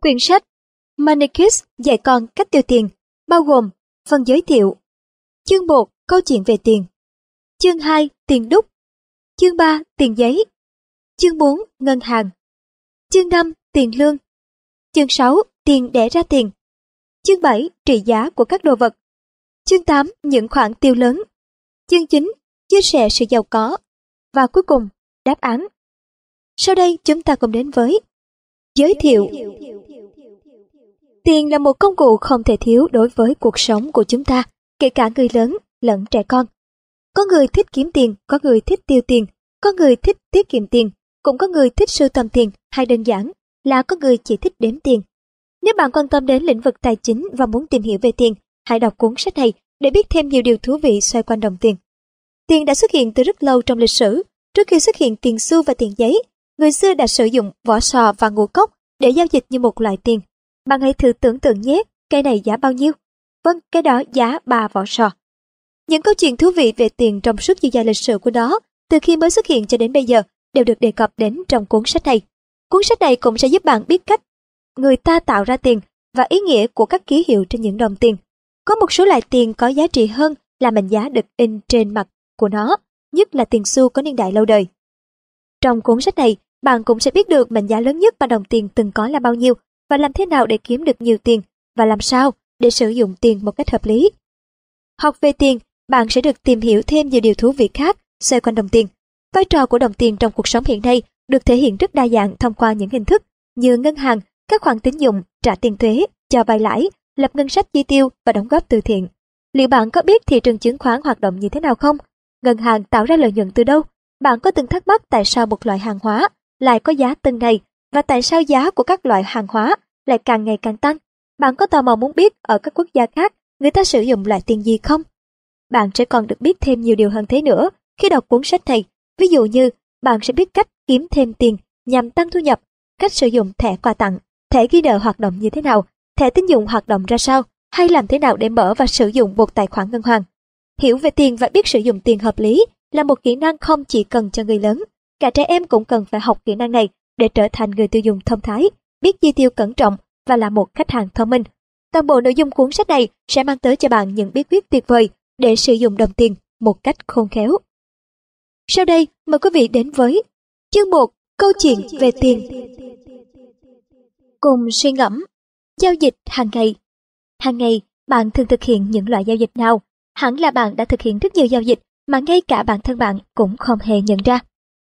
Quyển sách Manicus dạy con cách tiêu tiền, bao gồm phần giới thiệu. Chương 1 Câu chuyện về tiền. Chương 2 Tiền đúc. Chương 3 Tiền giấy. Chương 4 Ngân hàng. Chương 5 Tiền lương. Chương 6 Tiền đẻ ra tiền. Chương 7 Trị giá của các đồ vật. Chương 8 Những khoản tiêu lớn. Chương 9 Chia sẻ sự giàu có. Và cuối cùng, đáp án. Sau đây chúng ta cùng đến với giới thiệu. Tiền là một công cụ không thể thiếu đối với cuộc sống của chúng ta, kể cả người lớn lẫn trẻ con. Có người thích kiếm tiền, có người thích tiêu tiền, có người thích tiết kiệm tiền, cũng có người thích sưu tầm tiền hay đơn giản là có người chỉ thích đếm tiền. Nếu bạn quan tâm đến lĩnh vực tài chính và muốn tìm hiểu về tiền, hãy đọc cuốn sách này để biết thêm nhiều điều thú vị xoay quanh đồng tiền. Tiền đã xuất hiện từ rất lâu trong lịch sử. Trước khi xuất hiện tiền xu và tiền giấy, người xưa đã sử dụng vỏ sò và ngũ cốc để giao dịch như một loại tiền. Bạn hãy thử tưởng tượng nhé, cây này giá bao nhiêu? Vâng, cái đó giá ba vỏ sò. Những câu chuyện thú vị về tiền trong suốt chiều dài lịch sử của nó, từ khi mới xuất hiện cho đến bây giờ, đều được đề cập đến trong cuốn sách này. Cuốn sách này cũng sẽ giúp bạn biết cách người ta tạo ra tiền và ý nghĩa của các ký hiệu trên những đồng tiền. Có một số loại tiền có giá trị hơn là mệnh giá được in trên mặt của nó, nhất là tiền xu có niên đại lâu đời. Trong cuốn sách này, bạn cũng sẽ biết được mệnh giá lớn nhất mà đồng tiền từng có là bao nhiêu và làm thế nào để kiếm được nhiều tiền và làm sao để sử dụng tiền một cách hợp lý. Học về tiền, bạn sẽ được tìm hiểu thêm nhiều điều thú vị khác xoay quanh đồng tiền. Vai trò của đồng tiền trong cuộc sống hiện nay được thể hiện rất đa dạng thông qua những hình thức như ngân hàng, các khoản tín dụng, trả tiền thuế, cho vay lãi, lập ngân sách chi tiêu và đóng góp từ thiện. Liệu bạn có biết thị trường chứng khoán hoạt động như thế nào không? Ngân hàng tạo ra lợi nhuận từ đâu? Bạn có từng thắc mắc tại sao một loại hàng hóa lại có giá từng ngày và tại sao giá của các loại hàng hóa lại càng ngày càng tăng? Bạn có tò mò muốn biết ở các quốc gia khác người ta sử dụng loại tiền gì không? Bạn sẽ còn được biết thêm nhiều điều hơn thế nữa khi đọc cuốn sách này. Ví dụ như, bạn sẽ biết cách kiếm thêm tiền nhằm tăng thu nhập, cách sử dụng thẻ quà tặng, thẻ ghi nợ hoạt động như thế nào, thẻ tín dụng hoạt động ra sao, hay làm thế nào để mở và sử dụng một tài khoản ngân hàng. Hiểu về tiền và biết sử dụng tiền hợp lý là một kỹ năng không chỉ cần cho người lớn, cả trẻ em cũng cần phải học kỹ năng này để trở thành người tiêu dùng thông thái, biết chi tiêu cẩn trọng và là một khách hàng thông minh. Toàn bộ nội dung cuốn sách này sẽ mang tới cho bạn những bí quyết tuyệt vời để sử dụng đồng tiền một cách khôn khéo. Sau đây, mời quý vị đến với chương 1 Câu chuyện về tiền. Cùng suy ngẫm, giao dịch hàng ngày. Hàng ngày, bạn thường thực hiện những loại giao dịch nào? Hẳn là bạn đã thực hiện rất nhiều giao dịch mà ngay cả bản thân bạn cũng không hề nhận ra.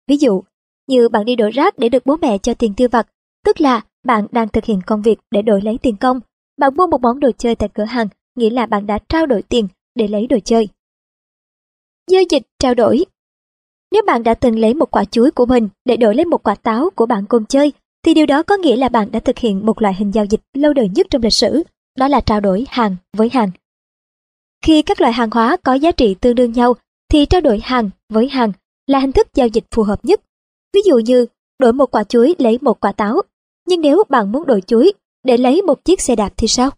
Ví dụ, như bạn đi đổi rác để được bố mẹ cho tiền tiêu vặt, tức là bạn đang thực hiện công việc để đổi lấy tiền công. Bạn mua một món đồ chơi tại cửa hàng, nghĩa là bạn đã trao đổi tiền để lấy đồ chơi. Giao dịch trao đổi Nếu bạn đã từng lấy một quả chuối của mình để đổi lấy một quả táo của bạn cùng chơi, thì điều đó có nghĩa là bạn đã thực hiện một loại hình giao dịch lâu đời nhất trong lịch sử, đó là trao đổi hàng với hàng. Khi các loại hàng hóa có giá trị tương đương nhau, thì trao đổi hàng với hàng là hình thức giao dịch phù hợp nhất. Ví dụ như, đổi một quả chuối lấy một quả táo. Nhưng nếu bạn muốn đổi chuối để lấy một chiếc xe đạp thì sao?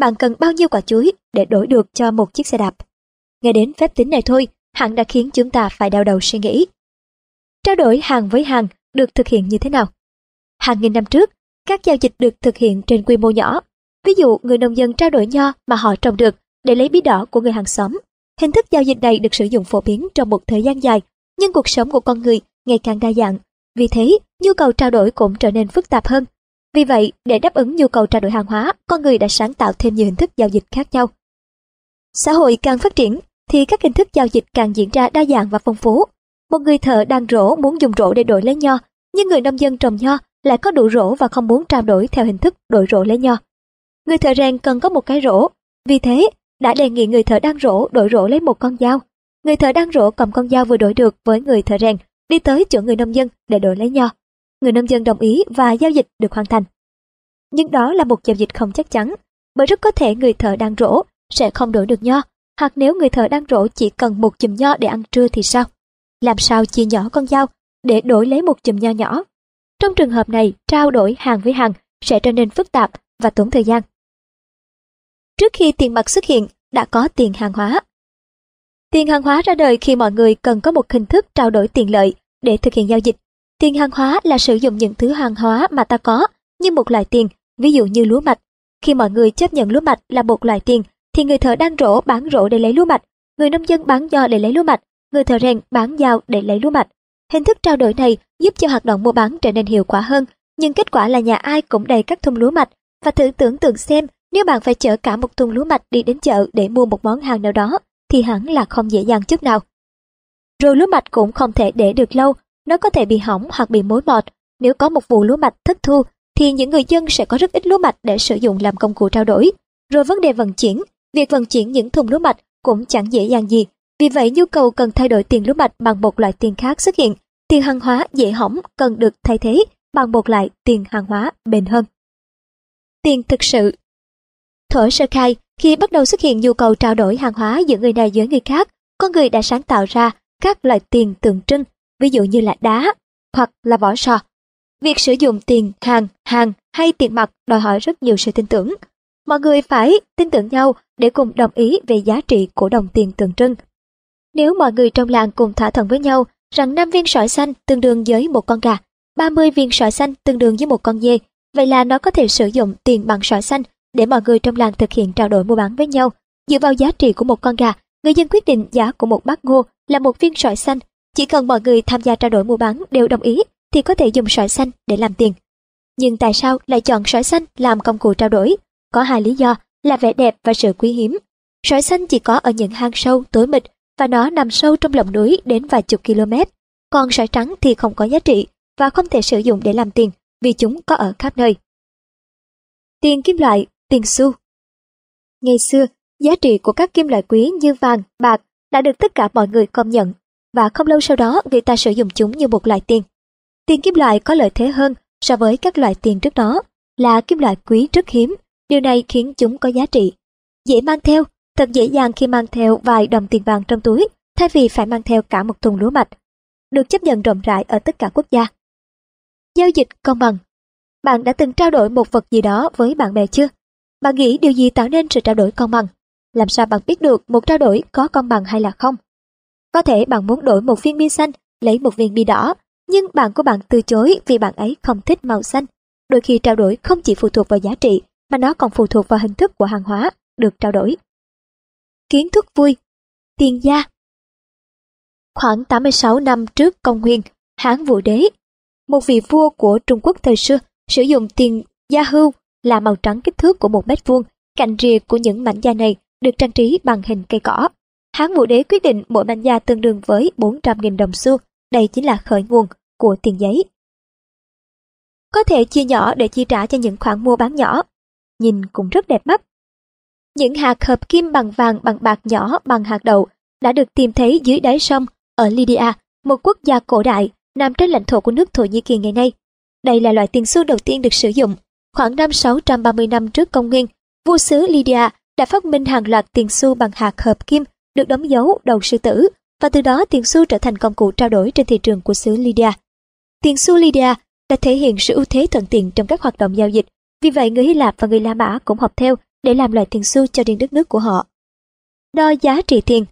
Bạn cần bao nhiêu quả chuối để đổi được cho một chiếc xe đạp? Nghe đến phép tính này thôi, hẳn đã khiến chúng ta phải đau đầu suy nghĩ. Trao đổi hàng với hàng được thực hiện như thế nào? Hàng nghìn năm trước, các giao dịch được thực hiện trên quy mô nhỏ. Ví dụ, người nông dân trao đổi nho mà họ trồng được để lấy bí đỏ của người hàng xóm. Hình thức giao dịch này được sử dụng phổ biến trong một thời gian dài, nhưng cuộc sống của con người ngày càng đa dạng. Vì thế, nhu cầu trao đổi cũng trở nên phức tạp hơn. Vì vậy, để đáp ứng nhu cầu trao đổi hàng hóa, con người đã sáng tạo thêm nhiều hình thức giao dịch khác nhau. Xã hội càng phát triển, thì các hình thức giao dịch càng diễn ra đa dạng và phong phú. Một người thợ đang rổ muốn dùng rổ để đổi lấy nho, nhưng người nông dân trồng nho lại có đủ rổ và không muốn trao đổi theo hình thức đổi rổ lấy nho. Người thợ rèn cần có một cái rổ, vì thế đã đề nghị người thợ đang rổ đổi rổ lấy một con dao. Người thợ đang rổ cầm con dao vừa đổi được với người thợ rèn, đi tới chỗ người nông dân để đổi lấy nho. Người nông dân đồng ý và giao dịch được hoàn thành. Nhưng đó là một giao dịch không chắc chắn, bởi rất có thể người thợ đang rổ sẽ không đổi được nho, hoặc nếu người thợ đang rổ chỉ cần một chùm nho để ăn trưa thì sao? Làm sao chia nhỏ con dao để đổi lấy một chùm nho nhỏ? Trong trường hợp này, trao đổi hàng với hàng sẽ trở nên phức tạp và tốn thời gian. Trước khi tiền mặt xuất hiện, đã có tiền hàng hóa. Tiền hàng hóa ra đời khi mọi người cần có một hình thức trao đổi tiền lợi để thực hiện giao dịch. Tiền hàng hóa là sử dụng những thứ hàng hóa mà ta có như một loại tiền, ví dụ như lúa mạch. Khi mọi người chấp nhận lúa mạch là một loại tiền, thì người thợ đang rổ bán rổ để lấy lúa mạch, người nông dân bán nho để lấy lúa mạch, người thợ rèn bán dao để lấy lúa mạch. Hình thức trao đổi này giúp cho hoạt động mua bán trở nên hiệu quả hơn, nhưng kết quả là nhà ai cũng đầy các thùng lúa mạch và thử tưởng tượng xem nếu bạn phải chở cả một thùng lúa mạch đi đến chợ để mua một món hàng nào đó thì hẳn là không dễ dàng chút nào. Rồi lúa mạch cũng không thể để được lâu, nó có thể bị hỏng hoặc bị mối mọt. Nếu có một vụ lúa mạch thất thu thì những người dân sẽ có rất ít lúa mạch để sử dụng làm công cụ trao đổi. Rồi vấn đề vận chuyển, việc vận chuyển những thùng lúa mạch cũng chẳng dễ dàng gì. Vì vậy nhu cầu cần thay đổi tiền lúa mạch bằng một loại tiền khác xuất hiện. Tiền hàng hóa dễ hỏng cần được thay thế bằng một loại tiền hàng hóa bền hơn. Tiền thực sự Thổi sơ khai, khi bắt đầu xuất hiện nhu cầu trao đổi hàng hóa giữa người này với người khác, con người đã sáng tạo ra các loại tiền tượng trưng, ví dụ như là đá hoặc là vỏ sò. Việc sử dụng tiền hàng, hàng hay tiền mặt đòi hỏi rất nhiều sự tin tưởng. Mọi người phải tin tưởng nhau để cùng đồng ý về giá trị của đồng tiền tượng trưng. Nếu mọi người trong làng cùng thỏa thuận với nhau rằng 5 viên sỏi xanh tương đương với một con gà, 30 viên sỏi xanh tương đương với một con dê, vậy là nó có thể sử dụng tiền bằng sỏi xanh để mọi người trong làng thực hiện trao đổi mua bán với nhau. Dựa vào giá trị của một con gà, người dân quyết định giá của một bát ngô là một viên sỏi xanh. Chỉ cần mọi người tham gia trao đổi mua bán đều đồng ý thì có thể dùng sỏi xanh để làm tiền. Nhưng tại sao lại chọn sỏi xanh làm công cụ trao đổi? Có hai lý do là vẻ đẹp và sự quý hiếm. Sỏi xanh chỉ có ở những hang sâu, tối mịt và nó nằm sâu trong lòng núi đến vài chục km. Còn sỏi trắng thì không có giá trị và không thể sử dụng để làm tiền vì chúng có ở khắp nơi. Tiền kim loại tiền xu. Ngày xưa, giá trị của các kim loại quý như vàng, bạc đã được tất cả mọi người công nhận và không lâu sau đó người ta sử dụng chúng như một loại tiền. Tiền kim loại có lợi thế hơn so với các loại tiền trước đó là kim loại quý rất hiếm, điều này khiến chúng có giá trị. Dễ mang theo, thật dễ dàng khi mang theo vài đồng tiền vàng trong túi thay vì phải mang theo cả một thùng lúa mạch. Được chấp nhận rộng rãi ở tất cả quốc gia. Giao dịch công bằng Bạn đã từng trao đổi một vật gì đó với bạn bè chưa? Bạn nghĩ điều gì tạo nên sự trao đổi công bằng? Làm sao bạn biết được một trao đổi có công bằng hay là không? Có thể bạn muốn đổi một viên bi xanh, lấy một viên bi đỏ, nhưng bạn của bạn từ chối vì bạn ấy không thích màu xanh. Đôi khi trao đổi không chỉ phụ thuộc vào giá trị, mà nó còn phụ thuộc vào hình thức của hàng hóa được trao đổi. Kiến thức vui Tiền gia Khoảng 86 năm trước công nguyên, Hán Vũ Đế, một vị vua của Trung Quốc thời xưa, sử dụng tiền gia hưu là màu trắng kích thước của một mét vuông, cạnh rìa của những mảnh da này được trang trí bằng hình cây cỏ. Hán Vũ Đế quyết định mỗi mảnh da tương đương với 400.000 đồng xu, đây chính là khởi nguồn của tiền giấy. Có thể chia nhỏ để chi trả cho những khoản mua bán nhỏ, nhìn cũng rất đẹp mắt. Những hạt hợp kim bằng vàng bằng bạc nhỏ bằng hạt đậu đã được tìm thấy dưới đáy sông ở Lydia, một quốc gia cổ đại nằm trên lãnh thổ của nước Thổ Nhĩ Kỳ ngày nay. Đây là loại tiền xu đầu tiên được sử dụng Khoảng năm 630 năm trước công nguyên, vua xứ Lydia đã phát minh hàng loạt tiền xu bằng hạt hợp kim được đóng dấu đầu sư tử và từ đó tiền xu trở thành công cụ trao đổi trên thị trường của xứ Lydia. Tiền xu Lydia đã thể hiện sự ưu thế thuận tiện trong các hoạt động giao dịch, vì vậy người Hy Lạp và người La Mã cũng học theo để làm loại tiền xu cho riêng đất nước của họ. Đo giá trị tiền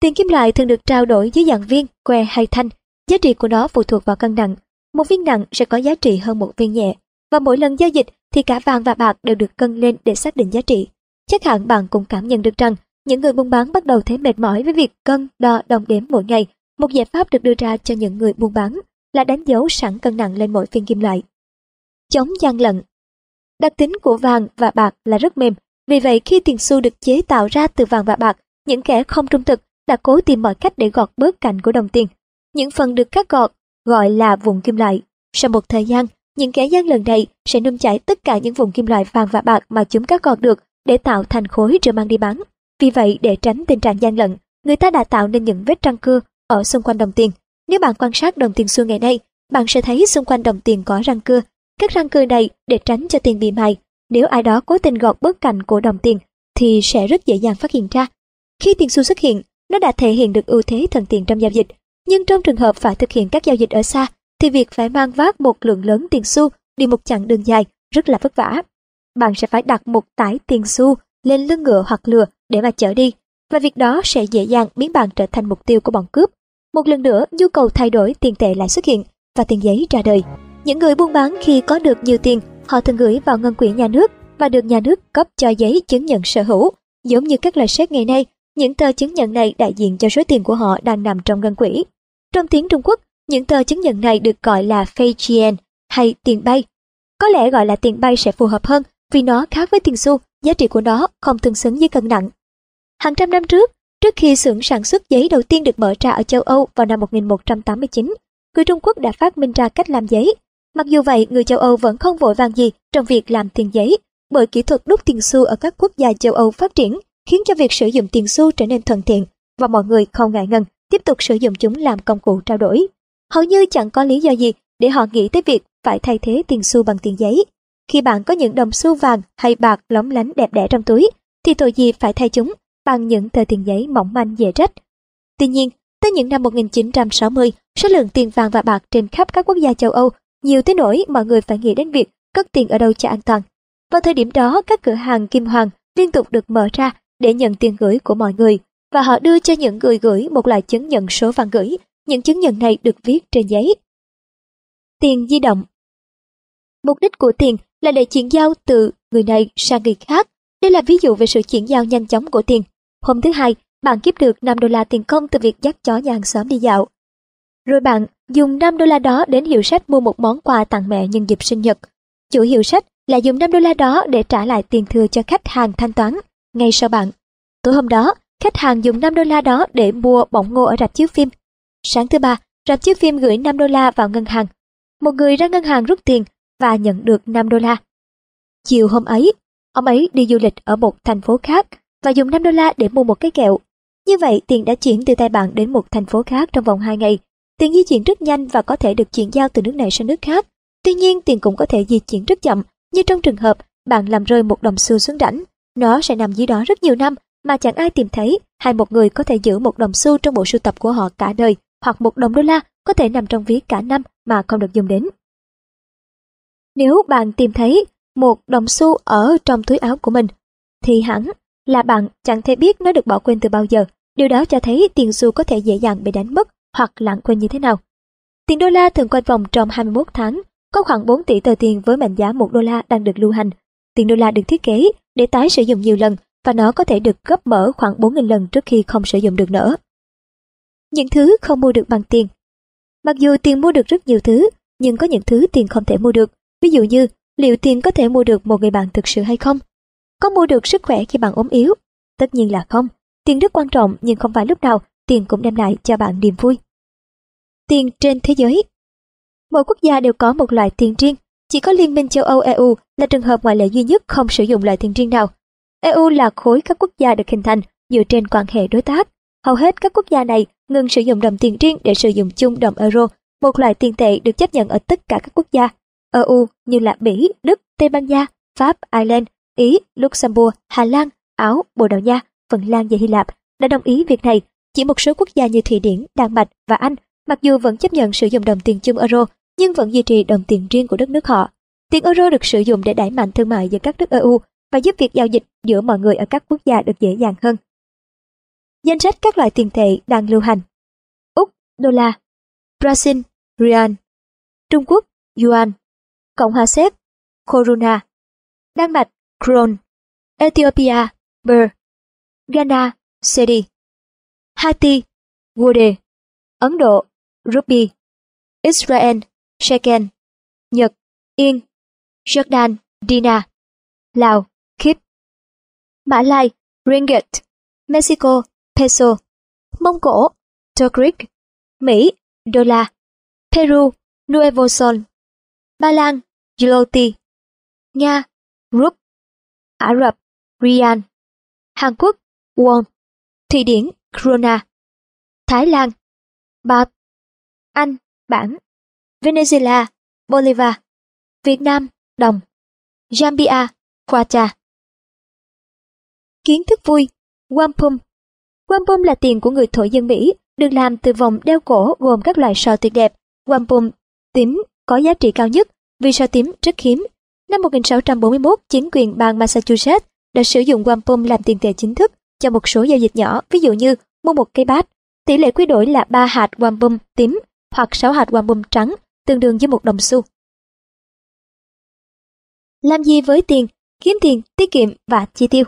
Tiền kim loại thường được trao đổi dưới dạng viên, que hay thanh. Giá trị của nó phụ thuộc vào cân nặng. Một viên nặng sẽ có giá trị hơn một viên nhẹ và mỗi lần giao dịch thì cả vàng và bạc đều được cân lên để xác định giá trị. Chắc hẳn bạn cũng cảm nhận được rằng những người buôn bán bắt đầu thấy mệt mỏi với việc cân, đo, đồng đếm mỗi ngày. Một giải pháp được đưa ra cho những người buôn bán là đánh dấu sẵn cân nặng lên mỗi phiên kim loại. Chống gian lận Đặc tính của vàng và bạc là rất mềm, vì vậy khi tiền xu được chế tạo ra từ vàng và bạc, những kẻ không trung thực đã cố tìm mọi cách để gọt bớt cạnh của đồng tiền. Những phần được cắt gọt gọi là vùng kim loại. Sau một thời gian, những kẻ gian lần này sẽ nung chảy tất cả những vùng kim loại vàng và bạc mà chúng cắt gọt được để tạo thành khối rồi mang đi bán. Vì vậy, để tránh tình trạng gian lận, người ta đã tạo nên những vết răng cưa ở xung quanh đồng tiền. Nếu bạn quan sát đồng tiền xu ngày nay, bạn sẽ thấy xung quanh đồng tiền có răng cưa. Các răng cưa này để tránh cho tiền bị mài. Nếu ai đó cố tình gọt bớt cạnh của đồng tiền, thì sẽ rất dễ dàng phát hiện ra. Khi tiền xu xuất hiện, nó đã thể hiện được ưu thế thần tiền trong giao dịch. Nhưng trong trường hợp phải thực hiện các giao dịch ở xa, thì việc phải mang vác một lượng lớn tiền xu đi một chặng đường dài rất là vất vả. Bạn sẽ phải đặt một tải tiền xu lên lưng ngựa hoặc lừa để mà chở đi, và việc đó sẽ dễ dàng biến bạn trở thành mục tiêu của bọn cướp. Một lần nữa, nhu cầu thay đổi tiền tệ lại xuất hiện và tiền giấy ra đời. Những người buôn bán khi có được nhiều tiền họ thường gửi vào ngân quỹ nhà nước và được nhà nước cấp cho giấy chứng nhận sở hữu. Giống như các loại séc ngày nay, những tờ chứng nhận này đại diện cho số tiền của họ đang nằm trong ngân quỹ. Trong tiếng Trung Quốc, những tờ chứng nhận này được gọi là fei chien hay tiền bay. Có lẽ gọi là tiền bay sẽ phù hợp hơn vì nó khác với tiền xu, giá trị của nó không tương xứng với cân nặng. Hàng trăm năm trước, trước khi xưởng sản xuất giấy đầu tiên được mở ra ở châu Âu vào năm 1189, người Trung Quốc đã phát minh ra cách làm giấy. Mặc dù vậy, người châu Âu vẫn không vội vàng gì trong việc làm tiền giấy, bởi kỹ thuật đúc tiền xu ở các quốc gia châu Âu phát triển khiến cho việc sử dụng tiền xu trở nên thuận tiện và mọi người không ngại ngần tiếp tục sử dụng chúng làm công cụ trao đổi. Hầu như chẳng có lý do gì để họ nghĩ tới việc phải thay thế tiền xu bằng tiền giấy. Khi bạn có những đồng xu vàng hay bạc lóng lánh đẹp đẽ trong túi, thì tội gì phải thay chúng bằng những tờ tiền giấy mỏng manh dễ rách. Tuy nhiên, tới những năm 1960, số lượng tiền vàng và bạc trên khắp các quốc gia châu Âu nhiều tới nỗi mọi người phải nghĩ đến việc cất tiền ở đâu cho an toàn. Vào thời điểm đó, các cửa hàng kim hoàng liên tục được mở ra để nhận tiền gửi của mọi người và họ đưa cho những người gửi một loại chứng nhận số vàng gửi. Những chứng nhận này được viết trên giấy. Tiền di động Mục đích của tiền là để chuyển giao từ người này sang người khác. Đây là ví dụ về sự chuyển giao nhanh chóng của tiền. Hôm thứ hai, bạn kiếm được 5 đô la tiền công từ việc dắt chó nhà hàng xóm đi dạo. Rồi bạn dùng 5 đô la đó đến hiệu sách mua một món quà tặng mẹ nhân dịp sinh nhật. Chủ hiệu sách là dùng 5 đô la đó để trả lại tiền thừa cho khách hàng thanh toán ngay sau bạn. Tối hôm đó, khách hàng dùng 5 đô la đó để mua bỏng ngô ở rạp chiếu phim. Sáng thứ ba, rạp chiếu phim gửi 5 đô la vào ngân hàng. Một người ra ngân hàng rút tiền và nhận được 5 đô la. Chiều hôm ấy, ông ấy đi du lịch ở một thành phố khác và dùng 5 đô la để mua một cái kẹo. Như vậy, tiền đã chuyển từ tay bạn đến một thành phố khác trong vòng 2 ngày. Tiền di chuyển rất nhanh và có thể được chuyển giao từ nước này sang nước khác. Tuy nhiên, tiền cũng có thể di chuyển rất chậm, như trong trường hợp bạn làm rơi một đồng xu xuống rãnh. Nó sẽ nằm dưới đó rất nhiều năm mà chẳng ai tìm thấy, hay một người có thể giữ một đồng xu trong bộ sưu tập của họ cả đời, hoặc một đồng đô la có thể nằm trong ví cả năm mà không được dùng đến. Nếu bạn tìm thấy một đồng xu ở trong túi áo của mình, thì hẳn là bạn chẳng thể biết nó được bỏ quên từ bao giờ. Điều đó cho thấy tiền xu có thể dễ dàng bị đánh mất hoặc lãng quên như thế nào. Tiền đô la thường quay vòng trong 21 tháng, có khoảng 4 tỷ tờ tiền với mệnh giá 1 đô la đang được lưu hành. Tiền đô la được thiết kế để tái sử dụng nhiều lần và nó có thể được gấp mở khoảng 4.000 lần trước khi không sử dụng được nữa. Những thứ không mua được bằng tiền Mặc dù tiền mua được rất nhiều thứ, nhưng có những thứ tiền không thể mua được. Ví dụ như, liệu tiền có thể mua được một người bạn thực sự hay không? Có mua được sức khỏe khi bạn ốm yếu? Tất nhiên là không. Tiền rất quan trọng nhưng không phải lúc nào tiền cũng đem lại cho bạn niềm vui. Tiền trên thế giới Mỗi quốc gia đều có một loại tiền riêng. Chỉ có Liên minh châu Âu EU là trường hợp ngoại lệ duy nhất không sử dụng loại tiền riêng nào. EU là khối các quốc gia được hình thành dựa trên quan hệ đối tác. Hầu hết các quốc gia này ngừng sử dụng đồng tiền riêng để sử dụng chung đồng euro, một loại tiền tệ được chấp nhận ở tất cả các quốc gia. EU như là Bỉ, Đức, Tây Ban Nha, Pháp, Ireland, Ý, Luxembourg, Hà Lan, Áo, Bồ Đào Nha, Phần Lan và Hy Lạp đã đồng ý việc này. Chỉ một số quốc gia như Thụy Điển, Đan Mạch và Anh, mặc dù vẫn chấp nhận sử dụng đồng tiền chung euro, nhưng vẫn duy trì đồng tiền riêng của đất nước họ. Tiền euro được sử dụng để đẩy mạnh thương mại giữa các nước EU và giúp việc giao dịch giữa mọi người ở các quốc gia được dễ dàng hơn. Danh sách các loại tiền tệ đang lưu hành. Úc, đô la. Brazil, real. Trung Quốc, Yuan. Cộng hòa Séc, Corona. Đan Mạch, Kron Ethiopia, Birr Ghana, Cedi. Haiti, Wode. Ấn Độ, Ruby Israel, Shekel. Nhật, Yên. Jordan, Dina Lào, Kip Mã Lai, Ringgit. Mexico, Peso Mông Cổ, Turkic Mỹ, Đô la Peru, Nuevo Sol Ba Lan, Zloty Nga, Rup Ả Rập, Rian, Hàn Quốc, Won Thụy Điển, Krona Thái Lan, Baht Anh, Bảng Venezuela, Bolivar Việt Nam, Đồng Zambia, Kwacha Kiến thức vui Wampum Wampum là tiền của người thổ dân Mỹ, được làm từ vòng đeo cổ gồm các loại sò tuyệt đẹp. Wampum tím có giá trị cao nhất vì sò tím rất hiếm. Năm 1641, chính quyền bang Massachusetts đã sử dụng wampum làm tiền tệ chính thức cho một số giao dịch nhỏ, ví dụ như mua một cây bát. Tỷ lệ quy đổi là 3 hạt wampum tím hoặc 6 hạt wampum trắng, tương đương với một đồng xu. Làm gì với tiền? Kiếm tiền, tiết kiệm và chi tiêu.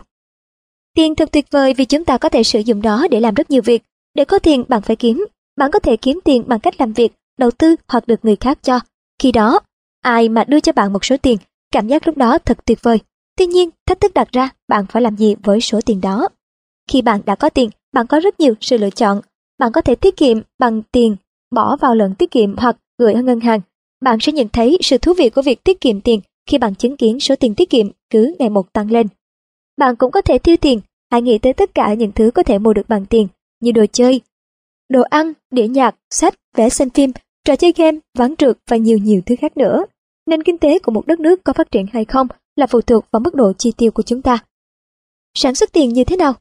Tiền thật tuyệt vời vì chúng ta có thể sử dụng nó để làm rất nhiều việc. Để có tiền bạn phải kiếm. Bạn có thể kiếm tiền bằng cách làm việc, đầu tư hoặc được người khác cho. Khi đó, ai mà đưa cho bạn một số tiền, cảm giác lúc đó thật tuyệt vời. Tuy nhiên, thách thức đặt ra, bạn phải làm gì với số tiền đó? Khi bạn đã có tiền, bạn có rất nhiều sự lựa chọn. Bạn có thể tiết kiệm bằng tiền, bỏ vào lần tiết kiệm hoặc gửi ở ngân hàng. Bạn sẽ nhận thấy sự thú vị của việc tiết kiệm tiền khi bạn chứng kiến số tiền tiết kiệm cứ ngày một tăng lên. Bạn cũng có thể tiêu tiền, hãy nghĩ tới tất cả những thứ có thể mua được bằng tiền, như đồ chơi, đồ ăn, đĩa nhạc, sách, vẽ xem phim, trò chơi game, ván trượt và nhiều nhiều thứ khác nữa. Nền kinh tế của một đất nước có phát triển hay không là phụ thuộc vào mức độ chi tiêu của chúng ta. Sản xuất tiền như thế nào?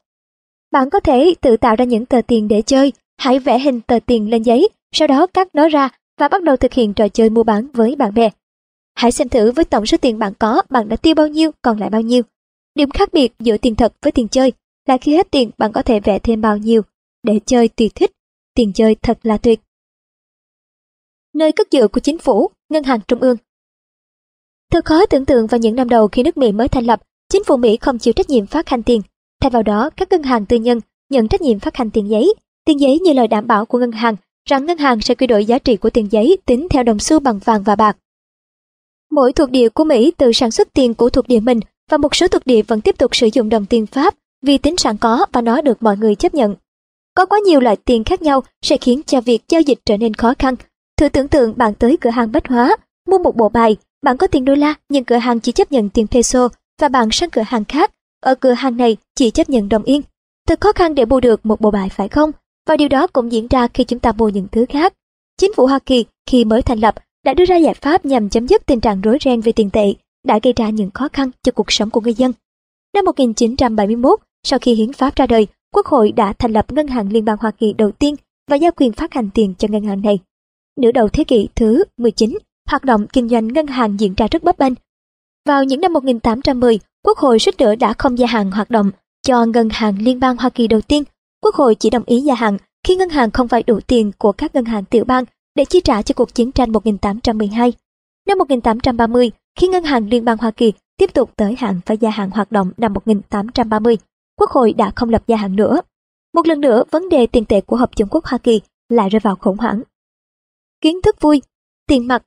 Bạn có thể tự tạo ra những tờ tiền để chơi, hãy vẽ hình tờ tiền lên giấy, sau đó cắt nó ra và bắt đầu thực hiện trò chơi mua bán với bạn bè. Hãy xem thử với tổng số tiền bạn có, bạn đã tiêu bao nhiêu, còn lại bao nhiêu. Điểm khác biệt giữa tiền thật với tiền chơi là khi hết tiền bạn có thể vẽ thêm bao nhiêu để chơi tùy thích. Tiền chơi thật là tuyệt. Nơi cất giữ của chính phủ, ngân hàng trung ương. Thật khó tưởng tượng vào những năm đầu khi nước Mỹ mới thành lập, chính phủ Mỹ không chịu trách nhiệm phát hành tiền. Thay vào đó, các ngân hàng tư nhân nhận trách nhiệm phát hành tiền giấy. Tiền giấy như lời đảm bảo của ngân hàng rằng ngân hàng sẽ quy đổi giá trị của tiền giấy tính theo đồng xu bằng vàng và bạc. Mỗi thuộc địa của Mỹ tự sản xuất tiền của thuộc địa mình và một số thuộc địa vẫn tiếp tục sử dụng đồng tiền Pháp vì tính sẵn có và nó được mọi người chấp nhận. Có quá nhiều loại tiền khác nhau sẽ khiến cho việc giao dịch trở nên khó khăn. Thử tưởng tượng bạn tới cửa hàng bách hóa, mua một bộ bài, bạn có tiền đô la nhưng cửa hàng chỉ chấp nhận tiền peso và bạn sang cửa hàng khác, ở cửa hàng này chỉ chấp nhận đồng yên. Thật khó khăn để mua được một bộ bài phải không? Và điều đó cũng diễn ra khi chúng ta mua những thứ khác. Chính phủ Hoa Kỳ khi mới thành lập đã đưa ra giải pháp nhằm chấm dứt tình trạng rối ren về tiền tệ, đã gây ra những khó khăn cho cuộc sống của người dân. Năm 1971, sau khi hiến pháp ra đời, Quốc hội đã thành lập Ngân hàng Liên bang Hoa Kỳ đầu tiên và giao quyền phát hành tiền cho ngân hàng này. Nửa đầu thế kỷ thứ 19, hoạt động kinh doanh ngân hàng diễn ra rất bấp bênh. Vào những năm 1810, Quốc hội suýt nữa đã không gia hạn hoạt động cho Ngân hàng Liên bang Hoa Kỳ đầu tiên. Quốc hội chỉ đồng ý gia hạn khi ngân hàng không phải đủ tiền của các ngân hàng tiểu bang để chi trả cho cuộc chiến tranh 1812. Năm 1830, khi Ngân hàng Liên bang Hoa Kỳ tiếp tục tới hạn phải gia hạn hoạt động năm 1830, Quốc hội đã không lập gia hạn nữa. Một lần nữa, vấn đề tiền tệ của Hợp chủng quốc Hoa Kỳ lại rơi vào khủng hoảng. Kiến thức vui, tiền mặt.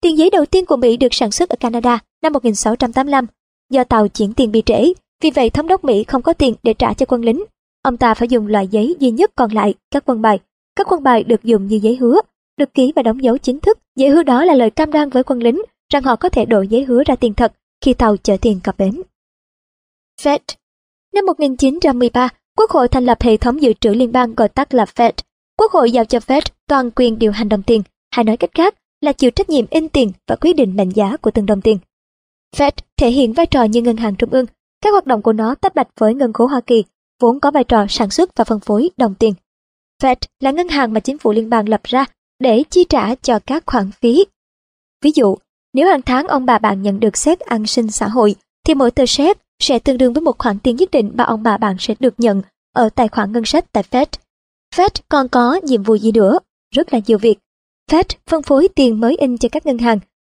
Tiền giấy đầu tiên của Mỹ được sản xuất ở Canada năm 1685. Do tàu chuyển tiền bị trễ, vì vậy thống đốc Mỹ không có tiền để trả cho quân lính. Ông ta phải dùng loại giấy duy nhất còn lại, các quân bài. Các quân bài được dùng như giấy hứa, được ký và đóng dấu chính thức. Giấy hứa đó là lời cam đoan với quân lính rằng họ có thể đổi giấy hứa ra tiền thật khi tàu chở tiền cập bến. Fed Năm 1913, Quốc hội thành lập hệ thống dự trữ liên bang gọi tắt là Fed. Quốc hội giao cho Fed toàn quyền điều hành đồng tiền, hay nói cách khác là chịu trách nhiệm in tiền và quyết định mệnh giá của từng đồng tiền. Fed thể hiện vai trò như ngân hàng trung ương. Các hoạt động của nó tách bạch với ngân khố Hoa Kỳ, vốn có vai trò sản xuất và phân phối đồng tiền. Fed là ngân hàng mà chính phủ liên bang lập ra để chi trả cho các khoản phí. Ví dụ, nếu hàng tháng ông bà bạn nhận được xét an sinh xã hội, thì mỗi tờ xét sẽ tương đương với một khoản tiền nhất định mà ông bà bạn sẽ được nhận ở tài khoản ngân sách tại Fed. Fed còn có nhiệm vụ gì nữa? Rất là nhiều việc. Fed phân phối tiền mới in cho các ngân hàng.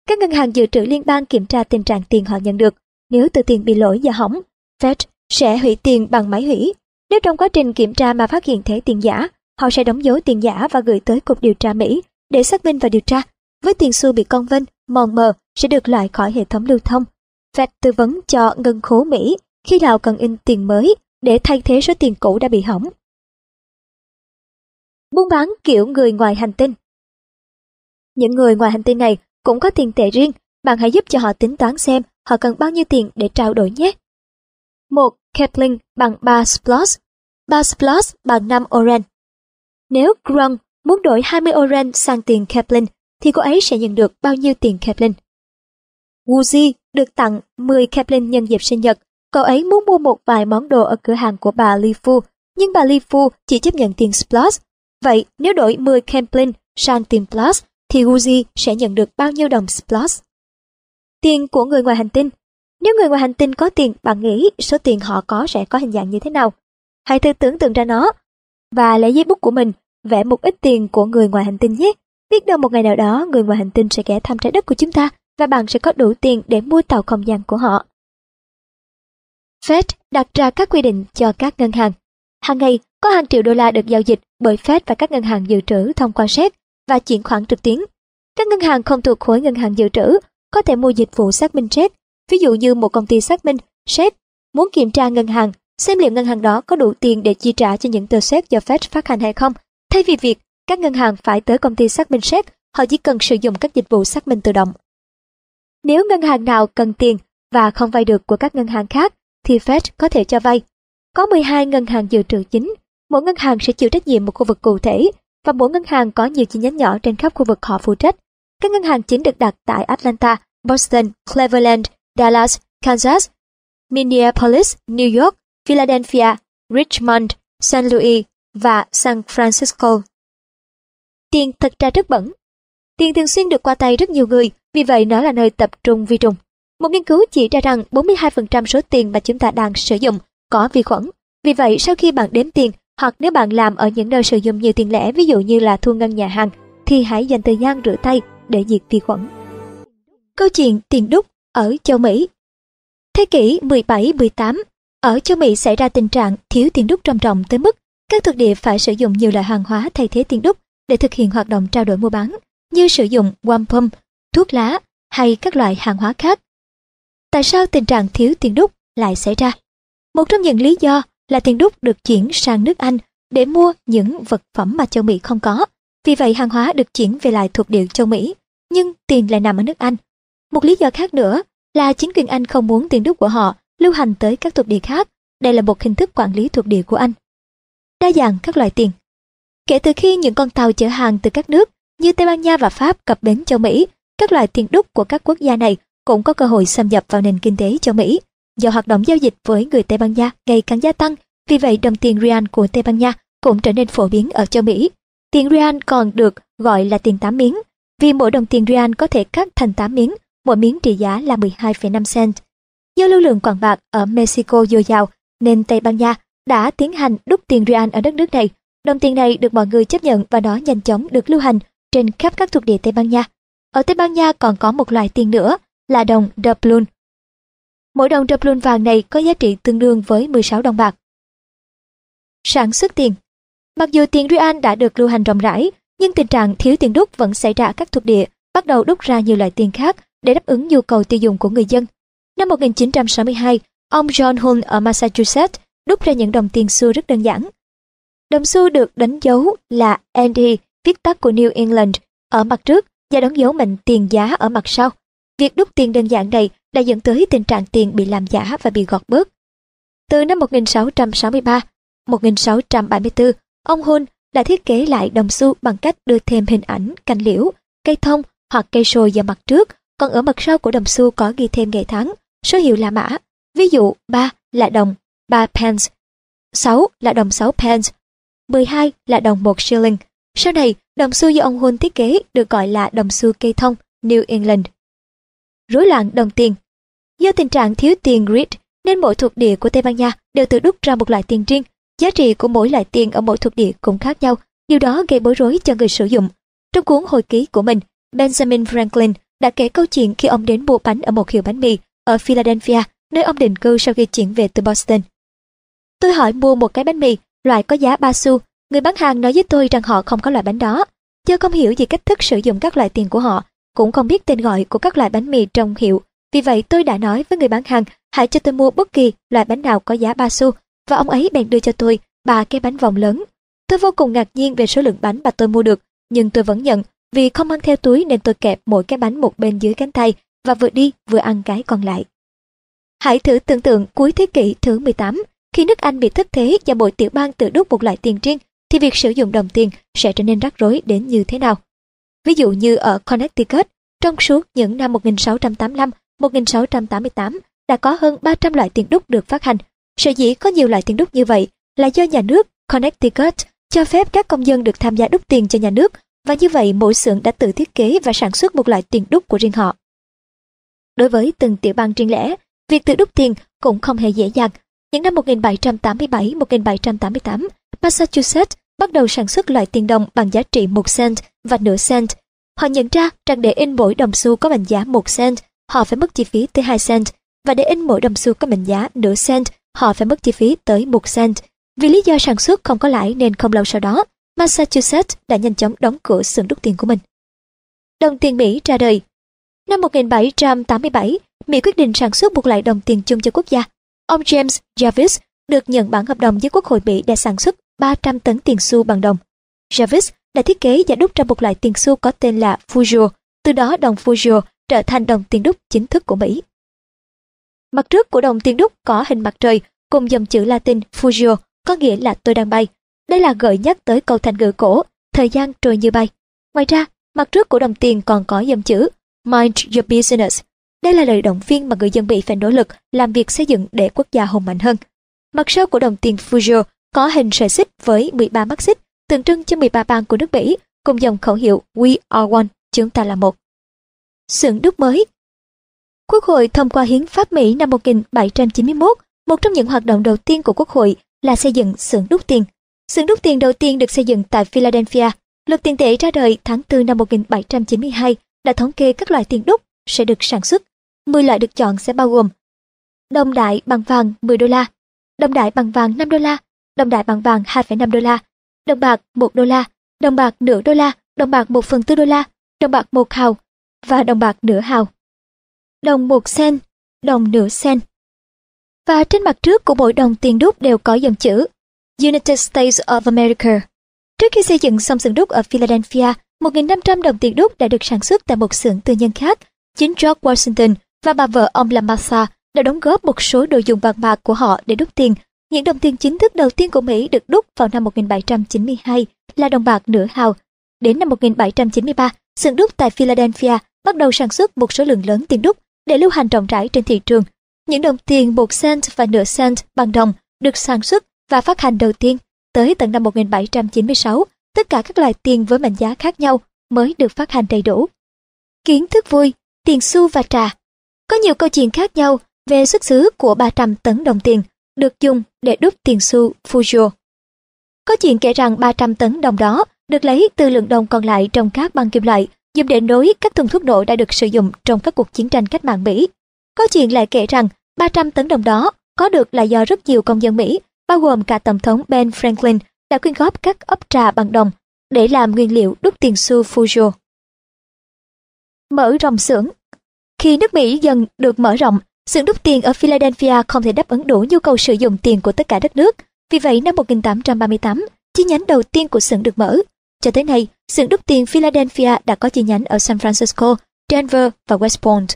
Các ngân hàng dự trữ liên bang kiểm tra tình trạng tiền họ nhận được. Nếu tờ tiền bị lỗi và hỏng, Fed sẽ hủy tiền bằng máy hủy. Nếu trong quá trình kiểm tra mà phát hiện thẻ tiền giả, họ sẽ đóng dấu tiền giả và gửi tới Cục Điều tra Mỹ để xác minh và điều tra. Với tiền xu bị con vênh, mòn mờ sẽ được loại khỏi hệ thống lưu thông. Fed tư vấn cho ngân khố Mỹ khi nào cần in tiền mới để thay thế số tiền cũ đã bị hỏng. Buôn bán kiểu người ngoài hành tinh Những người ngoài hành tinh này cũng có tiền tệ riêng, bạn hãy giúp cho họ tính toán xem họ cần bao nhiêu tiền để trao đổi nhé. 1. Kepling bằng 3 Splosh 3 Splosh bằng 5 Oren Nếu Grung muốn đổi 20 Oren sang tiền Kepling, thì cô ấy sẽ nhận được bao nhiêu tiền Kepling? Wuzi được tặng 10 Kepling nhân dịp sinh nhật. Cậu ấy muốn mua một vài món đồ ở cửa hàng của bà Li Fu, nhưng bà Li Fu chỉ chấp nhận tiền Splash. Vậy nếu đổi 10 Kepling sang tiền Plus, thì Wuzi sẽ nhận được bao nhiêu đồng Splash? Tiền của người ngoài hành tinh Nếu người ngoài hành tinh có tiền, bạn nghĩ số tiền họ có sẽ có hình dạng như thế nào? Hãy thử tưởng tượng ra nó và lấy giấy bút của mình vẽ một ít tiền của người ngoài hành tinh nhé. Biết đâu một ngày nào đó người ngoài hành tinh sẽ ghé thăm trái đất của chúng ta và bạn sẽ có đủ tiền để mua tàu không gian của họ. Fed đặt ra các quy định cho các ngân hàng. Hàng ngày, có hàng triệu đô la được giao dịch bởi Fed và các ngân hàng dự trữ thông qua SEP và chuyển khoản trực tuyến. Các ngân hàng không thuộc khối ngân hàng dự trữ có thể mua dịch vụ xác minh SEP. Ví dụ như một công ty xác minh SEP muốn kiểm tra ngân hàng xem liệu ngân hàng đó có đủ tiền để chi trả cho những tờ SEP do Fed phát hành hay không. Thay vì việc các ngân hàng phải tới công ty xác minh xét, họ chỉ cần sử dụng các dịch vụ xác minh tự động. Nếu ngân hàng nào cần tiền và không vay được của các ngân hàng khác, thì Fed có thể cho vay. Có 12 ngân hàng dự trữ chính, mỗi ngân hàng sẽ chịu trách nhiệm một khu vực cụ thể và mỗi ngân hàng có nhiều chi nhánh nhỏ trên khắp khu vực họ phụ trách. Các ngân hàng chính được đặt tại Atlanta, Boston, Cleveland, Dallas, Kansas, Minneapolis, New York, Philadelphia, Richmond, St. Louis và San Francisco. Tiền thật ra rất bẩn. Tiền thường xuyên được qua tay rất nhiều người, vì vậy nó là nơi tập trung vi trùng. Một nghiên cứu chỉ ra rằng 42% số tiền mà chúng ta đang sử dụng có vi khuẩn. Vì vậy, sau khi bạn đếm tiền, hoặc nếu bạn làm ở những nơi sử dụng nhiều tiền lẻ ví dụ như là thu ngân nhà hàng, thì hãy dành thời gian rửa tay để diệt vi khuẩn. Câu chuyện tiền đúc ở châu Mỹ Thế kỷ 17-18, ở châu Mỹ xảy ra tình trạng thiếu tiền đúc trầm trọng tới mức các thuộc địa phải sử dụng nhiều loại hàng hóa thay thế tiền đúc để thực hiện hoạt động trao đổi mua bán, như sử dụng wampum, thuốc lá hay các loại hàng hóa khác. Tại sao tình trạng thiếu tiền đúc lại xảy ra? Một trong những lý do là tiền đúc được chuyển sang nước Anh để mua những vật phẩm mà châu Mỹ không có. Vì vậy hàng hóa được chuyển về lại thuộc địa châu Mỹ, nhưng tiền lại nằm ở nước Anh. Một lý do khác nữa là chính quyền Anh không muốn tiền đúc của họ lưu hành tới các thuộc địa khác. Đây là một hình thức quản lý thuộc địa của Anh. Đa dạng các loại tiền Kể từ khi những con tàu chở hàng từ các nước như Tây Ban Nha và Pháp cập bến châu Mỹ, các loại tiền đúc của các quốc gia này cũng có cơ hội xâm nhập vào nền kinh tế châu Mỹ. Do hoạt động giao dịch với người Tây Ban Nha ngày càng gia tăng, vì vậy đồng tiền Real của Tây Ban Nha cũng trở nên phổ biến ở châu Mỹ. Tiền Real còn được gọi là tiền 8 miếng, vì mỗi đồng tiền Real có thể cắt thành 8 miếng, mỗi miếng trị giá là 12,5 cent. Do lưu lượng quảng bạc ở Mexico dồi dào, nên Tây Ban Nha đã tiến hành đúc tiền Real ở đất nước này. Đồng tiền này được mọi người chấp nhận và nó nhanh chóng được lưu hành trên khắp các thuộc địa Tây Ban Nha. Ở Tây Ban Nha còn có một loại tiền nữa là đồng doubloon. Mỗi đồng doubloon vàng này có giá trị tương đương với 16 đồng bạc. Sản xuất tiền Mặc dù tiền Real đã được lưu hành rộng rãi, nhưng tình trạng thiếu tiền đúc vẫn xảy ra ở các thuộc địa, bắt đầu đúc ra nhiều loại tiền khác để đáp ứng nhu cầu tiêu dùng của người dân. Năm 1962, ông John Hull ở Massachusetts đúc ra những đồng tiền xu rất đơn giản. Đồng xu được đánh dấu là ND, viết tắt của New England, ở mặt trước và đóng dấu mệnh tiền giá ở mặt sau. Việc đúc tiền đơn giản này đã dẫn tới tình trạng tiền bị làm giả và bị gọt bớt. Từ năm 1663, 1674, ông Hull đã thiết kế lại đồng xu bằng cách đưa thêm hình ảnh cành liễu, cây thông hoặc cây sồi vào mặt trước, còn ở mặt sau của đồng xu có ghi thêm ngày tháng, số hiệu là mã. Ví dụ 3 là đồng 3 pence, 6 là đồng 6 pence, 12 là đồng 1 shilling. Sau này, đồng xu do ông Hull thiết kế được gọi là đồng xu cây thông New England. Rối loạn đồng tiền Do tình trạng thiếu tiền grid nên mỗi thuộc địa của Tây Ban Nha đều tự đúc ra một loại tiền riêng. Giá trị của mỗi loại tiền ở mỗi thuộc địa cũng khác nhau, điều đó gây bối rối cho người sử dụng. Trong cuốn hồi ký của mình, Benjamin Franklin đã kể câu chuyện khi ông đến mua bánh ở một hiệu bánh mì ở Philadelphia, nơi ông định cư sau khi chuyển về từ Boston. Tôi hỏi mua một cái bánh mì, loại có giá 3 xu. Người bán hàng nói với tôi rằng họ không có loại bánh đó. chưa không hiểu gì cách thức sử dụng các loại tiền của họ, cũng không biết tên gọi của các loại bánh mì trong hiệu. Vì vậy tôi đã nói với người bán hàng, hãy cho tôi mua bất kỳ loại bánh nào có giá 3 xu, và ông ấy bèn đưa cho tôi ba cái bánh vòng lớn. Tôi vô cùng ngạc nhiên về số lượng bánh mà tôi mua được, nhưng tôi vẫn nhận, vì không mang theo túi nên tôi kẹp mỗi cái bánh một bên dưới cánh tay và vừa đi vừa ăn cái còn lại. Hãy thử tưởng tượng cuối thế kỷ thứ 18, khi nước Anh bị thất thế và mỗi tiểu bang tự đúc một loại tiền riêng, thì việc sử dụng đồng tiền sẽ trở nên rắc rối đến như thế nào. Ví dụ như ở Connecticut, trong suốt những năm 1685-1688 đã có hơn 300 loại tiền đúc được phát hành. Sở dĩ có nhiều loại tiền đúc như vậy là do nhà nước Connecticut cho phép các công dân được tham gia đúc tiền cho nhà nước và như vậy mỗi xưởng đã tự thiết kế và sản xuất một loại tiền đúc của riêng họ. Đối với từng tiểu bang riêng lẻ, việc tự đúc tiền cũng không hề dễ dàng. Những năm 1787-1788, Massachusetts bắt đầu sản xuất loại tiền đồng bằng giá trị 1 cent và nửa cent. Họ nhận ra rằng để in mỗi đồng xu có mệnh giá 1 cent, họ phải mất chi phí tới 2 cent, và để in mỗi đồng xu có mệnh giá nửa cent, họ phải mất chi phí tới 1 cent. Vì lý do sản xuất không có lãi nên không lâu sau đó, Massachusetts đã nhanh chóng đóng cửa xưởng đúc tiền của mình. Đồng tiền Mỹ ra đời Năm 1787, Mỹ quyết định sản xuất một loại đồng tiền chung cho quốc gia. Ông James Jarvis được nhận bản hợp đồng với Quốc hội Mỹ để sản xuất 300 tấn tiền xu bằng đồng. Jarvis đã thiết kế và đúc ra một loại tiền xu có tên là Fugio, từ đó đồng Fugio trở thành đồng tiền đúc chính thức của Mỹ. Mặt trước của đồng tiền đúc có hình mặt trời cùng dòng chữ Latin Fugio, có nghĩa là tôi đang bay. Đây là gợi nhắc tới câu thành ngữ cổ, thời gian trôi như bay. Ngoài ra, mặt trước của đồng tiền còn có dòng chữ Mind your business. Đây là lời động viên mà người dân Mỹ phải nỗ lực làm việc xây dựng để quốc gia hùng mạnh hơn. Mặt sau của đồng tiền Fugio có hình sợi xích với 13 mắt xích, tượng trưng cho 13 bang của nước Mỹ, cùng dòng khẩu hiệu We are one, chúng ta là một. Xưởng đúc mới Quốc hội thông qua hiến pháp Mỹ năm 1791, một trong những hoạt động đầu tiên của Quốc hội là xây dựng xưởng đúc tiền. Xưởng đúc tiền đầu tiên được xây dựng tại Philadelphia. Luật tiền tệ ra đời tháng 4 năm 1792 đã thống kê các loại tiền đúc sẽ được sản xuất. 10 loại được chọn sẽ bao gồm đồng đại bằng vàng 10 đô la, đồng đại bằng vàng 5 đô la, đồng đại bằng vàng 2,5 đô la, đồng bạc 1 đô la, đồng bạc nửa đô la, đồng bạc 1 phần tư đô la, đồng bạc 1 hào và đồng bạc nửa hào. Đồng 1 sen, đồng nửa sen. Và trên mặt trước của mỗi đồng tiền đúc đều có dòng chữ United States of America. Trước khi xây dựng xong xưởng đúc ở Philadelphia, 1.500 đồng tiền đúc đã được sản xuất tại một xưởng tư nhân khác. Chính George Washington và bà vợ ông là massa đã đóng góp một số đồ dùng bằng bạc của họ để đúc tiền. Những đồng tiền chính thức đầu tiên của Mỹ được đúc vào năm 1792 là đồng bạc nửa hào. Đến năm 1793, xưởng đúc tại Philadelphia bắt đầu sản xuất một số lượng lớn tiền đúc để lưu hành rộng rãi trên thị trường. Những đồng tiền 1 cent và nửa cent bằng đồng được sản xuất và phát hành đầu tiên tới tận năm 1796 tất cả các loại tiền với mệnh giá khác nhau mới được phát hành đầy đủ. Kiến thức vui, tiền xu và trà. Có nhiều câu chuyện khác nhau về xuất xứ của 300 tấn đồng tiền được dùng để đúc tiền xu Fugio. Có chuyện kể rằng 300 tấn đồng đó được lấy từ lượng đồng còn lại trong các băng kim loại dùng để nối các thùng thuốc nổ đã được sử dụng trong các cuộc chiến tranh cách mạng Mỹ. Có chuyện lại kể rằng 300 tấn đồng đó có được là do rất nhiều công dân Mỹ, bao gồm cả Tổng thống Ben Franklin đã quyên góp các ấp trà bằng đồng để làm nguyên liệu đúc tiền xu Fugio. Mở rộng xưởng khi nước Mỹ dần được mở rộng, xưởng đúc tiền ở Philadelphia không thể đáp ứng đủ nhu cầu sử dụng tiền của tất cả đất nước. Vì vậy năm 1838, chi nhánh đầu tiên của xưởng được mở. Cho tới nay, xưởng đúc tiền Philadelphia đã có chi nhánh ở San Francisco, Denver và West Point.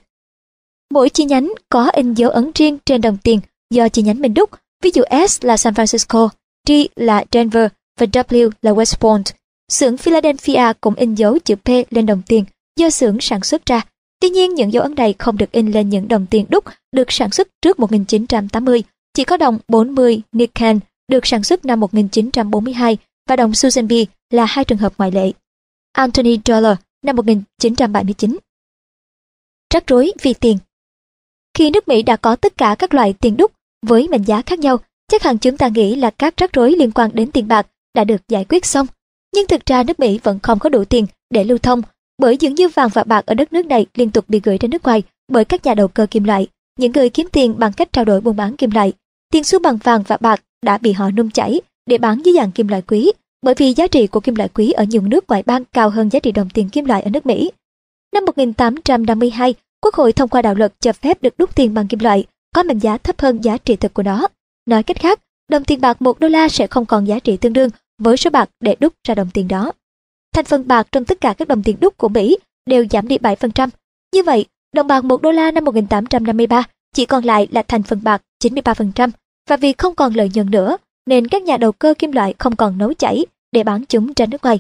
Mỗi chi nhánh có in dấu ấn riêng trên đồng tiền do chi nhánh mình đúc, ví dụ S là San Francisco, D là Denver và W là West Point. Xưởng Philadelphia cũng in dấu chữ P lên đồng tiền do xưởng sản xuất ra. Tuy nhiên những dấu ấn này không được in lên những đồng tiền đúc được sản xuất trước 1980. Chỉ có đồng 40 Nikken được sản xuất năm 1942 và đồng Susan B là hai trường hợp ngoại lệ. Anthony Dollar năm 1979. Rắc rối vì tiền Khi nước Mỹ đã có tất cả các loại tiền đúc với mệnh giá khác nhau, chắc hẳn chúng ta nghĩ là các rắc rối liên quan đến tiền bạc đã được giải quyết xong. Nhưng thực ra nước Mỹ vẫn không có đủ tiền để lưu thông, bởi dường như vàng và bạc ở đất nước này liên tục bị gửi ra nước ngoài bởi các nhà đầu cơ kim loại, những người kiếm tiền bằng cách trao đổi buôn bán kim loại. Tiền xu bằng vàng và bạc đã bị họ nung chảy để bán dưới dạng kim loại quý, bởi vì giá trị của kim loại quý ở nhiều nước ngoại bang cao hơn giá trị đồng tiền kim loại ở nước Mỹ. Năm 1852, Quốc hội thông qua đạo luật cho phép được đúc tiền bằng kim loại có mệnh giá thấp hơn giá trị thực của nó. Nói cách khác, đồng tiền bạc 1 đô la sẽ không còn giá trị tương đương với số bạc để đúc ra đồng tiền đó. Thành phần bạc trong tất cả các đồng tiền đúc của Mỹ đều giảm đi 7%. Như vậy, đồng bạc 1 đô la năm 1853 chỉ còn lại là thành phần bạc 93%, và vì không còn lợi nhuận nữa, nên các nhà đầu cơ kim loại không còn nấu chảy để bán chúng ra nước ngoài.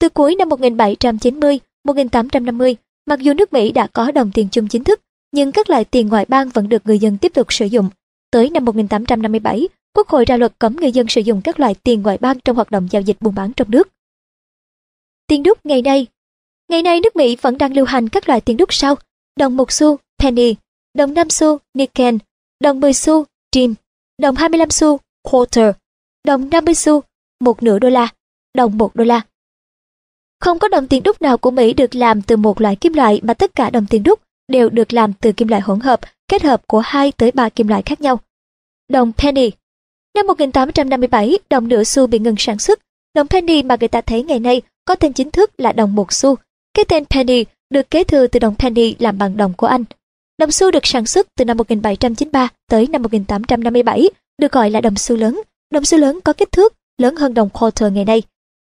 Từ cuối năm 1790, 1850, mặc dù nước Mỹ đã có đồng tiền chung chính thức, nhưng các loại tiền ngoại bang vẫn được người dân tiếp tục sử dụng. Tới năm 1857, Quốc hội ra luật cấm người dân sử dụng các loại tiền ngoại bang trong hoạt động giao dịch buôn bán trong nước. Tiền đúc ngày nay. Ngày nay nước Mỹ vẫn đang lưu hành các loại tiền đúc sau. Đồng một xu, penny, đồng 5 xu, nickel, đồng 10 xu, dime, đồng 25 xu, quarter, đồng 50 xu, một nửa đô la, đồng một đô la. Không có đồng tiền đúc nào của Mỹ được làm từ một loại kim loại mà tất cả đồng tiền đúc đều được làm từ kim loại hỗn hợp, kết hợp của 2 tới 3 kim loại khác nhau. Đồng penny. Năm 1857, đồng nửa xu bị ngừng sản xuất. Đồng penny mà người ta thấy ngày nay có tên chính thức là đồng một xu. Cái tên penny được kế thừa từ đồng penny làm bằng đồng của Anh. Đồng xu được sản xuất từ năm 1793 tới năm 1857, được gọi là đồng xu lớn. Đồng xu lớn có kích thước lớn hơn đồng quarter ngày nay.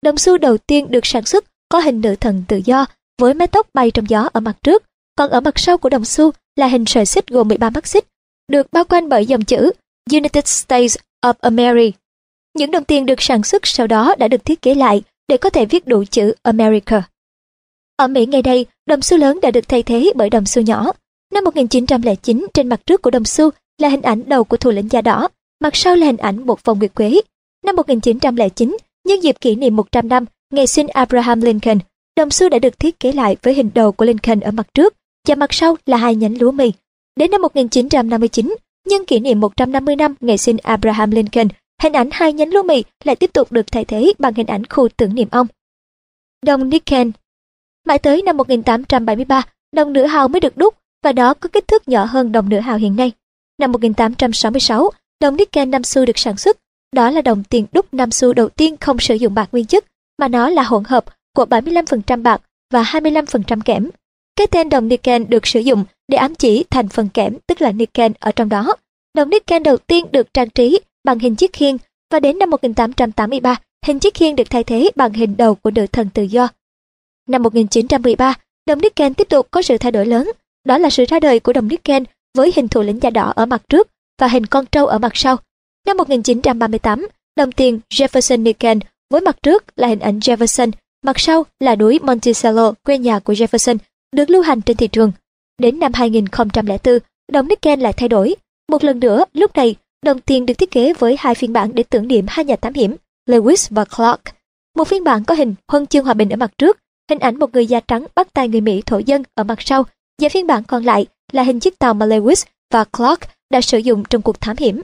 Đồng xu đầu tiên được sản xuất có hình nữ thần tự do với mái tóc bay trong gió ở mặt trước, còn ở mặt sau của đồng xu là hình sợi xích gồm 13 mắt xích, được bao quanh bởi dòng chữ United States of America. Những đồng tiền được sản xuất sau đó đã được thiết kế lại để có thể viết đủ chữ America. Ở Mỹ ngày đây, đồng xu lớn đã được thay thế bởi đồng xu nhỏ. Năm 1909, trên mặt trước của đồng xu là hình ảnh đầu của thủ lĩnh da đỏ, mặt sau là hình ảnh một vòng nguyệt quế. Năm 1909, nhân dịp kỷ niệm 100 năm ngày sinh Abraham Lincoln, đồng xu đã được thiết kế lại với hình đầu của Lincoln ở mặt trước và mặt sau là hai nhánh lúa mì. Đến năm 1959, nhân kỷ niệm 150 năm ngày sinh Abraham Lincoln, hình ảnh hai nhánh lúa mì lại tiếp tục được thay thế bằng hình ảnh khu tưởng niệm ông. Đồng Nikken Mãi tới năm 1873, đồng nửa hào mới được đúc và đó có kích thước nhỏ hơn đồng nửa hào hiện nay. Năm 1866, đồng Nikken năm xu được sản xuất. Đó là đồng tiền đúc năm xu đầu tiên không sử dụng bạc nguyên chất, mà nó là hỗn hợp của 75% bạc và 25% kẽm. Cái tên đồng Nikken được sử dụng để ám chỉ thành phần kẽm tức là Nikken ở trong đó. Đồng Nikken đầu tiên được trang trí bằng hình chiếc khiên và đến năm 1883, hình chiếc khiên được thay thế bằng hình đầu của nữ thần tự do. Năm 1913, đồng Nikken tiếp tục có sự thay đổi lớn, đó là sự ra đời của đồng Nikken với hình thủ lĩnh da đỏ ở mặt trước và hình con trâu ở mặt sau. Năm 1938, đồng tiền Jefferson Nikken với mặt trước là hình ảnh Jefferson, mặt sau là núi Monticello, quê nhà của Jefferson, được lưu hành trên thị trường. Đến năm 2004, đồng Nikken lại thay đổi. Một lần nữa, lúc này, đồng tiền được thiết kế với hai phiên bản để tưởng niệm hai nhà thám hiểm, Lewis và Clark. Một phiên bản có hình huân chương hòa bình ở mặt trước, hình ảnh một người da trắng bắt tay người Mỹ thổ dân ở mặt sau, và phiên bản còn lại là hình chiếc tàu mà Lewis và Clark đã sử dụng trong cuộc thám hiểm.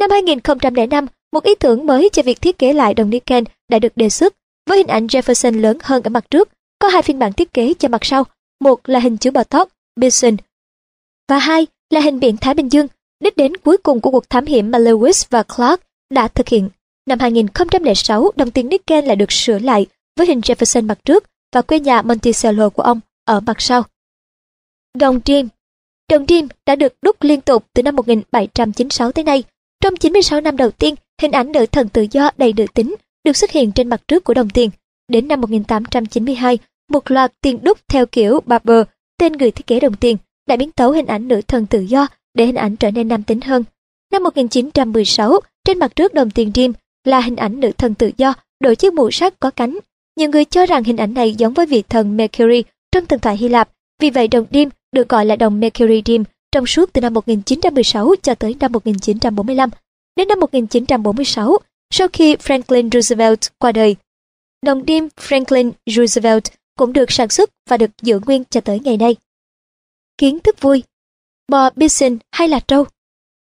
Năm 2005, một ý tưởng mới cho việc thiết kế lại đồng Niken đã được đề xuất, với hình ảnh Jefferson lớn hơn ở mặt trước, có hai phiên bản thiết kế cho mặt sau, một là hình chữ bò tót, Bison, và hai là hình biển Thái Bình Dương, đích đến cuối cùng của cuộc thám hiểm mà Lewis và Clark đã thực hiện. Năm 2006, đồng tiền nickel lại được sửa lại với hình Jefferson mặt trước và quê nhà Monticello của ông ở mặt sau. Đồng Dream Đồng Dream đã được đúc liên tục từ năm 1796 tới nay. Trong 96 năm đầu tiên, hình ảnh nữ thần tự do đầy nữ tính được xuất hiện trên mặt trước của đồng tiền. Đến năm 1892, một loạt tiền đúc theo kiểu Barber, tên người thiết kế đồng tiền, đã biến tấu hình ảnh nữ thần tự do để hình ảnh trở nên nam tính hơn. Năm 1916, trên mặt trước đồng tiền Dream là hình ảnh nữ thần tự do đội chiếc mũ sắt có cánh. Nhiều người cho rằng hình ảnh này giống với vị thần Mercury trong thần thoại Hy Lạp, vì vậy đồng Dream được gọi là đồng Mercury Dream trong suốt từ năm 1916 cho tới năm 1945. Đến năm 1946, sau khi Franklin Roosevelt qua đời, đồng Dream Franklin Roosevelt cũng được sản xuất và được giữ nguyên cho tới ngày nay. Kiến thức vui Bò bison hay là trâu?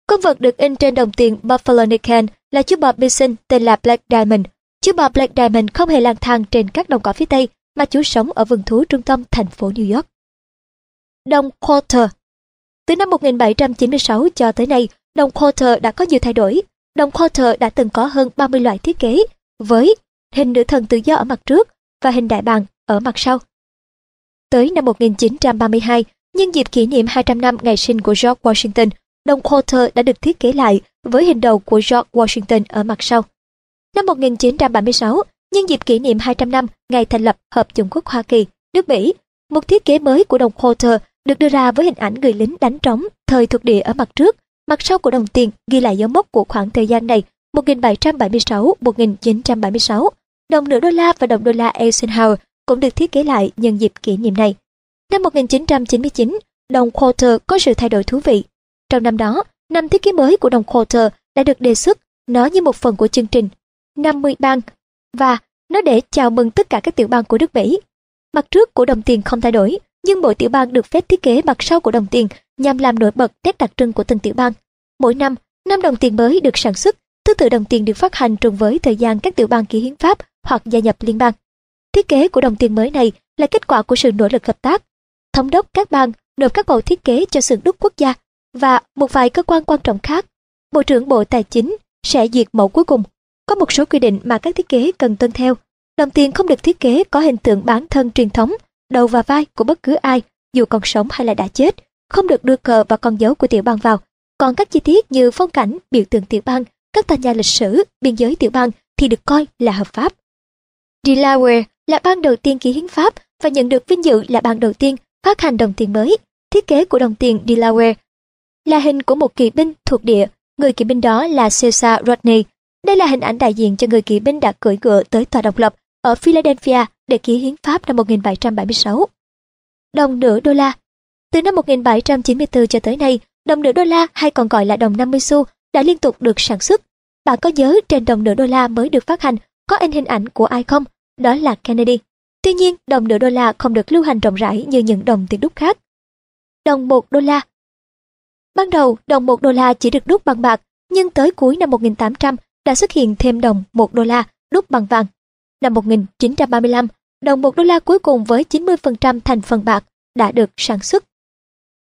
Con vật được in trên đồng tiền Buffalo Nickel là chú bò bison tên là Black Diamond. Chú bò Black Diamond không hề lang thang trên các đồng cỏ phía Tây mà chú sống ở vườn thú trung tâm thành phố New York. Đồng quarter Từ năm 1796 cho tới nay, đồng quarter đã có nhiều thay đổi. Đồng quarter đã từng có hơn 30 loại thiết kế, với hình nữ thần tự do ở mặt trước và hình đại bàng ở mặt sau. Tới năm 1932, nhân dịp kỷ niệm 200 năm ngày sinh của George Washington, đồng quarter đã được thiết kế lại với hình đầu của George Washington ở mặt sau. Năm 1936, nhân dịp kỷ niệm 200 năm ngày thành lập Hợp Chủng quốc Hoa Kỳ, nước Mỹ, một thiết kế mới của đồng quarter được đưa ra với hình ảnh người lính đánh trống thời thuộc địa ở mặt trước, mặt sau của đồng tiền ghi lại dấu mốc của khoảng thời gian này 1776-1976. Đồng nửa đô la và đồng đô la Eisenhower cũng được thiết kế lại nhân dịp kỷ niệm này. Năm 1999, đồng quarter có sự thay đổi thú vị. Trong năm đó, năm thiết kế mới của đồng quarter đã được đề xuất nó như một phần của chương trình 50 bang và nó để chào mừng tất cả các tiểu bang của nước Mỹ. Mặt trước của đồng tiền không thay đổi, nhưng mỗi tiểu bang được phép thiết kế mặt sau của đồng tiền nhằm làm nổi bật nét đặc trưng của từng tiểu bang. Mỗi năm, năm đồng tiền mới được sản xuất, thứ tự đồng tiền được phát hành trùng với thời gian các tiểu bang ký hiến pháp hoặc gia nhập liên bang. Thiết kế của đồng tiền mới này là kết quả của sự nỗ lực hợp tác. Thống đốc các bang nộp các mẫu thiết kế cho xưởng đúc quốc gia và một vài cơ quan quan trọng khác. Bộ trưởng Bộ Tài chính sẽ duyệt mẫu cuối cùng. Có một số quy định mà các thiết kế cần tuân theo. Đồng tiền không được thiết kế có hình tượng bán thân truyền thống, đầu và vai của bất cứ ai, dù còn sống hay là đã chết, không được đưa cờ và con dấu của tiểu bang vào. Còn các chi tiết như phong cảnh, biểu tượng tiểu bang, các tòa nhà lịch sử, biên giới tiểu bang thì được coi là hợp pháp. Delaware là bang đầu tiên ký hiến pháp và nhận được vinh dự là bang đầu tiên phát hành đồng tiền mới. Thiết kế của đồng tiền Delaware là hình của một kỵ binh thuộc địa, người kỵ binh đó là Cesar Rodney. Đây là hình ảnh đại diện cho người kỵ binh đã cưỡi ngựa tới tòa độc lập ở Philadelphia để ký hiến pháp năm 1776. Đồng nửa đô la Từ năm 1794 cho tới nay, đồng nửa đô la hay còn gọi là đồng 50 xu đã liên tục được sản xuất. Bạn có nhớ trên đồng nửa đô la mới được phát hành có in hình ảnh của ai không? Đó là Kennedy. Tuy nhiên, đồng nửa đô la không được lưu hành rộng rãi như những đồng tiền đúc khác. Đồng 1 đô la Ban đầu, đồng 1 đô la chỉ được đúc bằng bạc, nhưng tới cuối năm 1800 đã xuất hiện thêm đồng 1 đô la đúc bằng vàng. Năm 1935, đồng 1 đô la cuối cùng với 90% thành phần bạc đã được sản xuất.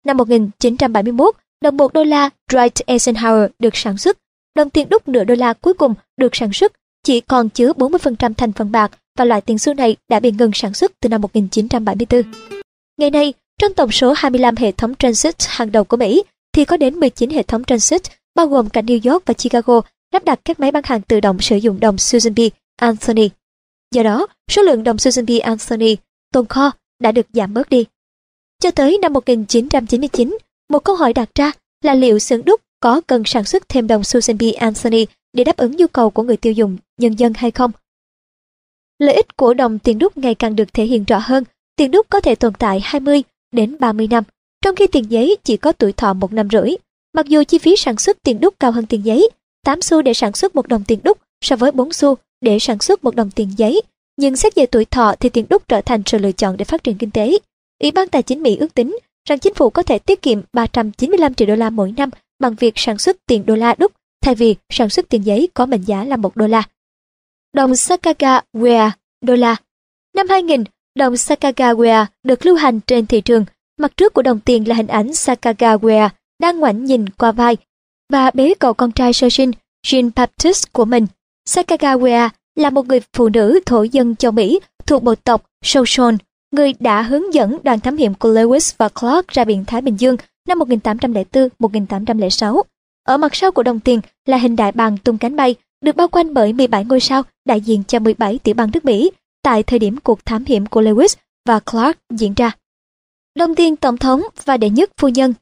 Năm 1971, đồng 1 đô la Dwight Eisenhower được sản xuất. Đồng tiền đúc nửa đô la cuối cùng được sản xuất chỉ còn chứa 40% thành phần bạc và loại tiền xu này đã bị ngừng sản xuất từ năm 1974. Ngày nay, trong tổng số 25 hệ thống transit hàng đầu của Mỹ, thì có đến 19 hệ thống transit, bao gồm cả New York và Chicago, lắp đặt các máy bán hàng tự động sử dụng đồng Susan B. Anthony. Do đó, số lượng đồng Susan B. Anthony tồn kho đã được giảm bớt đi. Cho tới năm 1999, một câu hỏi đặt ra là liệu xưởng đúc có cần sản xuất thêm đồng Susan B. Anthony để đáp ứng nhu cầu của người tiêu dùng nhân dân hay không? Lợi ích của đồng tiền đúc ngày càng được thể hiện rõ hơn. Tiền đúc có thể tồn tại 20 đến 30 năm, trong khi tiền giấy chỉ có tuổi thọ một năm rưỡi. Mặc dù chi phí sản xuất tiền đúc cao hơn tiền giấy, 8 xu để sản xuất một đồng tiền đúc so với 4 xu để sản xuất một đồng tiền giấy, nhưng xét về tuổi thọ thì tiền đúc trở thành sự lựa chọn để phát triển kinh tế. Ủy ban Tài chính Mỹ ước tính rằng chính phủ có thể tiết kiệm 395 triệu đô la mỗi năm bằng việc sản xuất tiền đô la đúc thay vì sản xuất tiền giấy có mệnh giá là 1 đô la. Đồng Sakagawea đô la Năm 2000, đồng Sakagawea được lưu hành trên thị trường. Mặt trước của đồng tiền là hình ảnh Sakagawea đang ngoảnh nhìn qua vai và bế cậu con trai sơ sinh Jean Baptiste của mình. Sakagawea là một người phụ nữ thổ dân châu Mỹ thuộc bộ tộc Shoshone, người đã hướng dẫn đoàn thám hiểm của Lewis và Clark ra biển Thái Bình Dương năm 1804-1806. Ở mặt sau của đồng tiền là hình đại bàng tung cánh bay, được bao quanh bởi 17 ngôi sao đại diện cho 17 tiểu bang nước Mỹ tại thời điểm cuộc thám hiểm của Lewis và Clark diễn ra. Đồng tiền tổng thống và đệ nhất phu nhân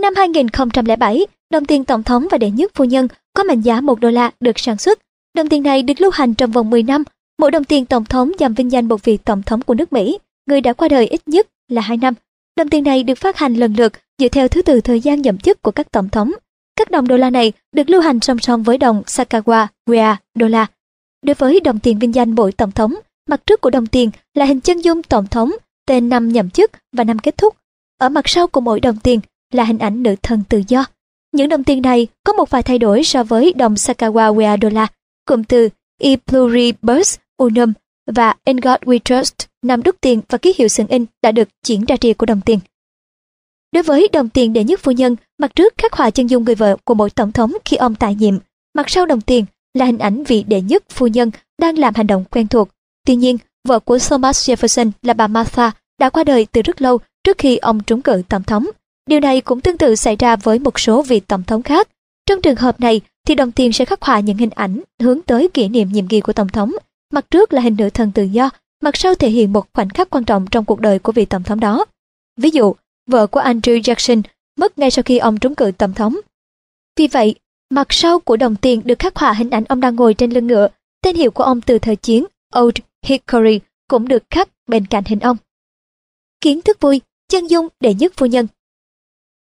Năm 2007, đồng tiền tổng thống và đệ nhất phu nhân có mệnh giá 1 đô la được sản xuất. Đồng tiền này được lưu hành trong vòng 10 năm. Mỗi đồng tiền tổng thống nhằm vinh danh một vị tổng thống của nước Mỹ, người đã qua đời ít nhất là 2 năm. Đồng tiền này được phát hành lần lượt dựa theo thứ tự thời gian nhậm chức của các tổng thống. Các đồng đô la này được lưu hành song song với đồng Sakawa Wea đô la. Đối với đồng tiền vinh danh mỗi tổng thống, mặt trước của đồng tiền là hình chân dung tổng thống, tên năm nhậm chức và năm kết thúc. Ở mặt sau của mỗi đồng tiền là hình ảnh nữ thần tự do. Những đồng tiền này có một vài thay đổi so với đồng Sakawa Wea đô la, cụm từ E pluribus unum và In God We Trust, năm đúc tiền và ký hiệu sừng in đã được chuyển ra rìa của đồng tiền. Đối với đồng tiền đệ nhất phu nhân, mặt trước khắc họa chân dung người vợ của mỗi tổng thống khi ông tại nhiệm, mặt sau đồng tiền là hình ảnh vị đệ nhất phu nhân đang làm hành động quen thuộc. Tuy nhiên, vợ của Thomas Jefferson là bà Martha đã qua đời từ rất lâu trước khi ông trúng cử tổng thống. Điều này cũng tương tự xảy ra với một số vị tổng thống khác. Trong trường hợp này thì đồng tiền sẽ khắc họa những hình ảnh hướng tới kỷ niệm nhiệm kỳ của tổng thống. Mặt trước là hình nữ thần tự do, mặt sau thể hiện một khoảnh khắc quan trọng trong cuộc đời của vị tổng thống đó. Ví dụ, vợ của Andrew Jackson mất ngay sau khi ông trúng cử tổng thống. Vì vậy, mặt sau của đồng tiền được khắc họa hình ảnh ông đang ngồi trên lưng ngựa, tên hiệu của ông từ thời chiến Old Hickory cũng được khắc bên cạnh hình ông. Kiến thức vui, chân dung đệ nhất phu nhân.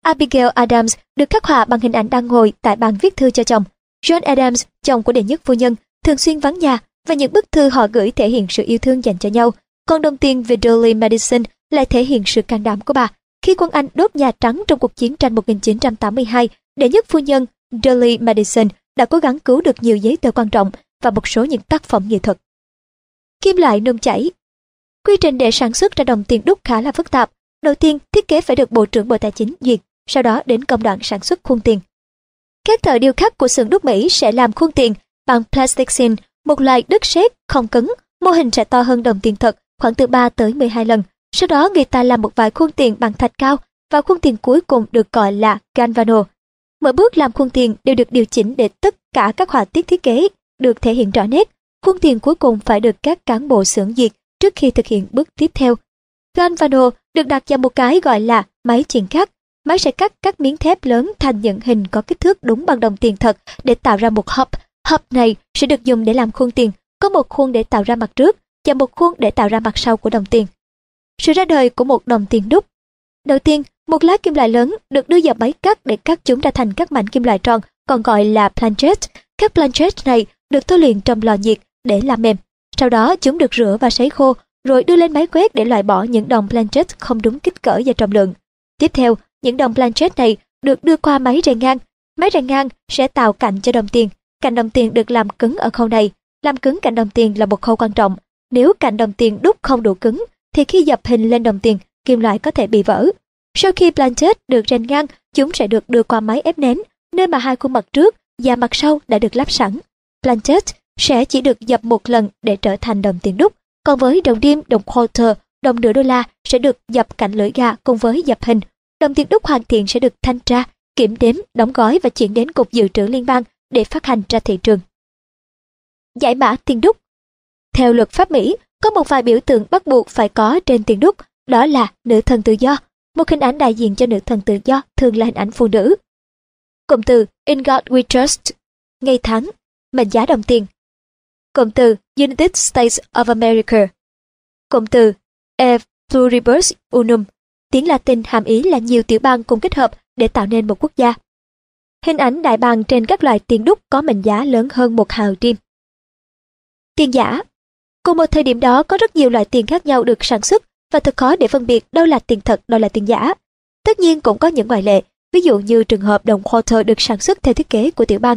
Abigail Adams được khắc họa bằng hình ảnh đang ngồi tại bàn viết thư cho chồng. John Adams, chồng của đệ nhất phu nhân, thường xuyên vắng nhà và những bức thư họ gửi thể hiện sự yêu thương dành cho nhau. Còn đồng tiền về Dolly Madison lại thể hiện sự can đảm của bà khi quân Anh đốt Nhà Trắng trong cuộc chiến tranh 1982, đệ nhất phu nhân Dolly Madison đã cố gắng cứu được nhiều giấy tờ quan trọng và một số những tác phẩm nghệ thuật. Kim loại nung chảy Quy trình để sản xuất ra đồng tiền đúc khá là phức tạp. Đầu tiên, thiết kế phải được Bộ trưởng Bộ Tài chính duyệt, sau đó đến công đoạn sản xuất khuôn tiền. Các thợ điêu khắc của xưởng đúc Mỹ sẽ làm khuôn tiền bằng plasticine, một loại đất sét không cứng, mô hình sẽ to hơn đồng tiền thật khoảng từ 3 tới 12 lần. Sau đó người ta làm một vài khuôn tiền bằng thạch cao và khuôn tiền cuối cùng được gọi là galvano. Mỗi bước làm khuôn tiền đều được điều chỉnh để tất cả các họa tiết thiết kế được thể hiện rõ nét. Khuôn tiền cuối cùng phải được các cán bộ xưởng duyệt trước khi thực hiện bước tiếp theo. Galvano được đặt vào một cái gọi là máy chuyển cắt. Máy sẽ cắt các miếng thép lớn thành những hình có kích thước đúng bằng đồng tiền thật để tạo ra một hộp. Hộp này sẽ được dùng để làm khuôn tiền, có một khuôn để tạo ra mặt trước và một khuôn để tạo ra mặt sau của đồng tiền. Sự ra đời của một đồng tiền đúc Đầu tiên, một lá kim loại lớn được đưa vào máy cắt để cắt chúng ra thành các mảnh kim loại tròn, còn gọi là planchet. Các planchet này được tôi luyện trong lò nhiệt để làm mềm. Sau đó chúng được rửa và sấy khô, rồi đưa lên máy quét để loại bỏ những đồng planchet không đúng kích cỡ và trọng lượng. Tiếp theo, những đồng planchet này được đưa qua máy rèn ngang. Máy rèn ngang sẽ tạo cạnh cho đồng tiền. Cạnh đồng tiền được làm cứng ở khâu này. Làm cứng cạnh đồng tiền là một khâu quan trọng. Nếu cạnh đồng tiền đúc không đủ cứng, thì khi dập hình lên đồng tiền, kim loại có thể bị vỡ. Sau khi planchet được rèn ngang, chúng sẽ được đưa qua máy ép nén, nơi mà hai khuôn mặt trước và mặt sau đã được lắp sẵn. Planchet sẽ chỉ được dập một lần để trở thành đồng tiền đúc, còn với đồng đêm, đồng quarter, đồng nửa đô la sẽ được dập cạnh lưỡi gà cùng với dập hình. Đồng tiền đúc hoàn thiện sẽ được thanh tra, kiểm đếm, đóng gói và chuyển đến Cục Dự trữ Liên bang để phát hành ra thị trường. Giải mã tiền đúc Theo luật pháp Mỹ, có một vài biểu tượng bắt buộc phải có trên tiền đúc, đó là nữ thần tự do. Một hình ảnh đại diện cho nữ thần tự do thường là hình ảnh phụ nữ. Cụm từ In God We Trust, ngày tháng, mệnh giá đồng tiền. Cụm từ United States of America. Cụm từ E Pluribus Unum, tiếng Latin hàm ý là nhiều tiểu bang cùng kết hợp để tạo nên một quốc gia. Hình ảnh đại bàng trên các loại tiền đúc có mệnh giá lớn hơn một hào rim. Tiền giả Cùng một thời điểm đó có rất nhiều loại tiền khác nhau được sản xuất và thật khó để phân biệt đâu là tiền thật, đâu là tiền giả. Tất nhiên cũng có những ngoại lệ, ví dụ như trường hợp đồng quarter được sản xuất theo thiết kế của tiểu bang.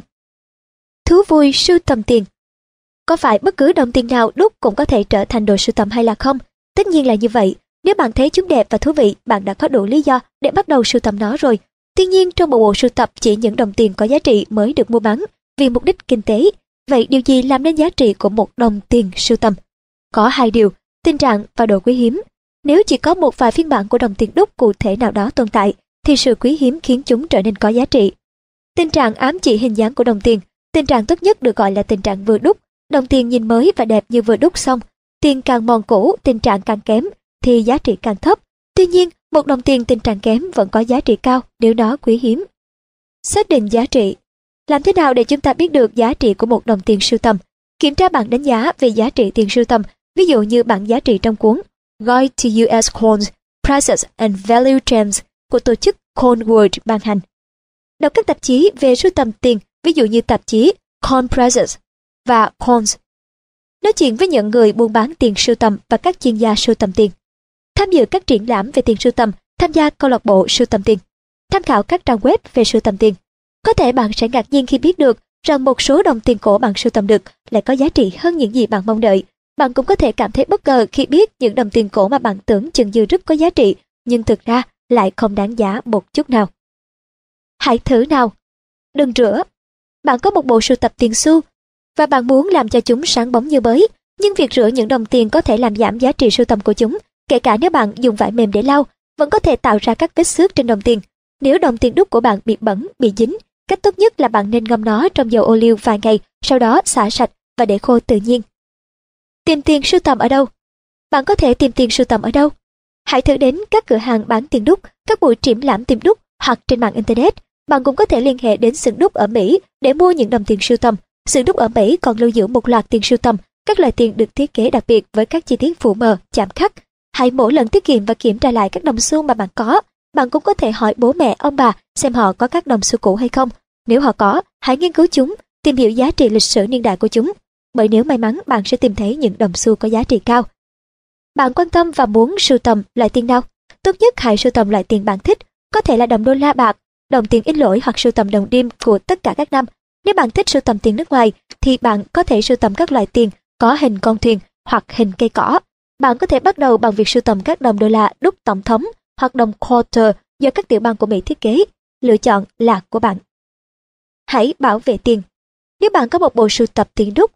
Thú vui sưu tầm tiền Có phải bất cứ đồng tiền nào đúc cũng có thể trở thành đồ sưu tầm hay là không? Tất nhiên là như vậy. Nếu bạn thấy chúng đẹp và thú vị, bạn đã có đủ lý do để bắt đầu sưu tầm nó rồi. Tuy nhiên trong một bộ sưu tập chỉ những đồng tiền có giá trị mới được mua bán vì mục đích kinh tế. Vậy điều gì làm nên giá trị của một đồng tiền sưu tầm? Có hai điều, tình trạng và độ quý hiếm. Nếu chỉ có một vài phiên bản của đồng tiền đúc cụ thể nào đó tồn tại, thì sự quý hiếm khiến chúng trở nên có giá trị. Tình trạng ám chỉ hình dáng của đồng tiền, tình trạng tốt nhất được gọi là tình trạng vừa đúc, đồng tiền nhìn mới và đẹp như vừa đúc xong. Tiền càng mòn cũ, tình trạng càng kém, thì giá trị càng thấp. Tuy nhiên, một đồng tiền tình trạng kém vẫn có giá trị cao nếu nó quý hiếm. Xác định giá trị làm thế nào để chúng ta biết được giá trị của một đồng tiền sưu tầm? Kiểm tra bảng đánh giá về giá trị tiền sưu tầm, ví dụ như bảng giá trị trong cuốn Guide to US Coins, Prices and Value Trends của tổ chức Coin World ban hành. Đọc các tạp chí về sưu tầm tiền, ví dụ như tạp chí Coin Prices và Coins. Nói chuyện với những người buôn bán tiền sưu tầm và các chuyên gia sưu tầm tiền. Tham dự các triển lãm về tiền sưu tầm, tham gia câu lạc bộ sưu tầm tiền. Tham khảo các trang web về sưu tầm tiền. Có thể bạn sẽ ngạc nhiên khi biết được rằng một số đồng tiền cổ bạn sưu tầm được lại có giá trị hơn những gì bạn mong đợi bạn cũng có thể cảm thấy bất ngờ khi biết những đồng tiền cổ mà bạn tưởng chừng như rất có giá trị, nhưng thực ra lại không đáng giá một chút nào. Hãy thử nào. Đừng rửa. Bạn có một bộ sưu tập tiền xu và bạn muốn làm cho chúng sáng bóng như mới, nhưng việc rửa những đồng tiền có thể làm giảm giá trị sưu tầm của chúng, kể cả nếu bạn dùng vải mềm để lau, vẫn có thể tạo ra các vết xước trên đồng tiền. Nếu đồng tiền đúc của bạn bị bẩn, bị dính, cách tốt nhất là bạn nên ngâm nó trong dầu ô liu vài ngày, sau đó xả sạch và để khô tự nhiên. Tìm tiền sưu tầm ở đâu? Bạn có thể tìm tiền sưu tầm ở đâu? Hãy thử đến các cửa hàng bán tiền đúc, các buổi triển lãm tiền đúc hoặc trên mạng Internet. Bạn cũng có thể liên hệ đến xưởng đúc ở Mỹ để mua những đồng tiền sưu tầm. Xưởng đúc ở Mỹ còn lưu giữ một loạt tiền sưu tầm, các loại tiền được thiết kế đặc biệt với các chi tiết phụ mờ, chạm khắc. Hãy mỗi lần tiết kiệm và kiểm tra lại các đồng xu mà bạn có. Bạn cũng có thể hỏi bố mẹ, ông bà xem họ có các đồng xu cũ hay không. Nếu họ có, hãy nghiên cứu chúng, tìm hiểu giá trị lịch sử niên đại của chúng bởi nếu may mắn bạn sẽ tìm thấy những đồng xu có giá trị cao. Bạn quan tâm và muốn sưu tầm loại tiền nào? Tốt nhất hãy sưu tầm loại tiền bạn thích, có thể là đồng đô la bạc, đồng tiền ít lỗi hoặc sưu tầm đồng đêm của tất cả các năm. Nếu bạn thích sưu tầm tiền nước ngoài, thì bạn có thể sưu tầm các loại tiền có hình con thuyền hoặc hình cây cỏ. Bạn có thể bắt đầu bằng việc sưu tầm các đồng đô la đúc tổng thống hoặc đồng quarter do các tiểu bang của Mỹ thiết kế. Lựa chọn là của bạn. Hãy bảo vệ tiền. Nếu bạn có một bộ sưu tập tiền đúc,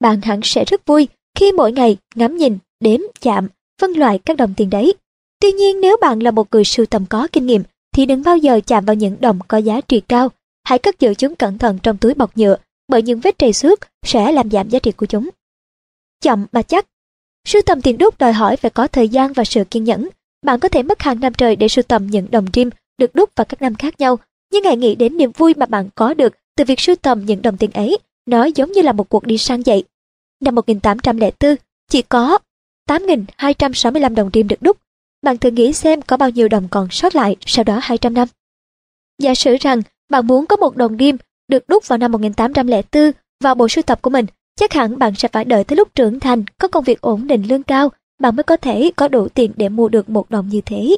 bạn hẳn sẽ rất vui khi mỗi ngày ngắm nhìn, đếm, chạm, phân loại các đồng tiền đấy. Tuy nhiên nếu bạn là một người sưu tầm có kinh nghiệm thì đừng bao giờ chạm vào những đồng có giá trị cao. Hãy cất giữ chúng cẩn thận trong túi bọc nhựa bởi những vết trầy xước sẽ làm giảm giá trị của chúng. Chậm mà chắc Sưu tầm tiền đúc đòi hỏi phải có thời gian và sự kiên nhẫn. Bạn có thể mất hàng năm trời để sưu tầm những đồng rim được đúc vào các năm khác nhau, nhưng hãy nghĩ đến niềm vui mà bạn có được từ việc sưu tầm những đồng tiền ấy. Nó giống như là một cuộc đi sang dậy. Năm 1804, chỉ có 8.265 đồng rim được đúc. Bạn thử nghĩ xem có bao nhiêu đồng còn sót lại sau đó 200 năm. Giả sử rằng bạn muốn có một đồng rim được đúc vào năm 1804 vào bộ sưu tập của mình, chắc hẳn bạn sẽ phải đợi tới lúc trưởng thành, có công việc ổn định lương cao, bạn mới có thể có đủ tiền để mua được một đồng như thế.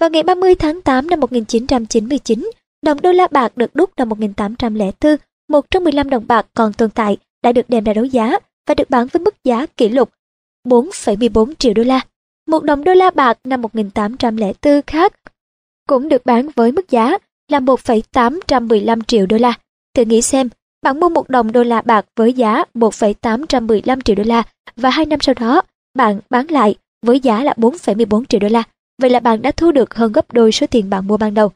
Vào ngày 30 tháng 8 năm 1999, đồng đô la bạc được đúc năm 1804, một trong 15 đồng bạc còn tồn tại đã được đem ra đấu giá và được bán với mức giá kỷ lục 4,14 triệu đô la. Một đồng đô la bạc năm 1804 khác cũng được bán với mức giá là 1,815 triệu đô la. Thử nghĩ xem, bạn mua một đồng đô la bạc với giá 1,815 triệu đô la và hai năm sau đó bạn bán lại với giá là 4,14 triệu đô la. Vậy là bạn đã thu được hơn gấp đôi số tiền bạn mua ban đầu.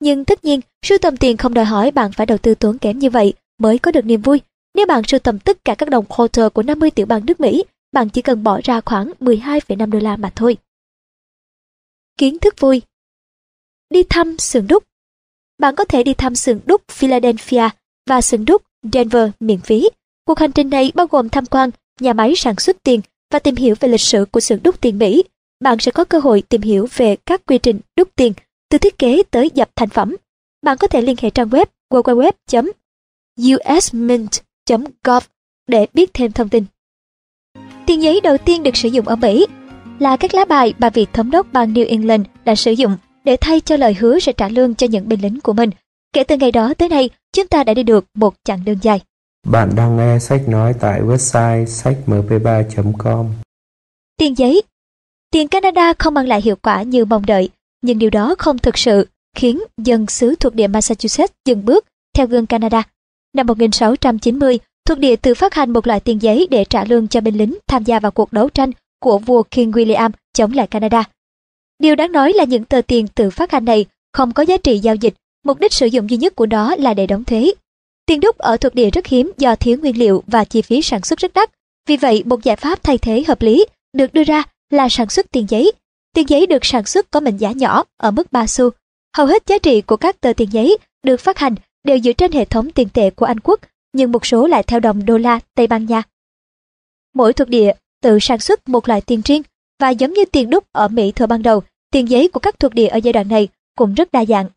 Nhưng tất nhiên, sưu tầm tiền không đòi hỏi bạn phải đầu tư tốn kém như vậy mới có được niềm vui. Nếu bạn sưu tầm tất cả các đồng quarter của 50 tiểu bang nước Mỹ, bạn chỉ cần bỏ ra khoảng 12,5 đô la mà thôi. Kiến thức vui Đi thăm sườn đúc Bạn có thể đi thăm sườn đúc Philadelphia và sườn đúc Denver miễn phí. Cuộc hành trình này bao gồm tham quan nhà máy sản xuất tiền và tìm hiểu về lịch sử của xưởng đúc tiền Mỹ. Bạn sẽ có cơ hội tìm hiểu về các quy trình đúc tiền từ thiết kế tới dập thành phẩm. Bạn có thể liên hệ trang web www.usmint.gov để biết thêm thông tin. Tiền giấy đầu tiên được sử dụng ở Mỹ là các lá bài mà vị thống đốc bang New England đã sử dụng để thay cho lời hứa sẽ trả lương cho những binh lính của mình. Kể từ ngày đó tới nay, chúng ta đã đi được một chặng đường dài. Bạn đang nghe sách nói tại website sách.mp3.com. Tiền giấy Tiền Canada không mang lại hiệu quả như mong đợi, nhưng điều đó không thực sự khiến dân xứ thuộc địa Massachusetts dừng bước theo gương Canada. Năm 1690, thuộc địa tự phát hành một loại tiền giấy để trả lương cho binh lính tham gia vào cuộc đấu tranh của vua King William chống lại Canada. Điều đáng nói là những tờ tiền tự phát hành này không có giá trị giao dịch Mục đích sử dụng duy nhất của nó là để đóng thuế. Tiền đúc ở thuộc địa rất hiếm do thiếu nguyên liệu và chi phí sản xuất rất đắt. Vì vậy, một giải pháp thay thế hợp lý được đưa ra là sản xuất tiền giấy. Tiền giấy được sản xuất có mệnh giá nhỏ ở mức 3 xu. Hầu hết giá trị của các tờ tiền giấy được phát hành đều dựa trên hệ thống tiền tệ của Anh quốc, nhưng một số lại theo đồng đô la Tây Ban Nha. Mỗi thuộc địa tự sản xuất một loại tiền riêng và giống như tiền đúc ở Mỹ thời ban đầu, tiền giấy của các thuộc địa ở giai đoạn này cũng rất đa dạng.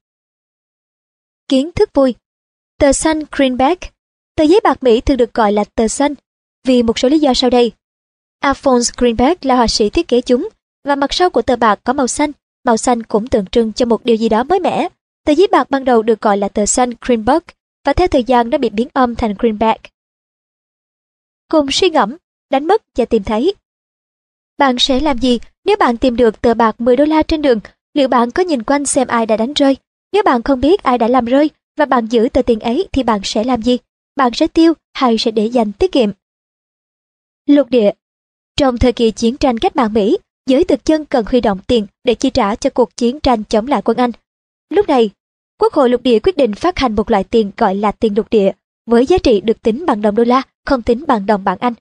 Kiến thức vui Tờ xanh Greenback Tờ giấy bạc Mỹ thường được gọi là tờ xanh vì một số lý do sau đây. Alphonse Greenback là họa sĩ thiết kế chúng và mặt sau của tờ bạc có màu xanh. Màu xanh cũng tượng trưng cho một điều gì đó mới mẻ. Tờ giấy bạc ban đầu được gọi là tờ xanh Greenback và theo thời gian nó bị biến âm thành Greenback. Cùng suy ngẫm, đánh mất và tìm thấy. Bạn sẽ làm gì nếu bạn tìm được tờ bạc 10 đô la trên đường? Liệu bạn có nhìn quanh xem ai đã đánh rơi? Nếu bạn không biết ai đã làm rơi và bạn giữ tờ tiền ấy thì bạn sẽ làm gì? Bạn sẽ tiêu hay sẽ để dành tiết kiệm? Lục địa Trong thời kỳ chiến tranh cách mạng Mỹ, giới thực dân cần huy động tiền để chi trả cho cuộc chiến tranh chống lại quân Anh. Lúc này, Quốc hội lục địa quyết định phát hành một loại tiền gọi là tiền lục địa, với giá trị được tính bằng đồng đô la, không tính bằng đồng bảng Anh.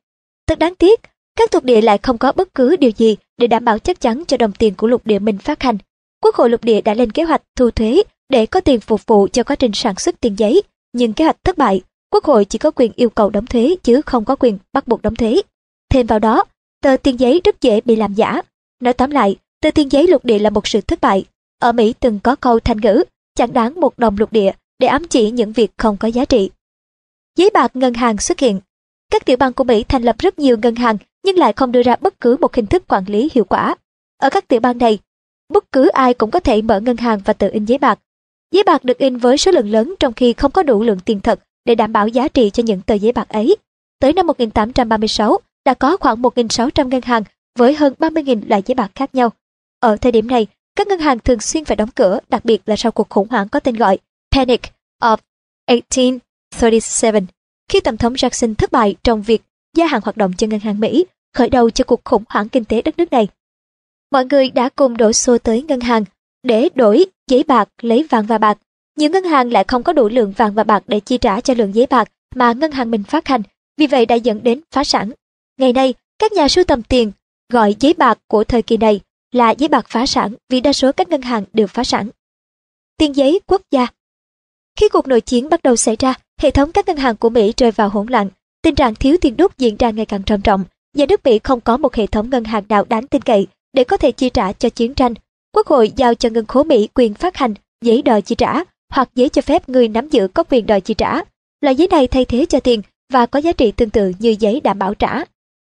Thật đáng tiếc, các thuộc địa lại không có bất cứ điều gì để đảm bảo chắc chắn cho đồng tiền của lục địa mình phát hành. Quốc hội lục địa đã lên kế hoạch thu thuế để có tiền phục vụ cho quá trình sản xuất tiền giấy, nhưng kế hoạch thất bại, Quốc hội chỉ có quyền yêu cầu đóng thuế chứ không có quyền bắt buộc đóng thuế. Thêm vào đó, tờ tiền giấy rất dễ bị làm giả. Nói tóm lại, tờ tiền giấy lục địa là một sự thất bại. Ở Mỹ từng có câu thành ngữ, chẳng đáng một đồng lục địa để ám chỉ những việc không có giá trị. Giấy bạc ngân hàng xuất hiện. Các tiểu bang của Mỹ thành lập rất nhiều ngân hàng nhưng lại không đưa ra bất cứ một hình thức quản lý hiệu quả. Ở các tiểu bang này, bất cứ ai cũng có thể mở ngân hàng và tự in giấy bạc. Giấy bạc được in với số lượng lớn trong khi không có đủ lượng tiền thật để đảm bảo giá trị cho những tờ giấy bạc ấy. Tới năm 1836, đã có khoảng 1.600 ngân hàng với hơn 30.000 loại giấy bạc khác nhau. Ở thời điểm này, các ngân hàng thường xuyên phải đóng cửa, đặc biệt là sau cuộc khủng hoảng có tên gọi Panic of 1837, khi Tổng thống Jackson thất bại trong việc gia hạn hoạt động cho ngân hàng Mỹ, khởi đầu cho cuộc khủng hoảng kinh tế đất nước này. Mọi người đã cùng đổ xô tới ngân hàng để đổi giấy bạc lấy vàng và bạc. Nhiều ngân hàng lại không có đủ lượng vàng và bạc để chi trả cho lượng giấy bạc mà ngân hàng mình phát hành, vì vậy đã dẫn đến phá sản. Ngày nay, các nhà sưu tầm tiền gọi giấy bạc của thời kỳ này là giấy bạc phá sản vì đa số các ngân hàng đều phá sản. Tiền giấy quốc gia Khi cuộc nội chiến bắt đầu xảy ra, hệ thống các ngân hàng của Mỹ rơi vào hỗn loạn. Tình trạng thiếu tiền đúc diễn ra ngày càng trầm trọng. Nhà nước Mỹ không có một hệ thống ngân hàng nào đáng tin cậy để có thể chi trả cho chiến tranh. Quốc hội giao cho ngân khố Mỹ quyền phát hành giấy đòi chi trả hoặc giấy cho phép người nắm giữ có quyền đòi chi trả. Loại giấy này thay thế cho tiền và có giá trị tương tự như giấy đảm bảo trả.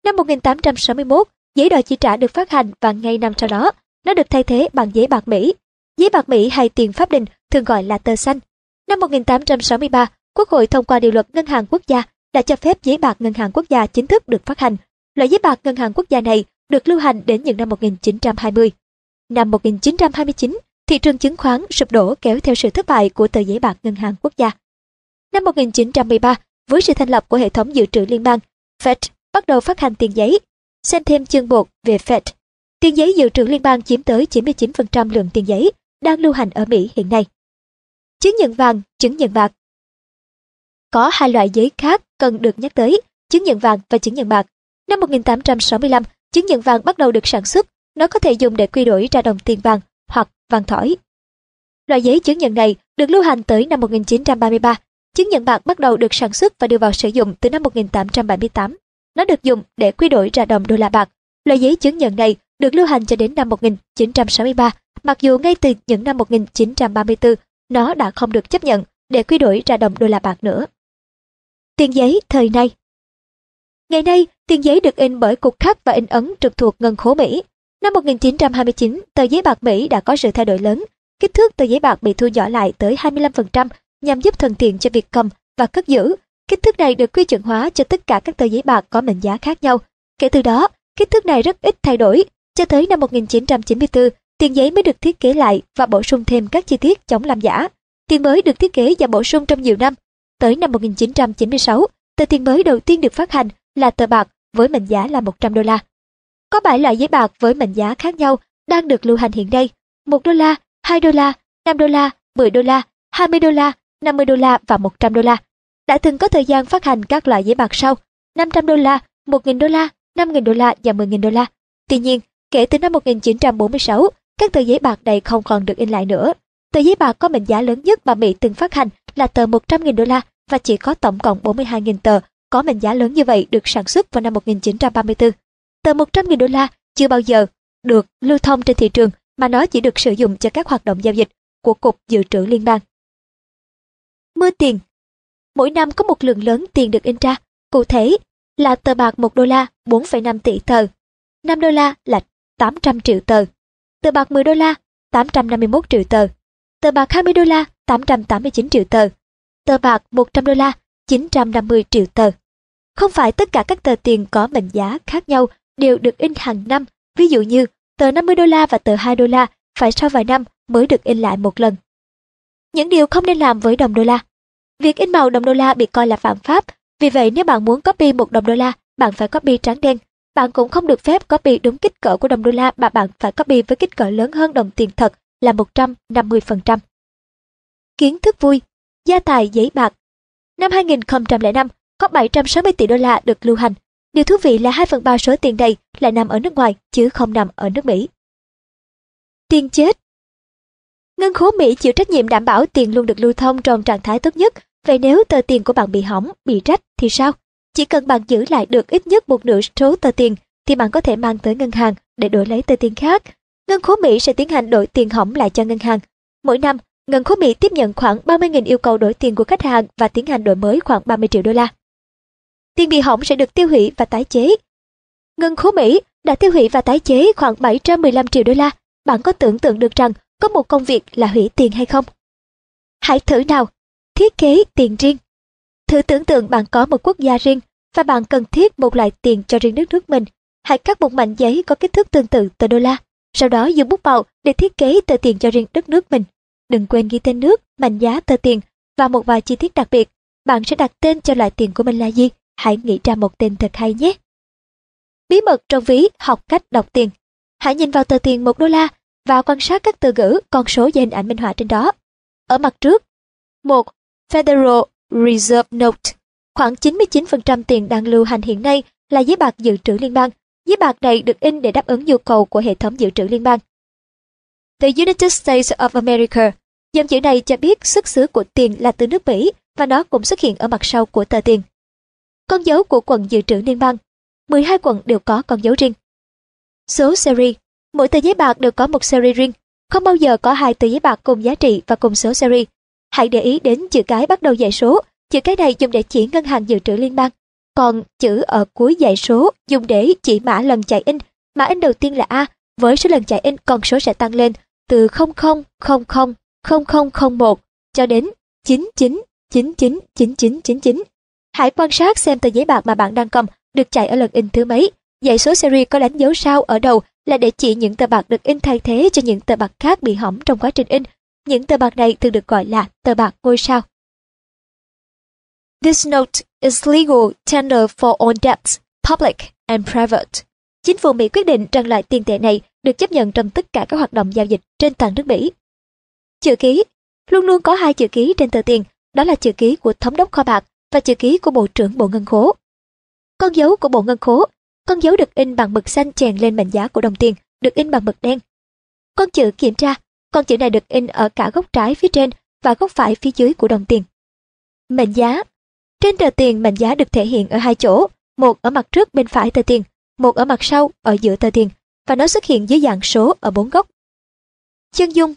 Năm 1861, giấy đòi chi trả được phát hành và ngay năm sau đó, nó được thay thế bằng giấy bạc Mỹ. Giấy bạc Mỹ hay tiền pháp định thường gọi là tờ xanh. Năm 1863, Quốc hội thông qua điều luật Ngân hàng Quốc gia đã cho phép giấy bạc Ngân hàng Quốc gia chính thức được phát hành. Loại giấy bạc Ngân hàng Quốc gia này được lưu hành đến những năm 1920. Năm 1929, thị trường chứng khoán sụp đổ kéo theo sự thất bại của tờ giấy bạc Ngân hàng Quốc gia. Năm 1913, với sự thành lập của hệ thống dự trữ liên bang, Fed bắt đầu phát hành tiền giấy. Xem thêm chương 1 về Fed. Tiền giấy dự trữ liên bang chiếm tới 99% lượng tiền giấy đang lưu hành ở Mỹ hiện nay. Chứng nhận vàng, chứng nhận bạc Có hai loại giấy khác cần được nhắc tới, chứng nhận vàng và chứng nhận bạc. Năm 1865, chứng nhận vàng bắt đầu được sản xuất, nó có thể dùng để quy đổi ra đồng tiền vàng hoặc vàng thỏi. Loại giấy chứng nhận này được lưu hành tới năm 1933 Chứng nhận bạc bắt đầu được sản xuất và đưa vào sử dụng từ năm 1878. Nó được dùng để quy đổi ra đồng đô la bạc. Loại giấy chứng nhận này được lưu hành cho đến năm 1963, mặc dù ngay từ những năm 1934, nó đã không được chấp nhận để quy đổi ra đồng đô la bạc nữa. Tiền giấy thời nay Ngày nay, tiền giấy được in bởi Cục Khắc và in ấn trực thuộc Ngân khố Mỹ. Năm 1929, tờ giấy bạc Mỹ đã có sự thay đổi lớn. Kích thước tờ giấy bạc bị thu nhỏ lại tới 25% nhằm giúp thuận tiện cho việc cầm và cất giữ. Kích thước này được quy chuẩn hóa cho tất cả các tờ giấy bạc có mệnh giá khác nhau. Kể từ đó, kích thước này rất ít thay đổi. Cho tới năm 1994, tiền giấy mới được thiết kế lại và bổ sung thêm các chi tiết chống làm giả. Tiền mới được thiết kế và bổ sung trong nhiều năm. Tới năm 1996, tờ tiền mới đầu tiên được phát hành là tờ bạc với mệnh giá là 100 đô la. Có 7 loại giấy bạc với mệnh giá khác nhau đang được lưu hành hiện nay. 1 đô la, 2 đô la, 5 đô la, 10 đô la, 20 đô la, 50 đô la và 100 đô la. Đã từng có thời gian phát hành các loại giấy bạc sau 500 đô la, 1.000 đô la, 5.000 đô la và 10.000 đô la. Tuy nhiên, kể từ năm 1946, các tờ giấy bạc này không còn được in lại nữa. Tờ giấy bạc có mệnh giá lớn nhất mà Mỹ từng phát hành là tờ 100.000 đô la và chỉ có tổng cộng 42.000 tờ có mệnh giá lớn như vậy được sản xuất vào năm 1934. Tờ 100.000 đô la chưa bao giờ được lưu thông trên thị trường mà nó chỉ được sử dụng cho các hoạt động giao dịch của Cục Dự trữ Liên bang. Mưa tiền Mỗi năm có một lượng lớn tiền được in ra, cụ thể là tờ bạc 1 đô la 4,5 tỷ tờ, 5 đô la là 800 triệu tờ, tờ bạc 10 đô la 851 triệu tờ, tờ bạc 20 đô la 889 triệu tờ, tờ bạc 100 đô la 950 triệu tờ. Không phải tất cả các tờ tiền có mệnh giá khác nhau đều được in hàng năm, ví dụ như tờ 50 đô la và tờ 2 đô la phải sau vài năm mới được in lại một lần. Những điều không nên làm với đồng đô la. Việc in màu đồng đô la bị coi là phạm pháp, vì vậy nếu bạn muốn copy một đồng đô la, bạn phải copy trắng đen. Bạn cũng không được phép copy đúng kích cỡ của đồng đô la mà bạn phải copy với kích cỡ lớn hơn đồng tiền thật là 150%. Kiến thức vui, gia tài giấy bạc. Năm 2005, có 760 tỷ đô la được lưu hành. Điều thú vị là 2 phần 3 số tiền này lại nằm ở nước ngoài chứ không nằm ở nước Mỹ. Tiền chết Ngân khố Mỹ chịu trách nhiệm đảm bảo tiền luôn được lưu thông trong trạng thái tốt nhất. Vậy nếu tờ tiền của bạn bị hỏng, bị rách thì sao? Chỉ cần bạn giữ lại được ít nhất một nửa số tờ tiền thì bạn có thể mang tới ngân hàng để đổi lấy tờ tiền khác. Ngân khố Mỹ sẽ tiến hành đổi tiền hỏng lại cho ngân hàng. Mỗi năm, ngân khố Mỹ tiếp nhận khoảng 30.000 yêu cầu đổi tiền của khách hàng và tiến hành đổi mới khoảng 30 triệu đô la. Tiền bị hỏng sẽ được tiêu hủy và tái chế. Ngân khố Mỹ đã tiêu hủy và tái chế khoảng 715 triệu đô la. Bạn có tưởng tượng được rằng có một công việc là hủy tiền hay không? Hãy thử nào, thiết kế tiền riêng. Thử tưởng tượng bạn có một quốc gia riêng và bạn cần thiết một loại tiền cho riêng đất nước mình. Hãy cắt một mảnh giấy có kích thước tương tự tờ đô la, sau đó dùng bút màu để thiết kế tờ tiền cho riêng đất nước mình. Đừng quên ghi tên nước, mệnh giá tờ tiền và một vài chi tiết đặc biệt. Bạn sẽ đặt tên cho loại tiền của mình là gì? Hãy nghĩ ra một tên thật hay nhé. Bí mật trong ví học cách đọc tiền. Hãy nhìn vào tờ tiền một đô la và quan sát các từ ngữ, con số và hình ảnh minh họa trên đó. Ở mặt trước, một Federal Reserve Note. Khoảng 99% tiền đang lưu hành hiện nay là giấy bạc dự trữ liên bang. Giấy bạc này được in để đáp ứng nhu cầu của hệ thống dự trữ liên bang. The United States of America. Dòng chữ này cho biết xuất xứ của tiền là từ nước Mỹ và nó cũng xuất hiện ở mặt sau của tờ tiền. Con dấu của quận dự trữ liên bang. 12 quận đều có con dấu riêng. Số series. Mỗi tờ giấy bạc đều có một series riêng. Không bao giờ có hai tờ giấy bạc cùng giá trị và cùng số series. Hãy để ý đến chữ cái bắt đầu dãy số. Chữ cái này dùng để chỉ ngân hàng dự trữ liên bang. Còn chữ ở cuối dãy số dùng để chỉ mã lần chạy in. Mã in đầu tiên là A. Với số lần chạy in, con số sẽ tăng lên từ 0000 0001 cho đến 99 99 99 99. Hãy quan sát xem tờ giấy bạc mà bạn đang cầm được chạy ở lần in thứ mấy. Dãy số series có đánh dấu sao ở đầu là để chỉ những tờ bạc được in thay thế cho những tờ bạc khác bị hỏng trong quá trình in. Những tờ bạc này thường được gọi là tờ bạc ngôi sao. This note is legal tender for all debts, public and private. Chính phủ Mỹ quyết định rằng loại tiền tệ này được chấp nhận trong tất cả các hoạt động giao dịch trên toàn nước Mỹ. Chữ ký Luôn luôn có hai chữ ký trên tờ tiền, đó là chữ ký của thống đốc kho bạc và chữ ký của Bộ trưởng Bộ Ngân khố. Con dấu của Bộ Ngân khố, con dấu được in bằng mực xanh chèn lên mệnh giá của đồng tiền, được in bằng mực đen. Con chữ kiểm tra, con chữ này được in ở cả góc trái phía trên và góc phải phía dưới của đồng tiền. Mệnh giá Trên tờ tiền mệnh giá được thể hiện ở hai chỗ, một ở mặt trước bên phải tờ tiền, một ở mặt sau ở giữa tờ tiền, và nó xuất hiện dưới dạng số ở bốn góc. Chân dung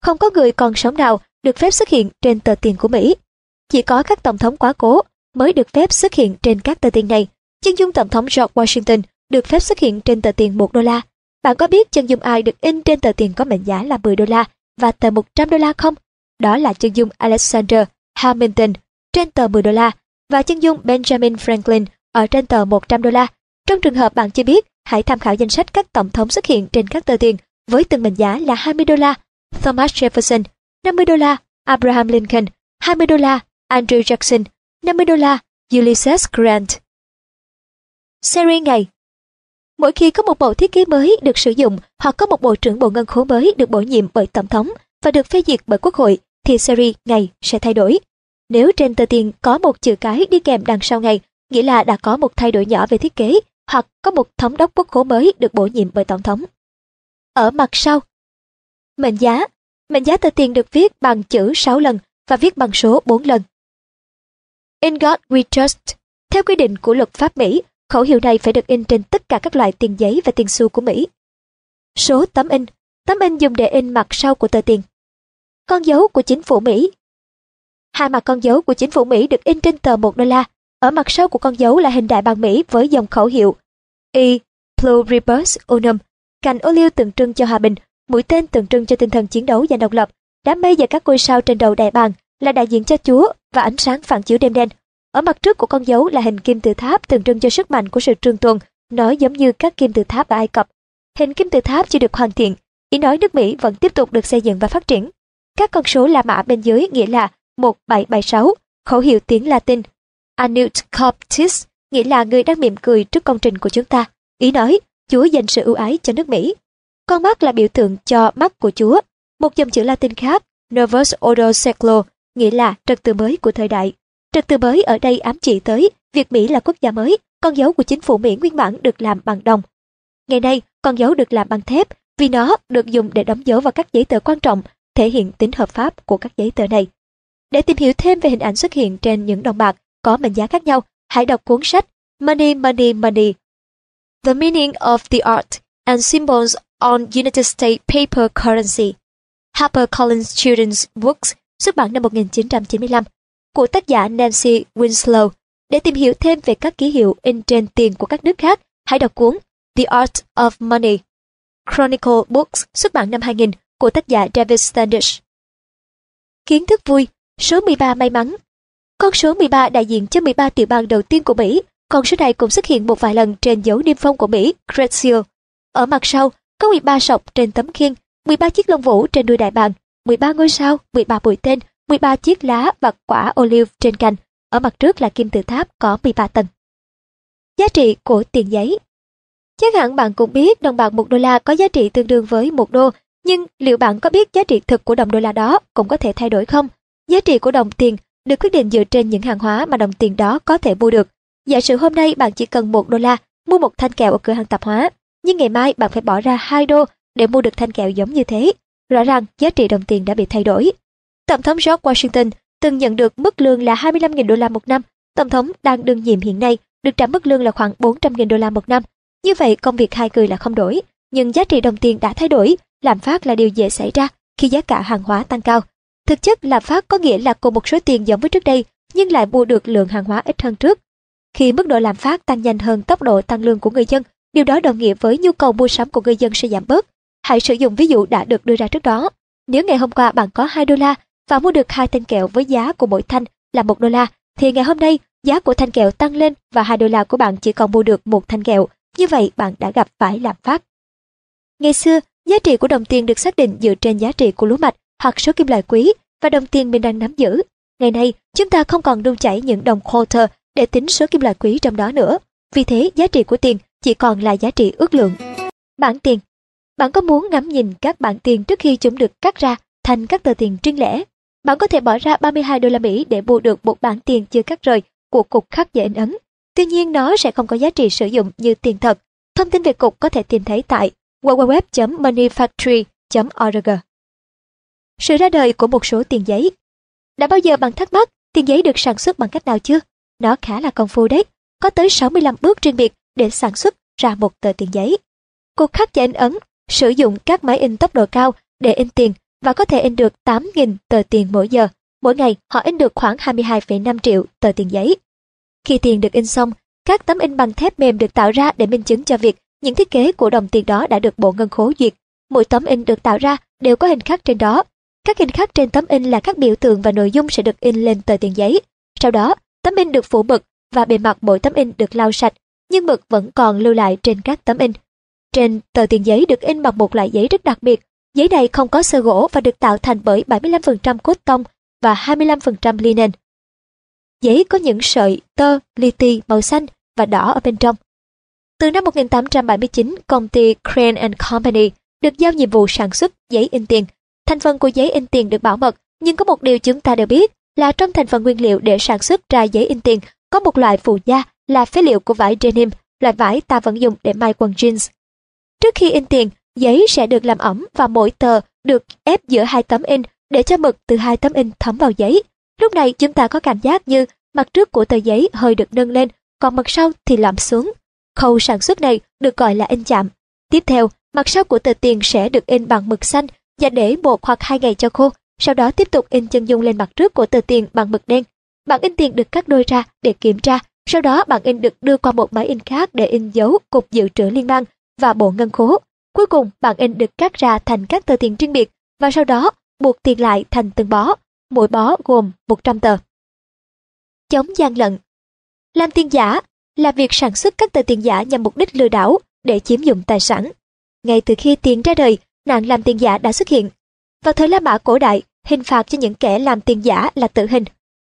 Không có người còn sống nào được phép xuất hiện trên tờ tiền của Mỹ. Chỉ có các tổng thống quá cố mới được phép xuất hiện trên các tờ tiền này. Chân dung tổng thống George Washington được phép xuất hiện trên tờ tiền 1 đô la. Bạn có biết chân dung ai được in trên tờ tiền có mệnh giá là 10 đô la và tờ 100 đô la không? Đó là chân dung Alexander Hamilton trên tờ 10 đô la và chân dung Benjamin Franklin ở trên tờ 100 đô la. Trong trường hợp bạn chưa biết, hãy tham khảo danh sách các tổng thống xuất hiện trên các tờ tiền với từng mệnh giá là 20 đô la. Thomas Jefferson, 50 đô la, Abraham Lincoln, 20 đô la, Andrew Jackson, 50 đô la, Ulysses Grant. Series ngày Mỗi khi có một bộ thiết kế mới được sử dụng hoặc có một bộ trưởng bộ ngân khố mới được bổ nhiệm bởi tổng thống và được phê duyệt bởi quốc hội thì series ngày sẽ thay đổi. Nếu trên tờ tiền có một chữ cái đi kèm đằng sau ngày, nghĩa là đã có một thay đổi nhỏ về thiết kế hoặc có một thống đốc quốc khố mới được bổ nhiệm bởi tổng thống. Ở mặt sau, mệnh giá. Mệnh giá tờ tiền được viết bằng chữ 6 lần và viết bằng số 4 lần. In God We Trust. Theo quy định của luật pháp Mỹ, khẩu hiệu này phải được in trên tất cả các loại tiền giấy và tiền xu của Mỹ. Số tấm in. Tấm in dùng để in mặt sau của tờ tiền. Con dấu của chính phủ Mỹ. Hai mặt con dấu của chính phủ Mỹ được in trên tờ 1 đô la. Ở mặt sau của con dấu là hình đại bàng Mỹ với dòng khẩu hiệu E pluribus unum, cành ô liu tượng trưng cho hòa bình, mũi tên tượng trưng cho tinh thần chiến đấu và độc lập, đám mây và các ngôi sao trên đầu đại bàng là đại diện cho Chúa và ánh sáng phản chiếu đêm đen. Ở mặt trước của con dấu là hình kim tự tháp tượng trưng cho sức mạnh của sự trường tồn, nói giống như các kim tự tháp ở Ai Cập. Hình kim tự tháp chưa được hoàn thiện, ý nói nước Mỹ vẫn tiếp tục được xây dựng và phát triển. Các con số La Mã bên dưới nghĩa là 1776, khẩu hiệu tiếng Latin. Anut Coptis, nghĩa là người đang mỉm cười trước công trình của chúng ta. Ý nói, Chúa dành sự ưu ái cho nước Mỹ. Con mắt là biểu tượng cho mắt của Chúa. Một dòng chữ Latin khác, Novus Ordo Seclo, nghĩa là trật tự mới của thời đại. Trật tự mới ở đây ám chỉ tới việc Mỹ là quốc gia mới, con dấu của chính phủ Mỹ nguyên bản được làm bằng đồng. Ngày nay, con dấu được làm bằng thép vì nó được dùng để đóng dấu vào các giấy tờ quan trọng, thể hiện tính hợp pháp của các giấy tờ này. Để tìm hiểu thêm về hình ảnh xuất hiện trên những đồng bạc có mệnh giá khác nhau, hãy đọc cuốn sách Money, Money, Money. The Meaning of the Art and Symbols on United States Paper Currency. HarperCollins Children's Books, xuất bản năm 1995, của tác giả Nancy Winslow. Để tìm hiểu thêm về các ký hiệu in trên tiền của các nước khác, hãy đọc cuốn The Art of Money. Chronicle Books, xuất bản năm 2000, của tác giả David Standish. Kiến thức vui, số 13 may mắn. Con số 13 đại diện cho 13 tiểu bang đầu tiên của Mỹ Con số này cũng xuất hiện một vài lần trên dấu niêm phong của Mỹ, Great Seal. Ở mặt sau, có 13 sọc trên tấm khiên, 13 chiếc lông vũ trên đuôi đại bàng, 13 ngôi sao, 13 bụi tên, 13 chiếc lá và quả olive trên cành. Ở mặt trước là kim tự tháp có 13 tầng. Giá trị của tiền giấy Chắc hẳn bạn cũng biết đồng bạc 1 đô la có giá trị tương đương với 1 đô, nhưng liệu bạn có biết giá trị thực của đồng đô la đó cũng có thể thay đổi không? Giá trị của đồng tiền được quyết định dựa trên những hàng hóa mà đồng tiền đó có thể mua được. Giả sử hôm nay bạn chỉ cần 1 đô la mua một thanh kẹo ở cửa hàng tạp hóa, nhưng ngày mai bạn phải bỏ ra 2 đô để mua được thanh kẹo giống như thế. Rõ ràng giá trị đồng tiền đã bị thay đổi. Tổng thống George Washington từng nhận được mức lương là 25.000 đô la một năm. Tổng thống đang đương nhiệm hiện nay được trả mức lương là khoảng 400.000 đô la một năm. Như vậy công việc hai người là không đổi, nhưng giá trị đồng tiền đã thay đổi, làm phát là điều dễ xảy ra khi giá cả hàng hóa tăng cao. Thực chất lạm phát có nghĩa là cùng một số tiền giống với trước đây, nhưng lại mua được lượng hàng hóa ít hơn trước. Khi mức độ lạm phát tăng nhanh hơn tốc độ tăng lương của người dân, điều đó đồng nghĩa với nhu cầu mua sắm của người dân sẽ giảm bớt. Hãy sử dụng ví dụ đã được đưa ra trước đó. Nếu ngày hôm qua bạn có 2 đô la và mua được hai thanh kẹo với giá của mỗi thanh là 1 đô la, thì ngày hôm nay giá của thanh kẹo tăng lên và 2 đô la của bạn chỉ còn mua được một thanh kẹo. Như vậy bạn đã gặp phải lạm phát. Ngày xưa, giá trị của đồng tiền được xác định dựa trên giá trị của lúa mạch hoặc số kim loại quý và đồng tiền mình đang nắm giữ. Ngày nay, chúng ta không còn đun chảy những đồng quarter để tính số kim loại quý trong đó nữa. Vì thế, giá trị của tiền chỉ còn là giá trị ước lượng. Bản tiền bạn có muốn ngắm nhìn các bản tiền trước khi chúng được cắt ra thành các tờ tiền riêng lẻ? Bạn có thể bỏ ra 32 đô la Mỹ để mua được một bản tiền chưa cắt rời của cục khắc và in ấn. Tuy nhiên, nó sẽ không có giá trị sử dụng như tiền thật. Thông tin về cục có thể tìm thấy tại www.moneyfactory.org. Sự ra đời của một số tiền giấy Đã bao giờ bạn thắc mắc tiền giấy được sản xuất bằng cách nào chưa? Nó khá là công phu đấy. Có tới 65 bước riêng biệt để sản xuất ra một tờ tiền giấy. Cục khắc và in ấn sử dụng các máy in tốc độ cao để in tiền và có thể in được 8.000 tờ tiền mỗi giờ. Mỗi ngày họ in được khoảng 22,5 triệu tờ tiền giấy. Khi tiền được in xong, các tấm in bằng thép mềm được tạo ra để minh chứng cho việc những thiết kế của đồng tiền đó đã được Bộ Ngân khố duyệt. Mỗi tấm in được tạo ra đều có hình khắc trên đó. Các hình khắc trên tấm in là các biểu tượng và nội dung sẽ được in lên tờ tiền giấy. Sau đó, tấm in được phủ mực và bề mặt mỗi tấm in được lau sạch, nhưng mực vẫn còn lưu lại trên các tấm in. Trên tờ tiền giấy được in bằng một loại giấy rất đặc biệt. Giấy này không có sơ gỗ và được tạo thành bởi 75% cốt tông và 25% linen. Giấy có những sợi tơ li ti màu xanh và đỏ ở bên trong. Từ năm 1879, công ty Crane and Company được giao nhiệm vụ sản xuất giấy in tiền. Thành phần của giấy in tiền được bảo mật, nhưng có một điều chúng ta đều biết là trong thành phần nguyên liệu để sản xuất ra giấy in tiền có một loại phụ gia là phế liệu của vải denim, loại vải ta vẫn dùng để may quần jeans. Trước khi in tiền, giấy sẽ được làm ẩm và mỗi tờ được ép giữa hai tấm in để cho mực từ hai tấm in thấm vào giấy. Lúc này chúng ta có cảm giác như mặt trước của tờ giấy hơi được nâng lên, còn mặt sau thì lõm xuống. Khâu sản xuất này được gọi là in chạm. Tiếp theo, mặt sau của tờ tiền sẽ được in bằng mực xanh và để một hoặc hai ngày cho khô, sau đó tiếp tục in chân dung lên mặt trước của tờ tiền bằng mực đen. Bản in tiền được cắt đôi ra để kiểm tra, sau đó bản in được đưa qua một máy in khác để in dấu Cục Dự trữ Liên bang và Bộ Ngân khố. Cuối cùng, bản in được cắt ra thành các tờ tiền riêng biệt và sau đó buộc tiền lại thành từng bó, mỗi bó gồm 100 tờ. Chống gian lận Làm tiền giả là việc sản xuất các tờ tiền giả nhằm mục đích lừa đảo để chiếm dụng tài sản. Ngay từ khi tiền ra đời, nạn làm tiền giả đã xuất hiện. Vào thời La Mã cổ đại, hình phạt cho những kẻ làm tiền giả là tử hình.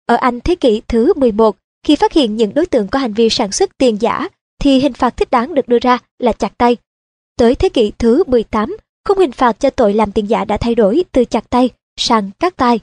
Ở Anh thế kỷ thứ 11, khi phát hiện những đối tượng có hành vi sản xuất tiền giả, thì hình phạt thích đáng được đưa ra là chặt tay. Tới thế kỷ thứ 18, khung hình phạt cho tội làm tiền giả đã thay đổi từ chặt tay sang cắt tay.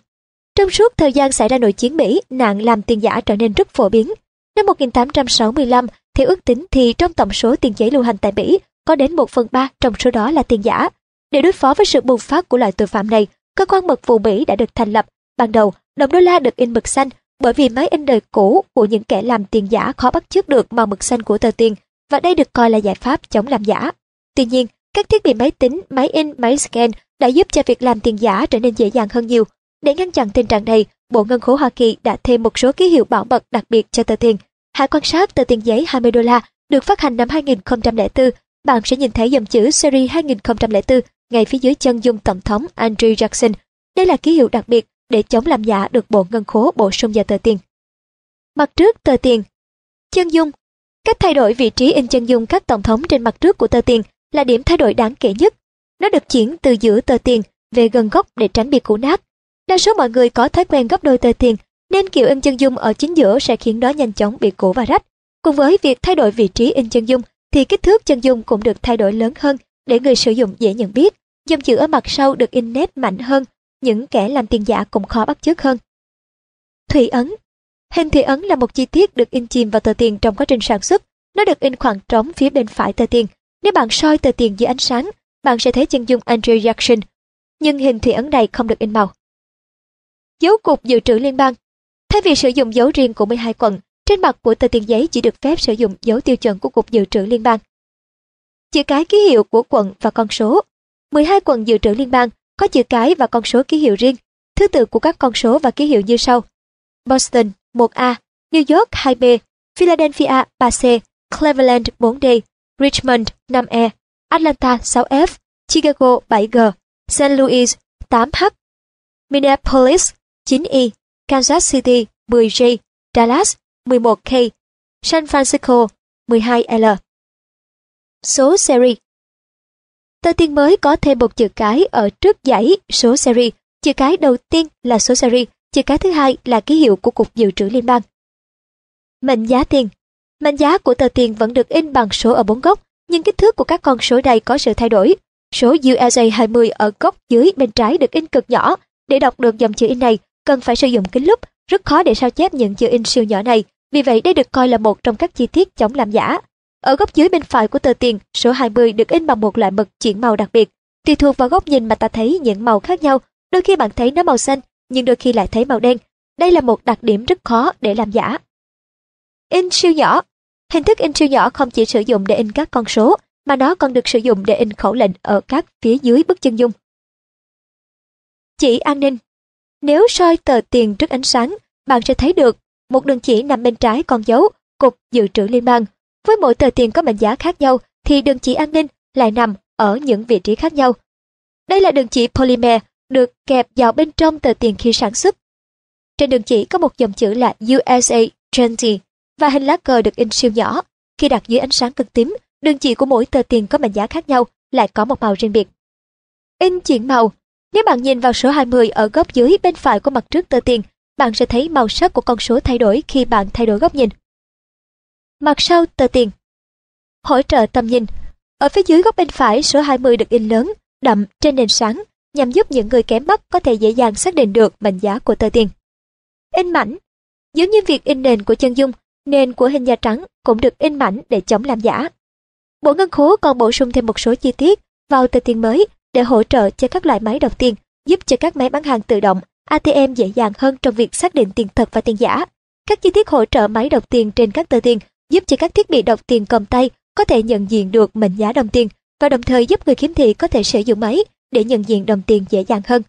Trong suốt thời gian xảy ra nội chiến Mỹ, nạn làm tiền giả trở nên rất phổ biến. Năm 1865, theo ước tính thì trong tổng số tiền giấy lưu hành tại Mỹ, có đến 1 phần 3 trong số đó là tiền giả. Để đối phó với sự bùng phát của loại tội phạm này, cơ quan mật vụ Mỹ đã được thành lập. Ban đầu, đồng đô la được in mực xanh bởi vì máy in đời cũ của những kẻ làm tiền giả khó bắt chước được màu mực xanh của tờ tiền và đây được coi là giải pháp chống làm giả. Tuy nhiên, các thiết bị máy tính, máy in, máy scan đã giúp cho việc làm tiền giả trở nên dễ dàng hơn nhiều. Để ngăn chặn tình trạng này, Bộ Ngân khố Hoa Kỳ đã thêm một số ký hiệu bảo mật đặc biệt cho tờ tiền. Hãy quan sát tờ tiền giấy 20 đô la được phát hành năm 2004. Bạn sẽ nhìn thấy dòng chữ series 2004 ngay phía dưới chân dung Tổng thống Andrew Jackson. Đây là ký hiệu đặc biệt để chống làm giả được Bộ Ngân khố bổ sung vào tờ tiền. Mặt trước tờ tiền Chân dung Cách thay đổi vị trí in chân dung các tổng thống trên mặt trước của tờ tiền là điểm thay đổi đáng kể nhất. Nó được chuyển từ giữa tờ tiền về gần góc để tránh bị cũ nát. Đa số mọi người có thói quen gấp đôi tờ tiền, nên kiểu in chân dung ở chính giữa sẽ khiến nó nhanh chóng bị cũ và rách. Cùng với việc thay đổi vị trí in chân dung, thì kích thước chân dung cũng được thay đổi lớn hơn để người sử dụng dễ nhận biết. Dòng chữ ở mặt sau được in nét mạnh hơn, những kẻ làm tiền giả cũng khó bắt chước hơn. Thủy ấn Hình thủy ấn là một chi tiết được in chìm vào tờ tiền trong quá trình sản xuất. Nó được in khoảng trống phía bên phải tờ tiền. Nếu bạn soi tờ tiền dưới ánh sáng, bạn sẽ thấy chân dung Andrew Jackson. Nhưng hình thủy ấn này không được in màu. Dấu cục dự trữ liên bang Thay vì sử dụng dấu riêng của 12 quận, trên mặt của tờ tiền giấy chỉ được phép sử dụng dấu tiêu chuẩn của Cục Dự trữ Liên bang. Chữ cái ký hiệu của quận và con số 12 quận dự trữ liên bang có chữ cái và con số ký hiệu riêng. Thứ tự của các con số và ký hiệu như sau. Boston 1A, New York 2B, Philadelphia 3C, Cleveland 4D, Richmond 5E, Atlanta 6F, Chicago 7G, St. Louis 8H, Minneapolis 9I, Kansas City 10J, Dallas 11K, San Francisco 12L. Số series Tờ tiền mới có thêm một chữ cái ở trước dãy số series. Chữ cái đầu tiên là số series, chữ cái thứ hai là ký hiệu của Cục Dự trữ Liên bang. Mệnh giá tiền Mệnh giá của tờ tiền vẫn được in bằng số ở bốn góc, nhưng kích thước của các con số này có sự thay đổi. Số USA 20 ở góc dưới bên trái được in cực nhỏ. Để đọc được dòng chữ in này, cần phải sử dụng kính lúp, rất khó để sao chép những chữ in siêu nhỏ này, vì vậy đây được coi là một trong các chi tiết chống làm giả. Ở góc dưới bên phải của tờ tiền, số 20 được in bằng một loại mực chuyển màu đặc biệt. Tùy thuộc vào góc nhìn mà ta thấy những màu khác nhau, đôi khi bạn thấy nó màu xanh, nhưng đôi khi lại thấy màu đen. Đây là một đặc điểm rất khó để làm giả. In siêu nhỏ Hình thức in siêu nhỏ không chỉ sử dụng để in các con số, mà nó còn được sử dụng để in khẩu lệnh ở các phía dưới bức chân dung. Chỉ an ninh Nếu soi tờ tiền trước ánh sáng, bạn sẽ thấy được một đường chỉ nằm bên trái con dấu, cục dự trữ liên bang. Với mỗi tờ tiền có mệnh giá khác nhau, thì đường chỉ an ninh lại nằm ở những vị trí khác nhau. Đây là đường chỉ polymer được kẹp vào bên trong tờ tiền khi sản xuất. Trên đường chỉ có một dòng chữ là USA 20 và hình lá cờ được in siêu nhỏ. Khi đặt dưới ánh sáng cực tím, đường chỉ của mỗi tờ tiền có mệnh giá khác nhau lại có một màu riêng biệt. In chuyển màu Nếu bạn nhìn vào số 20 ở góc dưới bên phải của mặt trước tờ tiền, bạn sẽ thấy màu sắc của con số thay đổi khi bạn thay đổi góc nhìn. Mặt sau tờ tiền Hỗ trợ tầm nhìn Ở phía dưới góc bên phải số 20 được in lớn, đậm trên nền sáng nhằm giúp những người kém mắt có thể dễ dàng xác định được mệnh giá của tờ tiền. In mảnh Giống như việc in nền của chân dung, nền của hình da trắng cũng được in mảnh để chống làm giả. Bộ ngân khố còn bổ sung thêm một số chi tiết vào tờ tiền mới để hỗ trợ cho các loại máy đọc tiền, giúp cho các máy bán hàng tự động ATM dễ dàng hơn trong việc xác định tiền thật và tiền giả. Các chi tiết hỗ trợ máy đọc tiền trên các tờ tiền giúp cho các thiết bị đọc tiền cầm tay có thể nhận diện được mệnh giá đồng tiền và đồng thời giúp người khiếm thị có thể sử dụng máy để nhận diện đồng tiền dễ dàng hơn.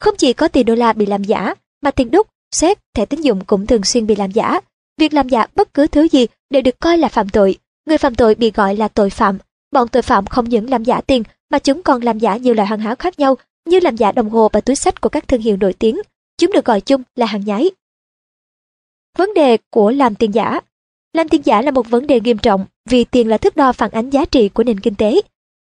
Không chỉ có tiền đô la bị làm giả, mà tiền đúc, xét, thẻ tín dụng cũng thường xuyên bị làm giả. Việc làm giả bất cứ thứ gì đều được coi là phạm tội. Người phạm tội bị gọi là tội phạm. Bọn tội phạm không những làm giả tiền mà chúng còn làm giả nhiều loại hàng hóa khác nhau như làm giả đồng hồ và túi sách của các thương hiệu nổi tiếng. Chúng được gọi chung là hàng nhái. Vấn đề của làm tiền giả làm tiền giả là một vấn đề nghiêm trọng vì tiền là thước đo phản ánh giá trị của nền kinh tế.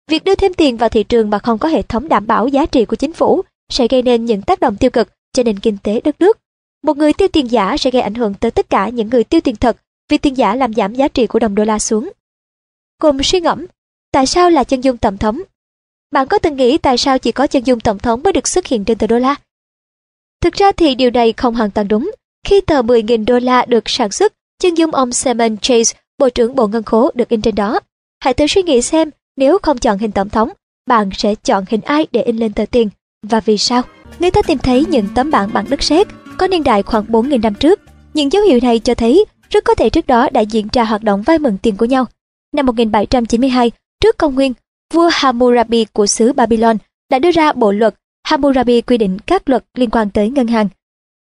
Việc đưa thêm tiền vào thị trường mà không có hệ thống đảm bảo giá trị của chính phủ sẽ gây nên những tác động tiêu cực cho nền kinh tế đất nước. Một người tiêu tiền giả sẽ gây ảnh hưởng tới tất cả những người tiêu tiền thật vì tiền giả làm giảm giá trị của đồng đô la xuống. Cùng suy ngẫm, tại sao là chân dung tổng thống bạn có từng nghĩ tại sao chỉ có chân dung tổng thống mới được xuất hiện trên tờ đô la? Thực ra thì điều này không hoàn toàn đúng. Khi tờ 10.000 đô la được sản xuất, chân dung ông Simon Chase, Bộ trưởng Bộ Ngân khố được in trên đó. Hãy thử suy nghĩ xem nếu không chọn hình tổng thống, bạn sẽ chọn hình ai để in lên tờ tiền và vì sao? Người ta tìm thấy những tấm bản bằng đất sét có niên đại khoảng 4.000 năm trước. Những dấu hiệu này cho thấy rất có thể trước đó đã diễn ra hoạt động vay mượn tiền của nhau. Năm 1792, trước công nguyên, vua Hammurabi của xứ Babylon đã đưa ra bộ luật Hammurabi quy định các luật liên quan tới ngân hàng.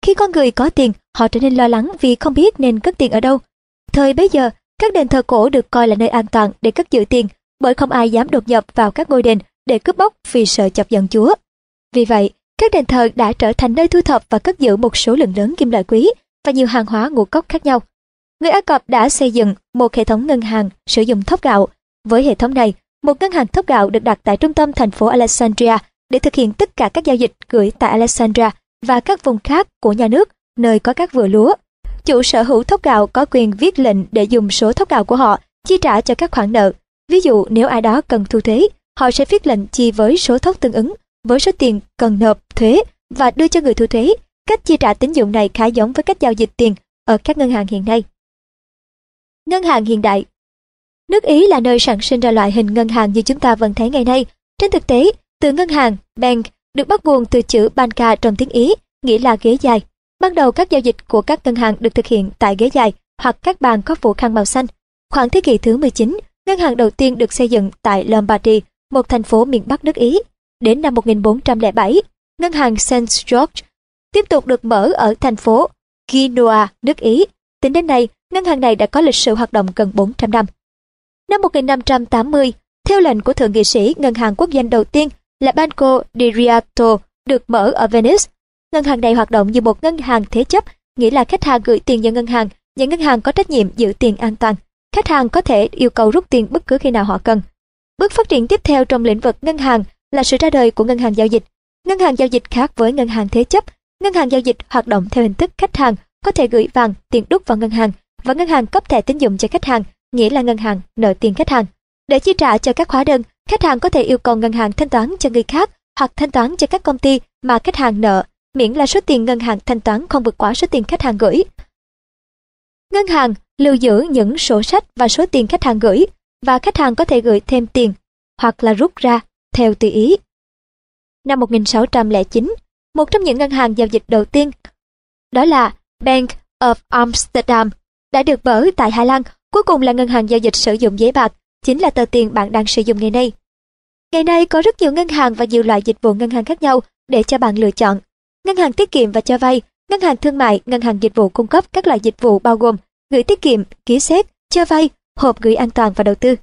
Khi con người có tiền, họ trở nên lo lắng vì không biết nên cất tiền ở đâu. Thời bấy giờ, các đền thờ cổ được coi là nơi an toàn để cất giữ tiền, bởi không ai dám đột nhập vào các ngôi đền để cướp bóc vì sợ chọc giận Chúa. Vì vậy, các đền thờ đã trở thành nơi thu thập và cất giữ một số lượng lớn kim loại quý và nhiều hàng hóa ngũ cốc khác nhau. Người Ai Cập đã xây dựng một hệ thống ngân hàng sử dụng thóc gạo. Với hệ thống này, một ngân hàng thóc gạo được đặt tại trung tâm thành phố Alexandria để thực hiện tất cả các giao dịch gửi tại Alexandria và các vùng khác của nhà nước nơi có các vựa lúa. Chủ sở hữu thóc gạo có quyền viết lệnh để dùng số thóc gạo của họ chi trả cho các khoản nợ. Ví dụ nếu ai đó cần thu thuế, họ sẽ viết lệnh chi với số thóc tương ứng với số tiền cần nộp thuế và đưa cho người thu thuế. Cách chi trả tín dụng này khá giống với cách giao dịch tiền ở các ngân hàng hiện nay. Ngân hàng hiện đại Nước Ý là nơi sản sinh ra loại hình ngân hàng như chúng ta vẫn thấy ngày nay. Trên thực tế, từ ngân hàng, bank được bắt nguồn từ chữ banca trong tiếng Ý, nghĩa là ghế dài. Ban đầu các giao dịch của các ngân hàng được thực hiện tại ghế dài hoặc các bàn có phủ khăn màu xanh. Khoảng thế kỷ thứ 19, ngân hàng đầu tiên được xây dựng tại Lombardy, một thành phố miền Bắc nước Ý. Đến năm 1407, ngân hàng St. George tiếp tục được mở ở thành phố Genoa, nước Ý. Tính đến nay, ngân hàng này đã có lịch sử hoạt động gần 400 năm. Năm 1580, theo lệnh của thượng nghị sĩ, ngân hàng quốc doanh đầu tiên là Banco di Rialto được mở ở Venice. Ngân hàng này hoạt động như một ngân hàng thế chấp, nghĩa là khách hàng gửi tiền vào ngân hàng, và ngân hàng có trách nhiệm giữ tiền an toàn. Khách hàng có thể yêu cầu rút tiền bất cứ khi nào họ cần. Bước phát triển tiếp theo trong lĩnh vực ngân hàng là sự ra đời của ngân hàng giao dịch. Ngân hàng giao dịch khác với ngân hàng thế chấp. Ngân hàng giao dịch hoạt động theo hình thức khách hàng có thể gửi vàng, tiền đúc vào ngân hàng và ngân hàng cấp thẻ tín dụng cho khách hàng, nghĩa là ngân hàng nợ tiền khách hàng. Để chi trả cho các hóa đơn, khách hàng có thể yêu cầu ngân hàng thanh toán cho người khác hoặc thanh toán cho các công ty mà khách hàng nợ, miễn là số tiền ngân hàng thanh toán không vượt quá số tiền khách hàng gửi. Ngân hàng lưu giữ những sổ sách và số tiền khách hàng gửi và khách hàng có thể gửi thêm tiền hoặc là rút ra theo tùy ý. Năm 1609, một trong những ngân hàng giao dịch đầu tiên đó là Bank of Amsterdam đã được mở tại Hà Lan, cuối cùng là ngân hàng giao dịch sử dụng giấy bạc, chính là tờ tiền bạn đang sử dụng ngày nay. Ngày nay có rất nhiều ngân hàng và nhiều loại dịch vụ ngân hàng khác nhau để cho bạn lựa chọn. Ngân hàng tiết kiệm và cho vay, ngân hàng thương mại, ngân hàng dịch vụ cung cấp các loại dịch vụ bao gồm gửi tiết kiệm, ký xét, cho vay, hộp gửi an toàn và đầu tư.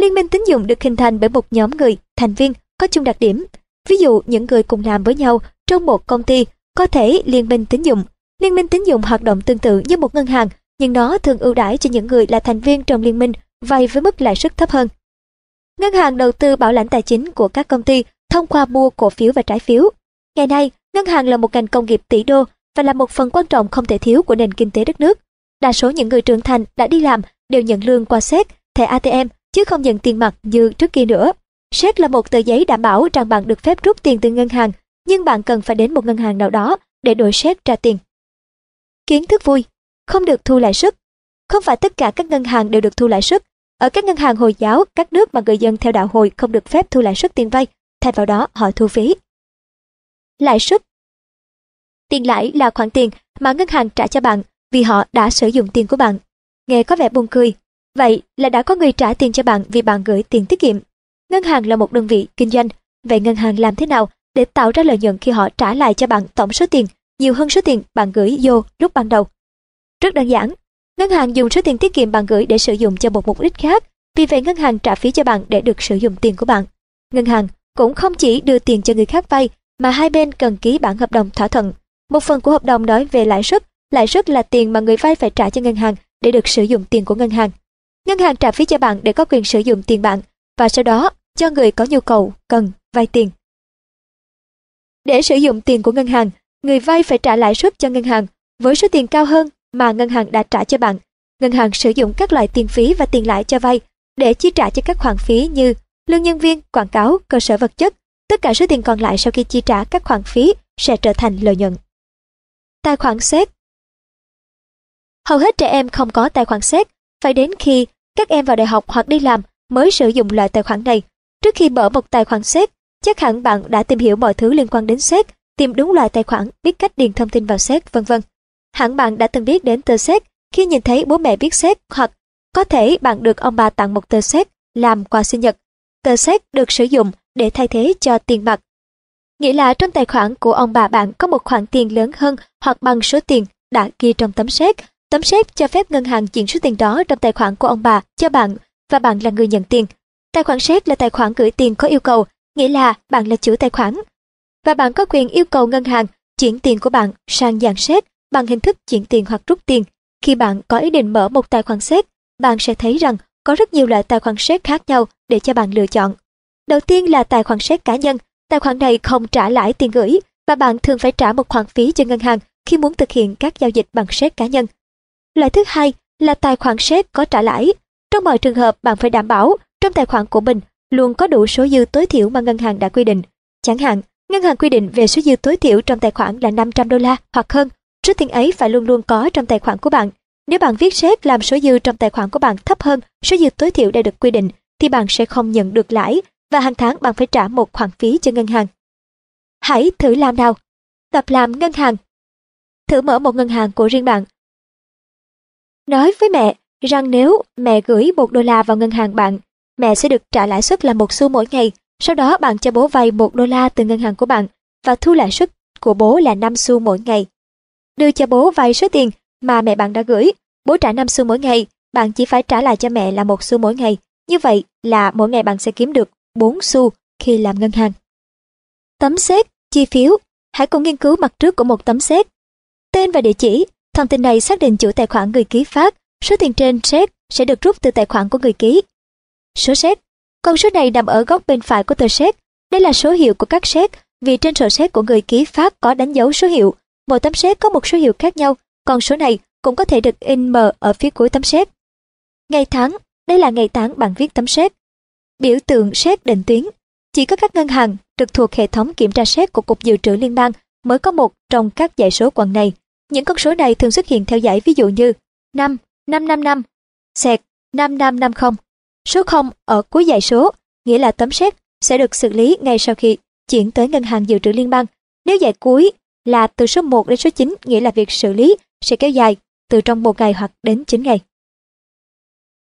Liên minh tín dụng được hình thành bởi một nhóm người, thành viên có chung đặc điểm. Ví dụ những người cùng làm với nhau trong một công ty có thể liên minh tín dụng. Liên minh tín dụng hoạt động tương tự như một ngân hàng, nhưng nó thường ưu đãi cho những người là thành viên trong liên minh vay với mức lãi suất thấp hơn. Ngân hàng đầu tư bảo lãnh tài chính của các công ty thông qua mua cổ phiếu và trái phiếu. Ngày nay, ngân hàng là một ngành công nghiệp tỷ đô và là một phần quan trọng không thể thiếu của nền kinh tế đất nước. Đa số những người trưởng thành đã đi làm đều nhận lương qua séc, thẻ ATM chứ không nhận tiền mặt như trước kia nữa. Séc là một tờ giấy đảm bảo rằng bạn được phép rút tiền từ ngân hàng, nhưng bạn cần phải đến một ngân hàng nào đó để đổi séc ra tiền. Kiến thức vui, không được thu lãi suất. Không phải tất cả các ngân hàng đều được thu lãi suất. Ở các ngân hàng Hồi giáo, các nước mà người dân theo đạo Hồi không được phép thu lãi suất tiền vay, thay vào đó họ thu phí. Lãi suất Tiền lãi là khoản tiền mà ngân hàng trả cho bạn vì họ đã sử dụng tiền của bạn. Nghe có vẻ buồn cười, vậy là đã có người trả tiền cho bạn vì bạn gửi tiền tiết kiệm. Ngân hàng là một đơn vị kinh doanh, vậy ngân hàng làm thế nào để tạo ra lợi nhuận khi họ trả lại cho bạn tổng số tiền nhiều hơn số tiền bạn gửi vô lúc ban đầu? Rất đơn giản, ngân hàng dùng số tiền tiết kiệm bạn gửi để sử dụng cho một mục đích khác, vì vậy ngân hàng trả phí cho bạn để được sử dụng tiền của bạn. Ngân hàng cũng không chỉ đưa tiền cho người khác vay, mà hai bên cần ký bản hợp đồng thỏa thuận. Một phần của hợp đồng nói về lãi suất Lãi suất là tiền mà người vay phải trả cho ngân hàng để được sử dụng tiền của ngân hàng. Ngân hàng trả phí cho bạn để có quyền sử dụng tiền bạn và sau đó cho người có nhu cầu cần vay tiền. Để sử dụng tiền của ngân hàng, người vay phải trả lãi suất cho ngân hàng với số tiền cao hơn mà ngân hàng đã trả cho bạn. Ngân hàng sử dụng các loại tiền phí và tiền lãi cho vay để chi trả cho các khoản phí như lương nhân viên, quảng cáo, cơ sở vật chất. Tất cả số tiền còn lại sau khi chi trả các khoản phí sẽ trở thành lợi nhuận. Tài khoản xét Hầu hết trẻ em không có tài khoản xét, phải đến khi các em vào đại học hoặc đi làm mới sử dụng loại tài khoản này. Trước khi mở một tài khoản xét, chắc hẳn bạn đã tìm hiểu mọi thứ liên quan đến xét, tìm đúng loại tài khoản, biết cách điền thông tin vào xét, vân vân. Hẳn bạn đã từng biết đến tờ xét khi nhìn thấy bố mẹ viết xét hoặc có thể bạn được ông bà tặng một tờ xét làm quà sinh nhật. Tờ xét được sử dụng để thay thế cho tiền mặt. Nghĩa là trong tài khoản của ông bà bạn có một khoản tiền lớn hơn hoặc bằng số tiền đã ghi trong tấm séc Tấm séc cho phép ngân hàng chuyển số tiền đó trong tài khoản của ông bà cho bạn và bạn là người nhận tiền. Tài khoản séc là tài khoản gửi tiền có yêu cầu, nghĩa là bạn là chủ tài khoản. Và bạn có quyền yêu cầu ngân hàng chuyển tiền của bạn sang dạng séc bằng hình thức chuyển tiền hoặc rút tiền. Khi bạn có ý định mở một tài khoản séc, bạn sẽ thấy rằng có rất nhiều loại tài khoản séc khác nhau để cho bạn lựa chọn. Đầu tiên là tài khoản séc cá nhân. Tài khoản này không trả lãi tiền gửi và bạn thường phải trả một khoản phí cho ngân hàng khi muốn thực hiện các giao dịch bằng séc cá nhân. Loại thứ hai là tài khoản séc có trả lãi. Trong mọi trường hợp bạn phải đảm bảo trong tài khoản của mình luôn có đủ số dư tối thiểu mà ngân hàng đã quy định. Chẳng hạn, ngân hàng quy định về số dư tối thiểu trong tài khoản là 500 đô la hoặc hơn. Số tiền ấy phải luôn luôn có trong tài khoản của bạn. Nếu bạn viết séc làm số dư trong tài khoản của bạn thấp hơn số dư tối thiểu đã được quy định, thì bạn sẽ không nhận được lãi và hàng tháng bạn phải trả một khoản phí cho ngân hàng. Hãy thử làm nào. Tập làm ngân hàng. Thử mở một ngân hàng của riêng bạn. Nói với mẹ rằng nếu mẹ gửi một đô la vào ngân hàng bạn, mẹ sẽ được trả lãi suất là một xu mỗi ngày. Sau đó bạn cho bố vay một đô la từ ngân hàng của bạn và thu lãi suất của bố là 5 xu mỗi ngày. Đưa cho bố vay số tiền mà mẹ bạn đã gửi, bố trả 5 xu mỗi ngày, bạn chỉ phải trả lại cho mẹ là một xu mỗi ngày. Như vậy là mỗi ngày bạn sẽ kiếm được 4 xu khi làm ngân hàng. Tấm xét, chi phiếu, hãy cùng nghiên cứu mặt trước của một tấm xét. Tên và địa chỉ, thông tin này xác định chủ tài khoản người ký phát, số tiền trên xét sẽ được rút từ tài khoản của người ký. Số xét, con số này nằm ở góc bên phải của tờ xét. Đây là số hiệu của các xét, vì trên sổ xét của người ký phát có đánh dấu số hiệu. Mỗi tấm xét có một số hiệu khác nhau, còn số này cũng có thể được in mờ ở phía cuối tấm xét. Ngày tháng, đây là ngày tháng bạn viết tấm xét. Biểu tượng xét định tuyến. Chỉ có các ngân hàng trực thuộc hệ thống kiểm tra xét của Cục Dự trữ Liên bang mới có một trong các dãy số quận này. Những con số này thường xuất hiện theo dãy ví dụ như 5, 555, sẹt 5550. Số 0 ở cuối dãy số, nghĩa là tấm xét sẽ được xử lý ngay sau khi chuyển tới ngân hàng dự trữ liên bang. Nếu dãy cuối là từ số 1 đến số 9, nghĩa là việc xử lý sẽ kéo dài từ trong một ngày hoặc đến 9 ngày.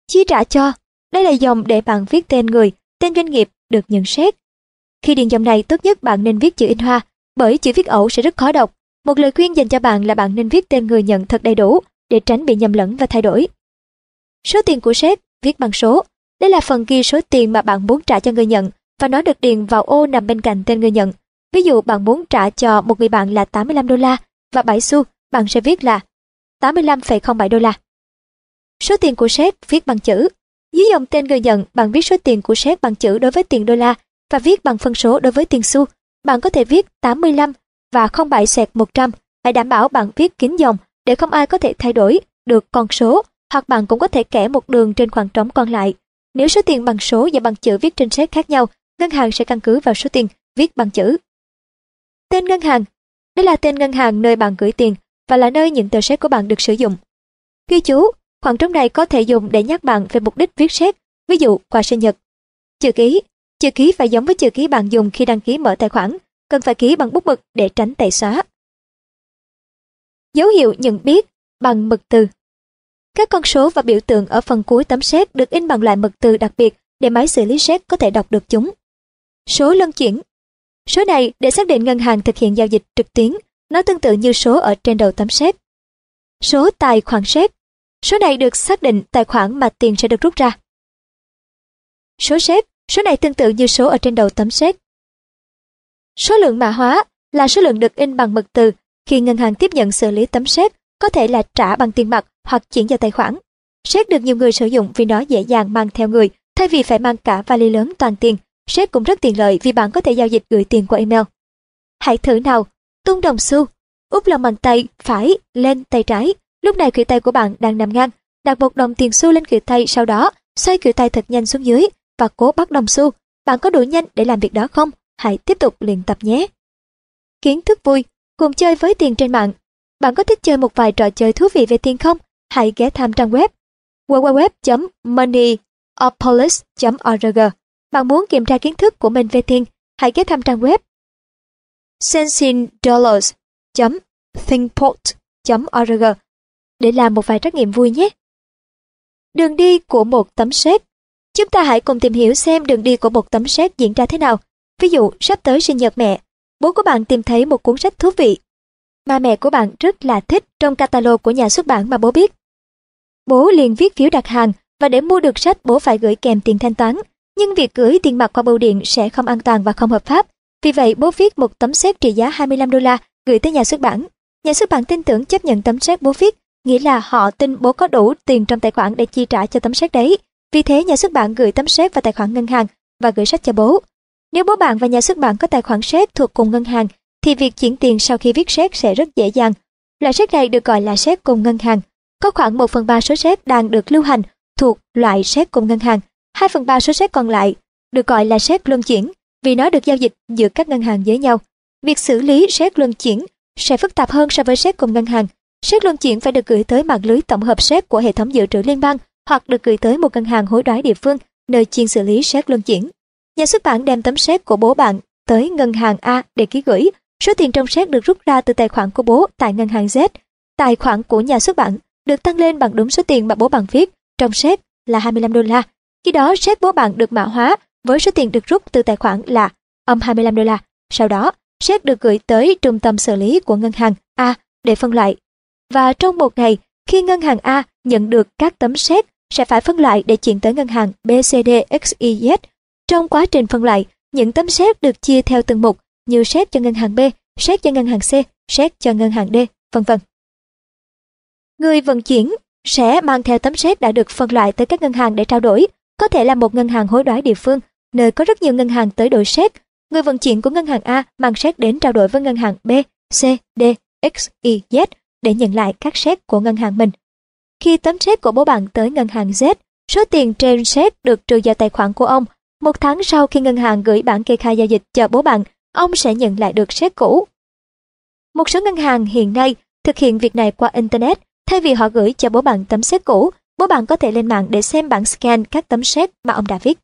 Chi trả cho, đây là dòng để bạn viết tên người, tên doanh nghiệp được nhận xét. Khi điền dòng này, tốt nhất bạn nên viết chữ in hoa, bởi chữ viết ẩu sẽ rất khó đọc. Một lời khuyên dành cho bạn là bạn nên viết tên người nhận thật đầy đủ để tránh bị nhầm lẫn và thay đổi. Số tiền của sếp viết bằng số. Đây là phần ghi số tiền mà bạn muốn trả cho người nhận và nó được điền vào ô nằm bên cạnh tên người nhận. Ví dụ bạn muốn trả cho một người bạn là 85 đô la và 7 xu, bạn sẽ viết là 85,07 đô la. Số tiền của sếp viết bằng chữ. Dưới dòng tên người nhận, bạn viết số tiền của sếp bằng chữ đối với tiền đô la và viết bằng phân số đối với tiền xu. Bạn có thể viết 85 và 07 sẹt 100. Hãy đảm bảo bạn viết kín dòng để không ai có thể thay đổi được con số hoặc bạn cũng có thể kẻ một đường trên khoảng trống còn lại. Nếu số tiền bằng số và bằng chữ viết trên séc khác nhau, ngân hàng sẽ căn cứ vào số tiền viết bằng chữ. Tên ngân hàng Đây là tên ngân hàng nơi bạn gửi tiền và là nơi những tờ séc của bạn được sử dụng. Ghi chú, khoảng trống này có thể dùng để nhắc bạn về mục đích viết séc, ví dụ quà sinh nhật. Chữ ký Chữ ký phải giống với chữ ký bạn dùng khi đăng ký mở tài khoản, cần phải ký bằng bút mực để tránh tẩy xóa. Dấu hiệu nhận biết bằng mực từ Các con số và biểu tượng ở phần cuối tấm séc được in bằng loại mực từ đặc biệt để máy xử lý séc có thể đọc được chúng. Số lân chuyển Số này để xác định ngân hàng thực hiện giao dịch trực tuyến, nó tương tự như số ở trên đầu tấm séc. Số tài khoản séc Số này được xác định tài khoản mà tiền sẽ được rút ra. Số séc Số này tương tự như số ở trên đầu tấm séc. Số lượng mã hóa là số lượng được in bằng mật từ khi ngân hàng tiếp nhận xử lý tấm séc, có thể là trả bằng tiền mặt hoặc chuyển vào tài khoản. Séc được nhiều người sử dụng vì nó dễ dàng mang theo người, thay vì phải mang cả vali lớn toàn tiền. Séc cũng rất tiện lợi vì bạn có thể giao dịch gửi tiền qua email. Hãy thử nào, tung đồng xu, úp lòng bàn tay phải lên tay trái. Lúc này khuỷu tay của bạn đang nằm ngang, đặt một đồng tiền xu lên khuỷu tay, sau đó xoay khuỷu tay thật nhanh xuống dưới và cố bắt đồng xu. Bạn có đủ nhanh để làm việc đó không? Hãy tiếp tục luyện tập nhé. Kiến thức vui, cùng chơi với tiền trên mạng. Bạn có thích chơi một vài trò chơi thú vị về tiền không? Hãy ghé thăm trang web www.moneyopolis.org. Bạn muốn kiểm tra kiến thức của mình về tiền, hãy ghé thăm trang web sensindollars thinkport org để làm một vài trắc nghiệm vui nhé. Đường đi của một tấm séc Chúng ta hãy cùng tìm hiểu xem đường đi của một tấm séc diễn ra thế nào. Ví dụ, sắp tới sinh nhật mẹ, bố của bạn tìm thấy một cuốn sách thú vị mà mẹ của bạn rất là thích trong catalog của nhà xuất bản mà bố biết. Bố liền viết phiếu đặt hàng và để mua được sách bố phải gửi kèm tiền thanh toán. Nhưng việc gửi tiền mặt qua bưu điện sẽ không an toàn và không hợp pháp. Vì vậy bố viết một tấm séc trị giá 25 đô la gửi tới nhà xuất bản. Nhà xuất bản tin tưởng chấp nhận tấm séc bố viết nghĩa là họ tin bố có đủ tiền trong tài khoản để chi trả cho tấm séc đấy. Vì thế, nhà xuất bản gửi tấm séc vào tài khoản ngân hàng và gửi sách cho bố. Nếu bố bạn và nhà xuất bản có tài khoản séc thuộc cùng ngân hàng, thì việc chuyển tiền sau khi viết séc sẽ rất dễ dàng. Loại séc này được gọi là séc cùng ngân hàng. Có khoảng 1 phần 3 số séc đang được lưu hành thuộc loại séc cùng ngân hàng. 2 phần 3 số séc còn lại được gọi là séc luân chuyển, vì nó được giao dịch giữa các ngân hàng với nhau. Việc xử lý séc luân chuyển sẽ phức tạp hơn so với séc cùng ngân hàng. Xét luân chuyển phải được gửi tới mạng lưới tổng hợp xét của hệ thống dự trữ liên bang hoặc được gửi tới một ngân hàng hối đoái địa phương nơi chuyên xử lý xét luân chuyển. Nhà xuất bản đem tấm xét của bố bạn tới ngân hàng A để ký gửi. Số tiền trong xét được rút ra từ tài khoản của bố tại ngân hàng Z. Tài khoản của nhà xuất bản được tăng lên bằng đúng số tiền mà bố bạn viết trong xét là 25 đô la. Khi đó xét bố bạn được mã hóa với số tiền được rút từ tài khoản là âm 25 đô la. Sau đó, xét được gửi tới trung tâm xử lý của ngân hàng A để phân loại. Và trong một ngày, khi ngân hàng A nhận được các tấm séc sẽ phải phân loại để chuyển tới ngân hàng BCDXYZ. Trong quá trình phân loại, những tấm séc được chia theo từng mục như séc cho ngân hàng B, séc cho ngân hàng C, séc cho ngân hàng D, vân vân. Người vận chuyển sẽ mang theo tấm séc đã được phân loại tới các ngân hàng để trao đổi, có thể là một ngân hàng hối đoái địa phương, nơi có rất nhiều ngân hàng tới đổi séc. Người vận chuyển của ngân hàng A mang séc đến trao đổi với ngân hàng B, C, D, X, Y, Z để nhận lại các séc của ngân hàng mình. Khi tấm séc của bố bạn tới ngân hàng Z, số tiền trên séc được trừ vào tài khoản của ông. Một tháng sau khi ngân hàng gửi bản kê khai giao dịch cho bố bạn, ông sẽ nhận lại được séc cũ. Một số ngân hàng hiện nay thực hiện việc này qua Internet. Thay vì họ gửi cho bố bạn tấm séc cũ, bố bạn có thể lên mạng để xem bản scan các tấm séc mà ông đã viết.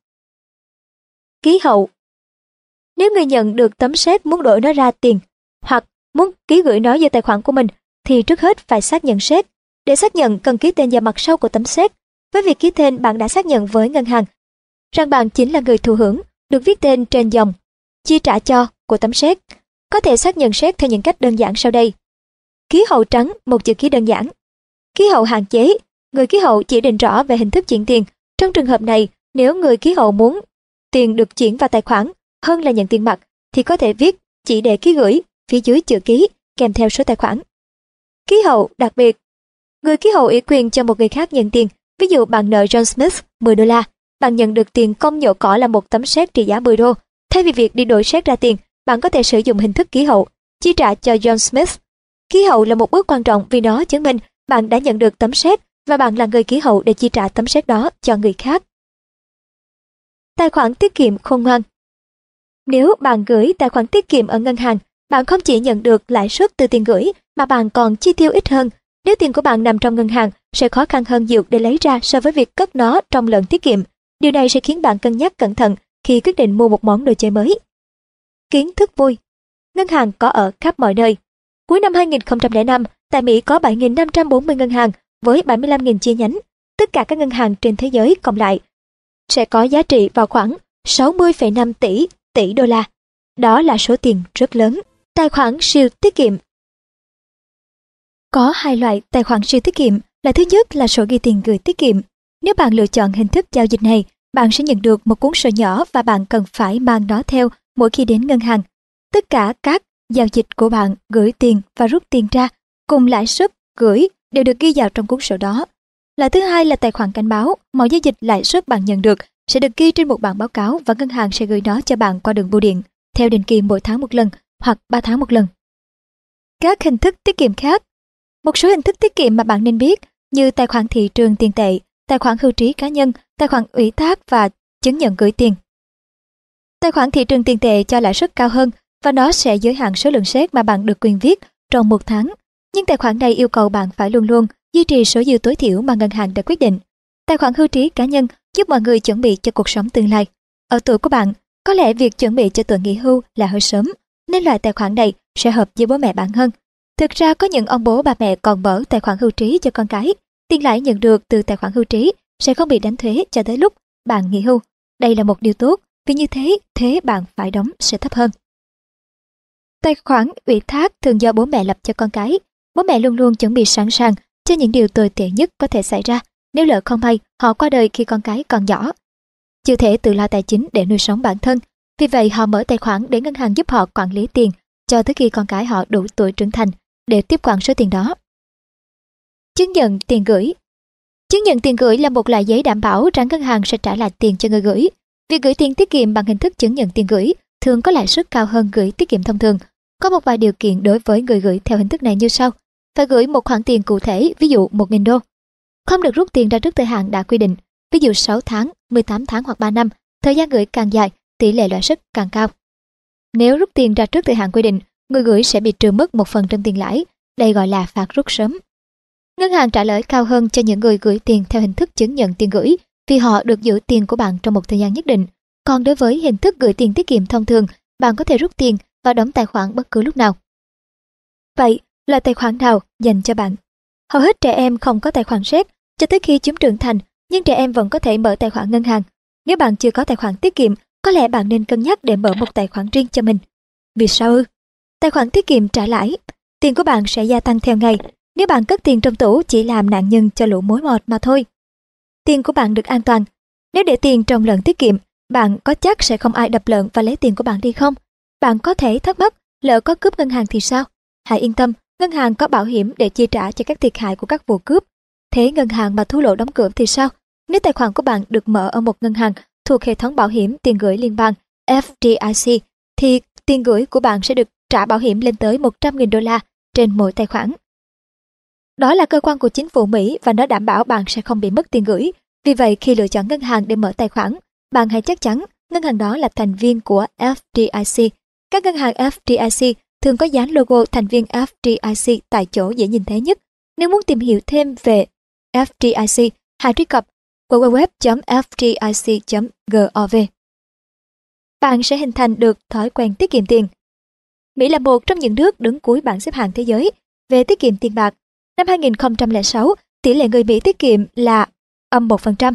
Ký hậu Nếu người nhận được tấm séc muốn đổi nó ra tiền, hoặc muốn ký gửi nó vào tài khoản của mình, thì trước hết phải xác nhận séc. Để xác nhận cần ký tên vào mặt sau của tấm séc. Với việc ký tên bạn đã xác nhận với ngân hàng rằng bạn chính là người thụ hưởng, được viết tên trên dòng chi trả cho của tấm séc. Có thể xác nhận séc theo những cách đơn giản sau đây. Ký hậu trắng, một chữ ký đơn giản. Ký hậu hạn chế, người ký hậu chỉ định rõ về hình thức chuyển tiền. Trong trường hợp này, nếu người ký hậu muốn tiền được chuyển vào tài khoản hơn là nhận tiền mặt, thì có thể viết chỉ để ký gửi phía dưới chữ ký kèm theo số tài khoản. Ký hậu đặc biệt Người ký hậu ủy quyền cho một người khác nhận tiền. Ví dụ bạn nợ John Smith 10 đô la, bạn nhận được tiền công nhổ cỏ là một tấm séc trị giá 10 đô. Thay vì việc đi đổi séc ra tiền, bạn có thể sử dụng hình thức ký hậu, chi trả cho John Smith. Ký hậu là một bước quan trọng vì nó chứng minh bạn đã nhận được tấm séc và bạn là người ký hậu để chi trả tấm séc đó cho người khác. Tài khoản tiết kiệm khôn ngoan Nếu bạn gửi tài khoản tiết kiệm ở ngân hàng, bạn không chỉ nhận được lãi suất từ tiền gửi mà bạn còn chi tiêu ít hơn nếu tiền của bạn nằm trong ngân hàng, sẽ khó khăn hơn nhiều để lấy ra so với việc cất nó trong lần tiết kiệm. Điều này sẽ khiến bạn cân nhắc cẩn thận khi quyết định mua một món đồ chơi mới. Kiến thức vui Ngân hàng có ở khắp mọi nơi. Cuối năm 2005, tại Mỹ có 7.540 ngân hàng với 75.000 chi nhánh. Tất cả các ngân hàng trên thế giới cộng lại sẽ có giá trị vào khoảng 60,5 tỷ tỷ đô la. Đó là số tiền rất lớn. Tài khoản siêu tiết kiệm có hai loại tài khoản siêu tiết kiệm. Loại thứ nhất là sổ ghi tiền gửi tiết kiệm. Nếu bạn lựa chọn hình thức giao dịch này, bạn sẽ nhận được một cuốn sổ nhỏ và bạn cần phải mang nó theo mỗi khi đến ngân hàng. Tất cả các giao dịch của bạn gửi tiền và rút tiền ra cùng lãi suất gửi đều được ghi vào trong cuốn sổ đó. Loại thứ hai là tài khoản cảnh báo, mọi giao dịch lãi suất bạn nhận được sẽ được ghi trên một bản báo cáo và ngân hàng sẽ gửi nó cho bạn qua đường bưu điện, theo định kỳ mỗi tháng một lần hoặc 3 tháng một lần. Các hình thức tiết kiệm khác một số hình thức tiết kiệm mà bạn nên biết như tài khoản thị trường tiền tệ, tài khoản hưu trí cá nhân, tài khoản ủy thác và chứng nhận gửi tiền. Tài khoản thị trường tiền tệ cho lãi suất cao hơn và nó sẽ giới hạn số lượng séc mà bạn được quyền viết trong một tháng. Nhưng tài khoản này yêu cầu bạn phải luôn luôn duy trì số dư tối thiểu mà ngân hàng đã quyết định. Tài khoản hưu trí cá nhân giúp mọi người chuẩn bị cho cuộc sống tương lai. Ở tuổi của bạn, có lẽ việc chuẩn bị cho tuổi nghỉ hưu là hơi sớm, nên loại tài khoản này sẽ hợp với bố mẹ bạn hơn. Thực ra có những ông bố bà mẹ còn mở tài khoản hưu trí cho con cái. Tiền lãi nhận được từ tài khoản hưu trí sẽ không bị đánh thuế cho tới lúc bạn nghỉ hưu. Đây là một điều tốt, vì như thế, thế bạn phải đóng sẽ thấp hơn. Tài khoản ủy thác thường do bố mẹ lập cho con cái. Bố mẹ luôn luôn chuẩn bị sẵn sàng cho những điều tồi tệ nhất có thể xảy ra nếu lỡ không may họ qua đời khi con cái còn nhỏ. Chưa thể tự lo tài chính để nuôi sống bản thân, vì vậy họ mở tài khoản để ngân hàng giúp họ quản lý tiền cho tới khi con cái họ đủ tuổi trưởng thành để tiếp quản số tiền đó. Chứng nhận tiền gửi Chứng nhận tiền gửi là một loại giấy đảm bảo rằng ngân hàng sẽ trả lại tiền cho người gửi. Việc gửi tiền tiết kiệm bằng hình thức chứng nhận tiền gửi thường có lãi suất cao hơn gửi tiết kiệm thông thường. Có một vài điều kiện đối với người gửi theo hình thức này như sau. Phải gửi một khoản tiền cụ thể, ví dụ 1.000 đô. Không được rút tiền ra trước thời hạn đã quy định, ví dụ 6 tháng, 18 tháng hoặc 3 năm, thời gian gửi càng dài, tỷ lệ lãi suất càng cao. Nếu rút tiền ra trước thời hạn quy định, người gửi sẽ bị trừ mất một phần trên tiền lãi, đây gọi là phạt rút sớm. Ngân hàng trả lãi cao hơn cho những người gửi tiền theo hình thức chứng nhận tiền gửi vì họ được giữ tiền của bạn trong một thời gian nhất định. Còn đối với hình thức gửi tiền tiết kiệm thông thường, bạn có thể rút tiền và đóng tài khoản bất cứ lúc nào. Vậy, là tài khoản nào dành cho bạn? Hầu hết trẻ em không có tài khoản xét cho tới khi chúng trưởng thành, nhưng trẻ em vẫn có thể mở tài khoản ngân hàng. Nếu bạn chưa có tài khoản tiết kiệm, có lẽ bạn nên cân nhắc để mở một tài khoản riêng cho mình. Vì sao ư? Tài khoản tiết kiệm trả lãi, tiền của bạn sẽ gia tăng theo ngày. Nếu bạn cất tiền trong tủ chỉ làm nạn nhân cho lũ mối mọt mà thôi. Tiền của bạn được an toàn. Nếu để tiền trong lợn tiết kiệm, bạn có chắc sẽ không ai đập lợn và lấy tiền của bạn đi không? Bạn có thể thắc mắc, lỡ có cướp ngân hàng thì sao? Hãy yên tâm, ngân hàng có bảo hiểm để chi trả cho các thiệt hại của các vụ cướp. Thế ngân hàng mà thua lỗ đóng cửa thì sao? Nếu tài khoản của bạn được mở ở một ngân hàng thuộc hệ thống bảo hiểm tiền gửi liên bang FDIC, thì tiền gửi của bạn sẽ được trả bảo hiểm lên tới 100.000 đô la trên mỗi tài khoản. Đó là cơ quan của chính phủ Mỹ và nó đảm bảo bạn sẽ không bị mất tiền gửi. Vì vậy khi lựa chọn ngân hàng để mở tài khoản, bạn hãy chắc chắn ngân hàng đó là thành viên của FDIC. Các ngân hàng FDIC thường có dán logo thành viên FDIC tại chỗ dễ nhìn thấy nhất. Nếu muốn tìm hiểu thêm về FDIC, hãy truy cập www.fdic.gov. Bạn sẽ hình thành được thói quen tiết kiệm tiền. Mỹ là một trong những nước đứng cuối bảng xếp hạng thế giới về tiết kiệm tiền bạc. Năm 2006, tỷ lệ người Mỹ tiết kiệm là âm 1%.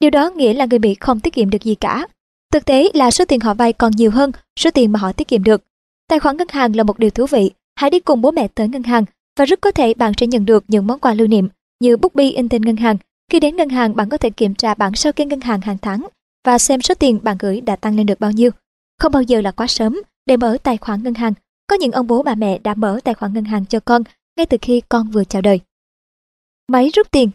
Điều đó nghĩa là người Mỹ không tiết kiệm được gì cả. Thực tế là số tiền họ vay còn nhiều hơn số tiền mà họ tiết kiệm được. Tài khoản ngân hàng là một điều thú vị. Hãy đi cùng bố mẹ tới ngân hàng và rất có thể bạn sẽ nhận được những món quà lưu niệm như bút bi in tên ngân hàng. Khi đến ngân hàng bạn có thể kiểm tra bản sao kê ngân hàng hàng tháng và xem số tiền bạn gửi đã tăng lên được bao nhiêu. Không bao giờ là quá sớm để mở tài khoản ngân hàng. Có những ông bố bà mẹ đã mở tài khoản ngân hàng cho con ngay từ khi con vừa chào đời. Máy rút tiền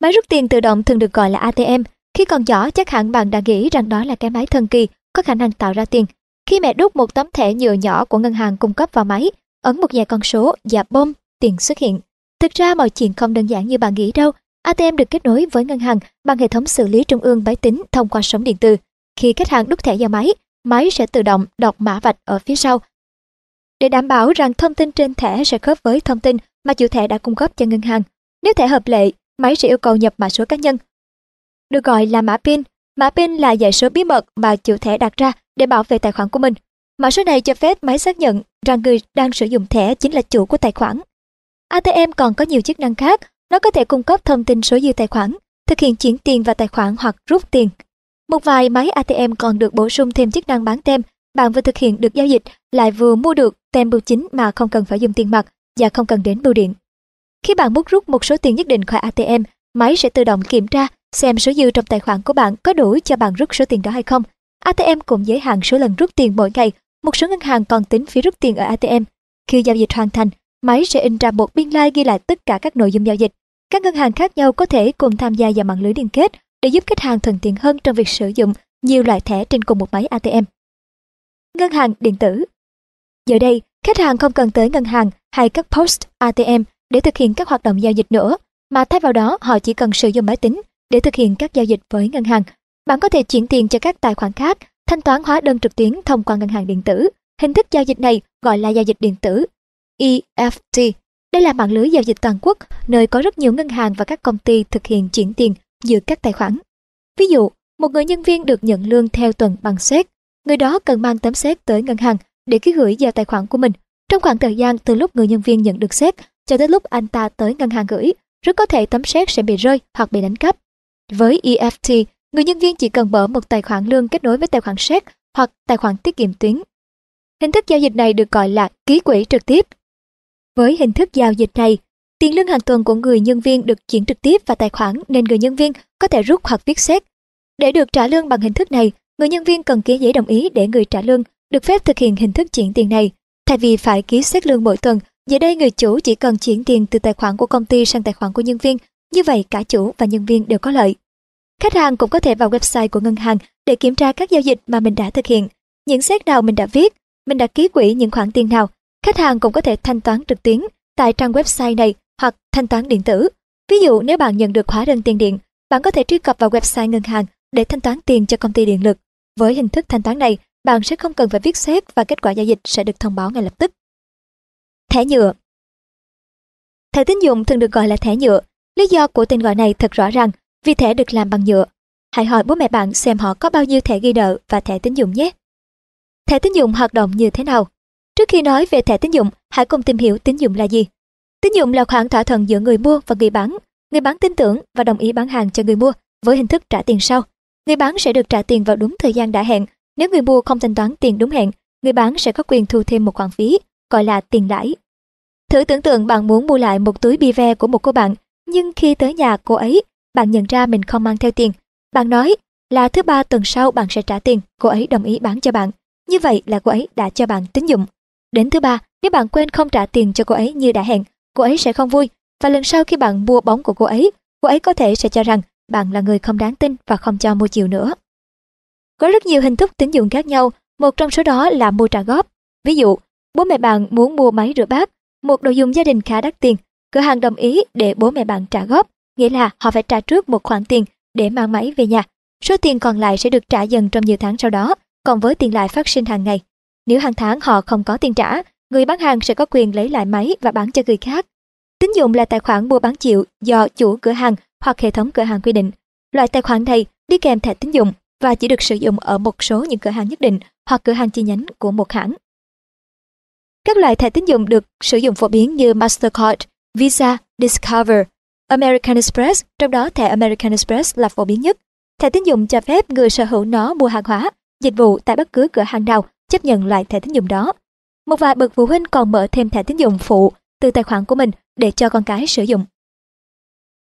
Máy rút tiền tự động thường được gọi là ATM. Khi còn nhỏ chắc hẳn bạn đã nghĩ rằng đó là cái máy thần kỳ có khả năng tạo ra tiền. Khi mẹ đút một tấm thẻ nhựa nhỏ của ngân hàng cung cấp vào máy, ấn một vài con số và bom, tiền xuất hiện. Thực ra mọi chuyện không đơn giản như bạn nghĩ đâu. ATM được kết nối với ngân hàng bằng hệ thống xử lý trung ương máy tính thông qua sóng điện từ. Khi khách hàng đút thẻ vào máy, máy sẽ tự động đọc mã vạch ở phía sau. Để đảm bảo rằng thông tin trên thẻ sẽ khớp với thông tin mà chủ thẻ đã cung cấp cho ngân hàng. Nếu thẻ hợp lệ, máy sẽ yêu cầu nhập mã số cá nhân. Được gọi là mã PIN. Mã PIN là dãy số bí mật mà chủ thẻ đặt ra để bảo vệ tài khoản của mình. Mã số này cho phép máy xác nhận rằng người đang sử dụng thẻ chính là chủ của tài khoản. ATM còn có nhiều chức năng khác, nó có thể cung cấp thông tin số dư tài khoản, thực hiện chuyển tiền vào tài khoản hoặc rút tiền. Một vài máy ATM còn được bổ sung thêm chức năng bán tem, bạn vừa thực hiện được giao dịch lại vừa mua được tem bưu chính mà không cần phải dùng tiền mặt và không cần đến bưu điện. Khi bạn muốn rút một số tiền nhất định khỏi ATM, máy sẽ tự động kiểm tra xem số dư trong tài khoản của bạn có đủ cho bạn rút số tiền đó hay không. ATM cũng giới hạn số lần rút tiền mỗi ngày, một số ngân hàng còn tính phí rút tiền ở ATM. Khi giao dịch hoàn thành, máy sẽ in ra một biên lai like ghi lại tất cả các nội dung giao dịch. Các ngân hàng khác nhau có thể cùng tham gia vào mạng lưới liên kết để giúp khách hàng thuận tiện hơn trong việc sử dụng nhiều loại thẻ trên cùng một máy ATM. Ngân hàng điện tử Giờ đây, khách hàng không cần tới ngân hàng hay các post ATM để thực hiện các hoạt động giao dịch nữa, mà thay vào đó họ chỉ cần sử dụng máy tính để thực hiện các giao dịch với ngân hàng. Bạn có thể chuyển tiền cho các tài khoản khác, thanh toán hóa đơn trực tuyến thông qua ngân hàng điện tử. Hình thức giao dịch này gọi là giao dịch điện tử EFT. Đây là mạng lưới giao dịch toàn quốc, nơi có rất nhiều ngân hàng và các công ty thực hiện chuyển tiền giữa các tài khoản. Ví dụ, một người nhân viên được nhận lương theo tuần bằng séc, người đó cần mang tấm séc tới ngân hàng để ký gửi vào tài khoản của mình. Trong khoảng thời gian từ lúc người nhân viên nhận được séc cho tới lúc anh ta tới ngân hàng gửi, rất có thể tấm séc sẽ bị rơi hoặc bị đánh cắp. Với EFT, người nhân viên chỉ cần mở một tài khoản lương kết nối với tài khoản séc hoặc tài khoản tiết kiệm tuyến. Hình thức giao dịch này được gọi là ký quỹ trực tiếp. Với hình thức giao dịch này, tiền lương hàng tuần của người nhân viên được chuyển trực tiếp vào tài khoản nên người nhân viên có thể rút hoặc viết séc. Để được trả lương bằng hình thức này, người nhân viên cần ký giấy đồng ý để người trả lương được phép thực hiện hình thức chuyển tiền này. Thay vì phải ký xét lương mỗi tuần, Giờ đây người chủ chỉ cần chuyển tiền từ tài khoản của công ty sang tài khoản của nhân viên, như vậy cả chủ và nhân viên đều có lợi. Khách hàng cũng có thể vào website của ngân hàng để kiểm tra các giao dịch mà mình đã thực hiện, những xét nào mình đã viết, mình đã ký quỹ những khoản tiền nào. Khách hàng cũng có thể thanh toán trực tuyến tại trang website này hoặc thanh toán điện tử. Ví dụ nếu bạn nhận được hóa đơn tiền điện, bạn có thể truy cập vào website ngân hàng để thanh toán tiền cho công ty điện lực. Với hình thức thanh toán này, bạn sẽ không cần phải viết xếp và kết quả giao dịch sẽ được thông báo ngay lập tức. Thẻ nhựa Thẻ tín dụng thường được gọi là thẻ nhựa. Lý do của tên gọi này thật rõ ràng vì thẻ được làm bằng nhựa. Hãy hỏi bố mẹ bạn xem họ có bao nhiêu thẻ ghi nợ và thẻ tín dụng nhé. Thẻ tín dụng hoạt động như thế nào? Trước khi nói về thẻ tín dụng, hãy cùng tìm hiểu tín dụng là gì. Tín dụng là khoản thỏa thuận giữa người mua và người bán. Người bán tin tưởng và đồng ý bán hàng cho người mua với hình thức trả tiền sau. Người bán sẽ được trả tiền vào đúng thời gian đã hẹn. Nếu người mua không thanh toán tiền đúng hẹn, người bán sẽ có quyền thu thêm một khoản phí, gọi là tiền lãi. Thử tưởng tượng bạn muốn mua lại một túi bi ve của một cô bạn, nhưng khi tới nhà cô ấy, bạn nhận ra mình không mang theo tiền. Bạn nói là thứ ba tuần sau bạn sẽ trả tiền, cô ấy đồng ý bán cho bạn. Như vậy là cô ấy đã cho bạn tín dụng. Đến thứ ba, nếu bạn quên không trả tiền cho cô ấy như đã hẹn, cô ấy sẽ không vui. Và lần sau khi bạn mua bóng của cô ấy, cô ấy có thể sẽ cho rằng bạn là người không đáng tin và không cho mua chiều nữa. Có rất nhiều hình thức tín dụng khác nhau, một trong số đó là mua trả góp. Ví dụ, bố mẹ bạn muốn mua máy rửa bát, một đồ dùng gia đình khá đắt tiền, cửa hàng đồng ý để bố mẹ bạn trả góp, nghĩa là họ phải trả trước một khoản tiền để mang máy về nhà. Số tiền còn lại sẽ được trả dần trong nhiều tháng sau đó, còn với tiền lãi phát sinh hàng ngày. Nếu hàng tháng họ không có tiền trả, người bán hàng sẽ có quyền lấy lại máy và bán cho người khác. Tín dụng là tài khoản mua bán chịu do chủ cửa hàng hoặc hệ thống cửa hàng quy định. Loại tài khoản này đi kèm thẻ tín dụng và chỉ được sử dụng ở một số những cửa hàng nhất định hoặc cửa hàng chi nhánh của một hãng. Các loại thẻ tín dụng được sử dụng phổ biến như Mastercard, Visa, Discover, American Express, trong đó thẻ American Express là phổ biến nhất. Thẻ tín dụng cho phép người sở hữu nó mua hàng hóa, dịch vụ tại bất cứ cửa hàng nào chấp nhận loại thẻ tín dụng đó. Một vài bậc phụ huynh còn mở thêm thẻ tín dụng phụ từ tài khoản của mình để cho con cái sử dụng.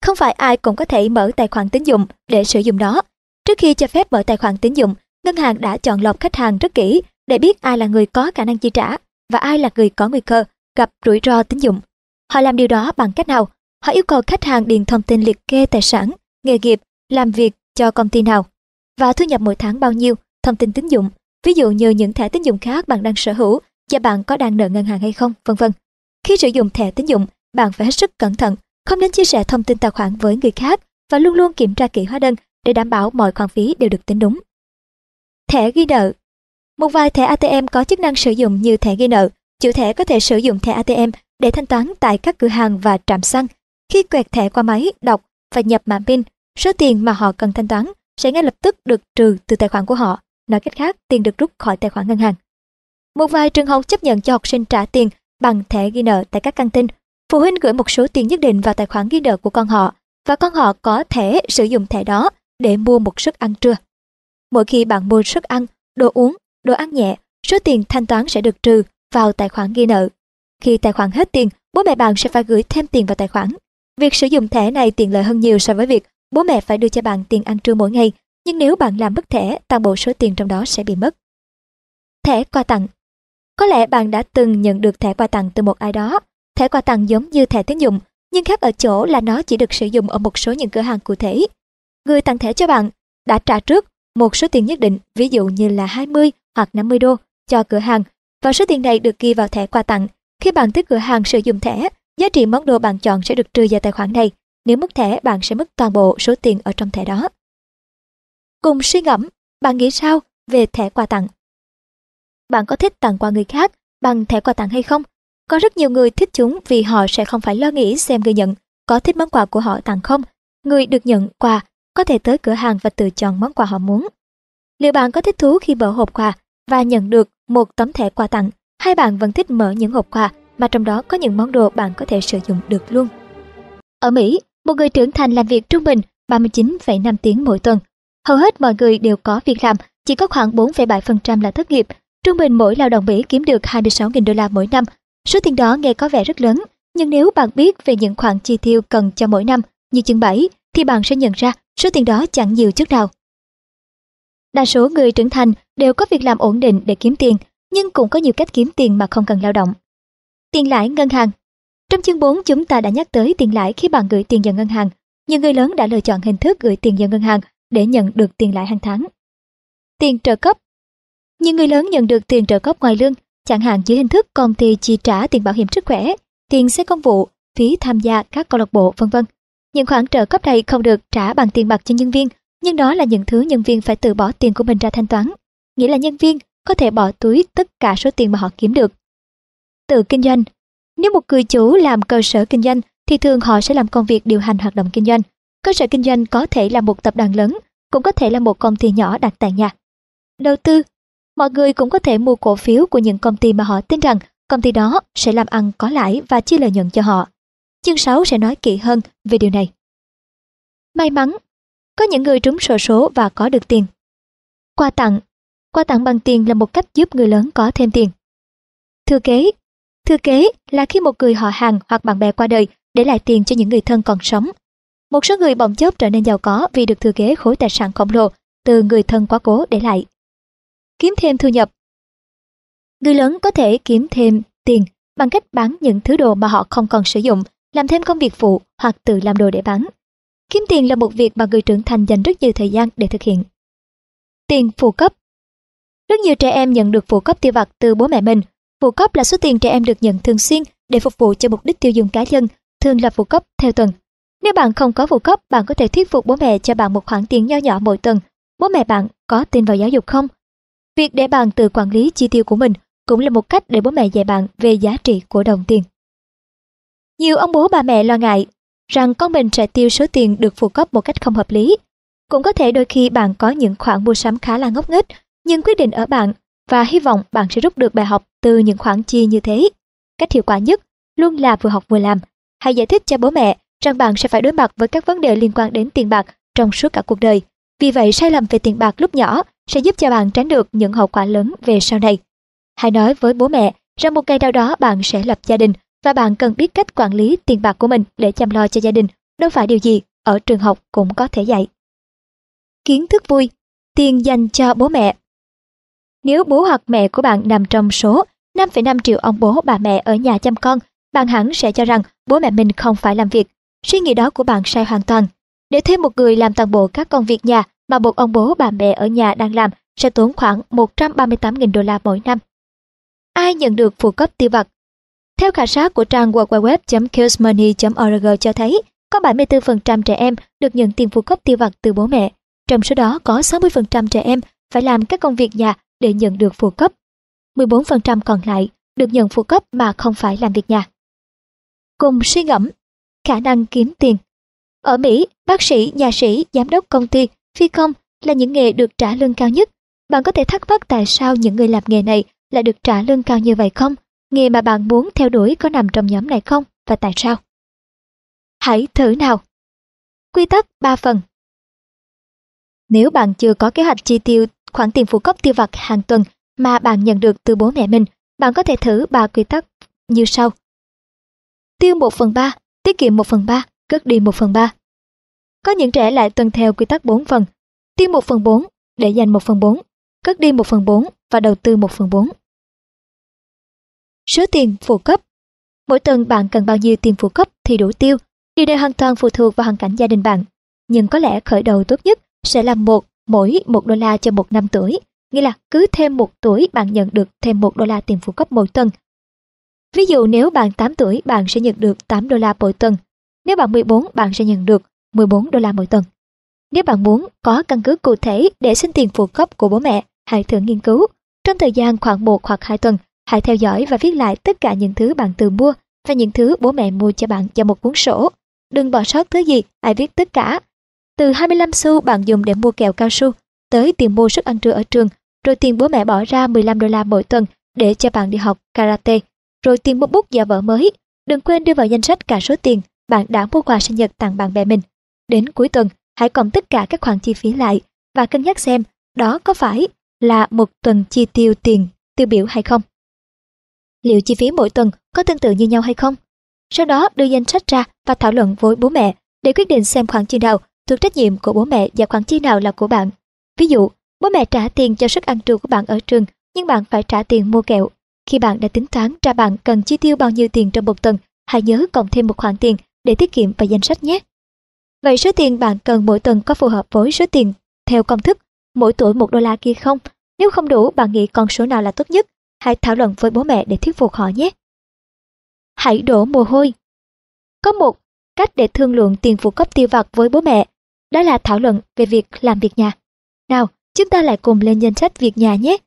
Không phải ai cũng có thể mở tài khoản tín dụng để sử dụng nó. Trước khi cho phép mở tài khoản tín dụng, ngân hàng đã chọn lọc khách hàng rất kỹ để biết ai là người có khả năng chi trả và ai là người có nguy cơ gặp rủi ro tín dụng. Họ làm điều đó bằng cách nào? Họ yêu cầu khách hàng điền thông tin liệt kê tài sản, nghề nghiệp, làm việc cho công ty nào và thu nhập mỗi tháng bao nhiêu, thông tin tín dụng, ví dụ như những thẻ tín dụng khác bạn đang sở hữu và bạn có đang nợ ngân hàng hay không, vân vân. Khi sử dụng thẻ tín dụng, bạn phải hết sức cẩn thận, không nên chia sẻ thông tin tài khoản với người khác và luôn luôn kiểm tra kỹ hóa đơn để đảm bảo mọi khoản phí đều được tính đúng. Thẻ ghi nợ Một vài thẻ ATM có chức năng sử dụng như thẻ ghi nợ. Chủ thẻ có thể sử dụng thẻ ATM để thanh toán tại các cửa hàng và trạm xăng. Khi quẹt thẻ qua máy, đọc và nhập mã PIN, số tiền mà họ cần thanh toán sẽ ngay lập tức được trừ từ tài khoản của họ. Nói cách khác, tiền được rút khỏi tài khoản ngân hàng. Một vài trường học chấp nhận cho học sinh trả tiền bằng thẻ ghi nợ tại các căng tin. Phụ huynh gửi một số tiền nhất định vào tài khoản ghi nợ của con họ và con họ có thể sử dụng thẻ đó để mua một suất ăn trưa. Mỗi khi bạn mua suất ăn, đồ uống, đồ ăn nhẹ, số tiền thanh toán sẽ được trừ vào tài khoản ghi nợ. Khi tài khoản hết tiền, bố mẹ bạn sẽ phải gửi thêm tiền vào tài khoản. Việc sử dụng thẻ này tiện lợi hơn nhiều so với việc bố mẹ phải đưa cho bạn tiền ăn trưa mỗi ngày, nhưng nếu bạn làm mất thẻ, toàn bộ số tiền trong đó sẽ bị mất. Thẻ quà tặng Có lẽ bạn đã từng nhận được thẻ quà tặng từ một ai đó. Thẻ quà tặng giống như thẻ tín dụng, nhưng khác ở chỗ là nó chỉ được sử dụng ở một số những cửa hàng cụ thể. Người tặng thẻ cho bạn đã trả trước một số tiền nhất định, ví dụ như là 20 hoặc 50 đô cho cửa hàng, và số tiền này được ghi vào thẻ quà tặng. Khi bạn tới cửa hàng sử dụng thẻ, giá trị món đồ bạn chọn sẽ được trừ vào tài khoản này. Nếu mất thẻ, bạn sẽ mất toàn bộ số tiền ở trong thẻ đó. Cùng suy ngẫm, bạn nghĩ sao về thẻ quà tặng? Bạn có thích tặng quà người khác bằng thẻ quà tặng hay không? Có rất nhiều người thích chúng vì họ sẽ không phải lo nghĩ xem người nhận có thích món quà của họ tặng không. Người được nhận quà có thể tới cửa hàng và tự chọn món quà họ muốn. Liệu bạn có thích thú khi mở hộp quà và nhận được một tấm thẻ quà tặng hay bạn vẫn thích mở những hộp quà mà trong đó có những món đồ bạn có thể sử dụng được luôn? Ở Mỹ, một người trưởng thành làm việc trung bình 39,5 tiếng mỗi tuần. Hầu hết mọi người đều có việc làm, chỉ có khoảng 4,7% là thất nghiệp. Trung bình mỗi lao động Mỹ kiếm được 26.000 đô la mỗi năm. Số tiền đó nghe có vẻ rất lớn, nhưng nếu bạn biết về những khoản chi tiêu cần cho mỗi năm như chương 7, thì bạn sẽ nhận ra số tiền đó chẳng nhiều chút nào. Đa số người trưởng thành đều có việc làm ổn định để kiếm tiền, nhưng cũng có nhiều cách kiếm tiền mà không cần lao động. Tiền lãi ngân hàng Trong chương 4 chúng ta đã nhắc tới tiền lãi khi bạn gửi tiền vào ngân hàng. Nhiều người lớn đã lựa chọn hình thức gửi tiền vào ngân hàng để nhận được tiền lãi hàng tháng. Tiền trợ cấp Nhiều người lớn nhận được tiền trợ cấp ngoài lương, chẳng hạn dưới hình thức công ty chi trả tiền bảo hiểm sức khỏe, tiền xe công vụ, phí tham gia các câu lạc bộ, vân vân. Những khoản trợ cấp này không được trả bằng tiền bạc cho nhân viên, nhưng đó là những thứ nhân viên phải tự bỏ tiền của mình ra thanh toán. Nghĩa là nhân viên có thể bỏ túi tất cả số tiền mà họ kiếm được. Tự kinh doanh Nếu một người chủ làm cơ sở kinh doanh thì thường họ sẽ làm công việc điều hành hoạt động kinh doanh. Cơ sở kinh doanh có thể là một tập đoàn lớn, cũng có thể là một công ty nhỏ đặt tại nhà. Đầu tư Mọi người cũng có thể mua cổ phiếu của những công ty mà họ tin rằng công ty đó sẽ làm ăn có lãi và chia lợi nhuận cho họ. Chương 6 sẽ nói kỹ hơn về điều này. May mắn Có những người trúng sổ số và có được tiền. Quà tặng Quà tặng bằng tiền là một cách giúp người lớn có thêm tiền. Thừa kế Thừa kế là khi một người họ hàng hoặc bạn bè qua đời để lại tiền cho những người thân còn sống. Một số người bỗng chốc trở nên giàu có vì được thừa kế khối tài sản khổng lồ từ người thân quá cố để lại. Kiếm thêm thu nhập Người lớn có thể kiếm thêm tiền bằng cách bán những thứ đồ mà họ không còn sử dụng, làm thêm công việc phụ hoặc tự làm đồ để bán. Kiếm tiền là một việc mà người trưởng thành dành rất nhiều thời gian để thực hiện. Tiền phụ cấp Rất nhiều trẻ em nhận được phụ cấp tiêu vặt từ bố mẹ mình. Phụ cấp là số tiền trẻ em được nhận thường xuyên để phục vụ cho mục đích tiêu dùng cá nhân, thường là phụ cấp theo tuần. Nếu bạn không có phụ cấp, bạn có thể thuyết phục bố mẹ cho bạn một khoản tiền nho nhỏ mỗi tuần. Bố mẹ bạn có tin vào giáo dục không? Việc để bạn tự quản lý chi tiêu của mình cũng là một cách để bố mẹ dạy bạn về giá trị của đồng tiền. Nhiều ông bố bà mẹ lo ngại rằng con mình sẽ tiêu số tiền được phụ cấp một cách không hợp lý. Cũng có thể đôi khi bạn có những khoản mua sắm khá là ngốc nghếch, nhưng quyết định ở bạn và hy vọng bạn sẽ rút được bài học từ những khoản chi như thế. Cách hiệu quả nhất luôn là vừa học vừa làm. Hãy giải thích cho bố mẹ rằng bạn sẽ phải đối mặt với các vấn đề liên quan đến tiền bạc trong suốt cả cuộc đời. Vì vậy sai lầm về tiền bạc lúc nhỏ sẽ giúp cho bạn tránh được những hậu quả lớn về sau này. Hãy nói với bố mẹ rằng một ngày nào đó bạn sẽ lập gia đình và bạn cần biết cách quản lý tiền bạc của mình để chăm lo cho gia đình, đâu phải điều gì ở trường học cũng có thể dạy. Kiến thức vui, tiền dành cho bố mẹ. Nếu bố hoặc mẹ của bạn nằm trong số 5,5 triệu ông bố bà mẹ ở nhà chăm con, bạn hẳn sẽ cho rằng bố mẹ mình không phải làm việc. Suy nghĩ đó của bạn sai hoàn toàn. Để thêm một người làm toàn bộ các công việc nhà mà một ông bố bà mẹ ở nhà đang làm sẽ tốn khoảng 138.000 đô la mỗi năm. Ai nhận được phụ cấp tiêu vặt? Theo khảo sát của trang www.killsmoney.org cho thấy, có 74% trẻ em được nhận tiền phụ cấp tiêu vặt từ bố mẹ. Trong số đó có 60% trẻ em phải làm các công việc nhà để nhận được phụ cấp. 14% còn lại được nhận phụ cấp mà không phải làm việc nhà. Cùng suy ngẫm, khả năng kiếm tiền. Ở Mỹ, bác sĩ, nhà sĩ, giám đốc công ty, phi công là những nghề được trả lương cao nhất. Bạn có thể thắc mắc tại sao những người làm nghề này lại được trả lương cao như vậy không? Nghề mà bạn muốn theo đuổi có nằm trong nhóm này không và tại sao? Hãy thử nào! Quy tắc 3 phần Nếu bạn chưa có kế hoạch chi tiêu khoản tiền phụ cấp tiêu vặt hàng tuần mà bạn nhận được từ bố mẹ mình, bạn có thể thử ba quy tắc như sau. Tiêu 1 phần 3, tiết kiệm 1 phần 3, cất đi 1 phần 3. Có những trẻ lại tuân theo quy tắc 4 phần, tiêu 1 phần 4, để dành 1 phần 4, cất đi 1 phần 4 và đầu tư 1 phần 4. Số tiền phụ cấp Mỗi tuần bạn cần bao nhiêu tiền phụ cấp thì đủ tiêu. Điều này hoàn toàn phụ thuộc vào hoàn cảnh gia đình bạn. Nhưng có lẽ khởi đầu tốt nhất sẽ là một mỗi 1 đô la cho một năm tuổi. Nghĩa là cứ thêm một tuổi bạn nhận được thêm 1 đô la tiền phụ cấp mỗi tuần. Ví dụ nếu bạn 8 tuổi bạn sẽ nhận được 8 đô la mỗi tuần. Nếu bạn 14 bạn sẽ nhận được 14 đô la mỗi tuần. Nếu bạn muốn có căn cứ cụ thể để xin tiền phụ cấp của bố mẹ, hãy thử nghiên cứu. Trong thời gian khoảng 1 hoặc 2 tuần, Hãy theo dõi và viết lại tất cả những thứ bạn từ mua và những thứ bố mẹ mua cho bạn vào một cuốn sổ. Đừng bỏ sót thứ gì, hãy viết tất cả. Từ 25 xu bạn dùng để mua kẹo cao su, tới tiền mua sức ăn trưa ở trường, rồi tiền bố mẹ bỏ ra 15 đô la mỗi tuần để cho bạn đi học karate, rồi tìm một bút giả vợ mới. Đừng quên đưa vào danh sách cả số tiền bạn đã mua quà sinh nhật tặng bạn bè mình. Đến cuối tuần, hãy cộng tất cả các khoản chi phí lại và cân nhắc xem đó có phải là một tuần chi tiêu tiền tiêu biểu hay không liệu chi phí mỗi tuần có tương tự như nhau hay không. Sau đó đưa danh sách ra và thảo luận với bố mẹ để quyết định xem khoản chi nào thuộc trách nhiệm của bố mẹ và khoản chi nào là của bạn. Ví dụ, bố mẹ trả tiền cho suất ăn trưa của bạn ở trường nhưng bạn phải trả tiền mua kẹo khi bạn đã tính toán ra bạn cần chi tiêu bao nhiêu tiền trong một tuần, hãy nhớ cộng thêm một khoản tiền để tiết kiệm vào danh sách nhé. Vậy số tiền bạn cần mỗi tuần có phù hợp với số tiền theo công thức mỗi tuổi một đô la kia không? Nếu không đủ, bạn nghĩ con số nào là tốt nhất? Hãy thảo luận với bố mẹ để thuyết phục họ nhé. Hãy đổ mồ hôi. Có một cách để thương lượng tiền phụ cấp tiêu vặt với bố mẹ, đó là thảo luận về việc làm việc nhà. Nào, chúng ta lại cùng lên danh sách việc nhà nhé.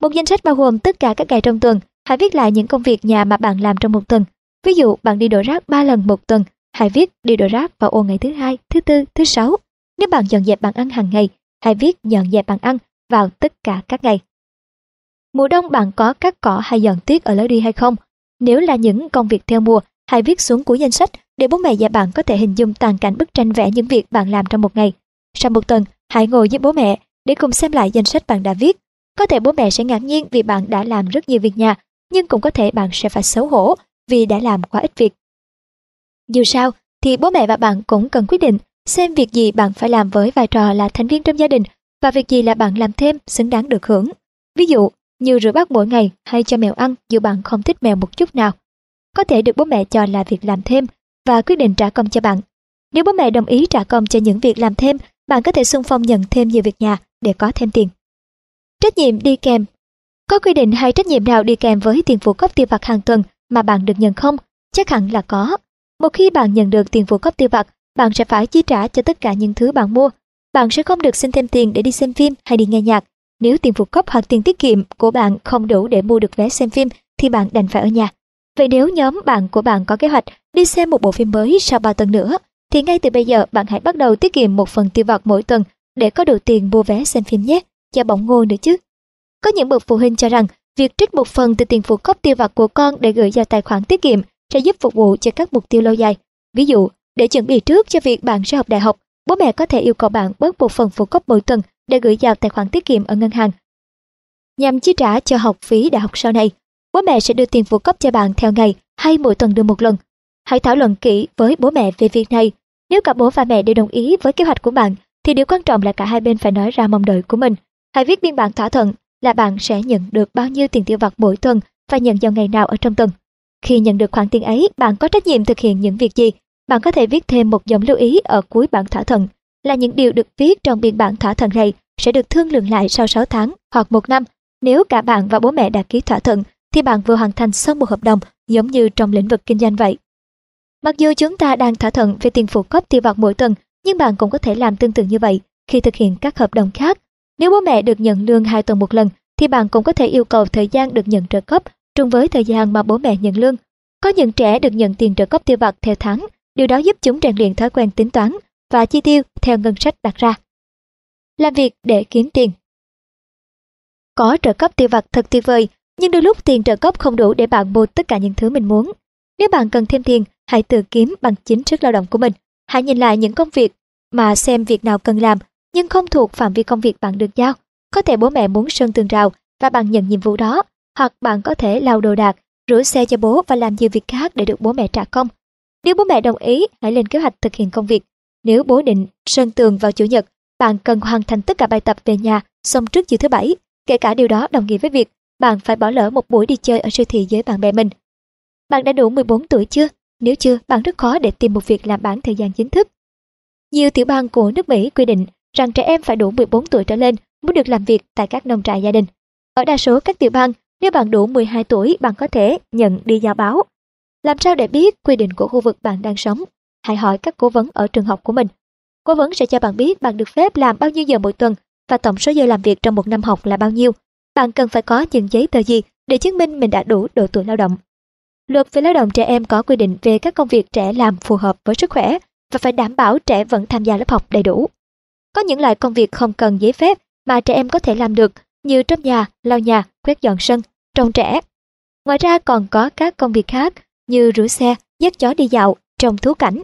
Một danh sách bao gồm tất cả các ngày trong tuần, hãy viết lại những công việc nhà mà bạn làm trong một tuần. Ví dụ bạn đi đổ rác 3 lần một tuần, hãy viết đi đổ rác vào ô ngày thứ hai, thứ tư, thứ sáu. Nếu bạn dọn dẹp bàn ăn hàng ngày, hãy viết dọn dẹp bàn ăn vào tất cả các ngày. Mùa đông bạn có cắt cỏ hay dọn tuyết ở lối đi hay không? Nếu là những công việc theo mùa, hãy viết xuống cuối danh sách để bố mẹ và bạn có thể hình dung toàn cảnh bức tranh vẽ những việc bạn làm trong một ngày. Sau một tuần, hãy ngồi với bố mẹ để cùng xem lại danh sách bạn đã viết. Có thể bố mẹ sẽ ngạc nhiên vì bạn đã làm rất nhiều việc nhà, nhưng cũng có thể bạn sẽ phải xấu hổ vì đã làm quá ít việc. Dù sao, thì bố mẹ và bạn cũng cần quyết định xem việc gì bạn phải làm với vai trò là thành viên trong gia đình và việc gì là bạn làm thêm xứng đáng được hưởng. Ví dụ, như rửa bát mỗi ngày hay cho mèo ăn dù bạn không thích mèo một chút nào. Có thể được bố mẹ cho là việc làm thêm và quyết định trả công cho bạn. Nếu bố mẹ đồng ý trả công cho những việc làm thêm, bạn có thể xung phong nhận thêm nhiều việc nhà để có thêm tiền. Trách nhiệm đi kèm Có quy định hay trách nhiệm nào đi kèm với tiền phụ cấp tiêu vặt hàng tuần mà bạn được nhận không? Chắc hẳn là có. Một khi bạn nhận được tiền phụ cấp tiêu vặt, bạn sẽ phải chi trả cho tất cả những thứ bạn mua. Bạn sẽ không được xin thêm tiền để đi xem phim hay đi nghe nhạc. Nếu tiền phụ cấp hoặc tiền tiết kiệm của bạn không đủ để mua được vé xem phim thì bạn đành phải ở nhà. Vậy nếu nhóm bạn của bạn có kế hoạch đi xem một bộ phim mới sau 3 tuần nữa, thì ngay từ bây giờ bạn hãy bắt đầu tiết kiệm một phần tiêu vặt mỗi tuần để có đủ tiền mua vé xem phim nhé, và bỏng ngô nữa chứ. Có những bậc phụ huynh cho rằng việc trích một phần từ tiền phụ cấp tiêu vặt của con để gửi vào tài khoản tiết kiệm sẽ giúp phục vụ cho các mục tiêu lâu dài. Ví dụ, để chuẩn bị trước cho việc bạn sẽ học đại học, bố mẹ có thể yêu cầu bạn bớt một phần phụ cấp mỗi tuần để gửi vào tài khoản tiết kiệm ở ngân hàng. Nhằm chi trả cho học phí đại học sau này, bố mẹ sẽ đưa tiền phụ cấp cho bạn theo ngày hay mỗi tuần đưa một lần. Hãy thảo luận kỹ với bố mẹ về việc này. Nếu cả bố và mẹ đều đồng ý với kế hoạch của bạn, thì điều quan trọng là cả hai bên phải nói ra mong đợi của mình. Hãy viết biên bản thỏa thuận là bạn sẽ nhận được bao nhiêu tiền tiêu vặt mỗi tuần và nhận vào ngày nào ở trong tuần. Khi nhận được khoản tiền ấy, bạn có trách nhiệm thực hiện những việc gì? Bạn có thể viết thêm một dòng lưu ý ở cuối bản thỏa thuận là những điều được viết trong biên bản thỏa thuận này sẽ được thương lượng lại sau 6 tháng hoặc một năm. Nếu cả bạn và bố mẹ đã ký thỏa thuận thì bạn vừa hoàn thành xong một hợp đồng giống như trong lĩnh vực kinh doanh vậy. Mặc dù chúng ta đang thỏa thuận về tiền phụ cấp tiêu vặt mỗi tuần, nhưng bạn cũng có thể làm tương tự như vậy khi thực hiện các hợp đồng khác. Nếu bố mẹ được nhận lương hai tuần một lần, thì bạn cũng có thể yêu cầu thời gian được nhận trợ cấp trùng với thời gian mà bố mẹ nhận lương. Có những trẻ được nhận tiền trợ cấp tiêu vặt theo tháng, điều đó giúp chúng rèn luyện thói quen tính toán và chi tiêu theo ngân sách đặt ra. Làm việc để kiếm tiền Có trợ cấp tiêu vặt thật tuyệt vời, nhưng đôi lúc tiền trợ cấp không đủ để bạn mua tất cả những thứ mình muốn. Nếu bạn cần thêm tiền, hãy tự kiếm bằng chính sức lao động của mình. Hãy nhìn lại những công việc mà xem việc nào cần làm, nhưng không thuộc phạm vi công việc bạn được giao. Có thể bố mẹ muốn sơn tường rào và bạn nhận nhiệm vụ đó, hoặc bạn có thể lau đồ đạc, rửa xe cho bố và làm nhiều việc khác để được bố mẹ trả công. Nếu bố mẹ đồng ý, hãy lên kế hoạch thực hiện công việc. Nếu bố định sơn tường vào chủ nhật, bạn cần hoàn thành tất cả bài tập về nhà xong trước chiều thứ bảy. Kể cả điều đó đồng nghĩa với việc bạn phải bỏ lỡ một buổi đi chơi ở siêu thị với bạn bè mình. Bạn đã đủ 14 tuổi chưa? Nếu chưa, bạn rất khó để tìm một việc làm bán thời gian chính thức. Nhiều tiểu bang của nước Mỹ quy định rằng trẻ em phải đủ 14 tuổi trở lên mới được làm việc tại các nông trại gia đình. Ở đa số các tiểu bang, nếu bạn đủ 12 tuổi, bạn có thể nhận đi giao báo. Làm sao để biết quy định của khu vực bạn đang sống? Hãy hỏi các cố vấn ở trường học của mình. Cố vấn sẽ cho bạn biết bạn được phép làm bao nhiêu giờ mỗi tuần và tổng số giờ làm việc trong một năm học là bao nhiêu. Bạn cần phải có những giấy tờ gì để chứng minh mình đã đủ độ tuổi lao động. Luật về lao động trẻ em có quy định về các công việc trẻ làm phù hợp với sức khỏe và phải đảm bảo trẻ vẫn tham gia lớp học đầy đủ. Có những loại công việc không cần giấy phép mà trẻ em có thể làm được như trong nhà, lau nhà, quét dọn sân, trông trẻ. Ngoài ra còn có các công việc khác như rửa xe, dắt chó đi dạo, trồng thú cảnh.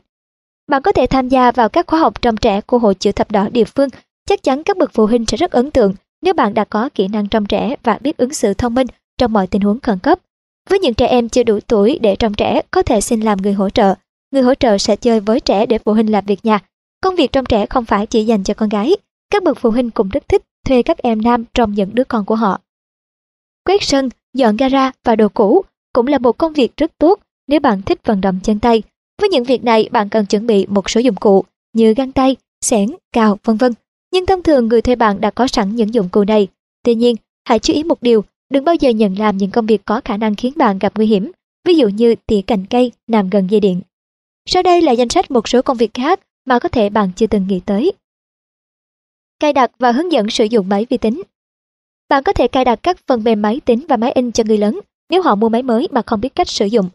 Bạn có thể tham gia vào các khóa học trông trẻ của Hội chữ thập đỏ địa phương. Chắc chắn các bậc phụ huynh sẽ rất ấn tượng nếu bạn đã có kỹ năng trông trẻ và biết ứng xử thông minh trong mọi tình huống khẩn cấp. Với những trẻ em chưa đủ tuổi để trông trẻ, có thể xin làm người hỗ trợ. Người hỗ trợ sẽ chơi với trẻ để phụ huynh làm việc nhà. Công việc trông trẻ không phải chỉ dành cho con gái. Các bậc phụ huynh cũng rất thích thuê các em nam trông những đứa con của họ. Quét sân, dọn gara và đồ cũ cũng là một công việc rất tốt nếu bạn thích vận động chân tay. Với những việc này bạn cần chuẩn bị một số dụng cụ như găng tay, xẻng, cào, vân vân. Nhưng thông thường người thuê bạn đã có sẵn những dụng cụ này. Tuy nhiên, hãy chú ý một điều, đừng bao giờ nhận làm những công việc có khả năng khiến bạn gặp nguy hiểm, ví dụ như tỉa cành cây nằm gần dây điện. Sau đây là danh sách một số công việc khác mà có thể bạn chưa từng nghĩ tới. Cài đặt và hướng dẫn sử dụng máy vi tính. Bạn có thể cài đặt các phần mềm máy tính và máy in cho người lớn nếu họ mua máy mới mà không biết cách sử dụng.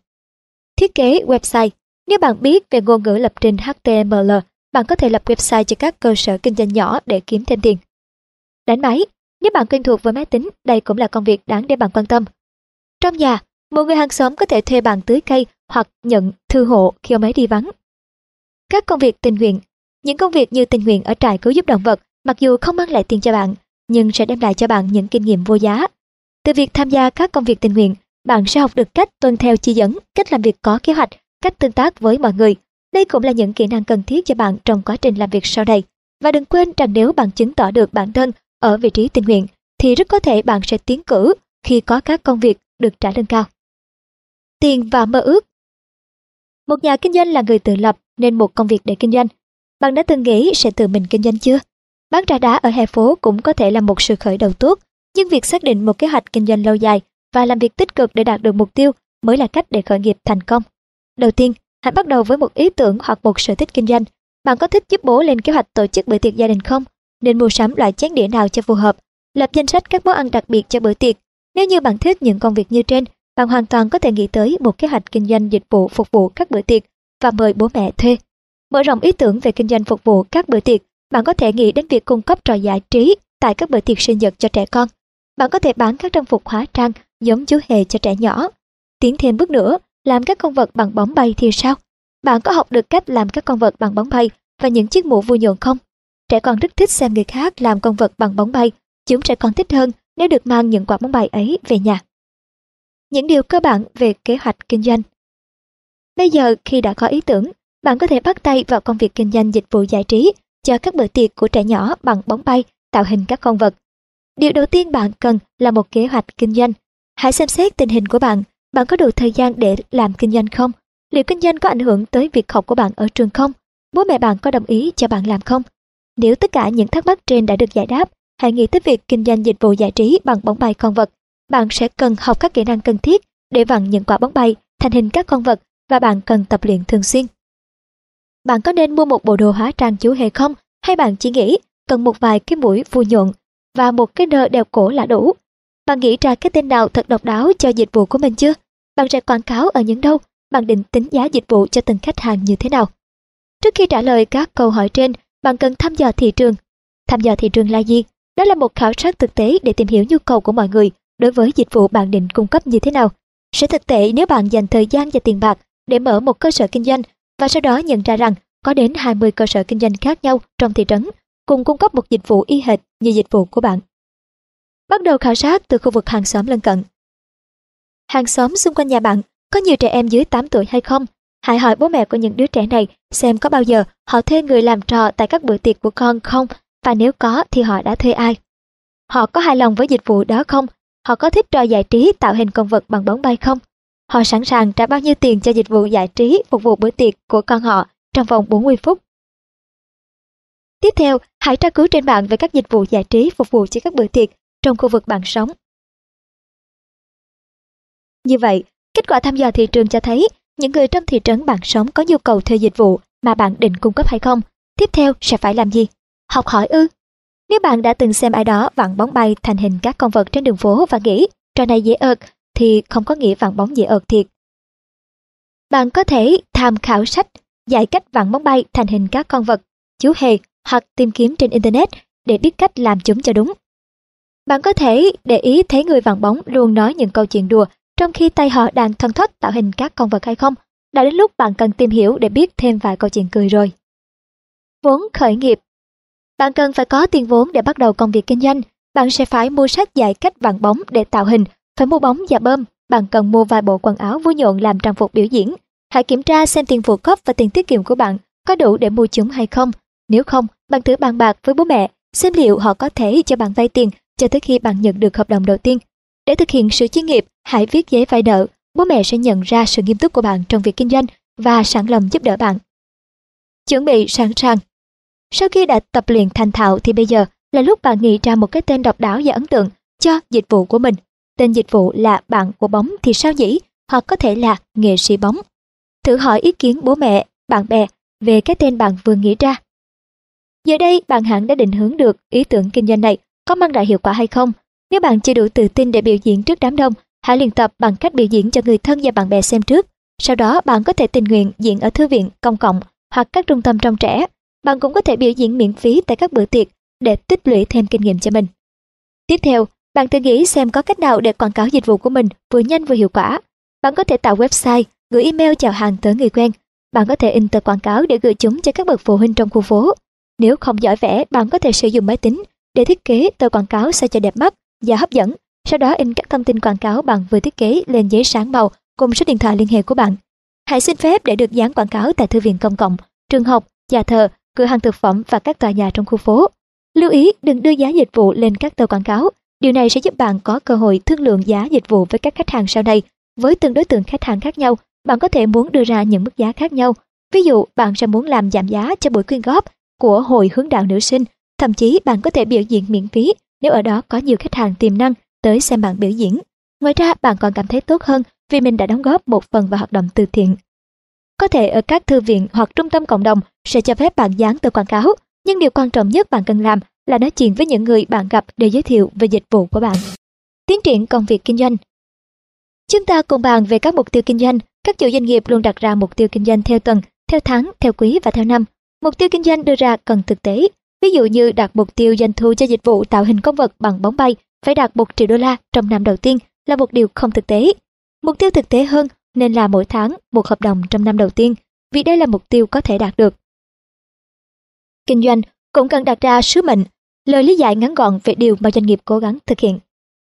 Thiết kế website. Nếu bạn biết về ngôn ngữ lập trình HTML, bạn có thể lập website cho các cơ sở kinh doanh nhỏ để kiếm thêm tiền. Đánh máy. Nếu bạn quen thuộc với máy tính, đây cũng là công việc đáng để bạn quan tâm. Trong nhà, một người hàng xóm có thể thuê bạn tưới cây hoặc nhận thư hộ khi ông ấy đi vắng. Các công việc tình nguyện Những công việc như tình nguyện ở trại cứu giúp động vật mặc dù không mang lại tiền cho bạn, nhưng sẽ đem lại cho bạn những kinh nghiệm vô giá. Từ việc tham gia các công việc tình nguyện, bạn sẽ học được cách tuân theo chỉ dẫn, cách làm việc có kế hoạch, cách tương tác với mọi người. Đây cũng là những kỹ năng cần thiết cho bạn trong quá trình làm việc sau này. Và đừng quên rằng nếu bạn chứng tỏ được bản thân ở vị trí tình nguyện, thì rất có thể bạn sẽ tiến cử khi có các công việc được trả lương cao. Tiền và mơ ước một nhà kinh doanh là người tự lập nên một công việc để kinh doanh. Bạn đã từng nghĩ sẽ tự mình kinh doanh chưa? Bán trà đá ở hè phố cũng có thể là một sự khởi đầu tốt, nhưng việc xác định một kế hoạch kinh doanh lâu dài và làm việc tích cực để đạt được mục tiêu mới là cách để khởi nghiệp thành công. Đầu tiên, hãy bắt đầu với một ý tưởng hoặc một sở thích kinh doanh. Bạn có thích giúp bố lên kế hoạch tổ chức bữa tiệc gia đình không? Nên mua sắm loại chén đĩa nào cho phù hợp. Lập danh sách các món ăn đặc biệt cho bữa tiệc. Nếu như bạn thích những công việc như trên, bạn hoàn toàn có thể nghĩ tới một kế hoạch kinh doanh dịch vụ phục vụ các bữa tiệc và mời bố mẹ thuê. Mở rộng ý tưởng về kinh doanh phục vụ các bữa tiệc, bạn có thể nghĩ đến việc cung cấp trò giải trí tại các bữa tiệc sinh nhật cho trẻ con. Bạn có thể bán các trang phục hóa trang giống chú hề cho trẻ nhỏ. Tiến thêm bước nữa, làm các con vật bằng bóng bay thì sao? Bạn có học được cách làm các con vật bằng bóng bay và những chiếc mũ vui nhộn không? Trẻ con rất thích xem người khác làm con vật bằng bóng bay, chúng sẽ còn thích hơn nếu được mang những quả bóng bay ấy về nhà. Những điều cơ bản về kế hoạch kinh doanh Bây giờ khi đã có ý tưởng, bạn có thể bắt tay vào công việc kinh doanh dịch vụ giải trí cho các bữa tiệc của trẻ nhỏ bằng bóng bay, tạo hình các con vật. Điều đầu tiên bạn cần là một kế hoạch kinh doanh. Hãy xem xét tình hình của bạn, bạn có đủ thời gian để làm kinh doanh không? Liệu kinh doanh có ảnh hưởng tới việc học của bạn ở trường không? Bố mẹ bạn có đồng ý cho bạn làm không? Nếu tất cả những thắc mắc trên đã được giải đáp, hãy nghĩ tới việc kinh doanh dịch vụ giải trí bằng bóng bay con vật. Bạn sẽ cần học các kỹ năng cần thiết để vặn những quả bóng bay thành hình các con vật và bạn cần tập luyện thường xuyên. Bạn có nên mua một bộ đồ hóa trang chú hề không? Hay bạn chỉ nghĩ cần một vài cái mũi vui nhộn và một cái nơ đeo cổ là đủ? Bạn nghĩ ra cái tên nào thật độc đáo cho dịch vụ của mình chưa? Bạn sẽ quảng cáo ở những đâu? Bạn định tính giá dịch vụ cho từng khách hàng như thế nào? Trước khi trả lời các câu hỏi trên, bạn cần thăm dò thị trường. Thăm dò thị trường là gì? Đó là một khảo sát thực tế để tìm hiểu nhu cầu của mọi người đối với dịch vụ bạn định cung cấp như thế nào. Sẽ thực tệ nếu bạn dành thời gian và tiền bạc để mở một cơ sở kinh doanh và sau đó nhận ra rằng có đến 20 cơ sở kinh doanh khác nhau trong thị trấn cùng cung cấp một dịch vụ y hệt như dịch vụ của bạn. Bắt đầu khảo sát từ khu vực hàng xóm lân cận. Hàng xóm xung quanh nhà bạn, có nhiều trẻ em dưới 8 tuổi hay không? Hãy hỏi bố mẹ của những đứa trẻ này xem có bao giờ họ thuê người làm trò tại các bữa tiệc của con không và nếu có thì họ đã thuê ai. Họ có hài lòng với dịch vụ đó không? Họ có thích trò giải trí tạo hình con vật bằng bóng bay không? Họ sẵn sàng trả bao nhiêu tiền cho dịch vụ giải trí phục vụ bữa tiệc của con họ trong vòng 40 phút. Tiếp theo, hãy tra cứu trên mạng về các dịch vụ giải trí phục vụ cho các bữa tiệc trong khu vực bạn sống. Như vậy, kết quả thăm dò thị trường cho thấy những người trong thị trấn bạn sống có nhu cầu thuê dịch vụ mà bạn định cung cấp hay không. Tiếp theo sẽ phải làm gì? Học hỏi ư? Nếu bạn đã từng xem ai đó vặn bóng bay thành hình các con vật trên đường phố và nghĩ trò này dễ ợt thì không có nghĩa vặn bóng dễ ợt thiệt. Bạn có thể tham khảo sách dạy cách vặn bóng bay thành hình các con vật, chú hề hoặc tìm kiếm trên Internet để biết cách làm chúng cho đúng. Bạn có thể để ý thấy người vặn bóng luôn nói những câu chuyện đùa trong khi tay họ đang thân thoát tạo hình các con vật hay không. Đã đến lúc bạn cần tìm hiểu để biết thêm vài câu chuyện cười rồi. Vốn khởi nghiệp bạn cần phải có tiền vốn để bắt đầu công việc kinh doanh. Bạn sẽ phải mua sách dạy cách vặn bóng để tạo hình, phải mua bóng và bơm. Bạn cần mua vài bộ quần áo vui nhộn làm trang phục biểu diễn. Hãy kiểm tra xem tiền phụ cấp và tiền tiết kiệm của bạn có đủ để mua chúng hay không. Nếu không, bạn thử bàn bạc với bố mẹ xem liệu họ có thể cho bạn vay tiền cho tới khi bạn nhận được hợp đồng đầu tiên. Để thực hiện sự chuyên nghiệp, hãy viết giấy vay nợ. Bố mẹ sẽ nhận ra sự nghiêm túc của bạn trong việc kinh doanh và sẵn lòng giúp đỡ bạn. Chuẩn bị sẵn sàng. Sau khi đã tập luyện thành thạo thì bây giờ là lúc bạn nghĩ ra một cái tên độc đáo và ấn tượng cho dịch vụ của mình. Tên dịch vụ là bạn của bóng thì sao nhỉ? Hoặc có thể là nghệ sĩ bóng. Thử hỏi ý kiến bố mẹ, bạn bè về cái tên bạn vừa nghĩ ra. Giờ đây bạn hẳn đã định hướng được ý tưởng kinh doanh này có mang lại hiệu quả hay không. Nếu bạn chưa đủ tự tin để biểu diễn trước đám đông, hãy luyện tập bằng cách biểu diễn cho người thân và bạn bè xem trước. Sau đó bạn có thể tình nguyện diễn ở thư viện, công cộng hoặc các trung tâm trong trẻ. Bạn cũng có thể biểu diễn miễn phí tại các bữa tiệc để tích lũy thêm kinh nghiệm cho mình. Tiếp theo, bạn thử nghĩ xem có cách nào để quảng cáo dịch vụ của mình vừa nhanh vừa hiệu quả. Bạn có thể tạo website, gửi email chào hàng tới người quen. Bạn có thể in tờ quảng cáo để gửi chúng cho các bậc phụ huynh trong khu phố. Nếu không giỏi vẽ, bạn có thể sử dụng máy tính để thiết kế tờ quảng cáo sao cho đẹp mắt và hấp dẫn. Sau đó in các thông tin quảng cáo bạn vừa thiết kế lên giấy sáng màu cùng số điện thoại liên hệ của bạn. Hãy xin phép để được dán quảng cáo tại thư viện công cộng, trường học, nhà thờ, cửa hàng thực phẩm và các tòa nhà trong khu phố. Lưu ý đừng đưa giá dịch vụ lên các tờ quảng cáo. Điều này sẽ giúp bạn có cơ hội thương lượng giá dịch vụ với các khách hàng sau này. Với từng đối tượng khách hàng khác nhau, bạn có thể muốn đưa ra những mức giá khác nhau. Ví dụ, bạn sẽ muốn làm giảm giá cho buổi quyên góp của Hội hướng đạo nữ sinh. Thậm chí bạn có thể biểu diễn miễn phí nếu ở đó có nhiều khách hàng tiềm năng tới xem bạn biểu diễn. Ngoài ra, bạn còn cảm thấy tốt hơn vì mình đã đóng góp một phần vào hoạt động từ thiện. Có thể ở các thư viện hoặc trung tâm cộng đồng sẽ cho phép bạn dán tờ quảng cáo nhưng điều quan trọng nhất bạn cần làm là nói chuyện với những người bạn gặp để giới thiệu về dịch vụ của bạn. Tiến triển công việc kinh doanh Chúng ta cùng bàn về các mục tiêu kinh doanh. Các chủ doanh nghiệp luôn đặt ra mục tiêu kinh doanh theo tuần, theo tháng, theo quý và theo năm. Mục tiêu kinh doanh đưa ra cần thực tế. Ví dụ như đạt mục tiêu doanh thu cho dịch vụ tạo hình công vật bằng bóng bay phải đạt 1 triệu đô la trong năm đầu tiên là một điều không thực tế. Mục tiêu thực tế hơn nên là mỗi tháng một hợp đồng trong năm đầu tiên, vì đây là mục tiêu có thể đạt được kinh doanh cũng cần đặt ra sứ mệnh, lời lý giải ngắn gọn về điều mà doanh nghiệp cố gắng thực hiện.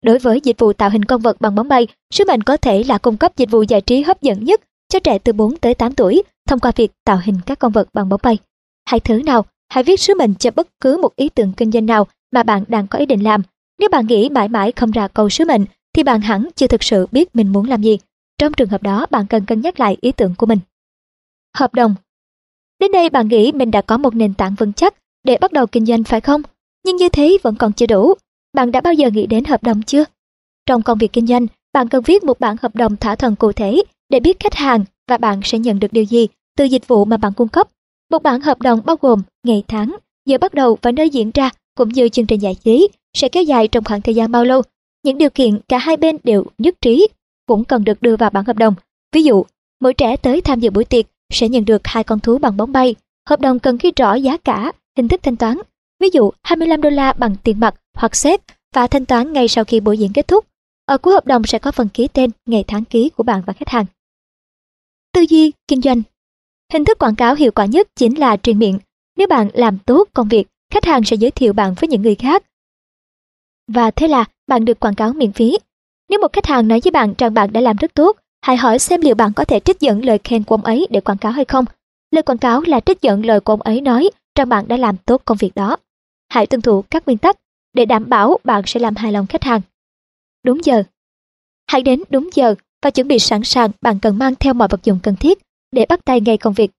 Đối với dịch vụ tạo hình con vật bằng bóng bay, sứ mệnh có thể là cung cấp dịch vụ giải trí hấp dẫn nhất cho trẻ từ 4 tới 8 tuổi thông qua việc tạo hình các con vật bằng bóng bay. Hãy thử nào, hãy viết sứ mệnh cho bất cứ một ý tưởng kinh doanh nào mà bạn đang có ý định làm. Nếu bạn nghĩ mãi mãi không ra câu sứ mệnh thì bạn hẳn chưa thực sự biết mình muốn làm gì. Trong trường hợp đó, bạn cần cân nhắc lại ý tưởng của mình. Hợp đồng Đến đây bạn nghĩ mình đã có một nền tảng vững chắc để bắt đầu kinh doanh phải không? Nhưng như thế vẫn còn chưa đủ. Bạn đã bao giờ nghĩ đến hợp đồng chưa? Trong công việc kinh doanh, bạn cần viết một bản hợp đồng thỏa thuận cụ thể để biết khách hàng và bạn sẽ nhận được điều gì từ dịch vụ mà bạn cung cấp. Một bản hợp đồng bao gồm ngày tháng, giờ bắt đầu và nơi diễn ra cũng như chương trình giải trí sẽ kéo dài trong khoảng thời gian bao lâu. Những điều kiện cả hai bên đều nhất trí cũng cần được đưa vào bản hợp đồng. Ví dụ, mỗi trẻ tới tham dự buổi tiệc sẽ nhận được hai con thú bằng bóng bay. Hợp đồng cần ghi rõ giá cả, hình thức thanh toán. Ví dụ 25 đô la bằng tiền mặt hoặc xét và thanh toán ngay sau khi buổi diễn kết thúc. Ở cuối hợp đồng sẽ có phần ký tên, ngày tháng ký của bạn và khách hàng. Tư duy, kinh doanh Hình thức quảng cáo hiệu quả nhất chính là truyền miệng. Nếu bạn làm tốt công việc, khách hàng sẽ giới thiệu bạn với những người khác. Và thế là bạn được quảng cáo miễn phí. Nếu một khách hàng nói với bạn rằng bạn đã làm rất tốt, Hãy hỏi xem liệu bạn có thể trích dẫn lời khen của ông ấy để quảng cáo hay không. Lời quảng cáo là trích dẫn lời của ông ấy nói rằng bạn đã làm tốt công việc đó. Hãy tuân thủ các nguyên tắc để đảm bảo bạn sẽ làm hài lòng khách hàng. Đúng giờ Hãy đến đúng giờ và chuẩn bị sẵn sàng bạn cần mang theo mọi vật dụng cần thiết để bắt tay ngay công việc.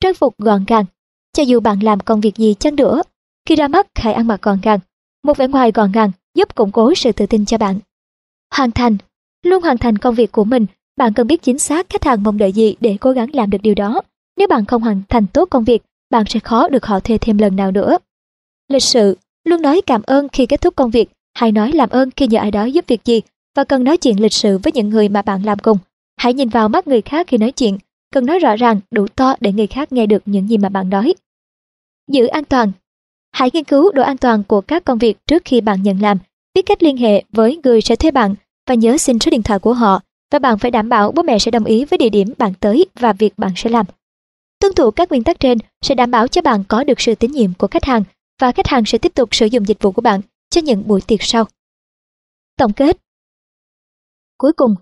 Trang phục gọn gàng Cho dù bạn làm công việc gì chăng nữa, khi ra mắt hãy ăn mặc gọn gàng. Một vẻ ngoài gọn gàng giúp củng cố sự tự tin cho bạn. Hoàn thành Luôn hoàn thành công việc của mình bạn cần biết chính xác khách hàng mong đợi gì để cố gắng làm được điều đó. Nếu bạn không hoàn thành tốt công việc, bạn sẽ khó được họ thuê thêm lần nào nữa. Lịch sự, luôn nói cảm ơn khi kết thúc công việc, hay nói làm ơn khi nhờ ai đó giúp việc gì và cần nói chuyện lịch sự với những người mà bạn làm cùng. Hãy nhìn vào mắt người khác khi nói chuyện, cần nói rõ ràng, đủ to để người khác nghe được những gì mà bạn nói. Giữ an toàn Hãy nghiên cứu độ an toàn của các công việc trước khi bạn nhận làm, biết cách liên hệ với người sẽ thuê bạn và nhớ xin số điện thoại của họ và bạn phải đảm bảo bố mẹ sẽ đồng ý với địa điểm bạn tới và việc bạn sẽ làm. Tuân thủ các nguyên tắc trên sẽ đảm bảo cho bạn có được sự tín nhiệm của khách hàng và khách hàng sẽ tiếp tục sử dụng dịch vụ của bạn cho những buổi tiệc sau. Tổng kết Cuối cùng,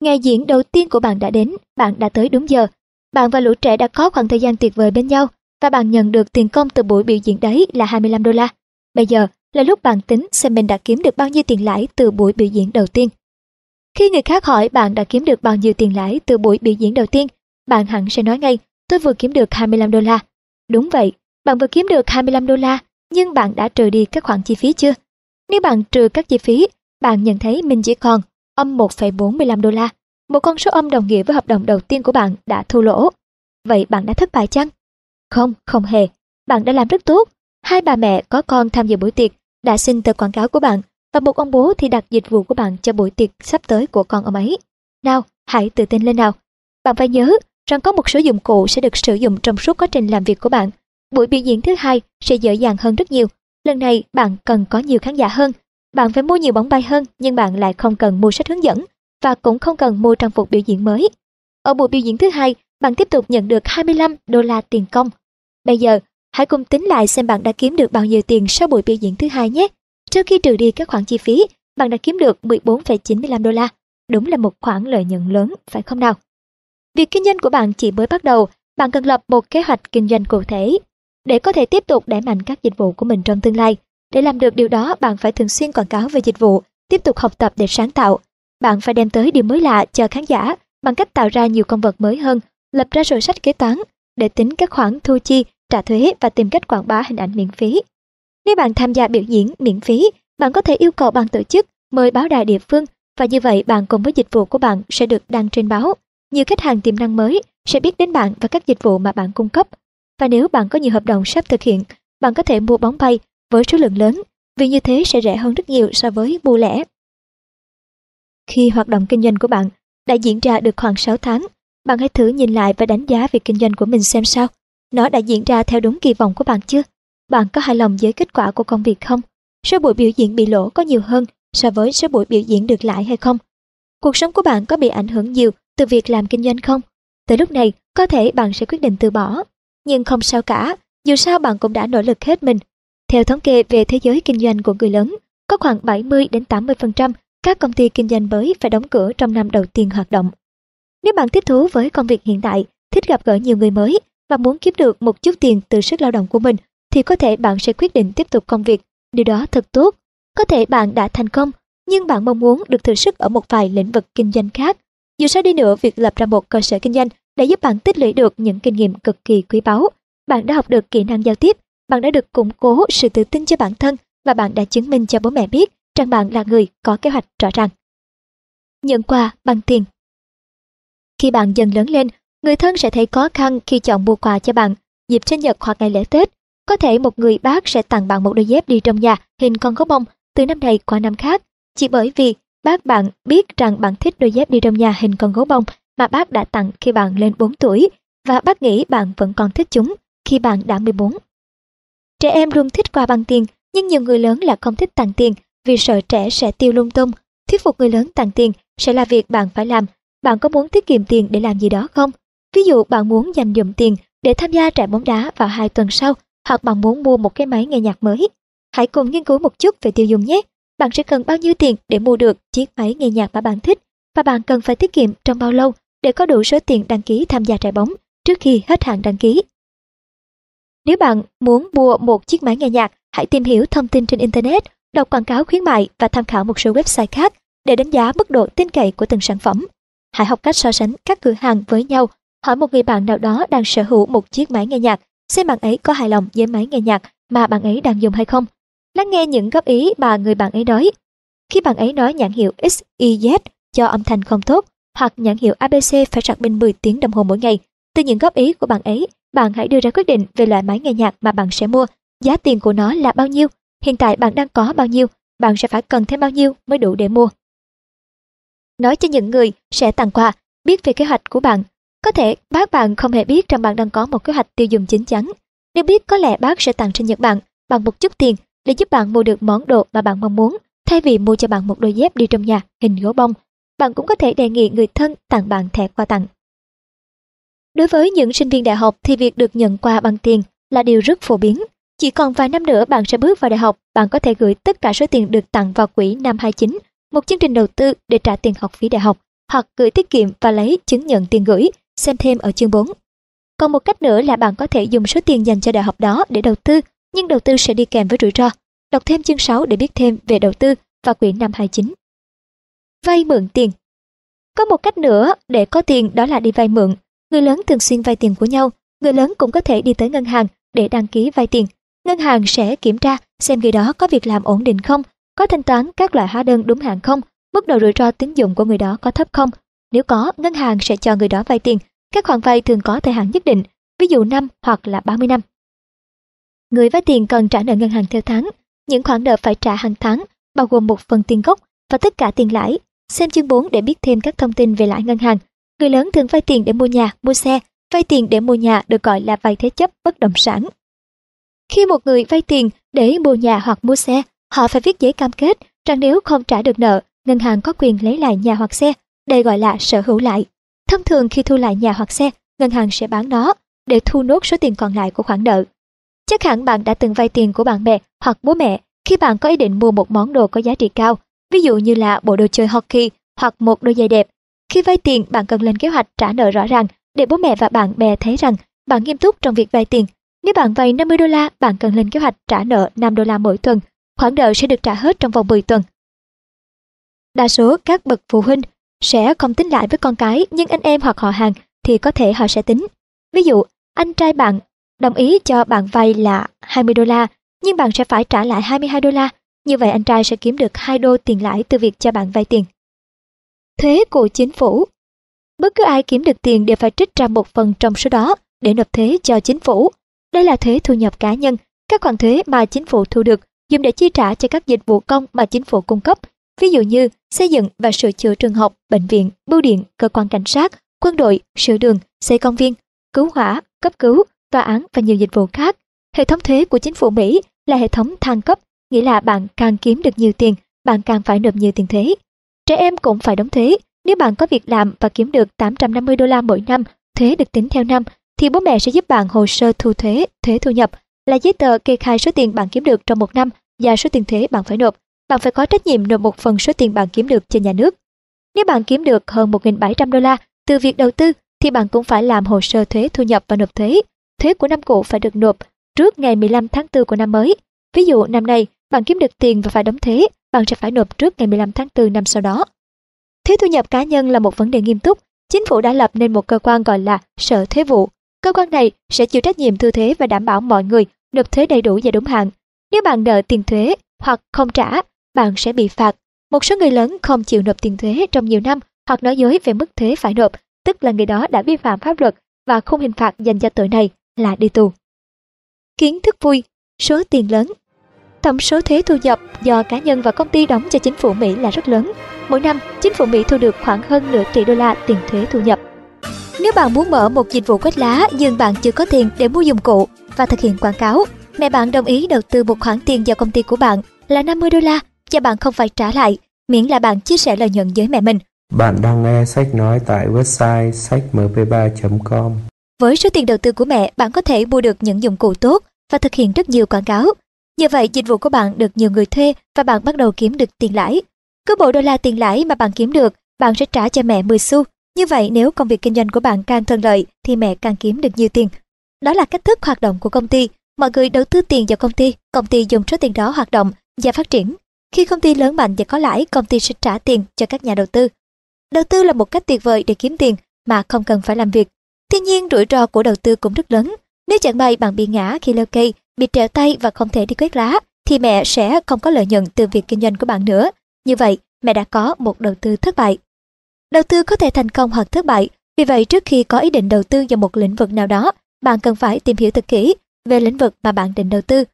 ngày diễn đầu tiên của bạn đã đến, bạn đã tới đúng giờ. Bạn và lũ trẻ đã có khoảng thời gian tuyệt vời bên nhau và bạn nhận được tiền công từ buổi biểu diễn đấy là 25 đô la. Bây giờ, là lúc bạn tính xem mình đã kiếm được bao nhiêu tiền lãi từ buổi biểu diễn đầu tiên. Khi người khác hỏi bạn đã kiếm được bao nhiêu tiền lãi từ buổi biểu diễn đầu tiên, bạn hẳn sẽ nói ngay, tôi vừa kiếm được 25 đô la. Đúng vậy, bạn vừa kiếm được 25 đô la, nhưng bạn đã trừ đi các khoản chi phí chưa? Nếu bạn trừ các chi phí, bạn nhận thấy mình chỉ còn âm 1,45 đô la. Một con số âm đồng nghĩa với hợp đồng đầu tiên của bạn đã thua lỗ. Vậy bạn đã thất bại chăng? Không, không hề. Bạn đã làm rất tốt. Hai bà mẹ có con tham dự buổi tiệc đã xin tờ quảng cáo của bạn và một ông bố thì đặt dịch vụ của bạn cho buổi tiệc sắp tới của con ông ấy. Nào, hãy tự tin lên nào. Bạn phải nhớ rằng có một số dụng cụ sẽ được sử dụng trong suốt quá trình làm việc của bạn. Buổi biểu diễn thứ hai sẽ dễ dàng hơn rất nhiều. Lần này bạn cần có nhiều khán giả hơn. Bạn phải mua nhiều bóng bay hơn nhưng bạn lại không cần mua sách hướng dẫn và cũng không cần mua trang phục biểu diễn mới. Ở buổi biểu diễn thứ hai, bạn tiếp tục nhận được 25 đô la tiền công. Bây giờ, hãy cùng tính lại xem bạn đã kiếm được bao nhiêu tiền sau buổi biểu diễn thứ hai nhé. Trước khi trừ đi các khoản chi phí, bạn đã kiếm được 14,95 đô la. Đúng là một khoản lợi nhuận lớn, phải không nào? Việc kinh doanh của bạn chỉ mới bắt đầu, bạn cần lập một kế hoạch kinh doanh cụ thể để có thể tiếp tục đẩy mạnh các dịch vụ của mình trong tương lai. Để làm được điều đó, bạn phải thường xuyên quảng cáo về dịch vụ, tiếp tục học tập để sáng tạo. Bạn phải đem tới điều mới lạ cho khán giả bằng cách tạo ra nhiều công vật mới hơn, lập ra sổ sách kế toán để tính các khoản thu chi, trả thuế và tìm cách quảng bá hình ảnh miễn phí. Nếu bạn tham gia biểu diễn miễn phí, bạn có thể yêu cầu ban tổ chức mời báo đài địa phương và như vậy bạn cùng với dịch vụ của bạn sẽ được đăng trên báo. Nhiều khách hàng tiềm năng mới sẽ biết đến bạn và các dịch vụ mà bạn cung cấp. Và nếu bạn có nhiều hợp đồng sắp thực hiện, bạn có thể mua bóng bay với số lượng lớn, vì như thế sẽ rẻ hơn rất nhiều so với mua lẻ. Khi hoạt động kinh doanh của bạn đã diễn ra được khoảng 6 tháng, bạn hãy thử nhìn lại và đánh giá việc kinh doanh của mình xem sao. Nó đã diễn ra theo đúng kỳ vọng của bạn chưa? Bạn có hài lòng với kết quả của công việc không? Số buổi biểu diễn bị lỗ có nhiều hơn so với số buổi biểu diễn được lãi hay không? Cuộc sống của bạn có bị ảnh hưởng nhiều từ việc làm kinh doanh không? Tới lúc này, có thể bạn sẽ quyết định từ bỏ. Nhưng không sao cả, dù sao bạn cũng đã nỗ lực hết mình. Theo thống kê về thế giới kinh doanh của người lớn, có khoảng 70 đến 80% các công ty kinh doanh mới phải đóng cửa trong năm đầu tiên hoạt động. Nếu bạn thích thú với công việc hiện tại, thích gặp gỡ nhiều người mới và muốn kiếm được một chút tiền từ sức lao động của mình, thì có thể bạn sẽ quyết định tiếp tục công việc. Điều đó thật tốt. Có thể bạn đã thành công, nhưng bạn mong muốn được thử sức ở một vài lĩnh vực kinh doanh khác. Dù sao đi nữa, việc lập ra một cơ sở kinh doanh đã giúp bạn tích lũy được những kinh nghiệm cực kỳ quý báu. Bạn đã học được kỹ năng giao tiếp, bạn đã được củng cố sự tự tin cho bản thân và bạn đã chứng minh cho bố mẹ biết rằng bạn là người có kế hoạch rõ ràng. Nhận quà bằng tiền Khi bạn dần lớn lên, người thân sẽ thấy khó khăn khi chọn mua quà cho bạn dịp sinh nhật hoặc ngày lễ Tết. Có thể một người bác sẽ tặng bạn một đôi dép đi trong nhà hình con gấu bông từ năm này qua năm khác, chỉ bởi vì bác bạn biết rằng bạn thích đôi dép đi trong nhà hình con gấu bông mà bác đã tặng khi bạn lên 4 tuổi và bác nghĩ bạn vẫn còn thích chúng khi bạn đã 14. Trẻ em luôn thích quà bằng tiền, nhưng nhiều người lớn là không thích tặng tiền vì sợ trẻ sẽ tiêu lung tung. Thuyết phục người lớn tặng tiền sẽ là việc bạn phải làm. Bạn có muốn tiết kiệm tiền để làm gì đó không? Ví dụ bạn muốn dành dụm tiền để tham gia trại bóng đá vào hai tuần sau, hoặc bạn muốn mua một cái máy nghe nhạc mới. Hãy cùng nghiên cứu một chút về tiêu dùng nhé. Bạn sẽ cần bao nhiêu tiền để mua được chiếc máy nghe nhạc mà bạn thích và bạn cần phải tiết kiệm trong bao lâu để có đủ số tiền đăng ký tham gia trại bóng trước khi hết hạn đăng ký. Nếu bạn muốn mua một chiếc máy nghe nhạc, hãy tìm hiểu thông tin trên Internet đọc quảng cáo khuyến mại và tham khảo một số website khác để đánh giá mức độ tin cậy của từng sản phẩm. Hãy học cách so sánh các cửa hàng với nhau, hỏi một người bạn nào đó đang sở hữu một chiếc máy nghe nhạc, xem bạn ấy có hài lòng với máy nghe nhạc mà bạn ấy đang dùng hay không. Lắng nghe những góp ý mà người bạn ấy nói. Khi bạn ấy nói nhãn hiệu X, Y, Z cho âm thanh không tốt, hoặc nhãn hiệu ABC phải sạc pin 10 tiếng đồng hồ mỗi ngày, từ những góp ý của bạn ấy, bạn hãy đưa ra quyết định về loại máy nghe nhạc mà bạn sẽ mua, giá tiền của nó là bao nhiêu hiện tại bạn đang có bao nhiêu, bạn sẽ phải cần thêm bao nhiêu mới đủ để mua. Nói cho những người sẽ tặng quà, biết về kế hoạch của bạn. Có thể bác bạn không hề biết rằng bạn đang có một kế hoạch tiêu dùng chính chắn. Nếu biết có lẽ bác sẽ tặng sinh nhật bạn bằng một chút tiền để giúp bạn mua được món đồ mà bạn mong muốn, thay vì mua cho bạn một đôi dép đi trong nhà hình gấu bông. Bạn cũng có thể đề nghị người thân tặng bạn thẻ quà tặng. Đối với những sinh viên đại học thì việc được nhận quà bằng tiền là điều rất phổ biến. Chỉ còn vài năm nữa bạn sẽ bước vào đại học, bạn có thể gửi tất cả số tiền được tặng vào quỹ năm 29, một chương trình đầu tư để trả tiền học phí đại học, hoặc gửi tiết kiệm và lấy chứng nhận tiền gửi, xem thêm ở chương 4. Còn một cách nữa là bạn có thể dùng số tiền dành cho đại học đó để đầu tư, nhưng đầu tư sẽ đi kèm với rủi ro. Đọc thêm chương 6 để biết thêm về đầu tư và quyển năm 29. Vay mượn tiền Có một cách nữa để có tiền đó là đi vay mượn. Người lớn thường xuyên vay tiền của nhau, người lớn cũng có thể đi tới ngân hàng để đăng ký vay tiền. Ngân hàng sẽ kiểm tra xem người đó có việc làm ổn định không, có thanh toán các loại hóa đơn đúng hạn không, mức độ rủi ro tín dụng của người đó có thấp không. Nếu có, ngân hàng sẽ cho người đó vay tiền. Các khoản vay thường có thời hạn nhất định, ví dụ năm hoặc là 30 năm. Người vay tiền cần trả nợ ngân hàng theo tháng. Những khoản nợ phải trả hàng tháng bao gồm một phần tiền gốc và tất cả tiền lãi. Xem chương 4 để biết thêm các thông tin về lãi ngân hàng. Người lớn thường vay tiền để mua nhà, mua xe. Vay tiền để mua nhà được gọi là vay thế chấp bất động sản. Khi một người vay tiền để mua nhà hoặc mua xe, họ phải viết giấy cam kết rằng nếu không trả được nợ, ngân hàng có quyền lấy lại nhà hoặc xe. Đây gọi là sở hữu lại. Thông thường khi thu lại nhà hoặc xe, ngân hàng sẽ bán nó để thu nốt số tiền còn lại của khoản nợ. Chắc hẳn bạn đã từng vay tiền của bạn bè hoặc bố mẹ khi bạn có ý định mua một món đồ có giá trị cao, ví dụ như là bộ đồ chơi hockey hoặc một đôi giày đẹp. Khi vay tiền, bạn cần lên kế hoạch trả nợ rõ ràng để bố mẹ và bạn bè thấy rằng bạn nghiêm túc trong việc vay tiền. Nếu bạn vay 50 đô la, bạn cần lên kế hoạch trả nợ 5 đô la mỗi tuần. Khoản nợ sẽ được trả hết trong vòng 10 tuần. Đa số các bậc phụ huynh sẽ không tính lại với con cái, nhưng anh em hoặc họ hàng thì có thể họ sẽ tính. Ví dụ, anh trai bạn đồng ý cho bạn vay là 20 đô la, nhưng bạn sẽ phải trả lại 22 đô la. Như vậy anh trai sẽ kiếm được 2 đô tiền lãi từ việc cho bạn vay tiền. Thuế của chính phủ Bất cứ ai kiếm được tiền đều phải trích ra một phần trong số đó để nộp thuế cho chính phủ. Đây là thuế thu nhập cá nhân, các khoản thuế mà chính phủ thu được dùng để chi trả cho các dịch vụ công mà chính phủ cung cấp, ví dụ như xây dựng và sửa chữa trường học, bệnh viện, bưu điện, cơ quan cảnh sát, quân đội, sửa đường, xây công viên, cứu hỏa, cấp cứu, tòa án và nhiều dịch vụ khác. Hệ thống thuế của chính phủ Mỹ là hệ thống thang cấp, nghĩa là bạn càng kiếm được nhiều tiền, bạn càng phải nộp nhiều tiền thuế. Trẻ em cũng phải đóng thuế. Nếu bạn có việc làm và kiếm được 850 đô la mỗi năm, thuế được tính theo năm, thì bố mẹ sẽ giúp bạn hồ sơ thu thuế, thuế thu nhập, là giấy tờ kê khai số tiền bạn kiếm được trong một năm và số tiền thuế bạn phải nộp. Bạn phải có trách nhiệm nộp một phần số tiền bạn kiếm được cho nhà nước. Nếu bạn kiếm được hơn 1.700 đô la từ việc đầu tư, thì bạn cũng phải làm hồ sơ thuế thu nhập và nộp thuế. Thuế của năm cũ phải được nộp trước ngày 15 tháng 4 của năm mới. Ví dụ năm nay bạn kiếm được tiền và phải đóng thuế, bạn sẽ phải nộp trước ngày 15 tháng 4 năm sau đó. Thuế thu nhập cá nhân là một vấn đề nghiêm túc. Chính phủ đã lập nên một cơ quan gọi là Sở Thuế vụ. Cơ quan này sẽ chịu trách nhiệm thu thuế và đảm bảo mọi người nộp thuế đầy đủ và đúng hạn. Nếu bạn nợ tiền thuế hoặc không trả, bạn sẽ bị phạt. Một số người lớn không chịu nộp tiền thuế trong nhiều năm hoặc nói dối về mức thuế phải nộp, tức là người đó đã vi phạm pháp luật và khung hình phạt dành cho tội này là đi tù. Kiến thức vui, số tiền lớn Tổng số thuế thu nhập do cá nhân và công ty đóng cho chính phủ Mỹ là rất lớn. Mỗi năm, chính phủ Mỹ thu được khoảng hơn nửa tỷ đô la tiền thuế thu nhập. Nếu bạn muốn mở một dịch vụ quét lá nhưng bạn chưa có tiền để mua dụng cụ và thực hiện quảng cáo, mẹ bạn đồng ý đầu tư một khoản tiền vào công ty của bạn là 50 đô la và bạn không phải trả lại, miễn là bạn chia sẻ lợi nhuận với mẹ mình. Bạn đang nghe sách nói tại website sách.mp3.com với số tiền đầu tư của mẹ, bạn có thể mua được những dụng cụ tốt và thực hiện rất nhiều quảng cáo. Như vậy, dịch vụ của bạn được nhiều người thuê và bạn bắt đầu kiếm được tiền lãi. Cứ bộ đô la tiền lãi mà bạn kiếm được, bạn sẽ trả cho mẹ 10 xu. Như vậy, nếu công việc kinh doanh của bạn càng thuận lợi, thì mẹ càng kiếm được nhiều tiền. Đó là cách thức hoạt động của công ty. Mọi người đầu tư tiền vào công ty, công ty dùng số tiền đó hoạt động và phát triển. Khi công ty lớn mạnh và có lãi, công ty sẽ trả tiền cho các nhà đầu tư. Đầu tư là một cách tuyệt vời để kiếm tiền mà không cần phải làm việc. Tuy nhiên rủi ro của đầu tư cũng rất lớn. Nếu chẳng may bạn bị ngã khi leo cây, bị trèo tay và không thể đi quét lá, thì mẹ sẽ không có lợi nhuận từ việc kinh doanh của bạn nữa. Như vậy, mẹ đã có một đầu tư thất bại. Đầu tư có thể thành công hoặc thất bại, vì vậy trước khi có ý định đầu tư vào một lĩnh vực nào đó, bạn cần phải tìm hiểu thật kỹ về lĩnh vực mà bạn định đầu tư.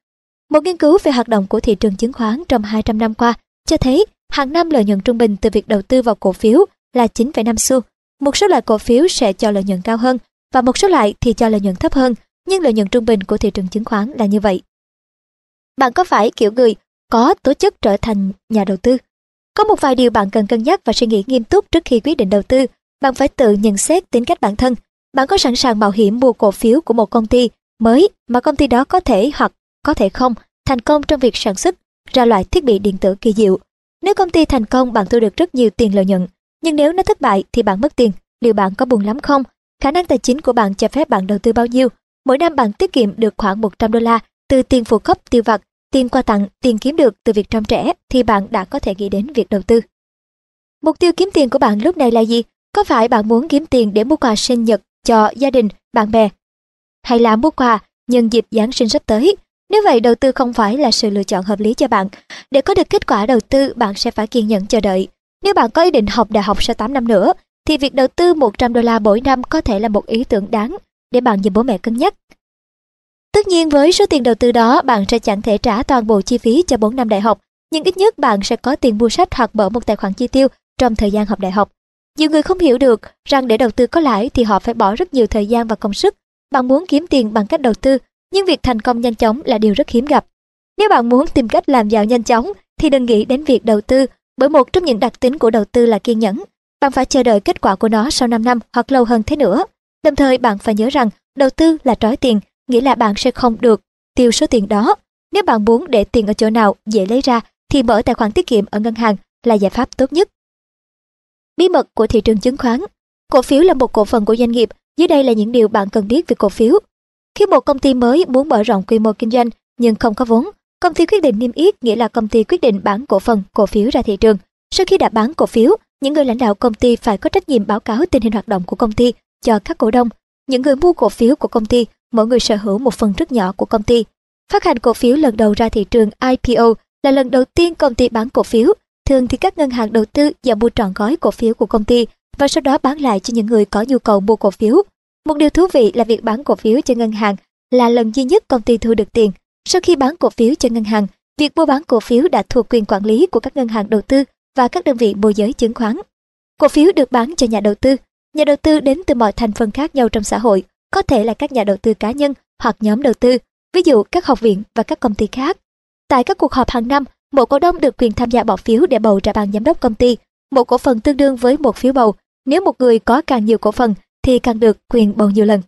Một nghiên cứu về hoạt động của thị trường chứng khoán trong 200 năm qua cho thấy hàng năm lợi nhuận trung bình từ việc đầu tư vào cổ phiếu là 9,5 xu. Một số loại cổ phiếu sẽ cho lợi nhuận cao hơn và một số loại thì cho lợi nhuận thấp hơn, nhưng lợi nhuận trung bình của thị trường chứng khoán là như vậy. Bạn có phải kiểu người có tố chất trở thành nhà đầu tư? Có một vài điều bạn cần cân nhắc và suy nghĩ nghiêm túc trước khi quyết định đầu tư. Bạn phải tự nhận xét tính cách bản thân. Bạn có sẵn sàng mạo hiểm mua cổ phiếu của một công ty mới mà công ty đó có thể hoặc có thể không thành công trong việc sản xuất ra loại thiết bị điện tử kỳ diệu. Nếu công ty thành công bạn thu được rất nhiều tiền lợi nhuận, nhưng nếu nó thất bại thì bạn mất tiền, liệu bạn có buồn lắm không? Khả năng tài chính của bạn cho phép bạn đầu tư bao nhiêu? Mỗi năm bạn tiết kiệm được khoảng 100 đô la từ tiền phụ cấp tiêu vặt tiền quà tặng, tiền kiếm được từ việc trông trẻ thì bạn đã có thể nghĩ đến việc đầu tư. Mục tiêu kiếm tiền của bạn lúc này là gì? Có phải bạn muốn kiếm tiền để mua quà sinh nhật cho gia đình, bạn bè? Hay là mua quà nhân dịp Giáng sinh sắp tới? Nếu vậy đầu tư không phải là sự lựa chọn hợp lý cho bạn. Để có được kết quả đầu tư bạn sẽ phải kiên nhẫn chờ đợi. Nếu bạn có ý định học đại học sau 8 năm nữa thì việc đầu tư 100 đô la mỗi năm có thể là một ý tưởng đáng để bạn và bố mẹ cân nhắc. Tất nhiên với số tiền đầu tư đó bạn sẽ chẳng thể trả toàn bộ chi phí cho 4 năm đại học, nhưng ít nhất bạn sẽ có tiền mua sách hoặc mở một tài khoản chi tiêu trong thời gian học đại học. Nhiều người không hiểu được rằng để đầu tư có lãi thì họ phải bỏ rất nhiều thời gian và công sức. Bạn muốn kiếm tiền bằng cách đầu tư, nhưng việc thành công nhanh chóng là điều rất hiếm gặp. Nếu bạn muốn tìm cách làm giàu nhanh chóng thì đừng nghĩ đến việc đầu tư, bởi một trong những đặc tính của đầu tư là kiên nhẫn. Bạn phải chờ đợi kết quả của nó sau 5 năm hoặc lâu hơn thế nữa. Đồng thời bạn phải nhớ rằng đầu tư là trói tiền, nghĩa là bạn sẽ không được tiêu số tiền đó. Nếu bạn muốn để tiền ở chỗ nào dễ lấy ra thì mở tài khoản tiết kiệm ở ngân hàng là giải pháp tốt nhất. Bí mật của thị trường chứng khoán Cổ phiếu là một cổ phần của doanh nghiệp, dưới đây là những điều bạn cần biết về cổ phiếu. Khi một công ty mới muốn mở rộng quy mô kinh doanh nhưng không có vốn, công ty quyết định niêm yết nghĩa là công ty quyết định bán cổ phần, cổ phiếu ra thị trường. Sau khi đã bán cổ phiếu, những người lãnh đạo công ty phải có trách nhiệm báo cáo tình hình hoạt động của công ty cho các cổ đông. Những người mua cổ phiếu của công ty, mỗi người sở hữu một phần rất nhỏ của công ty. Phát hành cổ phiếu lần đầu ra thị trường IPO là lần đầu tiên công ty bán cổ phiếu. Thường thì các ngân hàng đầu tư và mua trọn gói cổ phiếu của công ty và sau đó bán lại cho những người có nhu cầu mua cổ phiếu. Một điều thú vị là việc bán cổ phiếu cho ngân hàng là lần duy nhất công ty thu được tiền. Sau khi bán cổ phiếu cho ngân hàng, việc mua bán cổ phiếu đã thuộc quyền quản lý của các ngân hàng đầu tư và các đơn vị môi giới chứng khoán. Cổ phiếu được bán cho nhà đầu tư. Nhà đầu tư đến từ mọi thành phần khác nhau trong xã hội, có thể là các nhà đầu tư cá nhân hoặc nhóm đầu tư, ví dụ các học viện và các công ty khác. Tại các cuộc họp hàng năm, mỗi cổ đông được quyền tham gia bỏ phiếu để bầu ra ban giám đốc công ty. Một cổ phần tương đương với một phiếu bầu. Nếu một người có càng nhiều cổ phần thì càng được quyền bầu nhiều lần.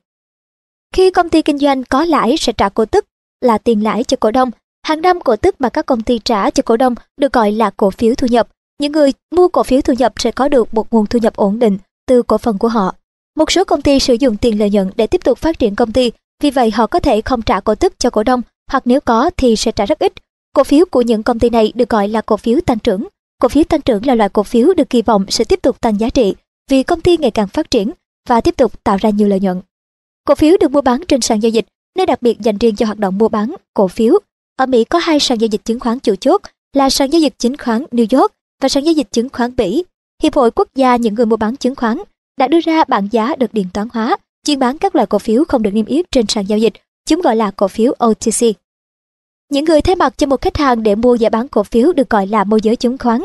Khi công ty kinh doanh có lãi sẽ trả cổ tức là tiền lãi cho cổ đông. Hàng năm cổ tức mà các công ty trả cho cổ đông được gọi là cổ phiếu thu nhập. Những người mua cổ phiếu thu nhập sẽ có được một nguồn thu nhập ổn định từ cổ phần của họ. Một số công ty sử dụng tiền lợi nhuận để tiếp tục phát triển công ty, vì vậy họ có thể không trả cổ tức cho cổ đông, hoặc nếu có thì sẽ trả rất ít. Cổ phiếu của những công ty này được gọi là cổ phiếu tăng trưởng. Cổ phiếu tăng trưởng là loại cổ phiếu được kỳ vọng sẽ tiếp tục tăng giá trị vì công ty ngày càng phát triển và tiếp tục tạo ra nhiều lợi nhuận. Cổ phiếu được mua bán trên sàn giao dịch, nơi đặc biệt dành riêng cho hoạt động mua bán cổ phiếu. Ở Mỹ có hai sàn giao dịch chứng khoán chủ chốt là sàn giao dịch chứng khoán New York và sàn giao dịch chứng khoán Bỉ. Hiệp hội quốc gia những người mua bán chứng khoán đã đưa ra bảng giá được điện toán hóa, chuyên bán các loại cổ phiếu không được niêm yết trên sàn giao dịch, chúng gọi là cổ phiếu OTC. Những người thay mặt cho một khách hàng để mua và bán cổ phiếu được gọi là môi giới chứng khoán.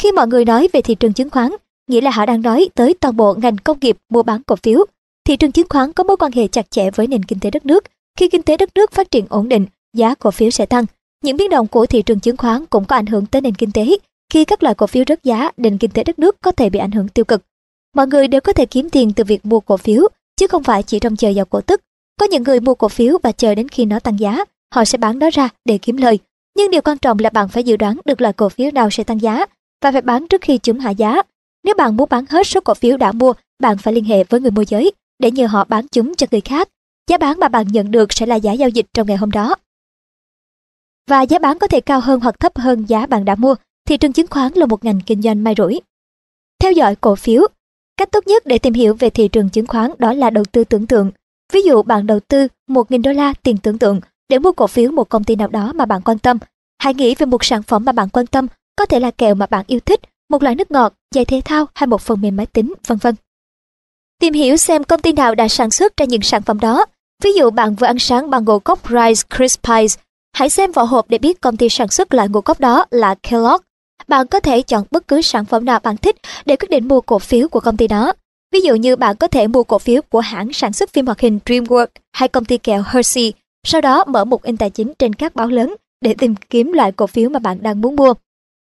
Khi mọi người nói về thị trường chứng khoán, nghĩa là họ đang nói tới toàn bộ ngành công nghiệp mua bán cổ phiếu. Thị trường chứng khoán có mối quan hệ chặt chẽ với nền kinh tế đất nước. Khi kinh tế đất nước phát triển ổn định, giá cổ phiếu sẽ tăng. Những biến động của thị trường chứng khoán cũng có ảnh hưởng tới nền kinh tế. Khi các loại cổ phiếu rớt giá, nền kinh tế đất nước có thể bị ảnh hưởng tiêu cực. Mọi người đều có thể kiếm tiền từ việc mua cổ phiếu, chứ không phải chỉ trông chờ vào cổ tức. Có những người mua cổ phiếu và chờ đến khi nó tăng giá, họ sẽ bán nó ra để kiếm lời. Nhưng điều quan trọng là bạn phải dự đoán được loại cổ phiếu nào sẽ tăng giá và phải bán trước khi chúng hạ giá. Nếu bạn muốn bán hết số cổ phiếu đã mua, bạn phải liên hệ với người môi giới để nhờ họ bán chúng cho người khác. Giá bán mà bạn nhận được sẽ là giá giao dịch trong ngày hôm đó. Và giá bán có thể cao hơn hoặc thấp hơn giá bạn đã mua. Thị trường chứng khoán là một ngành kinh doanh may rủi. Theo dõi cổ phiếu Cách tốt nhất để tìm hiểu về thị trường chứng khoán đó là đầu tư tưởng tượng. Ví dụ bạn đầu tư 1.000 đô la tiền tưởng tượng để mua cổ phiếu một công ty nào đó mà bạn quan tâm. Hãy nghĩ về một sản phẩm mà bạn quan tâm, có thể là kẹo mà bạn yêu thích, một loại nước ngọt, giày thể thao hay một phần mềm máy tính, vân vân. Tìm hiểu xem công ty nào đã sản xuất ra những sản phẩm đó. Ví dụ bạn vừa ăn sáng bằng ngũ cốc Rice Krispies, hãy xem vỏ hộp để biết công ty sản xuất loại ngũ cốc đó là Kellogg. Bạn có thể chọn bất cứ sản phẩm nào bạn thích để quyết định mua cổ phiếu của công ty đó. Ví dụ như bạn có thể mua cổ phiếu của hãng sản xuất phim hoạt hình DreamWorks hay công ty kẹo Hershey, sau đó mở một in tài chính trên các báo lớn để tìm kiếm loại cổ phiếu mà bạn đang muốn mua.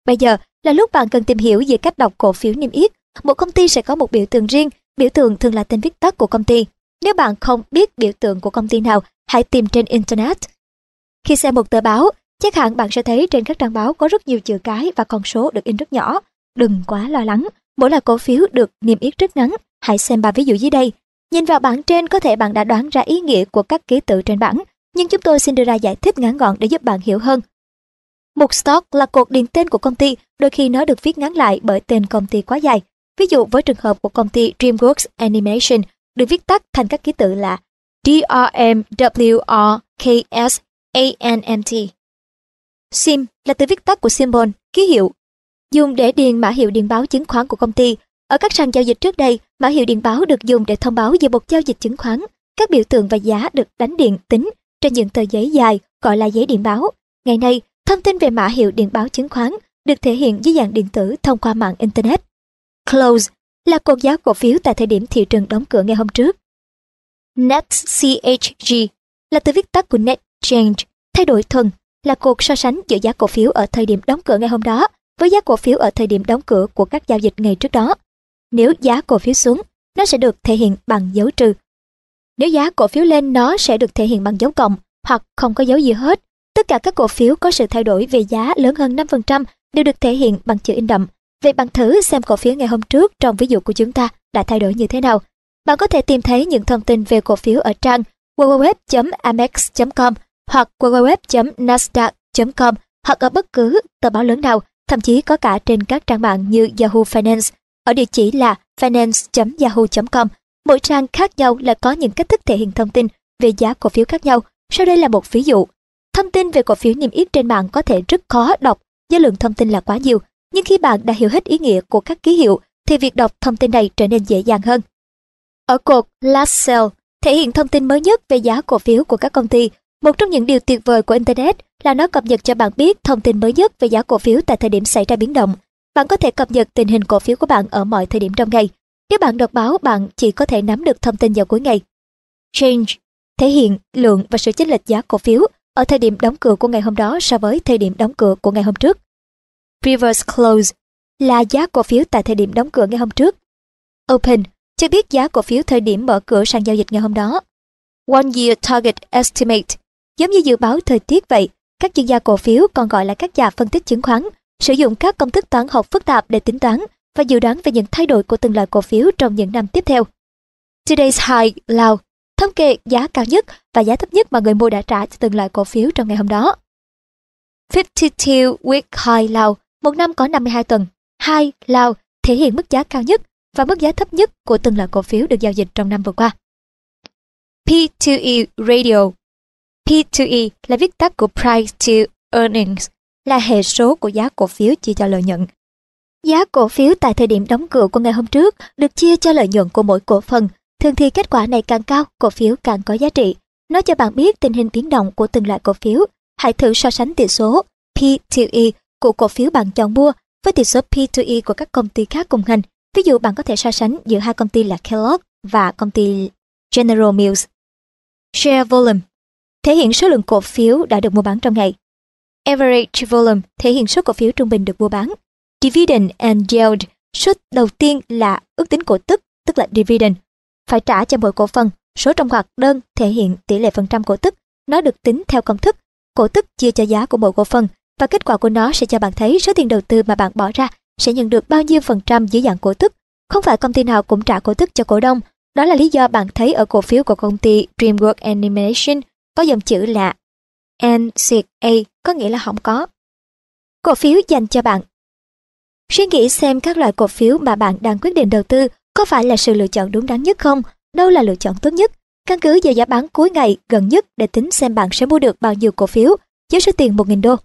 Bây giờ là lúc bạn cần tìm hiểu về cách đọc cổ phiếu niêm yết. Một công ty sẽ có một biểu tượng riêng, biểu tượng thường là tên viết tắt của công ty. Nếu bạn không biết biểu tượng của công ty nào, hãy tìm trên Internet. Khi xem một tờ báo, chắc hẳn bạn sẽ thấy trên các trang báo có rất nhiều chữ cái và con số được in rất nhỏ. Đừng quá lo lắng, mỗi là cổ phiếu được niêm yết rất ngắn. Hãy xem ba ví dụ dưới đây. Nhìn vào bảng trên có thể bạn đã đoán ra ý nghĩa của các ký tự trên bảng, nhưng chúng tôi xin đưa ra giải thích ngắn gọn để giúp bạn hiểu hơn. Một stock là cột điện tên của công ty, đôi khi nó được viết ngắn lại bởi tên công ty quá dài. Ví dụ với trường hợp của công ty DreamWorks Animation được viết tắt thành các ký tự là DRMWRKSANMT. SIM là từ viết tắt của symbol, ký hiệu, dùng để điền mã hiệu điện báo chứng khoán của công ty. Ở các sàn giao dịch trước đây, mã hiệu điện báo được dùng để thông báo về một giao dịch chứng khoán. Các biểu tượng và giá được đánh điện tính trên những tờ giấy dài gọi là giấy điện báo. Ngày nay, thông tin về mã hiệu điện báo chứng khoán được thể hiện dưới dạng điện tử thông qua mạng Internet. Close là cột giá cổ phiếu tại thời điểm thị trường đóng cửa ngày hôm trước. Net CHG là từ viết tắt của Net Change, thay đổi thuần là cuộc so sánh giữa giá cổ phiếu ở thời điểm đóng cửa ngày hôm đó với giá cổ phiếu ở thời điểm đóng cửa của các giao dịch ngày trước đó. Nếu giá cổ phiếu xuống, nó sẽ được thể hiện bằng dấu trừ. Nếu giá cổ phiếu lên nó sẽ được thể hiện bằng dấu cộng hoặc không có dấu gì hết. Tất cả các cổ phiếu có sự thay đổi về giá lớn hơn 5% đều được thể hiện bằng chữ in đậm. Vậy bạn thử xem cổ phiếu ngày hôm trước trong ví dụ của chúng ta đã thay đổi như thế nào. Bạn có thể tìm thấy những thông tin về cổ phiếu ở trang www.amex.com hoặc www.nasdaq.com hoặc ở bất cứ tờ báo lớn nào, thậm chí có cả trên các trang mạng như Yahoo Finance ở địa chỉ là finance.yahoo.com. Mỗi trang khác nhau là có những cách thức thể hiện thông tin về giá cổ phiếu khác nhau. Sau đây là một ví dụ. Thông tin về cổ phiếu niêm yết trên mạng có thể rất khó đọc do lượng thông tin là quá nhiều, nhưng khi bạn đã hiểu hết ý nghĩa của các ký hiệu thì việc đọc thông tin này trở nên dễ dàng hơn. Ở cột Last Sell thể hiện thông tin mới nhất về giá cổ phiếu của các công ty. Một trong những điều tuyệt vời của Internet là nó cập nhật cho bạn biết thông tin mới nhất về giá cổ phiếu tại thời điểm xảy ra biến động. Bạn có thể cập nhật tình hình cổ phiếu của bạn ở mọi thời điểm trong ngày. Nếu bạn đọc báo, bạn chỉ có thể nắm được thông tin vào cuối ngày. Change thể hiện lượng và sự chênh lệch giá cổ phiếu ở thời điểm đóng cửa của ngày hôm đó so với thời điểm đóng cửa của ngày hôm trước. Previous close là giá cổ phiếu tại thời điểm đóng cửa ngày hôm trước. Open cho biết giá cổ phiếu thời điểm mở cửa sàn giao dịch ngày hôm đó. One Year Target Estimate giống như dự báo thời tiết vậy, các chuyên gia cổ phiếu còn gọi là các nhà phân tích chứng khoán, sử dụng các công thức toán học phức tạp để tính toán và dự đoán về những thay đổi của từng loại cổ phiếu trong những năm tiếp theo. Today's High Low thống kê giá cao nhất và giá thấp nhất mà người mua đã trả cho từng loại cổ phiếu trong ngày hôm đó. 52 Week High Low, một năm có 52 tuần. High Low thể hiện mức giá cao nhất và mức giá thấp nhất của từng loại cổ phiếu được giao dịch trong năm vừa qua. P2E Radio P2E là viết tắt của Price to Earnings, là hệ số của giá cổ phiếu chia cho lợi nhuận. Giá cổ phiếu tại thời điểm đóng cửa của ngày hôm trước được chia cho lợi nhuận của mỗi cổ phần. Thường thì kết quả này càng cao, cổ phiếu càng có giá trị. Nó cho bạn biết tình hình biến động của từng loại cổ phiếu. Hãy thử so sánh tỷ số P2E của cổ phiếu bạn chọn mua với tỷ số P2E của các công ty khác cùng ngành Ví dụ bạn có thể so sánh giữa hai công ty là Kellogg và công ty General Mills. Share volume thể hiện số lượng cổ phiếu đã được mua bán trong ngày. Average volume thể hiện số cổ phiếu trung bình được mua bán. Dividend and yield số đầu tiên là ước tính cổ tức, tức là dividend. Phải trả cho mỗi cổ phần, số trong hoạt đơn thể hiện tỷ lệ phần trăm cổ tức. Nó được tính theo công thức, cổ tức chia cho giá của mỗi cổ phần và kết quả của nó sẽ cho bạn thấy số tiền đầu tư mà bạn bỏ ra sẽ nhận được bao nhiêu phần trăm dưới dạng cổ tức. Không phải công ty nào cũng trả cổ tức cho cổ đông. Đó là lý do bạn thấy ở cổ phiếu của công ty DreamWorks Animation có dòng chữ là NCA, có nghĩa là không có. Cổ phiếu dành cho bạn Suy nghĩ xem các loại cổ phiếu mà bạn đang quyết định đầu tư có phải là sự lựa chọn đúng đắn nhất không? Đâu là lựa chọn tốt nhất? Căn cứ vào giá bán cuối ngày gần nhất để tính xem bạn sẽ mua được bao nhiêu cổ phiếu với số tiền 1.000 đô.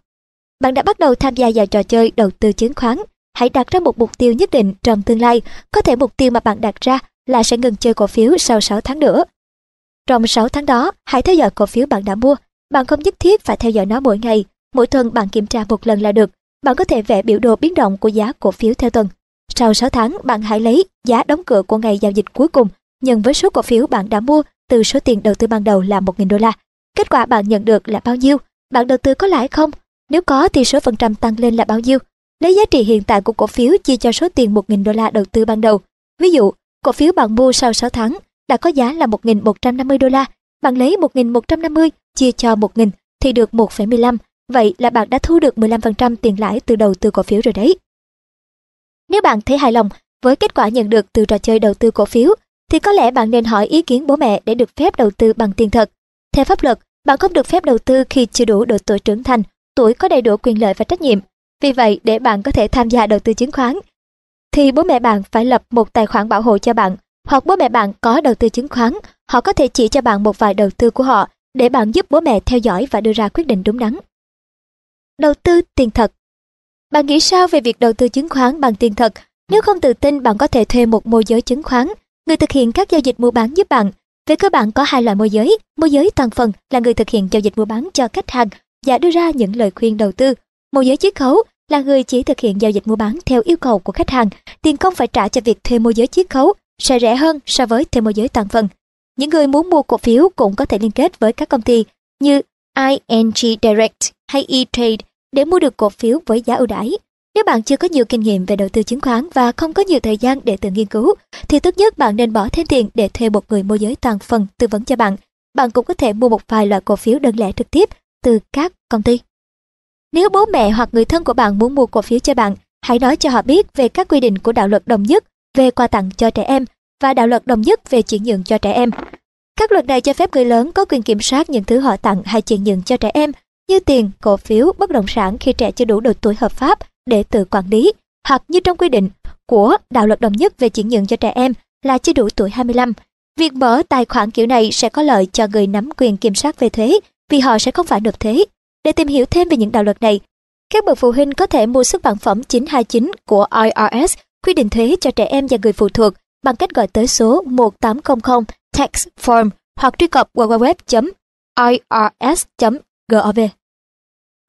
Bạn đã bắt đầu tham gia vào trò chơi đầu tư chứng khoán hãy đặt ra một mục tiêu nhất định trong tương lai. Có thể mục tiêu mà bạn đặt ra là sẽ ngừng chơi cổ phiếu sau 6 tháng nữa. Trong 6 tháng đó, hãy theo dõi cổ phiếu bạn đã mua. Bạn không nhất thiết phải theo dõi nó mỗi ngày. Mỗi tuần bạn kiểm tra một lần là được. Bạn có thể vẽ biểu đồ biến động của giá cổ phiếu theo tuần. Sau 6 tháng, bạn hãy lấy giá đóng cửa của ngày giao dịch cuối cùng nhân với số cổ phiếu bạn đã mua từ số tiền đầu tư ban đầu là 1.000 đô la. Kết quả bạn nhận được là bao nhiêu? Bạn đầu tư có lãi không? Nếu có thì số phần trăm tăng lên là bao nhiêu? Lấy giá trị hiện tại của cổ phiếu chia cho số tiền 1.000 đô la đầu tư ban đầu. Ví dụ, cổ phiếu bạn mua sau 6 tháng đã có giá là 1.150 đô la. Bạn lấy 1.150 chia cho 1.000 thì được 1,15. Vậy là bạn đã thu được 15% tiền lãi từ đầu tư cổ phiếu rồi đấy. Nếu bạn thấy hài lòng với kết quả nhận được từ trò chơi đầu tư cổ phiếu, thì có lẽ bạn nên hỏi ý kiến bố mẹ để được phép đầu tư bằng tiền thật. Theo pháp luật, bạn không được phép đầu tư khi chưa đủ độ tuổi trưởng thành tuổi có đầy đủ quyền lợi và trách nhiệm. Vì vậy, để bạn có thể tham gia đầu tư chứng khoán, thì bố mẹ bạn phải lập một tài khoản bảo hộ cho bạn, hoặc bố mẹ bạn có đầu tư chứng khoán, họ có thể chỉ cho bạn một vài đầu tư của họ để bạn giúp bố mẹ theo dõi và đưa ra quyết định đúng đắn. Đầu tư tiền thật bạn nghĩ sao về việc đầu tư chứng khoán bằng tiền thật? Nếu không tự tin, bạn có thể thuê một môi giới chứng khoán, người thực hiện các giao dịch mua bán giúp bạn. Về cơ bản có hai loại môi giới, môi giới toàn phần là người thực hiện giao dịch mua bán cho khách hàng và đưa ra những lời khuyên đầu tư. Môi giới chiết khấu là người chỉ thực hiện giao dịch mua bán theo yêu cầu của khách hàng, tiền không phải trả cho việc thuê môi giới chiết khấu sẽ rẻ hơn so với thuê môi giới toàn phần. Những người muốn mua cổ phiếu cũng có thể liên kết với các công ty như ING Direct hay E-Trade để mua được cổ phiếu với giá ưu đãi. Nếu bạn chưa có nhiều kinh nghiệm về đầu tư chứng khoán và không có nhiều thời gian để tự nghiên cứu, thì tốt nhất bạn nên bỏ thêm tiền để thuê một người môi giới toàn phần tư vấn cho bạn. Bạn cũng có thể mua một vài loại cổ phiếu đơn lẻ trực tiếp từ các công ty. Nếu bố mẹ hoặc người thân của bạn muốn mua cổ phiếu cho bạn, hãy nói cho họ biết về các quy định của đạo luật đồng nhất về quà tặng cho trẻ em và đạo luật đồng nhất về chuyển nhượng cho trẻ em. Các luật này cho phép người lớn có quyền kiểm soát những thứ họ tặng hay chuyển nhượng cho trẻ em như tiền, cổ phiếu, bất động sản khi trẻ chưa đủ độ tuổi hợp pháp để tự quản lý, hoặc như trong quy định của đạo luật đồng nhất về chuyển nhượng cho trẻ em là chưa đủ tuổi 25. Việc mở tài khoản kiểu này sẽ có lợi cho người nắm quyền kiểm soát về thuế vì họ sẽ không phải nộp thuế. Để tìm hiểu thêm về những đạo luật này, các bậc phụ huynh có thể mua xuất bản phẩm 929 của IRS quy định thuế cho trẻ em và người phụ thuộc bằng cách gọi tới số 1800 Tax Form hoặc truy cập www.irs.gov.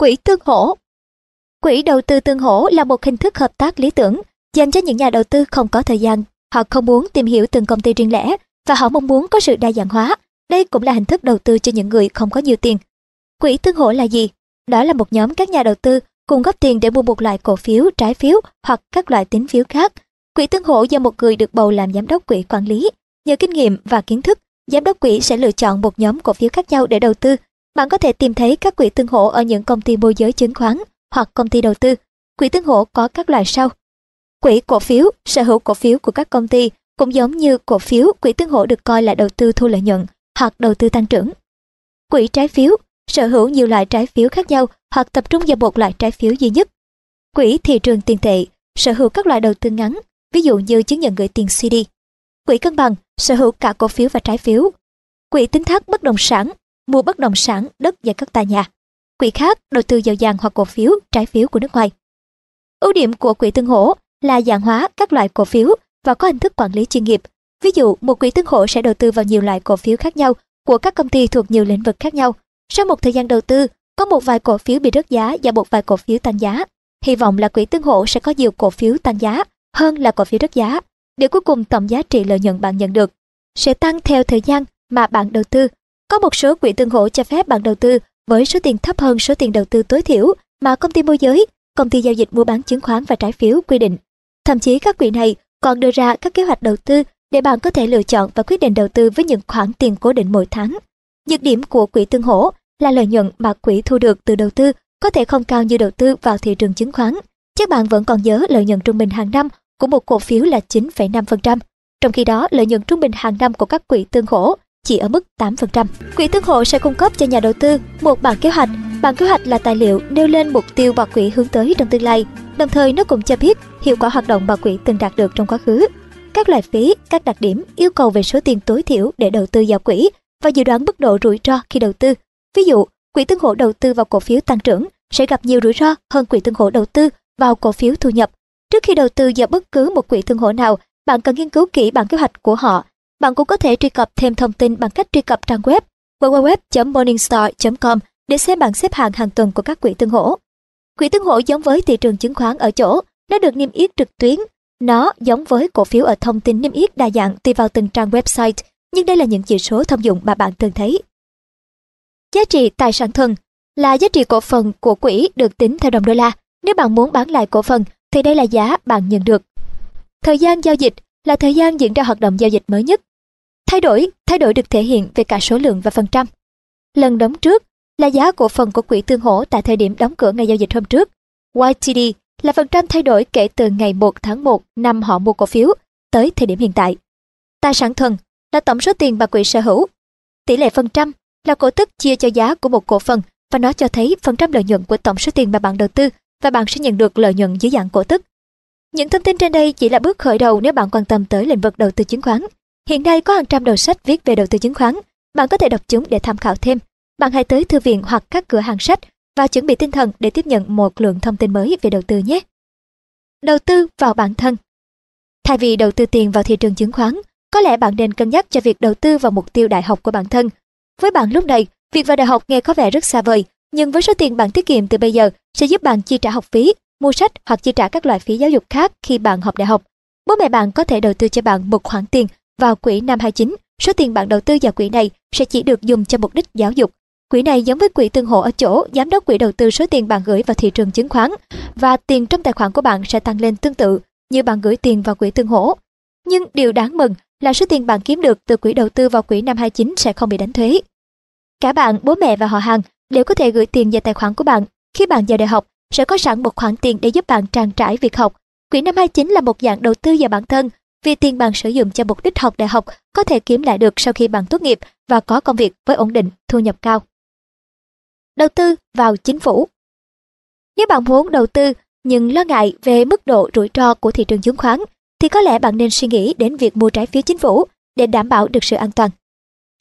Quỹ tương hỗ Quỹ đầu tư tương hỗ là một hình thức hợp tác lý tưởng dành cho những nhà đầu tư không có thời gian. Họ không muốn tìm hiểu từng công ty riêng lẻ và họ mong muốn có sự đa dạng hóa. Đây cũng là hình thức đầu tư cho những người không có nhiều tiền. Quỹ tương hỗ là gì? Đó là một nhóm các nhà đầu tư cùng góp tiền để mua một loại cổ phiếu, trái phiếu hoặc các loại tín phiếu khác. Quỹ tương hỗ do một người được bầu làm giám đốc quỹ quản lý. Nhờ kinh nghiệm và kiến thức, giám đốc quỹ sẽ lựa chọn một nhóm cổ phiếu khác nhau để đầu tư. Bạn có thể tìm thấy các quỹ tương hỗ ở những công ty môi giới chứng khoán hoặc công ty đầu tư. Quỹ tương hỗ có các loại sau. Quỹ cổ phiếu, sở hữu cổ phiếu của các công ty cũng giống như cổ phiếu, quỹ tương hỗ được coi là đầu tư thu lợi nhuận hoặc đầu tư tăng trưởng. Quỹ trái phiếu, sở hữu nhiều loại trái phiếu khác nhau hoặc tập trung vào một loại trái phiếu duy nhất. Quỹ thị trường tiền tệ, sở hữu các loại đầu tư ngắn, ví dụ như chứng nhận gửi tiền CD. Quỹ cân bằng, sở hữu cả cổ phiếu và trái phiếu. Quỹ tín thác bất động sản, mua bất động sản, đất và các tòa nhà. Quỹ khác đầu tư vào vàng hoặc cổ phiếu, trái phiếu của nước ngoài. Ưu điểm của quỹ tương hỗ là dạng hóa các loại cổ phiếu và có hình thức quản lý chuyên nghiệp. Ví dụ, một quỹ tương hỗ sẽ đầu tư vào nhiều loại cổ phiếu khác nhau của các công ty thuộc nhiều lĩnh vực khác nhau. Sau một thời gian đầu tư, có một vài cổ phiếu bị rớt giá và một vài cổ phiếu tăng giá. Hy vọng là quỹ tương hỗ sẽ có nhiều cổ phiếu tăng giá hơn là cổ phiếu rớt giá. Để cuối cùng tổng giá trị lợi nhuận bạn nhận được sẽ tăng theo thời gian mà bạn đầu tư. Có một số quỹ tương hỗ cho phép bạn đầu tư với số tiền thấp hơn số tiền đầu tư tối thiểu mà công ty môi giới, công ty giao dịch mua bán chứng khoán và trái phiếu quy định. Thậm chí các quỹ này còn đưa ra các kế hoạch đầu tư để bạn có thể lựa chọn và quyết định đầu tư với những khoản tiền cố định mỗi tháng. Nhược điểm của quỹ tương hỗ là lợi nhuận mà quỹ thu được từ đầu tư có thể không cao như đầu tư vào thị trường chứng khoán. Chắc bạn vẫn còn nhớ lợi nhuận trung bình hàng năm của một cổ phiếu là 9,5%. Trong khi đó, lợi nhuận trung bình hàng năm của các quỹ tương hỗ chỉ ở mức 8%. Quỹ tương hỗ sẽ cung cấp cho nhà đầu tư một bản kế hoạch. Bản kế hoạch là tài liệu nêu lên mục tiêu bảo quỹ hướng tới trong tương lai. Đồng thời nó cũng cho biết hiệu quả hoạt động bảo quỹ từng đạt được trong quá khứ. Các loại phí, các đặc điểm, yêu cầu về số tiền tối thiểu để đầu tư vào quỹ và dự đoán mức độ rủi ro khi đầu tư. Ví dụ, quỹ tương hỗ đầu tư vào cổ phiếu tăng trưởng sẽ gặp nhiều rủi ro hơn quỹ tương hỗ đầu tư vào cổ phiếu thu nhập. Trước khi đầu tư vào bất cứ một quỹ tương hỗ nào, bạn cần nghiên cứu kỹ bản kế hoạch của họ. Bạn cũng có thể truy cập thêm thông tin bằng cách truy cập trang web www.morningstar.com để xem bảng xếp hạng hàng tuần của các quỹ tương hỗ. Quỹ tương hỗ giống với thị trường chứng khoán ở chỗ, nó được niêm yết trực tuyến. Nó giống với cổ phiếu ở thông tin niêm yết đa dạng tùy vào từng trang website, nhưng đây là những chỉ số thông dụng mà bạn thường thấy. Giá trị tài sản thuần là giá trị cổ phần của quỹ được tính theo đồng đô la. Nếu bạn muốn bán lại cổ phần thì đây là giá bạn nhận được. Thời gian giao dịch là thời gian diễn ra hoạt động giao dịch mới nhất. Thay đổi, thay đổi được thể hiện về cả số lượng và phần trăm. Lần đóng trước là giá cổ phần của quỹ tương hỗ tại thời điểm đóng cửa ngày giao dịch hôm trước. YTD là phần trăm thay đổi kể từ ngày 1 tháng 1 năm họ mua cổ phiếu tới thời điểm hiện tại. Tài sản thuần là tổng số tiền mà quỹ sở hữu. Tỷ lệ phần trăm là cổ tức chia cho giá của một cổ phần và nó cho thấy phần trăm lợi nhuận của tổng số tiền mà bạn đầu tư và bạn sẽ nhận được lợi nhuận dưới dạng cổ tức. Những thông tin trên đây chỉ là bước khởi đầu nếu bạn quan tâm tới lĩnh vực đầu tư chứng khoán. Hiện nay có hàng trăm đầu sách viết về đầu tư chứng khoán, bạn có thể đọc chúng để tham khảo thêm. Bạn hãy tới thư viện hoặc các cửa hàng sách và chuẩn bị tinh thần để tiếp nhận một lượng thông tin mới về đầu tư nhé. Đầu tư vào bản thân Thay vì đầu tư tiền vào thị trường chứng khoán, có lẽ bạn nên cân nhắc cho việc đầu tư vào mục tiêu đại học của bản thân. Với bạn lúc này, việc vào đại học nghe có vẻ rất xa vời, nhưng với số tiền bạn tiết kiệm từ bây giờ sẽ giúp bạn chi trả học phí, mua sách hoặc chi trả các loại phí giáo dục khác khi bạn học đại học. Bố mẹ bạn có thể đầu tư cho bạn một khoản tiền vào quỹ năm 29, số tiền bạn đầu tư vào quỹ này sẽ chỉ được dùng cho mục đích giáo dục. Quỹ này giống với quỹ tương hộ ở chỗ giám đốc quỹ đầu tư số tiền bạn gửi vào thị trường chứng khoán và tiền trong tài khoản của bạn sẽ tăng lên tương tự như bạn gửi tiền vào quỹ tương hỗ. Nhưng điều đáng mừng là số tiền bạn kiếm được từ quỹ đầu tư vào quỹ năm 29 sẽ không bị đánh thuế. Cả bạn, bố mẹ và họ hàng đều có thể gửi tiền vào tài khoản của bạn. Khi bạn vào đại học, sẽ có sẵn một khoản tiền để giúp bạn trang trải việc học. Quỹ năm 29 là một dạng đầu tư vào bản thân, vì tiền bạn sử dụng cho mục đích học đại học có thể kiếm lại được sau khi bạn tốt nghiệp và có công việc với ổn định, thu nhập cao. Đầu tư vào chính phủ Nếu bạn muốn đầu tư nhưng lo ngại về mức độ rủi ro của thị trường chứng khoán, thì có lẽ bạn nên suy nghĩ đến việc mua trái phiếu chính phủ để đảm bảo được sự an toàn.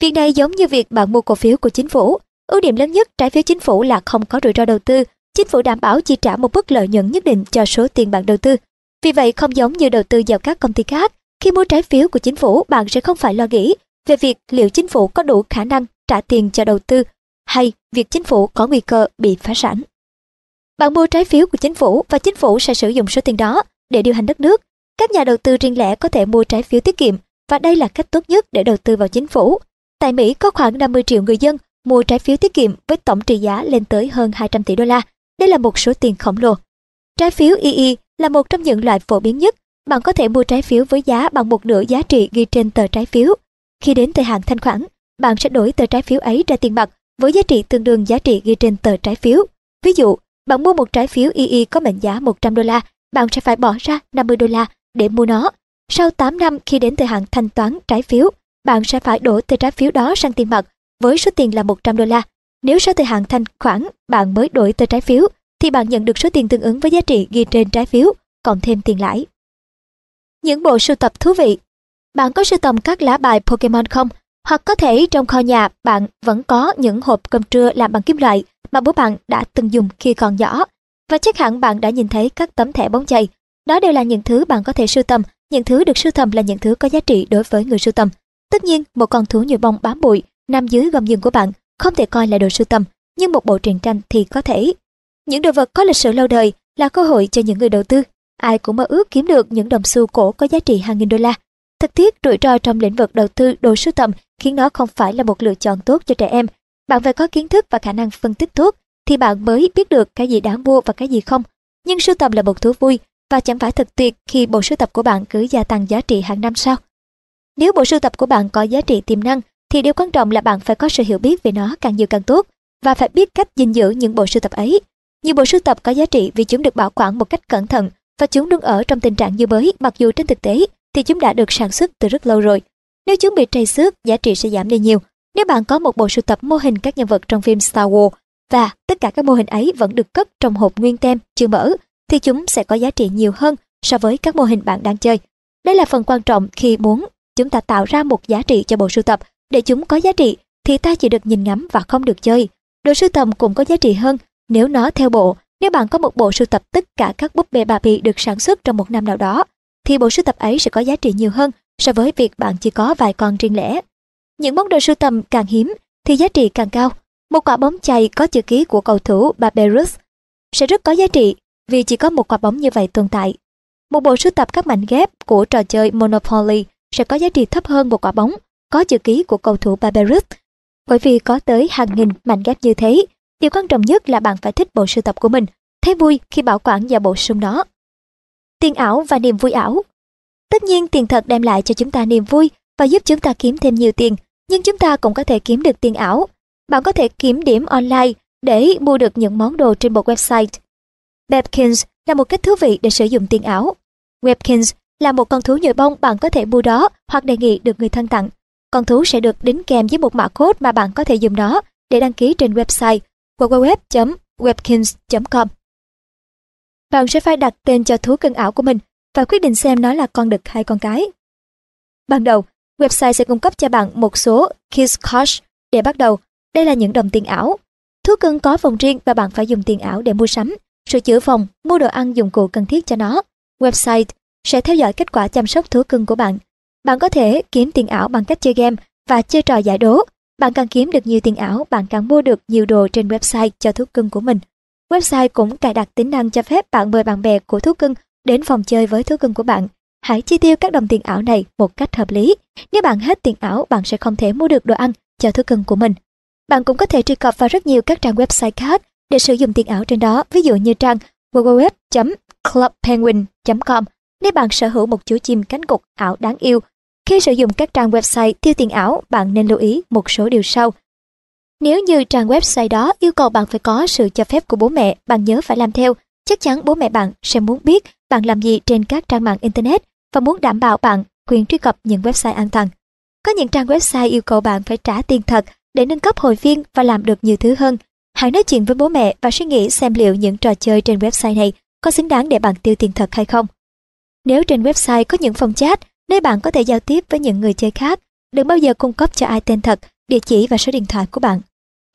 Việc này giống như việc bạn mua cổ phiếu của chính phủ. Ưu điểm lớn nhất trái phiếu chính phủ là không có rủi ro đầu tư. Chính phủ đảm bảo chi trả một mức lợi nhuận nhất định cho số tiền bạn đầu tư. Vì vậy không giống như đầu tư vào các công ty khác, khi mua trái phiếu của chính phủ bạn sẽ không phải lo nghĩ về việc liệu chính phủ có đủ khả năng trả tiền cho đầu tư hay việc chính phủ có nguy cơ bị phá sản. Bạn mua trái phiếu của chính phủ và chính phủ sẽ sử dụng số tiền đó để điều hành đất nước. Các nhà đầu tư riêng lẻ có thể mua trái phiếu tiết kiệm và đây là cách tốt nhất để đầu tư vào chính phủ. Tại Mỹ có khoảng 50 triệu người dân mua trái phiếu tiết kiệm với tổng trị giá lên tới hơn 200 tỷ đô la. Đây là một số tiền khổng lồ. Trái phiếu II là một trong những loại phổ biến nhất. Bạn có thể mua trái phiếu với giá bằng một nửa giá trị ghi trên tờ trái phiếu. Khi đến thời hạn thanh khoản, bạn sẽ đổi tờ trái phiếu ấy ra tiền mặt với giá trị tương đương giá trị ghi trên tờ trái phiếu. Ví dụ, bạn mua một trái phiếu II có mệnh giá 100 đô la, bạn sẽ phải bỏ ra 50 đô la để mua nó. Sau 8 năm khi đến thời hạn thanh toán trái phiếu, bạn sẽ phải đổi tờ trái phiếu đó sang tiền mặt với số tiền là 100 đô la. Nếu sau thời hạn thanh khoản bạn mới đổi tờ trái phiếu, thì bạn nhận được số tiền tương ứng với giá trị ghi trên trái phiếu, cộng thêm tiền lãi. Những bộ sưu tập thú vị Bạn có sưu tầm các lá bài Pokemon không? Hoặc có thể trong kho nhà bạn vẫn có những hộp cơm trưa làm bằng kim loại mà bố bạn đã từng dùng khi còn nhỏ. Và chắc hẳn bạn đã nhìn thấy các tấm thẻ bóng chày. Đó đều là những thứ bạn có thể sưu tầm, những thứ được sưu tầm là những thứ có giá trị đối với người sưu tầm. Tất nhiên, một con thú nhồi bông bám bụi nằm dưới gầm giường của bạn không thể coi là đồ sưu tầm, nhưng một bộ truyện tranh thì có thể. Những đồ vật có lịch sử lâu đời là cơ hội cho những người đầu tư. Ai cũng mơ ước kiếm được những đồng xu cổ có giá trị hàng nghìn đô la. Thực thiết rủi ro trong lĩnh vực đầu tư đồ sưu tầm khiến nó không phải là một lựa chọn tốt cho trẻ em bạn phải có kiến thức và khả năng phân tích tốt thì bạn mới biết được cái gì đáng mua và cái gì không. Nhưng sưu tầm là một thú vui và chẳng phải thật tuyệt khi bộ sưu tập của bạn cứ gia tăng giá trị hàng năm sau. Nếu bộ sưu tập của bạn có giá trị tiềm năng thì điều quan trọng là bạn phải có sự hiểu biết về nó càng nhiều càng tốt và phải biết cách gìn giữ những bộ sưu tập ấy. Nhiều bộ sưu tập có giá trị vì chúng được bảo quản một cách cẩn thận và chúng luôn ở trong tình trạng như mới mặc dù trên thực tế thì chúng đã được sản xuất từ rất lâu rồi. Nếu chúng bị trầy xước, giá trị sẽ giảm đi nhiều nếu bạn có một bộ sưu tập mô hình các nhân vật trong phim Star Wars và tất cả các mô hình ấy vẫn được cất trong hộp nguyên tem chưa mở thì chúng sẽ có giá trị nhiều hơn so với các mô hình bạn đang chơi. Đây là phần quan trọng khi muốn chúng ta tạo ra một giá trị cho bộ sưu tập. Để chúng có giá trị thì ta chỉ được nhìn ngắm và không được chơi. Đồ sưu tầm cũng có giá trị hơn nếu nó theo bộ. Nếu bạn có một bộ sưu tập tất cả các búp bê Barbie được sản xuất trong một năm nào đó, thì bộ sưu tập ấy sẽ có giá trị nhiều hơn so với việc bạn chỉ có vài con riêng lẻ. Những món đồ sưu tầm càng hiếm thì giá trị càng cao. Một quả bóng chày có chữ ký của cầu thủ Barberus sẽ rất có giá trị vì chỉ có một quả bóng như vậy tồn tại. Một bộ sưu tập các mảnh ghép của trò chơi Monopoly sẽ có giá trị thấp hơn một quả bóng có chữ ký của cầu thủ Barberus Bởi vì có tới hàng nghìn mảnh ghép như thế, điều quan trọng nhất là bạn phải thích bộ sưu tập của mình, thấy vui khi bảo quản và bổ sung nó. Tiền ảo và niềm vui ảo Tất nhiên tiền thật đem lại cho chúng ta niềm vui và giúp chúng ta kiếm thêm nhiều tiền, nhưng chúng ta cũng có thể kiếm được tiền ảo. Bạn có thể kiếm điểm online để mua được những món đồ trên một website. Webkins là một cách thú vị để sử dụng tiền ảo. Webkins là một con thú nhồi bông bạn có thể mua đó hoặc đề nghị được người thân tặng. Con thú sẽ được đính kèm với một mã code mà bạn có thể dùng nó để đăng ký trên website www.webkins.com. Bạn sẽ phải đặt tên cho thú cưng ảo của mình và quyết định xem nó là con đực hay con cái. Ban đầu, website sẽ cung cấp cho bạn một số Kiss Cash để bắt đầu. Đây là những đồng tiền ảo. Thú cưng có phòng riêng và bạn phải dùng tiền ảo để mua sắm, sửa chữa phòng, mua đồ ăn dụng cụ cần thiết cho nó. Website sẽ theo dõi kết quả chăm sóc thú cưng của bạn. Bạn có thể kiếm tiền ảo bằng cách chơi game và chơi trò giải đố. Bạn càng kiếm được nhiều tiền ảo, bạn càng mua được nhiều đồ trên website cho thú cưng của mình. Website cũng cài đặt tính năng cho phép bạn mời bạn bè của thú cưng đến phòng chơi với thú cưng của bạn. Hãy chi tiêu các đồng tiền ảo này một cách hợp lý. Nếu bạn hết tiền ảo, bạn sẽ không thể mua được đồ ăn cho thú cưng của mình. Bạn cũng có thể truy cập vào rất nhiều các trang website khác để sử dụng tiền ảo trên đó, ví dụ như trang www.clubpenguin.com nếu bạn sở hữu một chú chim cánh cụt ảo đáng yêu. Khi sử dụng các trang website tiêu tiền ảo, bạn nên lưu ý một số điều sau. Nếu như trang website đó yêu cầu bạn phải có sự cho phép của bố mẹ, bạn nhớ phải làm theo. Chắc chắn bố mẹ bạn sẽ muốn biết bạn làm gì trên các trang mạng Internet và muốn đảm bảo bạn quyền truy cập những website an toàn. Có những trang website yêu cầu bạn phải trả tiền thật để nâng cấp hội viên và làm được nhiều thứ hơn. Hãy nói chuyện với bố mẹ và suy nghĩ xem liệu những trò chơi trên website này có xứng đáng để bạn tiêu tiền thật hay không. Nếu trên website có những phòng chat, nơi bạn có thể giao tiếp với những người chơi khác, đừng bao giờ cung cấp cho ai tên thật, địa chỉ và số điện thoại của bạn.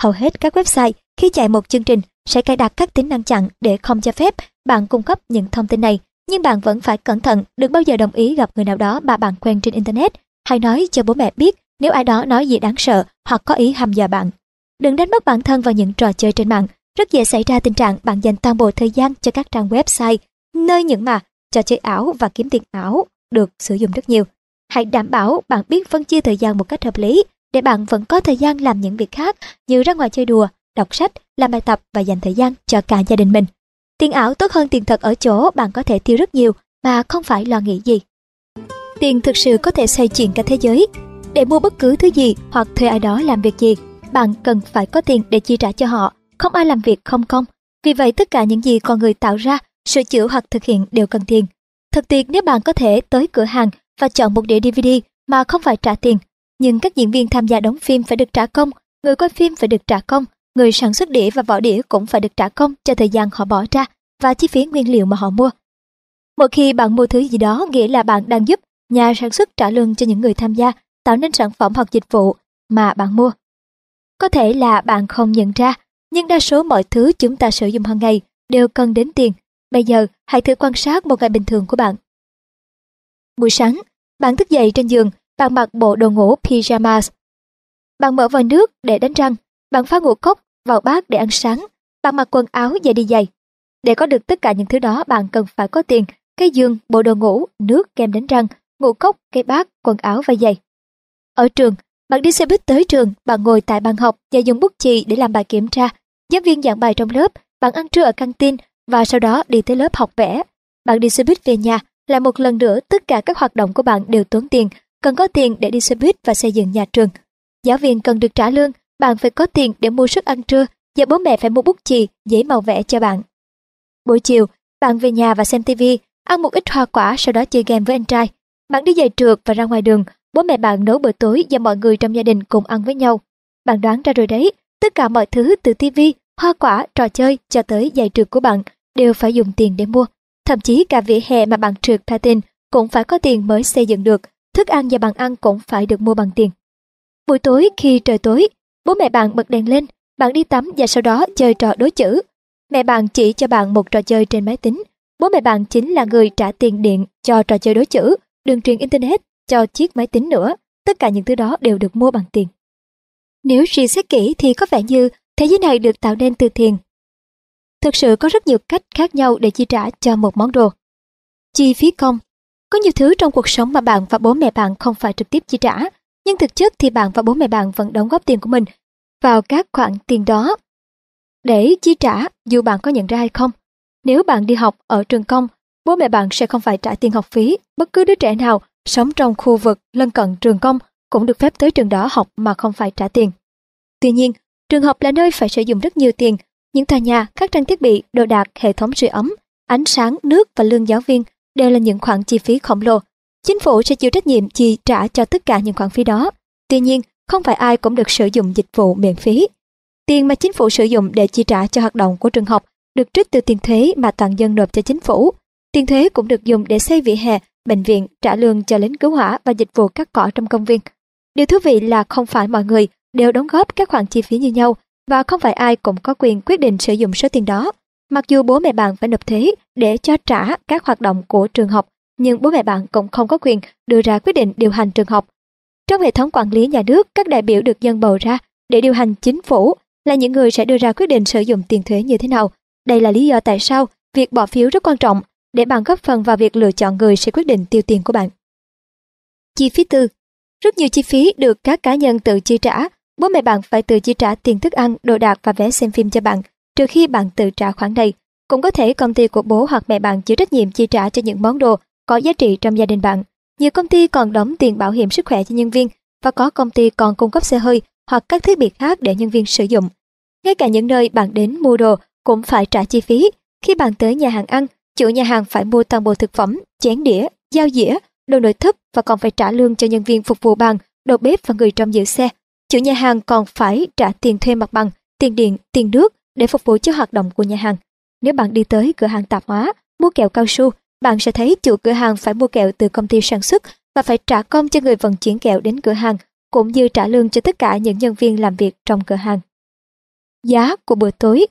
Hầu hết các website khi chạy một chương trình sẽ cài đặt các tính năng chặn để không cho phép bạn cung cấp những thông tin này, nhưng bạn vẫn phải cẩn thận, đừng bao giờ đồng ý gặp người nào đó mà bạn quen trên internet, hay nói cho bố mẹ biết nếu ai đó nói gì đáng sợ hoặc có ý hăm dọa bạn. Đừng đánh mất bản thân vào những trò chơi trên mạng, rất dễ xảy ra tình trạng bạn dành toàn bộ thời gian cho các trang website, nơi những mà trò chơi ảo và kiếm tiền ảo được sử dụng rất nhiều. Hãy đảm bảo bạn biết phân chia thời gian một cách hợp lý để bạn vẫn có thời gian làm những việc khác như ra ngoài chơi đùa, đọc sách, làm bài tập và dành thời gian cho cả gia đình mình. Tiền ảo tốt hơn tiền thật ở chỗ bạn có thể tiêu rất nhiều mà không phải lo nghĩ gì. Tiền thực sự có thể xoay chuyển cả thế giới. Để mua bất cứ thứ gì hoặc thuê ai đó làm việc gì, bạn cần phải có tiền để chi trả cho họ. Không ai làm việc không công. Vì vậy tất cả những gì con người tạo ra sửa chữa hoặc thực hiện đều cần tiền. Thật tuyệt nếu bạn có thể tới cửa hàng và chọn một đĩa DVD mà không phải trả tiền. Nhưng các diễn viên tham gia đóng phim phải được trả công, người quay phim phải được trả công, người sản xuất đĩa và vỏ đĩa cũng phải được trả công cho thời gian họ bỏ ra và chi phí nguyên liệu mà họ mua. mỗi khi bạn mua thứ gì đó nghĩa là bạn đang giúp nhà sản xuất trả lương cho những người tham gia tạo nên sản phẩm hoặc dịch vụ mà bạn mua. Có thể là bạn không nhận ra, nhưng đa số mọi thứ chúng ta sử dụng hàng ngày đều cần đến tiền Bây giờ, hãy thử quan sát một ngày bình thường của bạn. Buổi sáng, bạn thức dậy trên giường, bạn mặc bộ đồ ngủ pyjamas. Bạn mở vòi nước để đánh răng, bạn phá ngũ cốc vào bát để ăn sáng, bạn mặc quần áo và đi giày. Để có được tất cả những thứ đó, bạn cần phải có tiền, cái giường, bộ đồ ngủ, nước, kem đánh răng, ngũ cốc, cái bát, quần áo và giày. Ở trường, bạn đi xe buýt tới trường, bạn ngồi tại bàn học và dùng bút chì để làm bài kiểm tra. Giáo viên giảng bài trong lớp, bạn ăn trưa ở căng tin và sau đó đi tới lớp học vẽ. Bạn đi xe buýt về nhà, lại một lần nữa tất cả các hoạt động của bạn đều tốn tiền, cần có tiền để đi xe buýt và xây dựng nhà trường. Giáo viên cần được trả lương, bạn phải có tiền để mua suất ăn trưa và bố mẹ phải mua bút chì, giấy màu vẽ cho bạn. Buổi chiều, bạn về nhà và xem tivi, ăn một ít hoa quả sau đó chơi game với anh trai. Bạn đi giày trượt và ra ngoài đường, bố mẹ bạn nấu bữa tối và mọi người trong gia đình cùng ăn với nhau. Bạn đoán ra rồi đấy, tất cả mọi thứ từ tivi, hoa quả, trò chơi cho tới giày trượt của bạn đều phải dùng tiền để mua. Thậm chí cả vỉa hè mà bạn trượt patin cũng phải có tiền mới xây dựng được, thức ăn và bàn ăn cũng phải được mua bằng tiền. Buổi tối khi trời tối, bố mẹ bạn bật đèn lên, bạn đi tắm và sau đó chơi trò đối chữ. Mẹ bạn chỉ cho bạn một trò chơi trên máy tính. Bố mẹ bạn chính là người trả tiền điện cho trò chơi đối chữ, đường truyền internet cho chiếc máy tính nữa. Tất cả những thứ đó đều được mua bằng tiền. Nếu suy xét kỹ thì có vẻ như thế giới này được tạo nên từ tiền Thực sự có rất nhiều cách khác nhau để chi trả cho một món đồ. Chi phí công Có nhiều thứ trong cuộc sống mà bạn và bố mẹ bạn không phải trực tiếp chi trả, nhưng thực chất thì bạn và bố mẹ bạn vẫn đóng góp tiền của mình vào các khoản tiền đó để chi trả dù bạn có nhận ra hay không. Nếu bạn đi học ở trường công, bố mẹ bạn sẽ không phải trả tiền học phí. Bất cứ đứa trẻ nào sống trong khu vực lân cận trường công cũng được phép tới trường đó học mà không phải trả tiền. Tuy nhiên, trường học là nơi phải sử dụng rất nhiều tiền những tòa nhà, các trang thiết bị, đồ đạc, hệ thống sưởi ấm, ánh sáng, nước và lương giáo viên đều là những khoản chi phí khổng lồ. Chính phủ sẽ chịu trách nhiệm chi trả cho tất cả những khoản phí đó. Tuy nhiên, không phải ai cũng được sử dụng dịch vụ miễn phí. Tiền mà chính phủ sử dụng để chi trả cho hoạt động của trường học được trích từ tiền thuế mà toàn dân nộp cho chính phủ. Tiền thuế cũng được dùng để xây vỉa hè, bệnh viện, trả lương cho lính cứu hỏa và dịch vụ cắt cỏ trong công viên. Điều thú vị là không phải mọi người đều đóng góp các khoản chi phí như nhau và không phải ai cũng có quyền quyết định sử dụng số tiền đó. Mặc dù bố mẹ bạn phải nộp thuế để cho trả các hoạt động của trường học, nhưng bố mẹ bạn cũng không có quyền đưa ra quyết định điều hành trường học. Trong hệ thống quản lý nhà nước, các đại biểu được dân bầu ra để điều hành chính phủ là những người sẽ đưa ra quyết định sử dụng tiền thuế như thế nào. Đây là lý do tại sao việc bỏ phiếu rất quan trọng để bạn góp phần vào việc lựa chọn người sẽ quyết định tiêu tiền của bạn. Chi phí tư Rất nhiều chi phí được các cá nhân tự chi trả. Bố mẹ bạn phải tự chi trả tiền thức ăn, đồ đạc và vé xem phim cho bạn, trừ khi bạn tự trả khoản này. Cũng có thể công ty của bố hoặc mẹ bạn chịu trách nhiệm chi trả cho những món đồ có giá trị trong gia đình bạn. Nhiều công ty còn đóng tiền bảo hiểm sức khỏe cho nhân viên và có công ty còn cung cấp xe hơi hoặc các thiết bị khác để nhân viên sử dụng. Ngay cả những nơi bạn đến mua đồ cũng phải trả chi phí. Khi bạn tới nhà hàng ăn, chủ nhà hàng phải mua toàn bộ thực phẩm, chén đĩa, dao dĩa, đồ nội thất và còn phải trả lương cho nhân viên phục vụ bàn, đầu bếp và người trong giữ xe. Chủ nhà hàng còn phải trả tiền thuê mặt bằng, tiền điện, tiền nước để phục vụ cho hoạt động của nhà hàng. Nếu bạn đi tới cửa hàng tạp hóa, mua kẹo cao su, bạn sẽ thấy chủ cửa hàng phải mua kẹo từ công ty sản xuất và phải trả công cho người vận chuyển kẹo đến cửa hàng, cũng như trả lương cho tất cả những nhân viên làm việc trong cửa hàng. Giá của bữa tối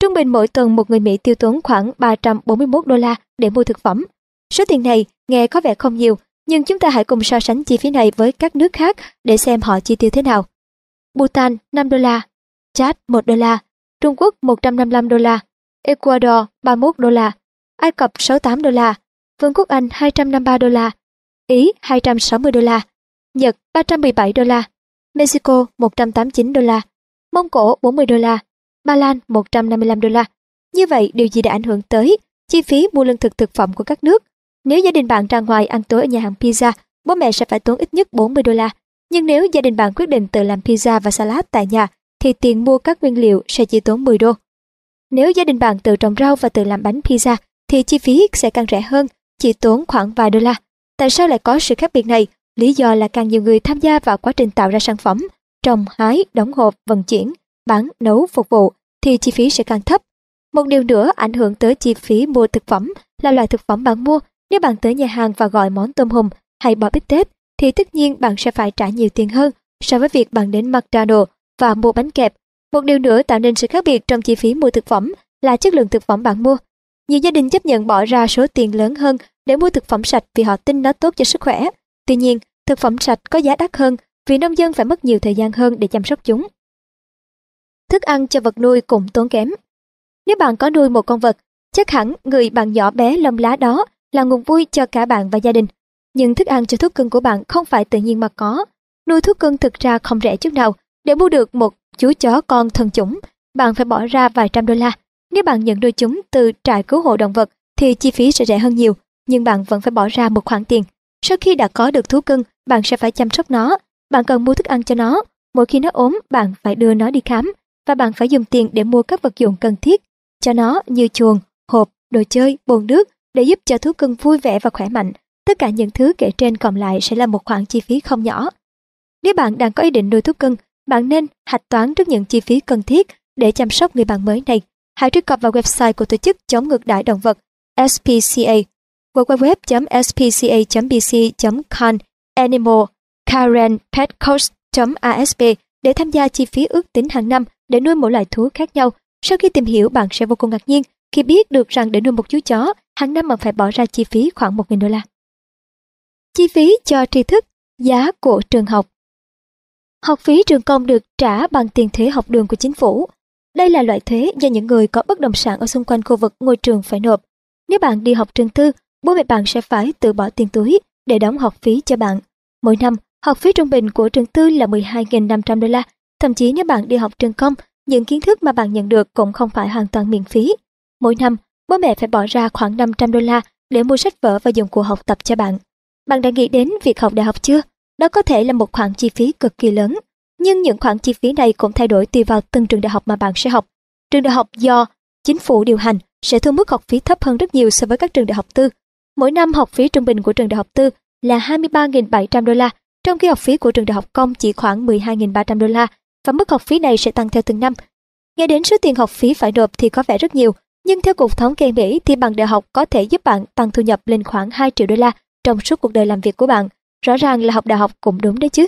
Trung bình mỗi tuần một người Mỹ tiêu tốn khoảng 341 đô la để mua thực phẩm. Số tiền này nghe có vẻ không nhiều, nhưng chúng ta hãy cùng so sánh chi phí này với các nước khác để xem họ chi tiêu thế nào. Bhutan 5 đô la, Chad 1 đô la, Trung Quốc 155 đô la, Ecuador 31 đô la, Ai Cập 68 đô la, Vương quốc Anh 253 đô la, Ý 260 đô la, Nhật 317 đô la, Mexico 189 đô la, Mông Cổ 40 đô la, Ba Lan 155 đô la. Như vậy, điều gì đã ảnh hưởng tới chi phí mua lương thực thực phẩm của các nước? Nếu gia đình bạn ra ngoài ăn tối ở nhà hàng pizza, bố mẹ sẽ phải tốn ít nhất 40 đô la. Nhưng nếu gia đình bạn quyết định tự làm pizza và salad tại nhà, thì tiền mua các nguyên liệu sẽ chỉ tốn 10 đô. Nếu gia đình bạn tự trồng rau và tự làm bánh pizza, thì chi phí sẽ càng rẻ hơn, chỉ tốn khoảng vài đô la. Tại sao lại có sự khác biệt này? Lý do là càng nhiều người tham gia vào quá trình tạo ra sản phẩm, trồng, hái, đóng hộp, vận chuyển, bán, nấu, phục vụ, thì chi phí sẽ càng thấp. Một điều nữa ảnh hưởng tới chi phí mua thực phẩm là loại thực phẩm bạn mua. Nếu bạn tới nhà hàng và gọi món tôm hùm hay bò bít tết, thì tất nhiên bạn sẽ phải trả nhiều tiền hơn so với việc bạn đến McDonald's và mua bánh kẹp. Một điều nữa tạo nên sự khác biệt trong chi phí mua thực phẩm là chất lượng thực phẩm bạn mua. Nhiều gia đình chấp nhận bỏ ra số tiền lớn hơn để mua thực phẩm sạch vì họ tin nó tốt cho sức khỏe. Tuy nhiên, thực phẩm sạch có giá đắt hơn vì nông dân phải mất nhiều thời gian hơn để chăm sóc chúng. Thức ăn cho vật nuôi cũng tốn kém. Nếu bạn có nuôi một con vật, chắc hẳn người bạn nhỏ bé lông lá đó là nguồn vui cho cả bạn và gia đình. Nhưng thức ăn cho thú cưng của bạn không phải tự nhiên mà có. Nuôi thú cưng thực ra không rẻ chút nào. Để mua được một chú chó con thân chủng, bạn phải bỏ ra vài trăm đô la. Nếu bạn nhận nuôi chúng từ trại cứu hộ động vật thì chi phí sẽ rẻ hơn nhiều, nhưng bạn vẫn phải bỏ ra một khoản tiền. Sau khi đã có được thú cưng, bạn sẽ phải chăm sóc nó. Bạn cần mua thức ăn cho nó. Mỗi khi nó ốm, bạn phải đưa nó đi khám và bạn phải dùng tiền để mua các vật dụng cần thiết cho nó như chuồng, hộp, đồ chơi, bồn nước để giúp cho thú cưng vui vẻ và khỏe mạnh. Tất cả những thứ kể trên còn lại sẽ là một khoản chi phí không nhỏ. Nếu bạn đang có ý định nuôi thú cưng, bạn nên hạch toán trước những chi phí cần thiết để chăm sóc người bạn mới này. Hãy truy cập vào website của tổ chức chống ngược đãi động vật SPCA www.spca.bc.con animal Karen petcoach.asp để tham gia chi phí ước tính hàng năm để nuôi mỗi loại thú khác nhau. Sau khi tìm hiểu, bạn sẽ vô cùng ngạc nhiên khi biết được rằng để nuôi một chú chó, hàng năm bạn phải bỏ ra chi phí khoảng 1.000 đô la. Chi phí cho tri thức, giá của trường học Học phí trường công được trả bằng tiền thuế học đường của chính phủ. Đây là loại thuế do những người có bất động sản ở xung quanh khu vực ngôi trường phải nộp. Nếu bạn đi học trường tư, bố mẹ bạn sẽ phải tự bỏ tiền túi để đóng học phí cho bạn. Mỗi năm, học phí trung bình của trường tư là 12.500 đô la Thậm chí nếu bạn đi học trường công, những kiến thức mà bạn nhận được cũng không phải hoàn toàn miễn phí. Mỗi năm, bố mẹ phải bỏ ra khoảng 500 đô la để mua sách vở và dụng cụ học tập cho bạn. Bạn đã nghĩ đến việc học đại học chưa? Đó có thể là một khoản chi phí cực kỳ lớn. Nhưng những khoản chi phí này cũng thay đổi tùy vào từng trường đại học mà bạn sẽ học. Trường đại học do chính phủ điều hành sẽ thu mức học phí thấp hơn rất nhiều so với các trường đại học tư. Mỗi năm học phí trung bình của trường đại học tư là 23.700 đô la, trong khi học phí của trường đại học công chỉ khoảng 12.300 đô la và mức học phí này sẽ tăng theo từng năm. Nghe đến số tiền học phí phải nộp thì có vẻ rất nhiều, nhưng theo Cục Thống kê Mỹ thì bằng đại học có thể giúp bạn tăng thu nhập lên khoảng 2 triệu đô la trong suốt cuộc đời làm việc của bạn. Rõ ràng là học đại học cũng đúng đấy chứ.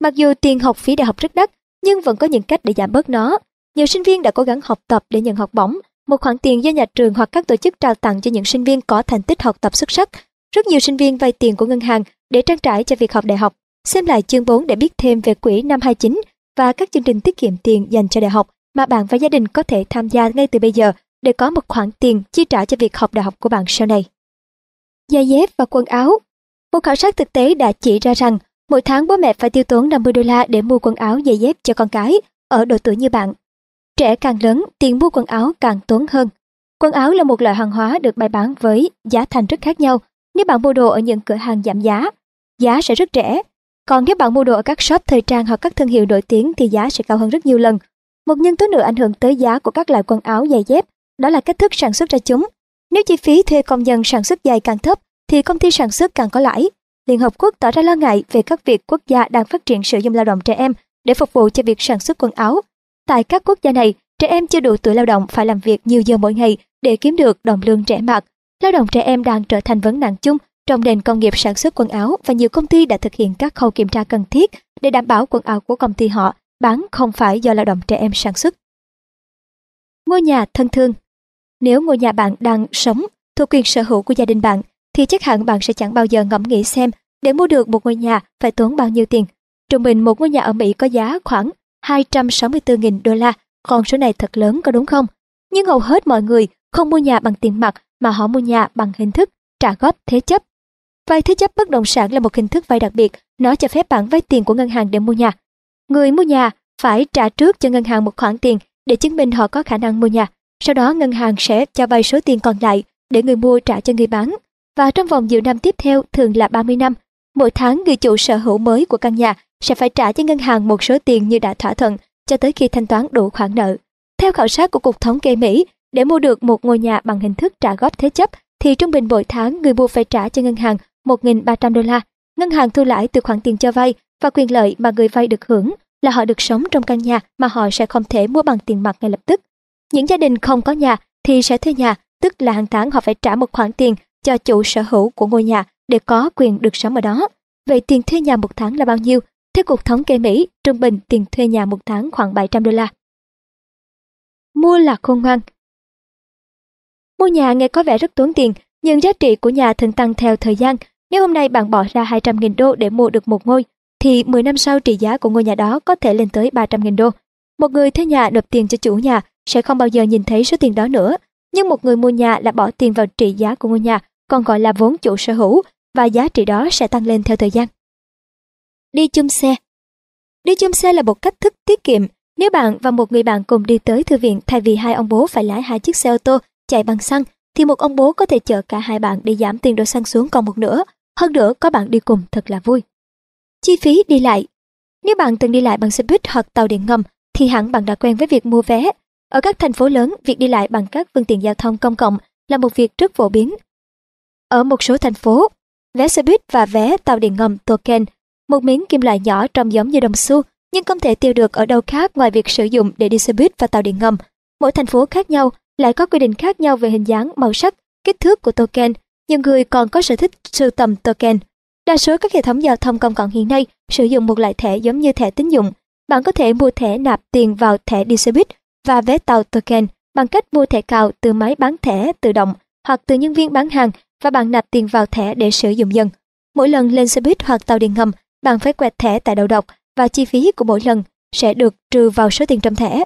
Mặc dù tiền học phí đại học rất đắt, nhưng vẫn có những cách để giảm bớt nó. Nhiều sinh viên đã cố gắng học tập để nhận học bổng, một khoản tiền do nhà trường hoặc các tổ chức trao tặng cho những sinh viên có thành tích học tập xuất sắc. Rất nhiều sinh viên vay tiền của ngân hàng để trang trải cho việc học đại học. Xem lại chương 4 để biết thêm về quỹ năm 29 và các chương trình tiết kiệm tiền dành cho đại học mà bạn và gia đình có thể tham gia ngay từ bây giờ để có một khoản tiền chi trả cho việc học đại học của bạn sau này. Giày dép và quần áo Một khảo sát thực tế đã chỉ ra rằng mỗi tháng bố mẹ phải tiêu tốn 50 đô la để mua quần áo giày dép cho con cái ở độ tuổi như bạn. Trẻ càng lớn, tiền mua quần áo càng tốn hơn. Quần áo là một loại hàng hóa được bày bán với giá thành rất khác nhau. Nếu bạn mua đồ ở những cửa hàng giảm giá, giá sẽ rất rẻ. Còn nếu bạn mua đồ ở các shop thời trang hoặc các thương hiệu nổi tiếng thì giá sẽ cao hơn rất nhiều lần. Một nhân tố nữa ảnh hưởng tới giá của các loại quần áo giày dép đó là cách thức sản xuất ra chúng. Nếu chi phí thuê công nhân sản xuất giày càng thấp, thì công ty sản xuất càng có lãi. Liên Hợp Quốc tỏ ra lo ngại về các việc quốc gia đang phát triển sử dụng lao động trẻ em để phục vụ cho việc sản xuất quần áo. Tại các quốc gia này, trẻ em chưa đủ tuổi lao động phải làm việc nhiều giờ mỗi ngày để kiếm được đồng lương trẻ mạt. Lao động trẻ em đang trở thành vấn nạn chung trong nền công nghiệp sản xuất quần áo và nhiều công ty đã thực hiện các khâu kiểm tra cần thiết để đảm bảo quần áo của công ty họ bán không phải do lao động trẻ em sản xuất. Ngôi nhà thân thương nếu ngôi nhà bạn đang sống thuộc quyền sở hữu của gia đình bạn, thì chắc hẳn bạn sẽ chẳng bao giờ ngẫm nghĩ xem để mua được một ngôi nhà phải tốn bao nhiêu tiền. Trung bình một ngôi nhà ở Mỹ có giá khoảng 264.000 đô la, con số này thật lớn có đúng không? Nhưng hầu hết mọi người không mua nhà bằng tiền mặt mà họ mua nhà bằng hình thức trả góp thế chấp. Vay thế chấp bất động sản là một hình thức vay đặc biệt, nó cho phép bạn vay tiền của ngân hàng để mua nhà. Người mua nhà phải trả trước cho ngân hàng một khoản tiền để chứng minh họ có khả năng mua nhà. Sau đó ngân hàng sẽ cho vay số tiền còn lại để người mua trả cho người bán. Và trong vòng nhiều năm tiếp theo thường là 30 năm, mỗi tháng người chủ sở hữu mới của căn nhà sẽ phải trả cho ngân hàng một số tiền như đã thỏa thuận cho tới khi thanh toán đủ khoản nợ. Theo khảo sát của Cục Thống kê Mỹ, để mua được một ngôi nhà bằng hình thức trả góp thế chấp thì trung bình mỗi tháng người mua phải trả cho ngân hàng 1.300 đô la. Ngân hàng thu lãi từ khoản tiền cho vay và quyền lợi mà người vay được hưởng là họ được sống trong căn nhà mà họ sẽ không thể mua bằng tiền mặt ngay lập tức. Những gia đình không có nhà thì sẽ thuê nhà, tức là hàng tháng họ phải trả một khoản tiền cho chủ sở hữu của ngôi nhà để có quyền được sống ở đó. Vậy tiền thuê nhà một tháng là bao nhiêu? Theo Cục Thống kê Mỹ, trung bình tiền thuê nhà một tháng khoảng 700 đô la. Mua là khôn ngoan Mua nhà nghe có vẻ rất tốn tiền, nhưng giá trị của nhà thường tăng theo thời gian. Nếu hôm nay bạn bỏ ra 200.000 đô để mua được một ngôi, thì 10 năm sau trị giá của ngôi nhà đó có thể lên tới 300.000 đô. Một người thuê nhà nộp tiền cho chủ nhà sẽ không bao giờ nhìn thấy số tiền đó nữa. Nhưng một người mua nhà là bỏ tiền vào trị giá của ngôi nhà, còn gọi là vốn chủ sở hữu, và giá trị đó sẽ tăng lên theo thời gian. Đi chung xe Đi chung xe là một cách thức tiết kiệm. Nếu bạn và một người bạn cùng đi tới thư viện thay vì hai ông bố phải lái hai chiếc xe ô tô chạy bằng xăng, thì một ông bố có thể chở cả hai bạn để giảm tiền đổ xăng xuống còn một nửa. Hơn nữa, có bạn đi cùng thật là vui. Chi phí đi lại Nếu bạn từng đi lại bằng xe buýt hoặc tàu điện ngầm, thì hẳn bạn đã quen với việc mua vé ở các thành phố lớn, việc đi lại bằng các phương tiện giao thông công cộng là một việc rất phổ biến. Ở một số thành phố, vé xe buýt và vé tàu điện ngầm token, một miếng kim loại nhỏ trông giống như đồng xu, nhưng không thể tiêu được ở đâu khác ngoài việc sử dụng để đi xe buýt và tàu điện ngầm. Mỗi thành phố khác nhau lại có quy định khác nhau về hình dáng, màu sắc, kích thước của token. Nhiều người còn có sở thích sưu tầm token. Đa số các hệ thống giao thông công cộng hiện nay sử dụng một loại thẻ giống như thẻ tín dụng. Bạn có thể mua thẻ nạp tiền vào thẻ đi xe buýt và vé tàu token bằng cách mua thẻ cào từ máy bán thẻ tự động hoặc từ nhân viên bán hàng và bạn nạp tiền vào thẻ để sử dụng dần. Mỗi lần lên xe buýt hoặc tàu điện ngầm, bạn phải quẹt thẻ tại đầu độc và chi phí của mỗi lần sẽ được trừ vào số tiền trong thẻ.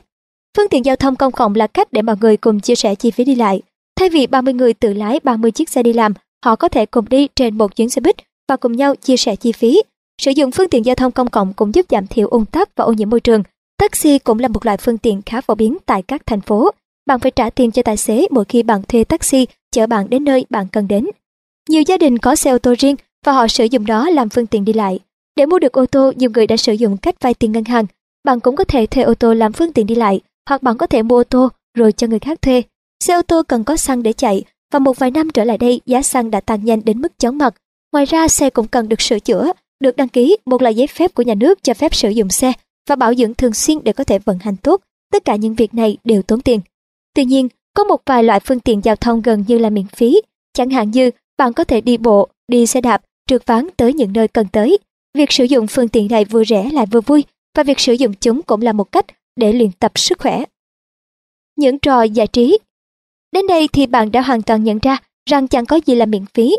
Phương tiện giao thông công cộng là cách để mọi người cùng chia sẻ chi phí đi lại. Thay vì 30 người tự lái 30 chiếc xe đi làm, họ có thể cùng đi trên một chuyến xe buýt và cùng nhau chia sẻ chi phí. Sử dụng phương tiện giao thông công cộng cũng giúp giảm thiểu ung tắc và ô nhiễm môi trường. Taxi cũng là một loại phương tiện khá phổ biến tại các thành phố. Bạn phải trả tiền cho tài xế mỗi khi bạn thuê taxi chở bạn đến nơi bạn cần đến. Nhiều gia đình có xe ô tô riêng và họ sử dụng đó làm phương tiện đi lại. Để mua được ô tô, nhiều người đã sử dụng cách vay tiền ngân hàng. Bạn cũng có thể thuê ô tô làm phương tiện đi lại, hoặc bạn có thể mua ô tô rồi cho người khác thuê. Xe ô tô cần có xăng để chạy, và một vài năm trở lại đây giá xăng đã tăng nhanh đến mức chóng mặt. Ngoài ra xe cũng cần được sửa chữa, được đăng ký một loại giấy phép của nhà nước cho phép sử dụng xe và bảo dưỡng thường xuyên để có thể vận hành tốt. Tất cả những việc này đều tốn tiền. Tuy nhiên, có một vài loại phương tiện giao thông gần như là miễn phí, chẳng hạn như bạn có thể đi bộ, đi xe đạp, trượt ván tới những nơi cần tới. Việc sử dụng phương tiện này vừa rẻ lại vừa vui và việc sử dụng chúng cũng là một cách để luyện tập sức khỏe. Những trò giải trí Đến đây thì bạn đã hoàn toàn nhận ra rằng chẳng có gì là miễn phí.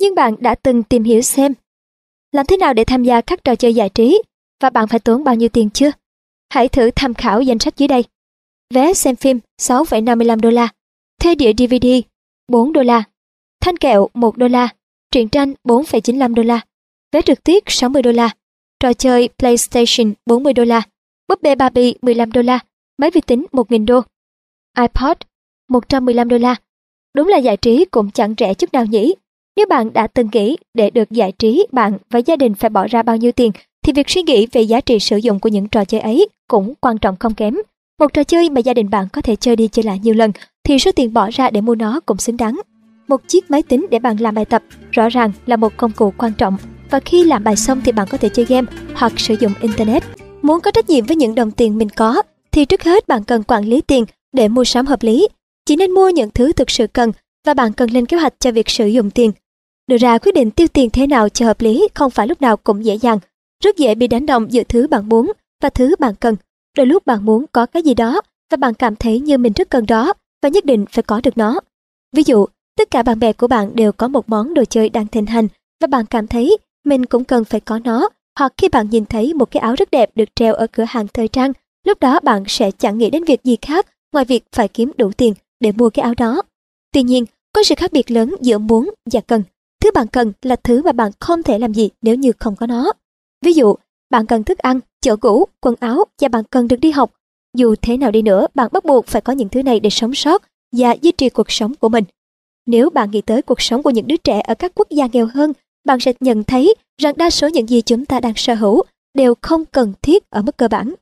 Nhưng bạn đã từng tìm hiểu xem làm thế nào để tham gia các trò chơi giải trí và bạn phải tốn bao nhiêu tiền chưa? Hãy thử tham khảo danh sách dưới đây. Vé xem phim 6,55 đô la, thuê đĩa DVD 4 đô la, thanh kẹo 1 đô la, truyện tranh 4,95 đô la, vé trực tiếp 60 đô la, trò chơi PlayStation 40 đô la, búp bê Barbie 15 đô la, máy vi tính 1.000 đô, iPod 115 đô la. Đúng là giải trí cũng chẳng rẻ chút nào nhỉ. Nếu bạn đã từng nghĩ để được giải trí bạn và gia đình phải bỏ ra bao nhiêu tiền thì việc suy nghĩ về giá trị sử dụng của những trò chơi ấy cũng quan trọng không kém. Một trò chơi mà gia đình bạn có thể chơi đi chơi lại nhiều lần thì số tiền bỏ ra để mua nó cũng xứng đáng. Một chiếc máy tính để bạn làm bài tập rõ ràng là một công cụ quan trọng và khi làm bài xong thì bạn có thể chơi game hoặc sử dụng Internet. Muốn có trách nhiệm với những đồng tiền mình có thì trước hết bạn cần quản lý tiền để mua sắm hợp lý. Chỉ nên mua những thứ thực sự cần và bạn cần lên kế hoạch cho việc sử dụng tiền. Đưa ra quyết định tiêu tiền thế nào cho hợp lý không phải lúc nào cũng dễ dàng. Rất dễ bị đánh động giữa thứ bạn muốn và thứ bạn cần. Đôi lúc bạn muốn có cái gì đó và bạn cảm thấy như mình rất cần đó và nhất định phải có được nó. Ví dụ, tất cả bạn bè của bạn đều có một món đồ chơi đang thịnh hành và bạn cảm thấy mình cũng cần phải có nó hoặc khi bạn nhìn thấy một cái áo rất đẹp được treo ở cửa hàng thời trang, lúc đó bạn sẽ chẳng nghĩ đến việc gì khác ngoài việc phải kiếm đủ tiền để mua cái áo đó. Tuy nhiên, có sự khác biệt lớn giữa muốn và cần. Thứ bạn cần là thứ mà bạn không thể làm gì nếu như không có nó. Ví dụ, bạn cần thức ăn, chợ cũ, quần áo và bạn cần được đi học. Dù thế nào đi nữa, bạn bắt buộc phải có những thứ này để sống sót và duy trì cuộc sống của mình. Nếu bạn nghĩ tới cuộc sống của những đứa trẻ ở các quốc gia nghèo hơn, bạn sẽ nhận thấy rằng đa số những gì chúng ta đang sở hữu đều không cần thiết ở mức cơ bản.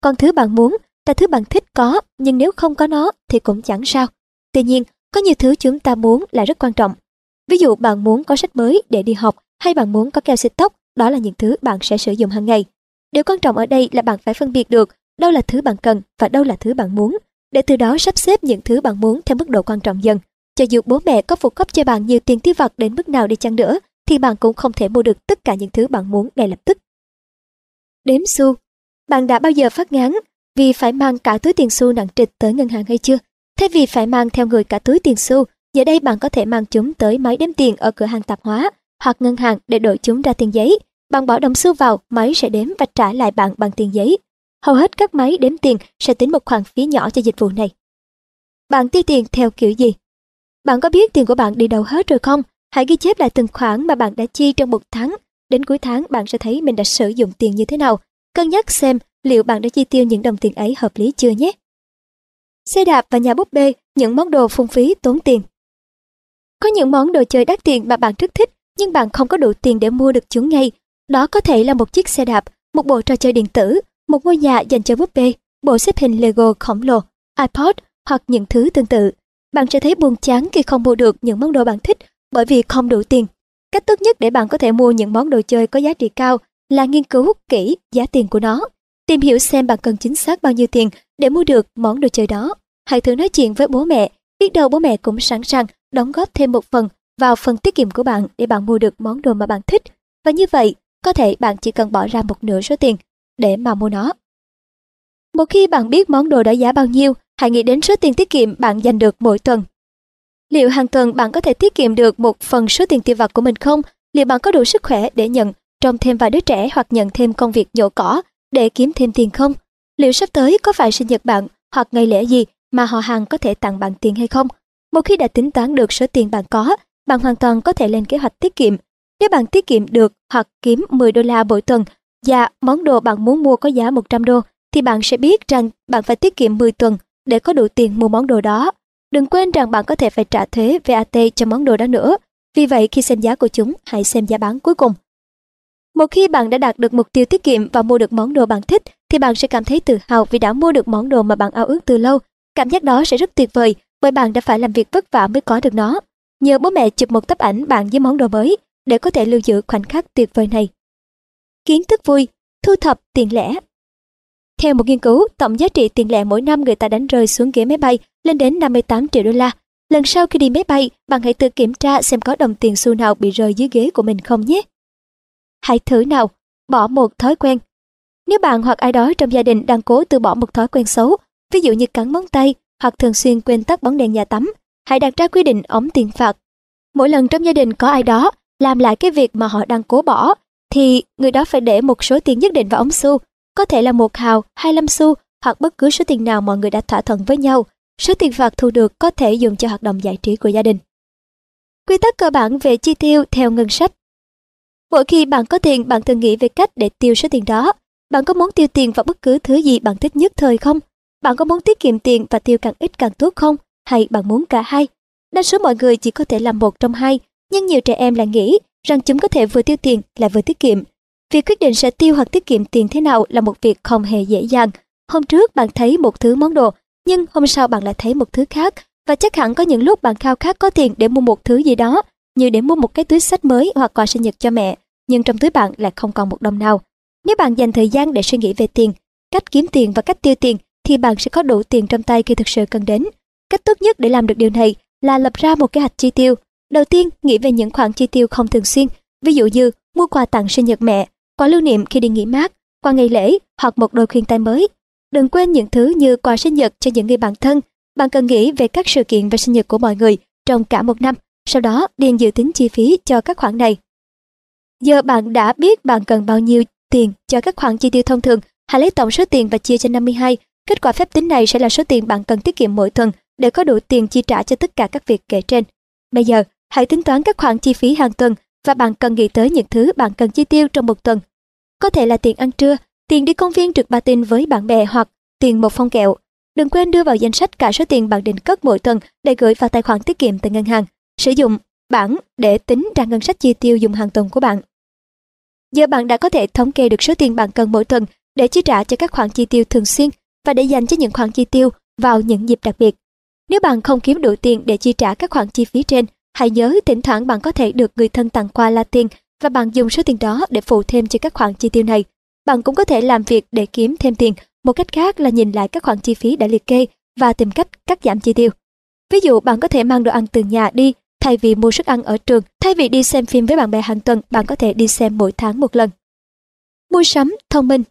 Còn thứ bạn muốn là thứ bạn thích có, nhưng nếu không có nó thì cũng chẳng sao. Tuy nhiên, có nhiều thứ chúng ta muốn là rất quan trọng. Ví dụ bạn muốn có sách mới để đi học hay bạn muốn có keo xịt tóc, đó là những thứ bạn sẽ sử dụng hàng ngày. Điều quan trọng ở đây là bạn phải phân biệt được đâu là thứ bạn cần và đâu là thứ bạn muốn, để từ đó sắp xếp những thứ bạn muốn theo mức độ quan trọng dần. Cho dù bố mẹ có phụ cấp cho bạn nhiều tiền tiêu vặt đến mức nào đi chăng nữa, thì bạn cũng không thể mua được tất cả những thứ bạn muốn ngay lập tức. Đếm xu Bạn đã bao giờ phát ngán vì phải mang cả túi tiền xu nặng trịch tới ngân hàng hay chưa? Thay vì phải mang theo người cả túi tiền xu, giờ đây bạn có thể mang chúng tới máy đếm tiền ở cửa hàng tạp hóa hoặc ngân hàng để đổi chúng ra tiền giấy. Bạn bỏ đồng xu vào, máy sẽ đếm và trả lại bạn bằng tiền giấy. Hầu hết các máy đếm tiền sẽ tính một khoản phí nhỏ cho dịch vụ này. Bạn tiêu tiền theo kiểu gì? Bạn có biết tiền của bạn đi đâu hết rồi không? Hãy ghi chép lại từng khoản mà bạn đã chi trong một tháng. Đến cuối tháng bạn sẽ thấy mình đã sử dụng tiền như thế nào. Cân nhắc xem liệu bạn đã chi tiêu những đồng tiền ấy hợp lý chưa nhé. Xe đạp và nhà búp bê, những món đồ phung phí tốn tiền. Có những món đồ chơi đắt tiền mà bạn rất thích, nhưng bạn không có đủ tiền để mua được chúng ngay. Đó có thể là một chiếc xe đạp, một bộ trò chơi điện tử, một ngôi nhà dành cho búp bê, bộ xếp hình Lego khổng lồ, iPod hoặc những thứ tương tự. Bạn sẽ thấy buồn chán khi không mua được những món đồ bạn thích bởi vì không đủ tiền. Cách tốt nhất để bạn có thể mua những món đồ chơi có giá trị cao là nghiên cứu kỹ giá tiền của nó. Tìm hiểu xem bạn cần chính xác bao nhiêu tiền để mua được món đồ chơi đó. Hãy thử nói chuyện với bố mẹ, biết đâu bố mẹ cũng sẵn sàng đóng góp thêm một phần vào phần tiết kiệm của bạn để bạn mua được món đồ mà bạn thích. Và như vậy, có thể bạn chỉ cần bỏ ra một nửa số tiền để mà mua nó. Một khi bạn biết món đồ đó giá bao nhiêu, hãy nghĩ đến số tiền tiết kiệm bạn dành được mỗi tuần. Liệu hàng tuần bạn có thể tiết kiệm được một phần số tiền tiêu vặt của mình không? Liệu bạn có đủ sức khỏe để nhận trông thêm vài đứa trẻ hoặc nhận thêm công việc nhổ cỏ để kiếm thêm tiền không? Liệu sắp tới có phải sinh nhật bạn hoặc ngày lễ gì mà họ hàng có thể tặng bạn tiền hay không? Một khi đã tính toán được số tiền bạn có, bạn hoàn toàn có thể lên kế hoạch tiết kiệm. Nếu bạn tiết kiệm được hoặc kiếm 10 đô la mỗi tuần và món đồ bạn muốn mua có giá 100 đô, thì bạn sẽ biết rằng bạn phải tiết kiệm 10 tuần để có đủ tiền mua món đồ đó. Đừng quên rằng bạn có thể phải trả thuế VAT cho món đồ đó nữa. Vì vậy khi xem giá của chúng, hãy xem giá bán cuối cùng. Một khi bạn đã đạt được mục tiêu tiết kiệm và mua được món đồ bạn thích, thì bạn sẽ cảm thấy tự hào vì đã mua được món đồ mà bạn ao ước từ lâu. Cảm giác đó sẽ rất tuyệt vời bởi bạn đã phải làm việc vất vả mới có được nó. Nhờ bố mẹ chụp một tấm ảnh bạn với món đồ mới để có thể lưu giữ khoảnh khắc tuyệt vời này. Kiến thức vui, thu thập tiền lẻ. Theo một nghiên cứu, tổng giá trị tiền lẻ mỗi năm người ta đánh rơi xuống ghế máy bay lên đến 58 triệu đô la. Lần sau khi đi máy bay, bạn hãy tự kiểm tra xem có đồng tiền xu nào bị rơi dưới ghế của mình không nhé. Hãy thử nào, bỏ một thói quen. Nếu bạn hoặc ai đó trong gia đình đang cố từ bỏ một thói quen xấu, ví dụ như cắn móng tay hoặc thường xuyên quên tắt bóng đèn nhà tắm, hãy đặt ra quy định ống tiền phạt. Mỗi lần trong gia đình có ai đó làm lại cái việc mà họ đang cố bỏ, thì người đó phải để một số tiền nhất định vào ống xu, có thể là một hào, hai lăm xu hoặc bất cứ số tiền nào mọi người đã thỏa thuận với nhau. Số tiền phạt thu được có thể dùng cho hoạt động giải trí của gia đình. Quy tắc cơ bản về chi tiêu theo ngân sách Mỗi khi bạn có tiền, bạn thường nghĩ về cách để tiêu số tiền đó. Bạn có muốn tiêu tiền vào bất cứ thứ gì bạn thích nhất thời không? Bạn có muốn tiết kiệm tiền và tiêu càng ít càng tốt không? Hay bạn muốn cả hai? Đa số mọi người chỉ có thể làm một trong hai, nhưng nhiều trẻ em lại nghĩ rằng chúng có thể vừa tiêu tiền lại vừa tiết kiệm. Việc quyết định sẽ tiêu hoặc tiết kiệm tiền thế nào là một việc không hề dễ dàng. Hôm trước bạn thấy một thứ món đồ, nhưng hôm sau bạn lại thấy một thứ khác. Và chắc hẳn có những lúc bạn khao khát có tiền để mua một thứ gì đó, như để mua một cái túi sách mới hoặc quà sinh nhật cho mẹ, nhưng trong túi bạn lại không còn một đồng nào. Nếu bạn dành thời gian để suy nghĩ về tiền, cách kiếm tiền và cách tiêu tiền, thì bạn sẽ có đủ tiền trong tay khi thực sự cần đến. Cách tốt nhất để làm được điều này là lập ra một kế hoạch chi tiêu. Đầu tiên, nghĩ về những khoản chi tiêu không thường xuyên, ví dụ như mua quà tặng sinh nhật mẹ, quà lưu niệm khi đi nghỉ mát, quà ngày lễ hoặc một đôi khuyên tai mới. Đừng quên những thứ như quà sinh nhật cho những người bạn thân. Bạn cần nghĩ về các sự kiện và sinh nhật của mọi người trong cả một năm, sau đó điền dự tính chi phí cho các khoản này. Giờ bạn đã biết bạn cần bao nhiêu tiền cho các khoản chi tiêu thông thường, hãy lấy tổng số tiền và chia cho 52. Kết quả phép tính này sẽ là số tiền bạn cần tiết kiệm mỗi tuần để có đủ tiền chi trả cho tất cả các việc kể trên. Bây giờ, hãy tính toán các khoản chi phí hàng tuần và bạn cần nghĩ tới những thứ bạn cần chi tiêu trong một tuần. Có thể là tiền ăn trưa, tiền đi công viên trượt patin với bạn bè hoặc tiền một phong kẹo. Đừng quên đưa vào danh sách cả số tiền bạn định cất mỗi tuần để gửi vào tài khoản tiết kiệm tại ngân hàng. Sử dụng bảng để tính ra ngân sách chi tiêu dùng hàng tuần của bạn. Giờ bạn đã có thể thống kê được số tiền bạn cần mỗi tuần để chi trả cho các khoản chi tiêu thường xuyên và để dành cho những khoản chi tiêu vào những dịp đặc biệt. Nếu bạn không kiếm đủ tiền để chi trả các khoản chi phí trên, hãy nhớ thỉnh thoảng bạn có thể được người thân tặng quà là tiền và bạn dùng số tiền đó để phụ thêm cho các khoản chi tiêu này. Bạn cũng có thể làm việc để kiếm thêm tiền, một cách khác là nhìn lại các khoản chi phí đã liệt kê và tìm cách cắt giảm chi tiêu. Ví dụ bạn có thể mang đồ ăn từ nhà đi thay vì mua suất ăn ở trường, thay vì đi xem phim với bạn bè hàng tuần, bạn có thể đi xem mỗi tháng một lần. Mua sắm thông minh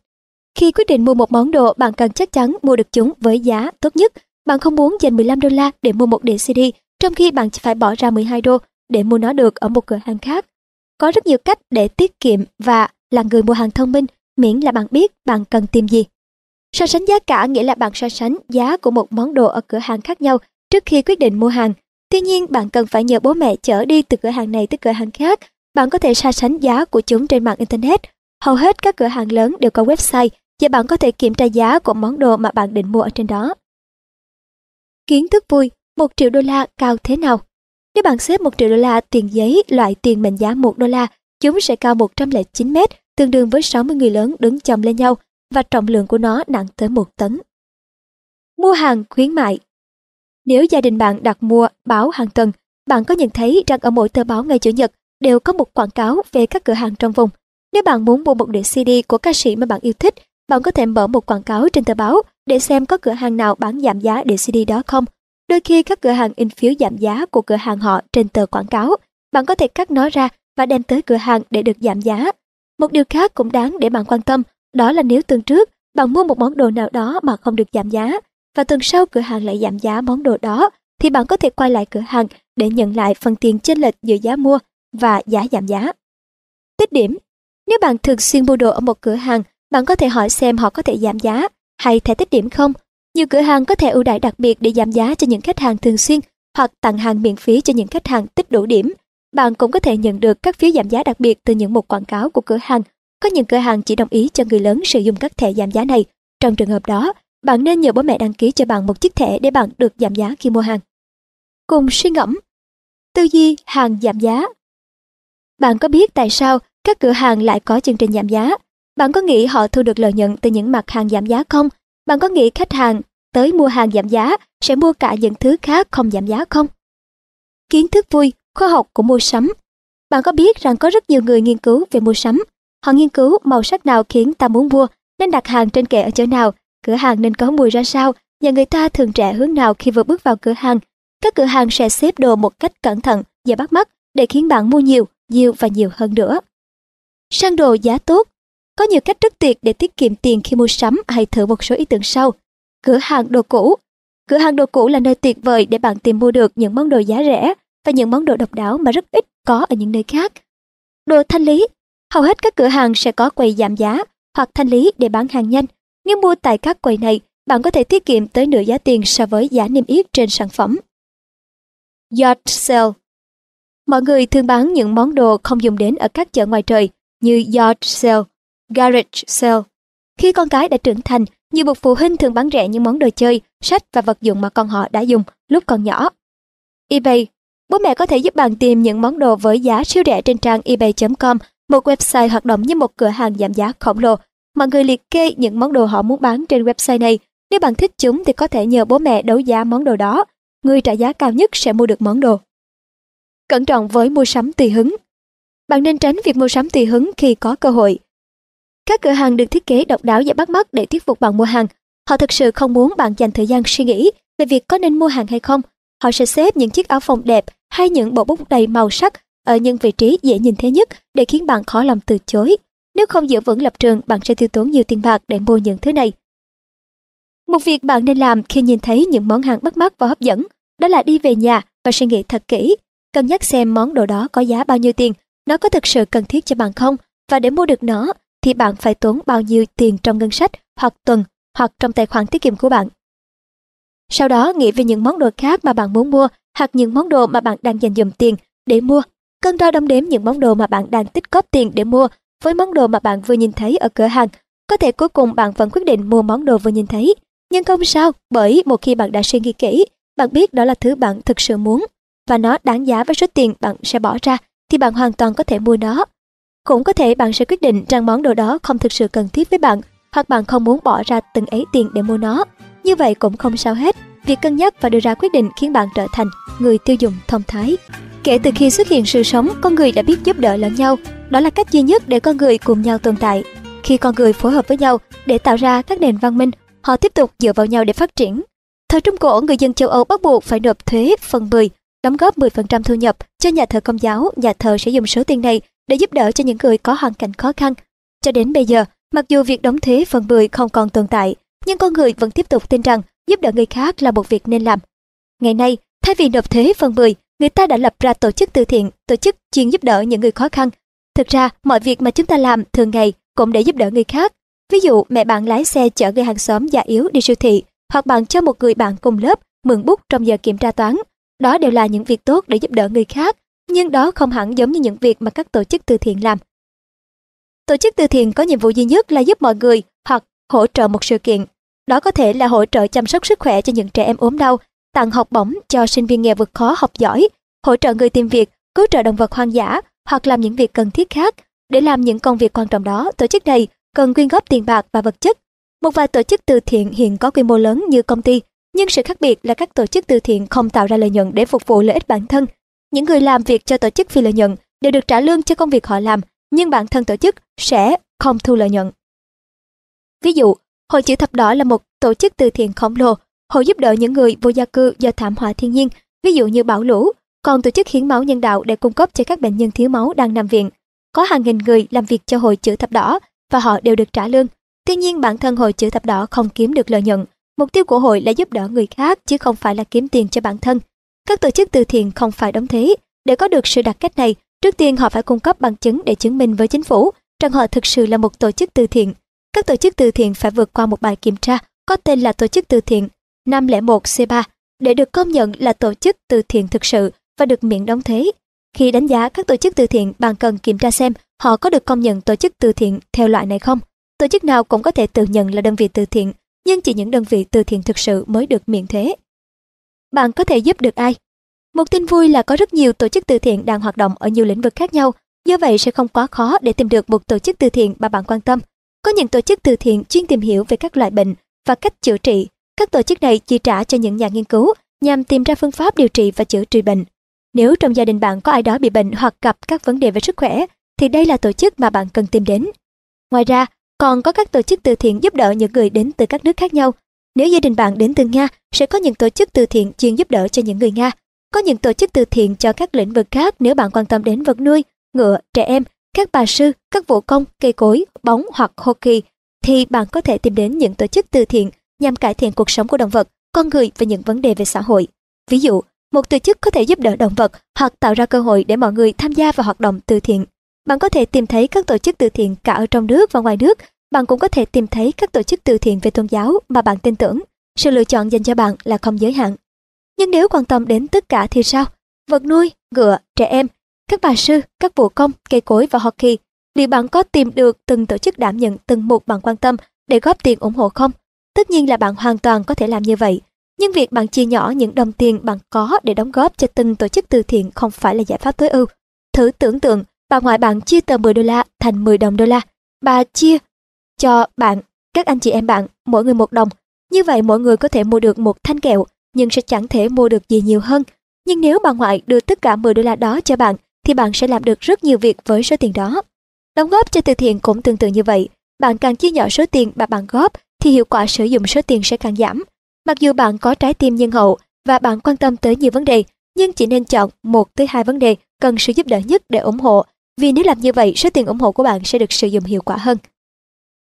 Khi quyết định mua một món đồ, bạn cần chắc chắn mua được chúng với giá tốt nhất bạn không muốn dành 15 đô la để mua một đĩa CD, trong khi bạn chỉ phải bỏ ra 12 đô để mua nó được ở một cửa hàng khác. Có rất nhiều cách để tiết kiệm và là người mua hàng thông minh, miễn là bạn biết bạn cần tìm gì. So sánh giá cả nghĩa là bạn so sánh giá của một món đồ ở cửa hàng khác nhau trước khi quyết định mua hàng. Tuy nhiên, bạn cần phải nhờ bố mẹ chở đi từ cửa hàng này tới cửa hàng khác. Bạn có thể so sánh giá của chúng trên mạng Internet. Hầu hết các cửa hàng lớn đều có website và bạn có thể kiểm tra giá của món đồ mà bạn định mua ở trên đó. Kiến thức vui, một triệu đô la cao thế nào? Nếu bạn xếp một triệu đô la tiền giấy loại tiền mệnh giá một đô la, chúng sẽ cao 109 mét, tương đương với 60 người lớn đứng chồng lên nhau và trọng lượng của nó nặng tới một tấn. Mua hàng khuyến mại Nếu gia đình bạn đặt mua báo hàng tuần, bạn có nhận thấy rằng ở mỗi tờ báo ngày Chủ nhật đều có một quảng cáo về các cửa hàng trong vùng. Nếu bạn muốn mua một đĩa CD của ca sĩ mà bạn yêu thích, bạn có thể mở một quảng cáo trên tờ báo để xem có cửa hàng nào bán giảm giá đĩa CD đó không. Đôi khi các cửa hàng in phiếu giảm giá của cửa hàng họ trên tờ quảng cáo. Bạn có thể cắt nó ra và đem tới cửa hàng để được giảm giá. Một điều khác cũng đáng để bạn quan tâm, đó là nếu tuần trước bạn mua một món đồ nào đó mà không được giảm giá, và tuần sau cửa hàng lại giảm giá món đồ đó, thì bạn có thể quay lại cửa hàng để nhận lại phần tiền chênh lệch giữa giá mua và giá giảm giá. Tích điểm Nếu bạn thường xuyên mua đồ ở một cửa hàng, bạn có thể hỏi xem họ có thể giảm giá hay thẻ tích điểm không. Nhiều cửa hàng có thẻ ưu đãi đặc biệt để giảm giá cho những khách hàng thường xuyên hoặc tặng hàng miễn phí cho những khách hàng tích đủ điểm. Bạn cũng có thể nhận được các phiếu giảm giá đặc biệt từ những mục quảng cáo của cửa hàng. Có những cửa hàng chỉ đồng ý cho người lớn sử dụng các thẻ giảm giá này. Trong trường hợp đó, bạn nên nhờ bố mẹ đăng ký cho bạn một chiếc thẻ để bạn được giảm giá khi mua hàng. Cùng suy ngẫm Tư duy hàng giảm giá Bạn có biết tại sao các cửa hàng lại có chương trình giảm giá? Bạn có nghĩ họ thu được lợi nhuận từ những mặt hàng giảm giá không? Bạn có nghĩ khách hàng tới mua hàng giảm giá sẽ mua cả những thứ khác không giảm giá không? Kiến thức vui, khoa học của mua sắm. Bạn có biết rằng có rất nhiều người nghiên cứu về mua sắm. Họ nghiên cứu màu sắc nào khiến ta muốn mua nên đặt hàng trên kệ ở chỗ nào, cửa hàng nên có mùi ra sao và người ta thường trẻ hướng nào khi vừa bước vào cửa hàng. Các cửa hàng sẽ xếp đồ một cách cẩn thận, và bắt mắt để khiến bạn mua nhiều, nhiều và nhiều hơn nữa. Săn đồ giá tốt Có nhiều cách rất tuyệt để tiết kiệm tiền khi mua sắm hay thử một số ý tưởng sau. Cửa hàng đồ cũ Cửa hàng đồ cũ là nơi tuyệt vời để bạn tìm mua được những món đồ giá rẻ và những món đồ độc đáo mà rất ít có ở những nơi khác. Đồ thanh lý Hầu hết các cửa hàng sẽ có quầy giảm giá hoặc thanh lý để bán hàng nhanh. Nếu mua tại các quầy này, bạn có thể tiết kiệm tới nửa giá tiền so với giá niêm yết trên sản phẩm. Yard sale Mọi người thường bán những món đồ không dùng đến ở các chợ ngoài trời như yard sale, garage sale. Khi con cái đã trưởng thành, nhiều bậc phụ huynh thường bán rẻ những món đồ chơi, sách và vật dụng mà con họ đã dùng lúc còn nhỏ. eBay Bố mẹ có thể giúp bạn tìm những món đồ với giá siêu rẻ trên trang ebay.com, một website hoạt động như một cửa hàng giảm giá khổng lồ. Mọi người liệt kê những món đồ họ muốn bán trên website này. Nếu bạn thích chúng thì có thể nhờ bố mẹ đấu giá món đồ đó. Người trả giá cao nhất sẽ mua được món đồ. Cẩn trọng với mua sắm tùy hứng. Bạn nên tránh việc mua sắm tùy hứng khi có cơ hội. Các cửa hàng được thiết kế độc đáo và bắt mắt để thuyết phục bạn mua hàng. Họ thực sự không muốn bạn dành thời gian suy nghĩ về việc có nên mua hàng hay không. Họ sẽ xếp những chiếc áo phông đẹp hay những bộ bút đầy màu sắc ở những vị trí dễ nhìn thấy nhất để khiến bạn khó lòng từ chối. Nếu không giữ vững lập trường, bạn sẽ tiêu tốn nhiều tiền bạc để mua những thứ này. Một việc bạn nên làm khi nhìn thấy những món hàng bắt mắt và hấp dẫn, đó là đi về nhà và suy nghĩ thật kỹ, cân nhắc xem món đồ đó có giá bao nhiêu tiền, nó có thực sự cần thiết cho bạn không, và để mua được nó thì bạn phải tốn bao nhiêu tiền trong ngân sách hoặc tuần hoặc trong tài khoản tiết kiệm của bạn. Sau đó nghĩ về những món đồ khác mà bạn muốn mua hoặc những món đồ mà bạn đang dành dụm tiền để mua. Cân đo đong đếm những món đồ mà bạn đang tích góp tiền để mua với món đồ mà bạn vừa nhìn thấy ở cửa hàng. Có thể cuối cùng bạn vẫn quyết định mua món đồ vừa nhìn thấy. Nhưng không sao, bởi một khi bạn đã suy nghĩ kỹ, bạn biết đó là thứ bạn thực sự muốn và nó đáng giá với số tiền bạn sẽ bỏ ra thì bạn hoàn toàn có thể mua nó. Cũng có thể bạn sẽ quyết định rằng món đồ đó không thực sự cần thiết với bạn hoặc bạn không muốn bỏ ra từng ấy tiền để mua nó. Như vậy cũng không sao hết. Việc cân nhắc và đưa ra quyết định khiến bạn trở thành người tiêu dùng thông thái. Kể từ khi xuất hiện sự sống, con người đã biết giúp đỡ lẫn nhau. Đó là cách duy nhất để con người cùng nhau tồn tại. Khi con người phối hợp với nhau để tạo ra các nền văn minh, họ tiếp tục dựa vào nhau để phát triển. Thời Trung Cổ, người dân châu Âu bắt buộc phải nộp thuế phần 10, đóng góp 10% thu nhập cho nhà thờ công giáo. Nhà thờ sẽ dùng số tiền này để giúp đỡ cho những người có hoàn cảnh khó khăn. Cho đến bây giờ, mặc dù việc đóng thuế phần 10 không còn tồn tại, nhưng con người vẫn tiếp tục tin rằng giúp đỡ người khác là một việc nên làm. Ngày nay, thay vì nộp thuế phần 10, người ta đã lập ra tổ chức từ thiện, tổ chức chuyên giúp đỡ những người khó khăn. Thực ra, mọi việc mà chúng ta làm thường ngày cũng để giúp đỡ người khác. Ví dụ, mẹ bạn lái xe chở người hàng xóm già yếu đi siêu thị, hoặc bạn cho một người bạn cùng lớp mượn bút trong giờ kiểm tra toán. Đó đều là những việc tốt để giúp đỡ người khác, nhưng đó không hẳn giống như những việc mà các tổ chức từ thiện làm. Tổ chức từ thiện có nhiệm vụ duy nhất là giúp mọi người hoặc hỗ trợ một sự kiện. Đó có thể là hỗ trợ chăm sóc sức khỏe cho những trẻ em ốm đau, tặng học bổng cho sinh viên nghèo vượt khó học giỏi, hỗ trợ người tìm việc, cứu trợ động vật hoang dã hoặc làm những việc cần thiết khác. Để làm những công việc quan trọng đó, tổ chức này cần quyên góp tiền bạc và vật chất. Một vài tổ chức từ thiện hiện có quy mô lớn như công ty, nhưng sự khác biệt là các tổ chức từ thiện không tạo ra lợi nhuận để phục vụ lợi ích bản thân. Những người làm việc cho tổ chức phi lợi nhuận đều được trả lương cho công việc họ làm, nhưng bản thân tổ chức sẽ không thu lợi nhuận. Ví dụ, Hội chữ thập đỏ là một tổ chức từ thiện khổng lồ, hội giúp đỡ những người vô gia cư do thảm họa thiên nhiên, ví dụ như bão lũ, còn tổ chức hiến máu nhân đạo để cung cấp cho các bệnh nhân thiếu máu đang nằm viện. Có hàng nghìn người làm việc cho hội chữ thập đỏ và họ đều được trả lương. Tuy nhiên bản thân hội chữ thập đỏ không kiếm được lợi nhuận. Mục tiêu của hội là giúp đỡ người khác chứ không phải là kiếm tiền cho bản thân. Các tổ chức từ thiện không phải đóng thế. Để có được sự đặc cách này, trước tiên họ phải cung cấp bằng chứng để chứng minh với chính phủ rằng họ thực sự là một tổ chức từ thiện. Các tổ chức từ thiện phải vượt qua một bài kiểm tra có tên là tổ chức từ thiện 501C3 để được công nhận là tổ chức từ thiện thực sự và được miễn đóng thế Khi đánh giá các tổ chức từ thiện, bạn cần kiểm tra xem họ có được công nhận tổ chức từ thiện theo loại này không. Tổ chức nào cũng có thể tự nhận là đơn vị từ thiện, nhưng chỉ những đơn vị từ thiện thực sự mới được miễn thế bạn có thể giúp được ai? Một tin vui là có rất nhiều tổ chức từ thiện đang hoạt động ở nhiều lĩnh vực khác nhau, do vậy sẽ không quá khó để tìm được một tổ chức từ thiện mà bạn quan tâm. Có những tổ chức từ thiện chuyên tìm hiểu về các loại bệnh và cách chữa trị. Các tổ chức này chi trả cho những nhà nghiên cứu nhằm tìm ra phương pháp điều trị và chữa trị bệnh. Nếu trong gia đình bạn có ai đó bị bệnh hoặc gặp các vấn đề về sức khỏe, thì đây là tổ chức mà bạn cần tìm đến. Ngoài ra, Còn có các tổ chức từ thiện giúp đỡ những người đến từ các nước khác nhau. Nếu gia đình bạn đến từ Nga, sẽ có những tổ chức từ thiện chuyên giúp đỡ cho những người Nga. Có những tổ chức từ thiện cho các lĩnh vực khác nếu bạn quan tâm đến vật nuôi, ngựa, trẻ em, các bà sư, các vũ công, cây cối, bóng hoặc hockey, thì bạn có thể tìm đến những tổ chức từ thiện nhằm cải thiện cuộc sống của động vật, con người và những vấn đề về xã hội. Ví dụ, một tổ chức có thể giúp đỡ động vật hoặc tạo ra cơ hội để mọi người tham gia vào hoạt động từ thiện. Bạn có thể tìm thấy các tổ chức từ thiện cả ở trong nước và ngoài nước. Bạn cũng có thể tìm thấy các tổ chức từ thiện về tôn giáo mà bạn tin tưởng. Sự lựa chọn dành cho bạn là không giới hạn. Nhưng nếu quan tâm đến tất cả thì sao? Vật nuôi, ngựa, trẻ em, các bà sư, các vũ công, cây cối và hockey. Liệu bạn có tìm được từng tổ chức đảm nhận từng mục bạn quan tâm để góp tiền ủng hộ không? Tất nhiên là bạn hoàn toàn có thể làm như vậy. Nhưng việc bạn chia nhỏ những đồng tiền bạn có để đóng góp cho từng tổ chức từ thiện không phải là giải pháp tối ưu. Thử tưởng tượng, bà ngoại bạn chia tờ 10 đô la thành 10 đồng đô la. Bà chia cho bạn, các anh chị em bạn, mỗi người một đồng. Như vậy mỗi người có thể mua được một thanh kẹo, nhưng sẽ chẳng thể mua được gì nhiều hơn. Nhưng nếu bà ngoại đưa tất cả 10 đô la đó cho bạn, thì bạn sẽ làm được rất nhiều việc với số tiền đó. Đóng góp cho từ thiện cũng tương tự như vậy. Bạn càng chia nhỏ số tiền mà bạn góp, thì hiệu quả sử dụng số tiền sẽ càng giảm. Mặc dù bạn có trái tim nhân hậu và bạn quan tâm tới nhiều vấn đề, nhưng chỉ nên chọn một tới hai vấn đề cần sự giúp đỡ nhất để ủng hộ, vì nếu làm như vậy, số tiền ủng hộ của bạn sẽ được sử dụng hiệu quả hơn.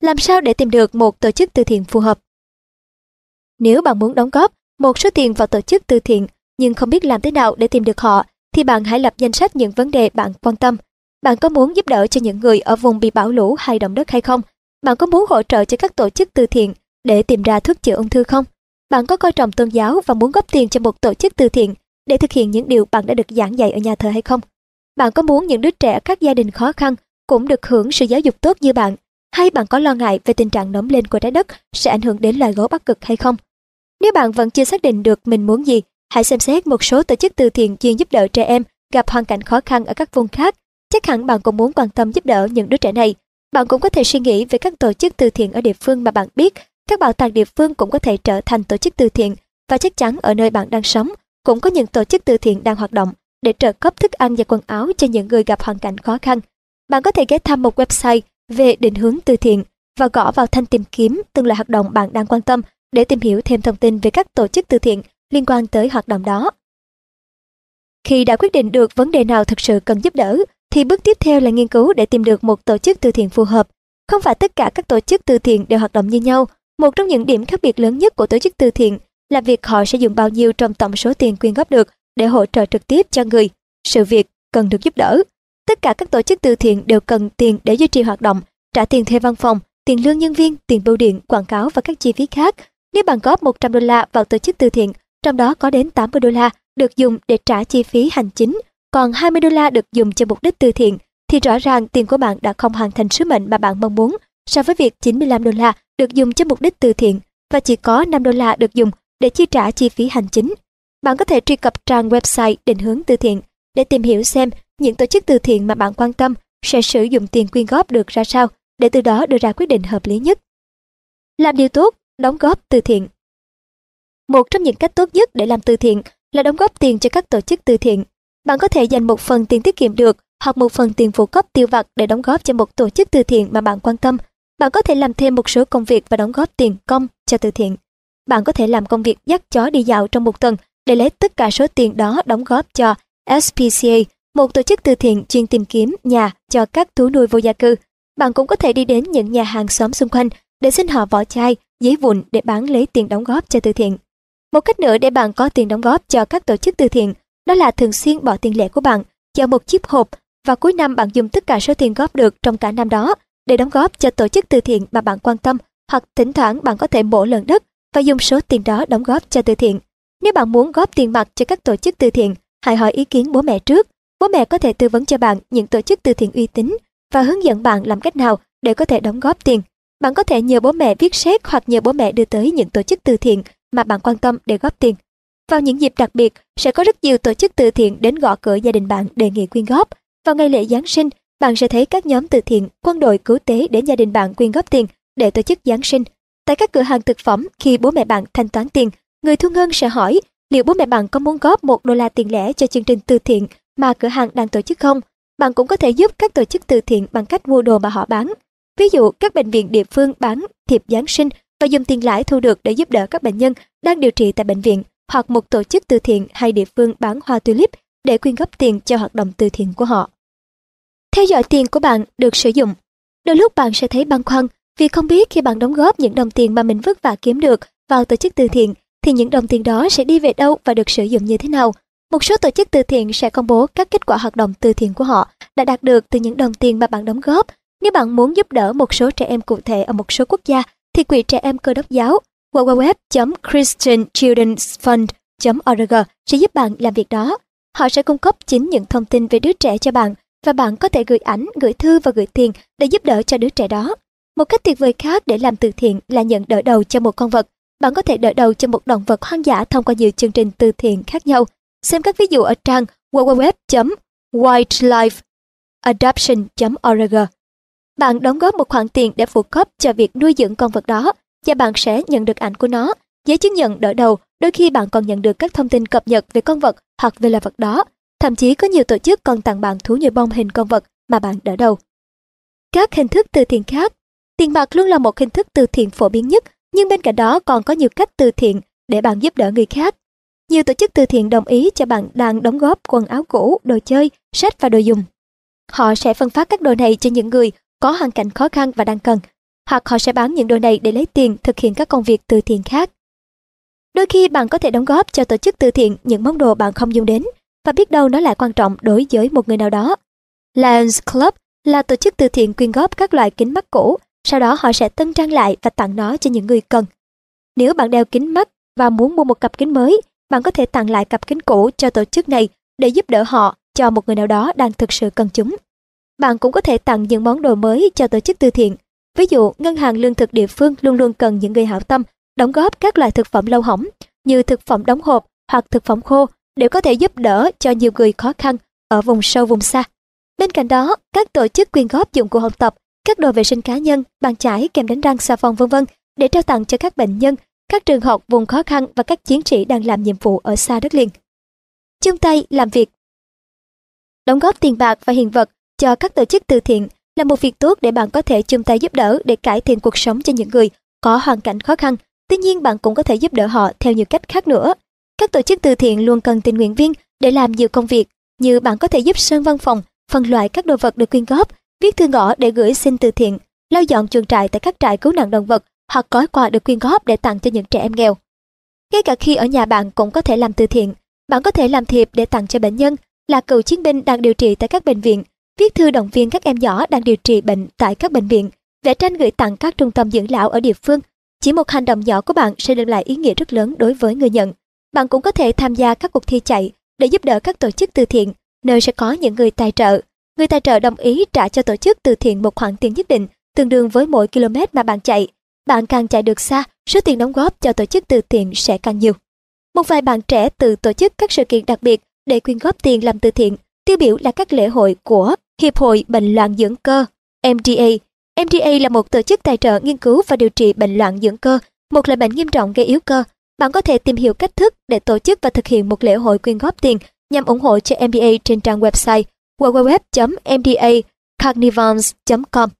Làm sao để tìm được một tổ chức từ thiện phù hợp? Nếu bạn muốn đóng góp một số tiền vào tổ chức từ thiện nhưng không biết làm thế nào để tìm được họ, thì bạn hãy lập danh sách những vấn đề bạn quan tâm. Bạn có muốn giúp đỡ cho những người ở vùng bị bão lũ hay động đất hay không? Bạn có muốn hỗ trợ cho các tổ chức từ thiện để tìm ra thuốc chữa ung thư không? Bạn có coi trọng tôn giáo và muốn góp tiền cho một tổ chức từ thiện để thực hiện những điều bạn đã được giảng dạy ở nhà thờ hay không? Bạn có muốn những đứa trẻ các gia đình khó khăn cũng được hưởng sự giáo dục tốt như bạn? Hay bạn có lo ngại về tình trạng nóng lên của trái đất sẽ ảnh hưởng đến loài gấu bắc cực hay không? Nếu bạn vẫn chưa xác định được mình muốn gì, hãy xem xét một số tổ chức từ thiện chuyên giúp đỡ trẻ em gặp hoàn cảnh khó khăn ở các vùng khác. Chắc hẳn bạn cũng muốn quan tâm giúp đỡ những đứa trẻ này. Bạn cũng có thể suy nghĩ về các tổ chức từ thiện ở địa phương mà bạn biết các bảo tàng địa phương cũng có thể trở thành tổ chức từ thiện và chắc chắn ở nơi bạn đang sống cũng có những tổ chức từ thiện đang hoạt động để trợ cấp thức ăn và quần áo cho những người gặp hoàn cảnh khó khăn. Bạn có thể ghé thăm một website về định hướng từ thiện và gõ vào thanh tìm kiếm từng loại hoạt động bạn đang quan tâm để tìm hiểu thêm thông tin về các tổ chức từ thiện liên quan tới hoạt động đó. Khi đã quyết định được vấn đề nào thực sự cần giúp đỡ, thì bước tiếp theo là nghiên cứu để tìm được một tổ chức từ thiện phù hợp. Không phải tất cả các tổ chức từ thiện đều hoạt động như nhau, một trong những điểm khác biệt lớn nhất của tổ chức từ thiện là việc họ sẽ dùng bao nhiêu trong tổng số tiền quyên góp được để hỗ trợ trực tiếp cho người, sự việc cần được giúp đỡ. Tất cả các tổ chức từ thiện đều cần tiền để duy trì hoạt động, trả tiền thuê văn phòng, tiền lương nhân viên, tiền bưu điện, quảng cáo và các chi phí khác. Nếu bạn góp 100 đô la vào tổ chức từ thiện, trong đó có đến 80 đô la được dùng để trả chi phí hành chính, còn 20 đô la được dùng cho mục đích từ thiện, thì rõ ràng tiền của bạn đã không hoàn thành sứ mệnh mà bạn mong muốn so với việc 95 đô la được dùng cho mục đích từ thiện và chỉ có 5 đô la được dùng để chi trả chi phí hành chính. Bạn có thể truy cập trang website định hướng từ thiện để tìm hiểu xem những tổ chức từ thiện mà bạn quan tâm sẽ sử dụng tiền quyên góp được ra sao để từ đó đưa ra quyết định hợp lý nhất. Làm điều tốt, đóng góp từ thiện. Một trong những cách tốt nhất để làm từ thiện là đóng góp tiền cho các tổ chức từ thiện. Bạn có thể dành một phần tiền tiết kiệm được hoặc một phần tiền phụ cấp tiêu vặt để đóng góp cho một tổ chức từ thiện mà bạn quan tâm bạn có thể làm thêm một số công việc và đóng góp tiền công cho từ thiện. Bạn có thể làm công việc dắt chó đi dạo trong một tuần để lấy tất cả số tiền đó đóng góp cho SPCA, một tổ chức từ thiện chuyên tìm kiếm nhà cho các thú nuôi vô gia cư. Bạn cũng có thể đi đến những nhà hàng xóm xung quanh để xin họ vỏ chai, giấy vụn để bán lấy tiền đóng góp cho từ thiện. Một cách nữa để bạn có tiền đóng góp cho các tổ chức từ thiện, đó là thường xuyên bỏ tiền lẻ của bạn vào một chiếc hộp và cuối năm bạn dùng tất cả số tiền góp được trong cả năm đó để đóng góp cho tổ chức từ thiện mà bạn quan tâm hoặc thỉnh thoảng bạn có thể bổ lần đất và dùng số tiền đó đóng góp cho từ thiện. Nếu bạn muốn góp tiền mặt cho các tổ chức từ thiện, hãy hỏi ý kiến bố mẹ trước. Bố mẹ có thể tư vấn cho bạn những tổ chức từ thiện uy tín và hướng dẫn bạn làm cách nào để có thể đóng góp tiền. Bạn có thể nhờ bố mẹ viết xét hoặc nhờ bố mẹ đưa tới những tổ chức từ thiện mà bạn quan tâm để góp tiền. Vào những dịp đặc biệt, sẽ có rất nhiều tổ chức từ thiện đến gõ cửa gia đình bạn đề nghị quyên góp. Vào ngày lễ Giáng sinh, bạn sẽ thấy các nhóm từ thiện, quân đội cứu tế đến gia đình bạn quyên góp tiền để tổ chức Giáng sinh. Tại các cửa hàng thực phẩm, khi bố mẹ bạn thanh toán tiền, người thu ngân sẽ hỏi liệu bố mẹ bạn có muốn góp một đô la tiền lẻ cho chương trình từ thiện mà cửa hàng đang tổ chức không? Bạn cũng có thể giúp các tổ chức từ thiện bằng cách mua đồ mà họ bán. Ví dụ, các bệnh viện địa phương bán thiệp Giáng sinh và dùng tiền lãi thu được để giúp đỡ các bệnh nhân đang điều trị tại bệnh viện hoặc một tổ chức từ thiện hay địa phương bán hoa tulip để quyên góp tiền cho hoạt động từ thiện của họ. Theo dõi tiền của bạn được sử dụng. Đôi lúc bạn sẽ thấy băn khoăn vì không biết khi bạn đóng góp những đồng tiền mà mình vất vả kiếm được vào tổ chức từ thiện thì những đồng tiền đó sẽ đi về đâu và được sử dụng như thế nào. Một số tổ chức từ thiện sẽ công bố các kết quả hoạt động từ thiện của họ đã đạt được từ những đồng tiền mà bạn đóng góp. Nếu bạn muốn giúp đỡ một số trẻ em cụ thể ở một số quốc gia thì Quỹ Trẻ Em Cơ đốc giáo www.christianchildrensfund.org sẽ giúp bạn làm việc đó. Họ sẽ cung cấp chính những thông tin về đứa trẻ cho bạn và bạn có thể gửi ảnh, gửi thư và gửi tiền để giúp đỡ cho đứa trẻ đó. Một cách tuyệt vời khác để làm từ thiện là nhận đỡ đầu cho một con vật. Bạn có thể đỡ đầu cho một động vật hoang dã thông qua nhiều chương trình từ thiện khác nhau. Xem các ví dụ ở trang www.wildlifeadoption.org. Bạn đóng góp một khoản tiền để phụ cấp cho việc nuôi dưỡng con vật đó và bạn sẽ nhận được ảnh của nó. Giấy chứng nhận đỡ đầu, đôi khi bạn còn nhận được các thông tin cập nhật về con vật hoặc về loài vật đó. Thậm chí có nhiều tổ chức còn tặng bạn thú nhồi bông hình con vật mà bạn đỡ đầu. Các hình thức từ thiện khác Tiền bạc luôn là một hình thức từ thiện phổ biến nhất, nhưng bên cạnh đó còn có nhiều cách từ thiện để bạn giúp đỡ người khác. Nhiều tổ chức từ thiện đồng ý cho bạn đang đóng góp quần áo cũ, đồ chơi, sách và đồ dùng. Họ sẽ phân phát các đồ này cho những người có hoàn cảnh khó khăn và đang cần, hoặc họ sẽ bán những đồ này để lấy tiền thực hiện các công việc từ thiện khác. Đôi khi bạn có thể đóng góp cho tổ chức từ thiện những món đồ bạn không dùng đến và biết đâu nó lại quan trọng đối với một người nào đó. Lions Club là tổ chức từ thiện quyên góp các loại kính mắt cũ, sau đó họ sẽ tân trang lại và tặng nó cho những người cần. Nếu bạn đeo kính mắt và muốn mua một cặp kính mới, bạn có thể tặng lại cặp kính cũ cho tổ chức này để giúp đỡ họ cho một người nào đó đang thực sự cần chúng. Bạn cũng có thể tặng những món đồ mới cho tổ chức từ thiện. Ví dụ, ngân hàng lương thực địa phương luôn luôn cần những người hảo tâm đóng góp các loại thực phẩm lâu hỏng như thực phẩm đóng hộp hoặc thực phẩm khô để có thể giúp đỡ cho nhiều người khó khăn ở vùng sâu vùng xa. Bên cạnh đó, các tổ chức quyên góp dụng cụ học tập, các đồ vệ sinh cá nhân, bàn chải, kèm đánh răng, xà phòng vân vân để trao tặng cho các bệnh nhân, các trường học vùng khó khăn và các chiến sĩ đang làm nhiệm vụ ở xa đất liền. Chung tay làm việc Đóng góp tiền bạc và hiện vật cho các tổ chức từ thiện là một việc tốt để bạn có thể chung tay giúp đỡ để cải thiện cuộc sống cho những người có hoàn cảnh khó khăn. Tuy nhiên bạn cũng có thể giúp đỡ họ theo nhiều cách khác nữa. Các tổ chức từ thiện luôn cần tình nguyện viên để làm nhiều công việc, như bạn có thể giúp sơn văn phòng, phân loại các đồ vật được quyên góp, viết thư ngõ để gửi xin từ thiện, lau dọn chuồng trại tại các trại cứu nạn động vật hoặc gói quà được quyên góp để tặng cho những trẻ em nghèo. Ngay cả khi ở nhà bạn cũng có thể làm từ thiện, bạn có thể làm thiệp để tặng cho bệnh nhân, là cựu chiến binh đang điều trị tại các bệnh viện, viết thư động viên các em nhỏ đang điều trị bệnh tại các bệnh viện, vẽ tranh gửi tặng các trung tâm dưỡng lão ở địa phương. Chỉ một hành động nhỏ của bạn sẽ đem lại ý nghĩa rất lớn đối với người nhận. Bạn cũng có thể tham gia các cuộc thi chạy để giúp đỡ các tổ chức từ thiện, nơi sẽ có những người tài trợ. Người tài trợ đồng ý trả cho tổ chức từ thiện một khoản tiền nhất định, tương đương với mỗi km mà bạn chạy. Bạn càng chạy được xa, số tiền đóng góp cho tổ chức từ thiện sẽ càng nhiều. Một vài bạn trẻ tự tổ chức các sự kiện đặc biệt để quyên góp tiền làm từ thiện, tiêu biểu là các lễ hội của Hiệp hội Bệnh loạn dưỡng cơ, MDA. MDA là một tổ chức tài trợ nghiên cứu và điều trị bệnh loạn dưỡng cơ, một loại bệnh nghiêm trọng gây yếu cơ. Bạn có thể tìm hiểu cách thức để tổ chức và thực hiện một lễ hội quyên góp tiền nhằm ủng hộ cho MDA trên trang website www.mdacarnivals.com.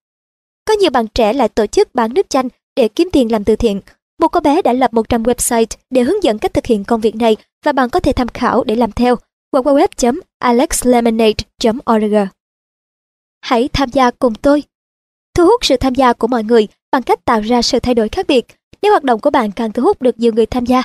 Có nhiều bạn trẻ lại tổ chức bán nước chanh để kiếm tiền làm từ thiện. Một cô bé đã lập một trang website để hướng dẫn cách thực hiện công việc này và bạn có thể tham khảo để làm theo www.alexlemonade.org. Hãy tham gia cùng tôi. Thu hút sự tham gia của mọi người bằng cách tạo ra sự thay đổi khác biệt. Nếu hoạt động của bạn càng thu hút được nhiều người tham gia,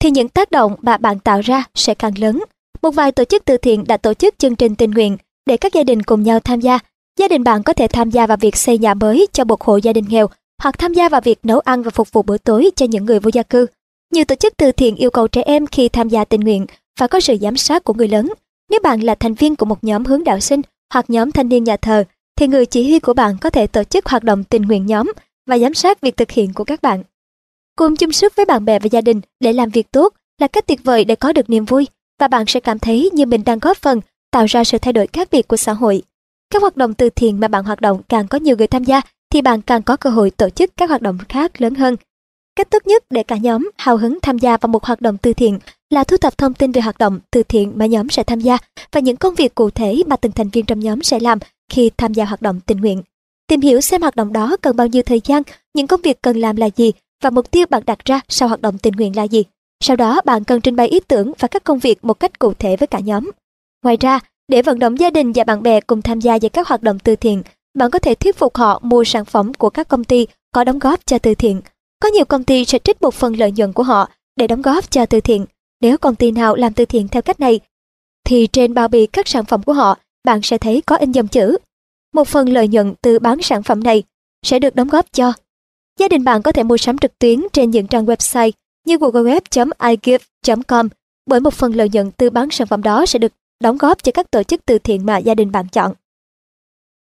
thì những tác động mà bạn tạo ra sẽ càng lớn. Một vài tổ chức từ thiện đã tổ chức chương trình tình nguyện để các gia đình cùng nhau tham gia. Gia đình bạn có thể tham gia vào việc xây nhà mới cho một hộ gia đình nghèo hoặc tham gia vào việc nấu ăn và phục vụ bữa tối cho những người vô gia cư. Nhiều tổ chức từ thiện yêu cầu trẻ em khi tham gia tình nguyện phải có sự giám sát của người lớn. Nếu bạn là thành viên của một nhóm hướng đạo sinh hoặc nhóm thanh niên nhà thờ, thì người chỉ huy của bạn có thể tổ chức hoạt động tình nguyện nhóm và giám sát việc thực hiện của các bạn. Cùng chung sức với bạn bè và gia đình để làm việc tốt là cách tuyệt vời để có được niềm vui và bạn sẽ cảm thấy như mình đang góp phần tạo ra sự thay đổi khác biệt của xã hội. Các hoạt động từ thiện mà bạn hoạt động càng có nhiều người tham gia thì bạn càng có cơ hội tổ chức các hoạt động khác lớn hơn. Cách tốt nhất để cả nhóm hào hứng tham gia vào một hoạt động từ thiện là thu thập thông tin về hoạt động từ thiện mà nhóm sẽ tham gia và những công việc cụ thể mà từng thành viên trong nhóm sẽ làm khi tham gia hoạt động tình nguyện. Tìm hiểu xem hoạt động đó cần bao nhiêu thời gian, những công việc cần làm là gì và mục tiêu bạn đặt ra sau hoạt động tình nguyện là gì. Sau đó bạn cần trình bày ý tưởng và các công việc một cách cụ thể với cả nhóm. Ngoài ra, để vận động gia đình và bạn bè cùng tham gia vào các hoạt động từ thiện, bạn có thể thuyết phục họ mua sản phẩm của các công ty có đóng góp cho từ thiện. Có nhiều công ty sẽ trích một phần lợi nhuận của họ để đóng góp cho từ thiện. Nếu công ty nào làm từ thiện theo cách này, thì trên bao bì các sản phẩm của họ, bạn sẽ thấy có in dòng chữ. Một phần lợi nhuận từ bán sản phẩm này sẽ được đóng góp cho. Gia đình bạn có thể mua sắm trực tuyến trên những trang website như www.igive.com bởi một phần lợi nhuận từ bán sản phẩm đó sẽ được đóng góp cho các tổ chức từ thiện mà gia đình bạn chọn.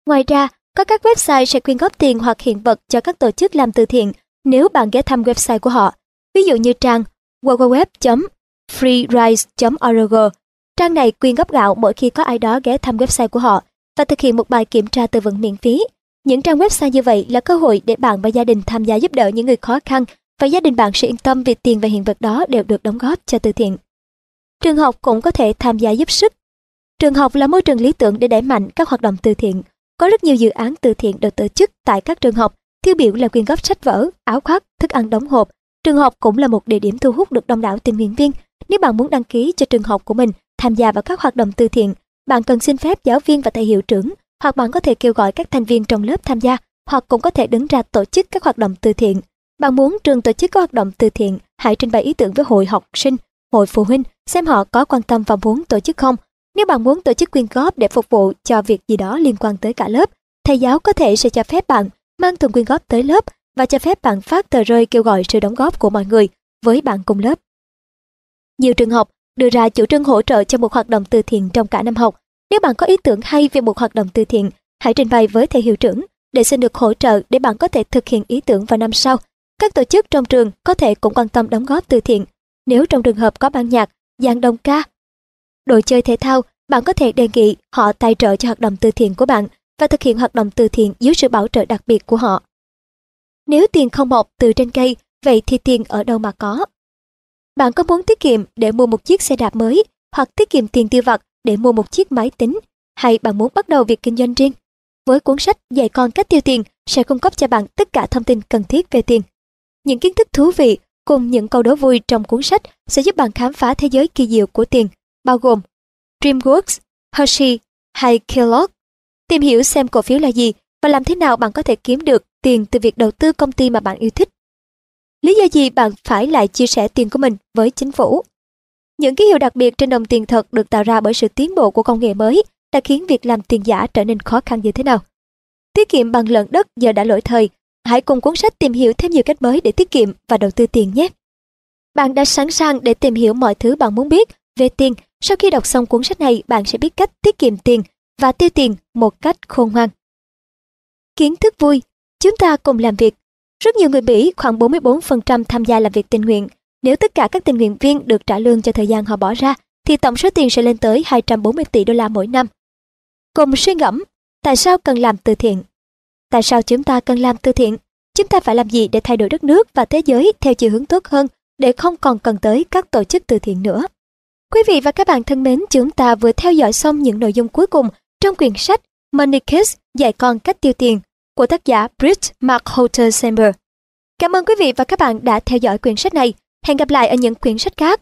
Ngoài ra, có các website sẽ quyên góp tiền hoặc hiện vật cho các tổ chức làm từ thiện nếu bạn ghé thăm website của họ. Ví dụ như trang www.freerise.org. Trang này quyên góp gạo mỗi khi có ai đó ghé thăm website của họ và thực hiện một bài kiểm tra tư vấn miễn phí. Những trang website như vậy là cơ hội để bạn và gia đình tham gia giúp đỡ những người khó khăn và gia đình bạn sẽ yên tâm vì tiền và hiện vật đó đều được đóng góp cho từ thiện. Trường học cũng có thể tham gia giúp sức. Trường học là môi trường lý tưởng để đẩy mạnh các hoạt động từ thiện. Có rất nhiều dự án từ thiện được tổ chức tại các trường học, tiêu biểu là quyên góp sách vở, áo khoác, thức ăn đóng hộp. Trường học cũng là một địa điểm thu hút được đông đảo tình nguyện viên. Nếu bạn muốn đăng ký cho trường học của mình tham gia vào các hoạt động từ thiện, bạn cần xin phép giáo viên và thầy hiệu trưởng, hoặc bạn có thể kêu gọi các thành viên trong lớp tham gia, hoặc cũng có thể đứng ra tổ chức các hoạt động từ thiện. Bạn muốn trường tổ chức các hoạt động từ thiện, hãy trình bày ý tưởng với hội học sinh, hội phụ huynh, xem họ có quan tâm và muốn tổ chức không. Nếu bạn muốn tổ chức quyên góp để phục vụ cho việc gì đó liên quan tới cả lớp, thầy giáo có thể sẽ cho phép bạn mang thùng quyên góp tới lớp và cho phép bạn phát tờ rơi kêu gọi sự đóng góp của mọi người với bạn cùng lớp. Nhiều trường học đưa ra chủ trương hỗ trợ cho một hoạt động từ thiện trong cả năm học. Nếu bạn có ý tưởng hay về một hoạt động từ thiện, hãy trình bày với thầy hiệu trưởng để xin được hỗ trợ để bạn có thể thực hiện ý tưởng vào năm sau. Các tổ chức trong trường có thể cũng quan tâm đóng góp từ thiện. Nếu trong trường hợp có ban nhạc, dàn đồng ca, đội chơi thể thao, bạn có thể đề nghị họ tài trợ cho hoạt động từ thiện của bạn và thực hiện hoạt động từ thiện dưới sự bảo trợ đặc biệt của họ. Nếu tiền không mọc từ trên cây, vậy thì tiền ở đâu mà có? Bạn có muốn tiết kiệm để mua một chiếc xe đạp mới hoặc tiết kiệm tiền tiêu vặt để mua một chiếc máy tính hay bạn muốn bắt đầu việc kinh doanh riêng? Với cuốn sách dạy con cách tiêu tiền sẽ cung cấp cho bạn tất cả thông tin cần thiết về tiền. Những kiến thức thú vị cùng những câu đố vui trong cuốn sách sẽ giúp bạn khám phá thế giới kỳ diệu của tiền, bao gồm DreamWorks, Hershey hay Kellogg. Tìm hiểu xem cổ phiếu là gì và làm thế nào bạn có thể kiếm được tiền từ việc đầu tư công ty mà bạn yêu thích. Lý do gì bạn phải lại chia sẻ tiền của mình với chính phủ? Những ký hiệu đặc biệt trên đồng tiền thật được tạo ra bởi sự tiến bộ của công nghệ mới đã khiến việc làm tiền giả trở nên khó khăn như thế nào. Tiết kiệm bằng lợn đất giờ đã lỗi thời. Hãy cùng cuốn sách tìm hiểu thêm nhiều cách mới để tiết kiệm và đầu tư tiền nhé. Bạn đã sẵn sàng để tìm hiểu mọi thứ bạn muốn biết về tiền. Sau khi đọc xong cuốn sách này, bạn sẽ biết cách tiết kiệm tiền và tiêu tiền một cách khôn ngoan. Kiến thức vui, chúng ta cùng làm việc rất nhiều người Mỹ, khoảng 44% tham gia làm việc tình nguyện. Nếu tất cả các tình nguyện viên được trả lương cho thời gian họ bỏ ra, thì tổng số tiền sẽ lên tới 240 tỷ đô la mỗi năm. Cùng suy ngẫm, tại sao cần làm từ thiện? Tại sao chúng ta cần làm từ thiện? Chúng ta phải làm gì để thay đổi đất nước và thế giới theo chiều hướng tốt hơn để không còn cần tới các tổ chức từ thiện nữa? Quý vị và các bạn thân mến, chúng ta vừa theo dõi xong những nội dung cuối cùng trong quyển sách Money Kids dạy con cách tiêu tiền của tác giả Brit Mark Holter Sember. Cảm ơn quý vị và các bạn đã theo dõi quyển sách này. Hẹn gặp lại ở những quyển sách khác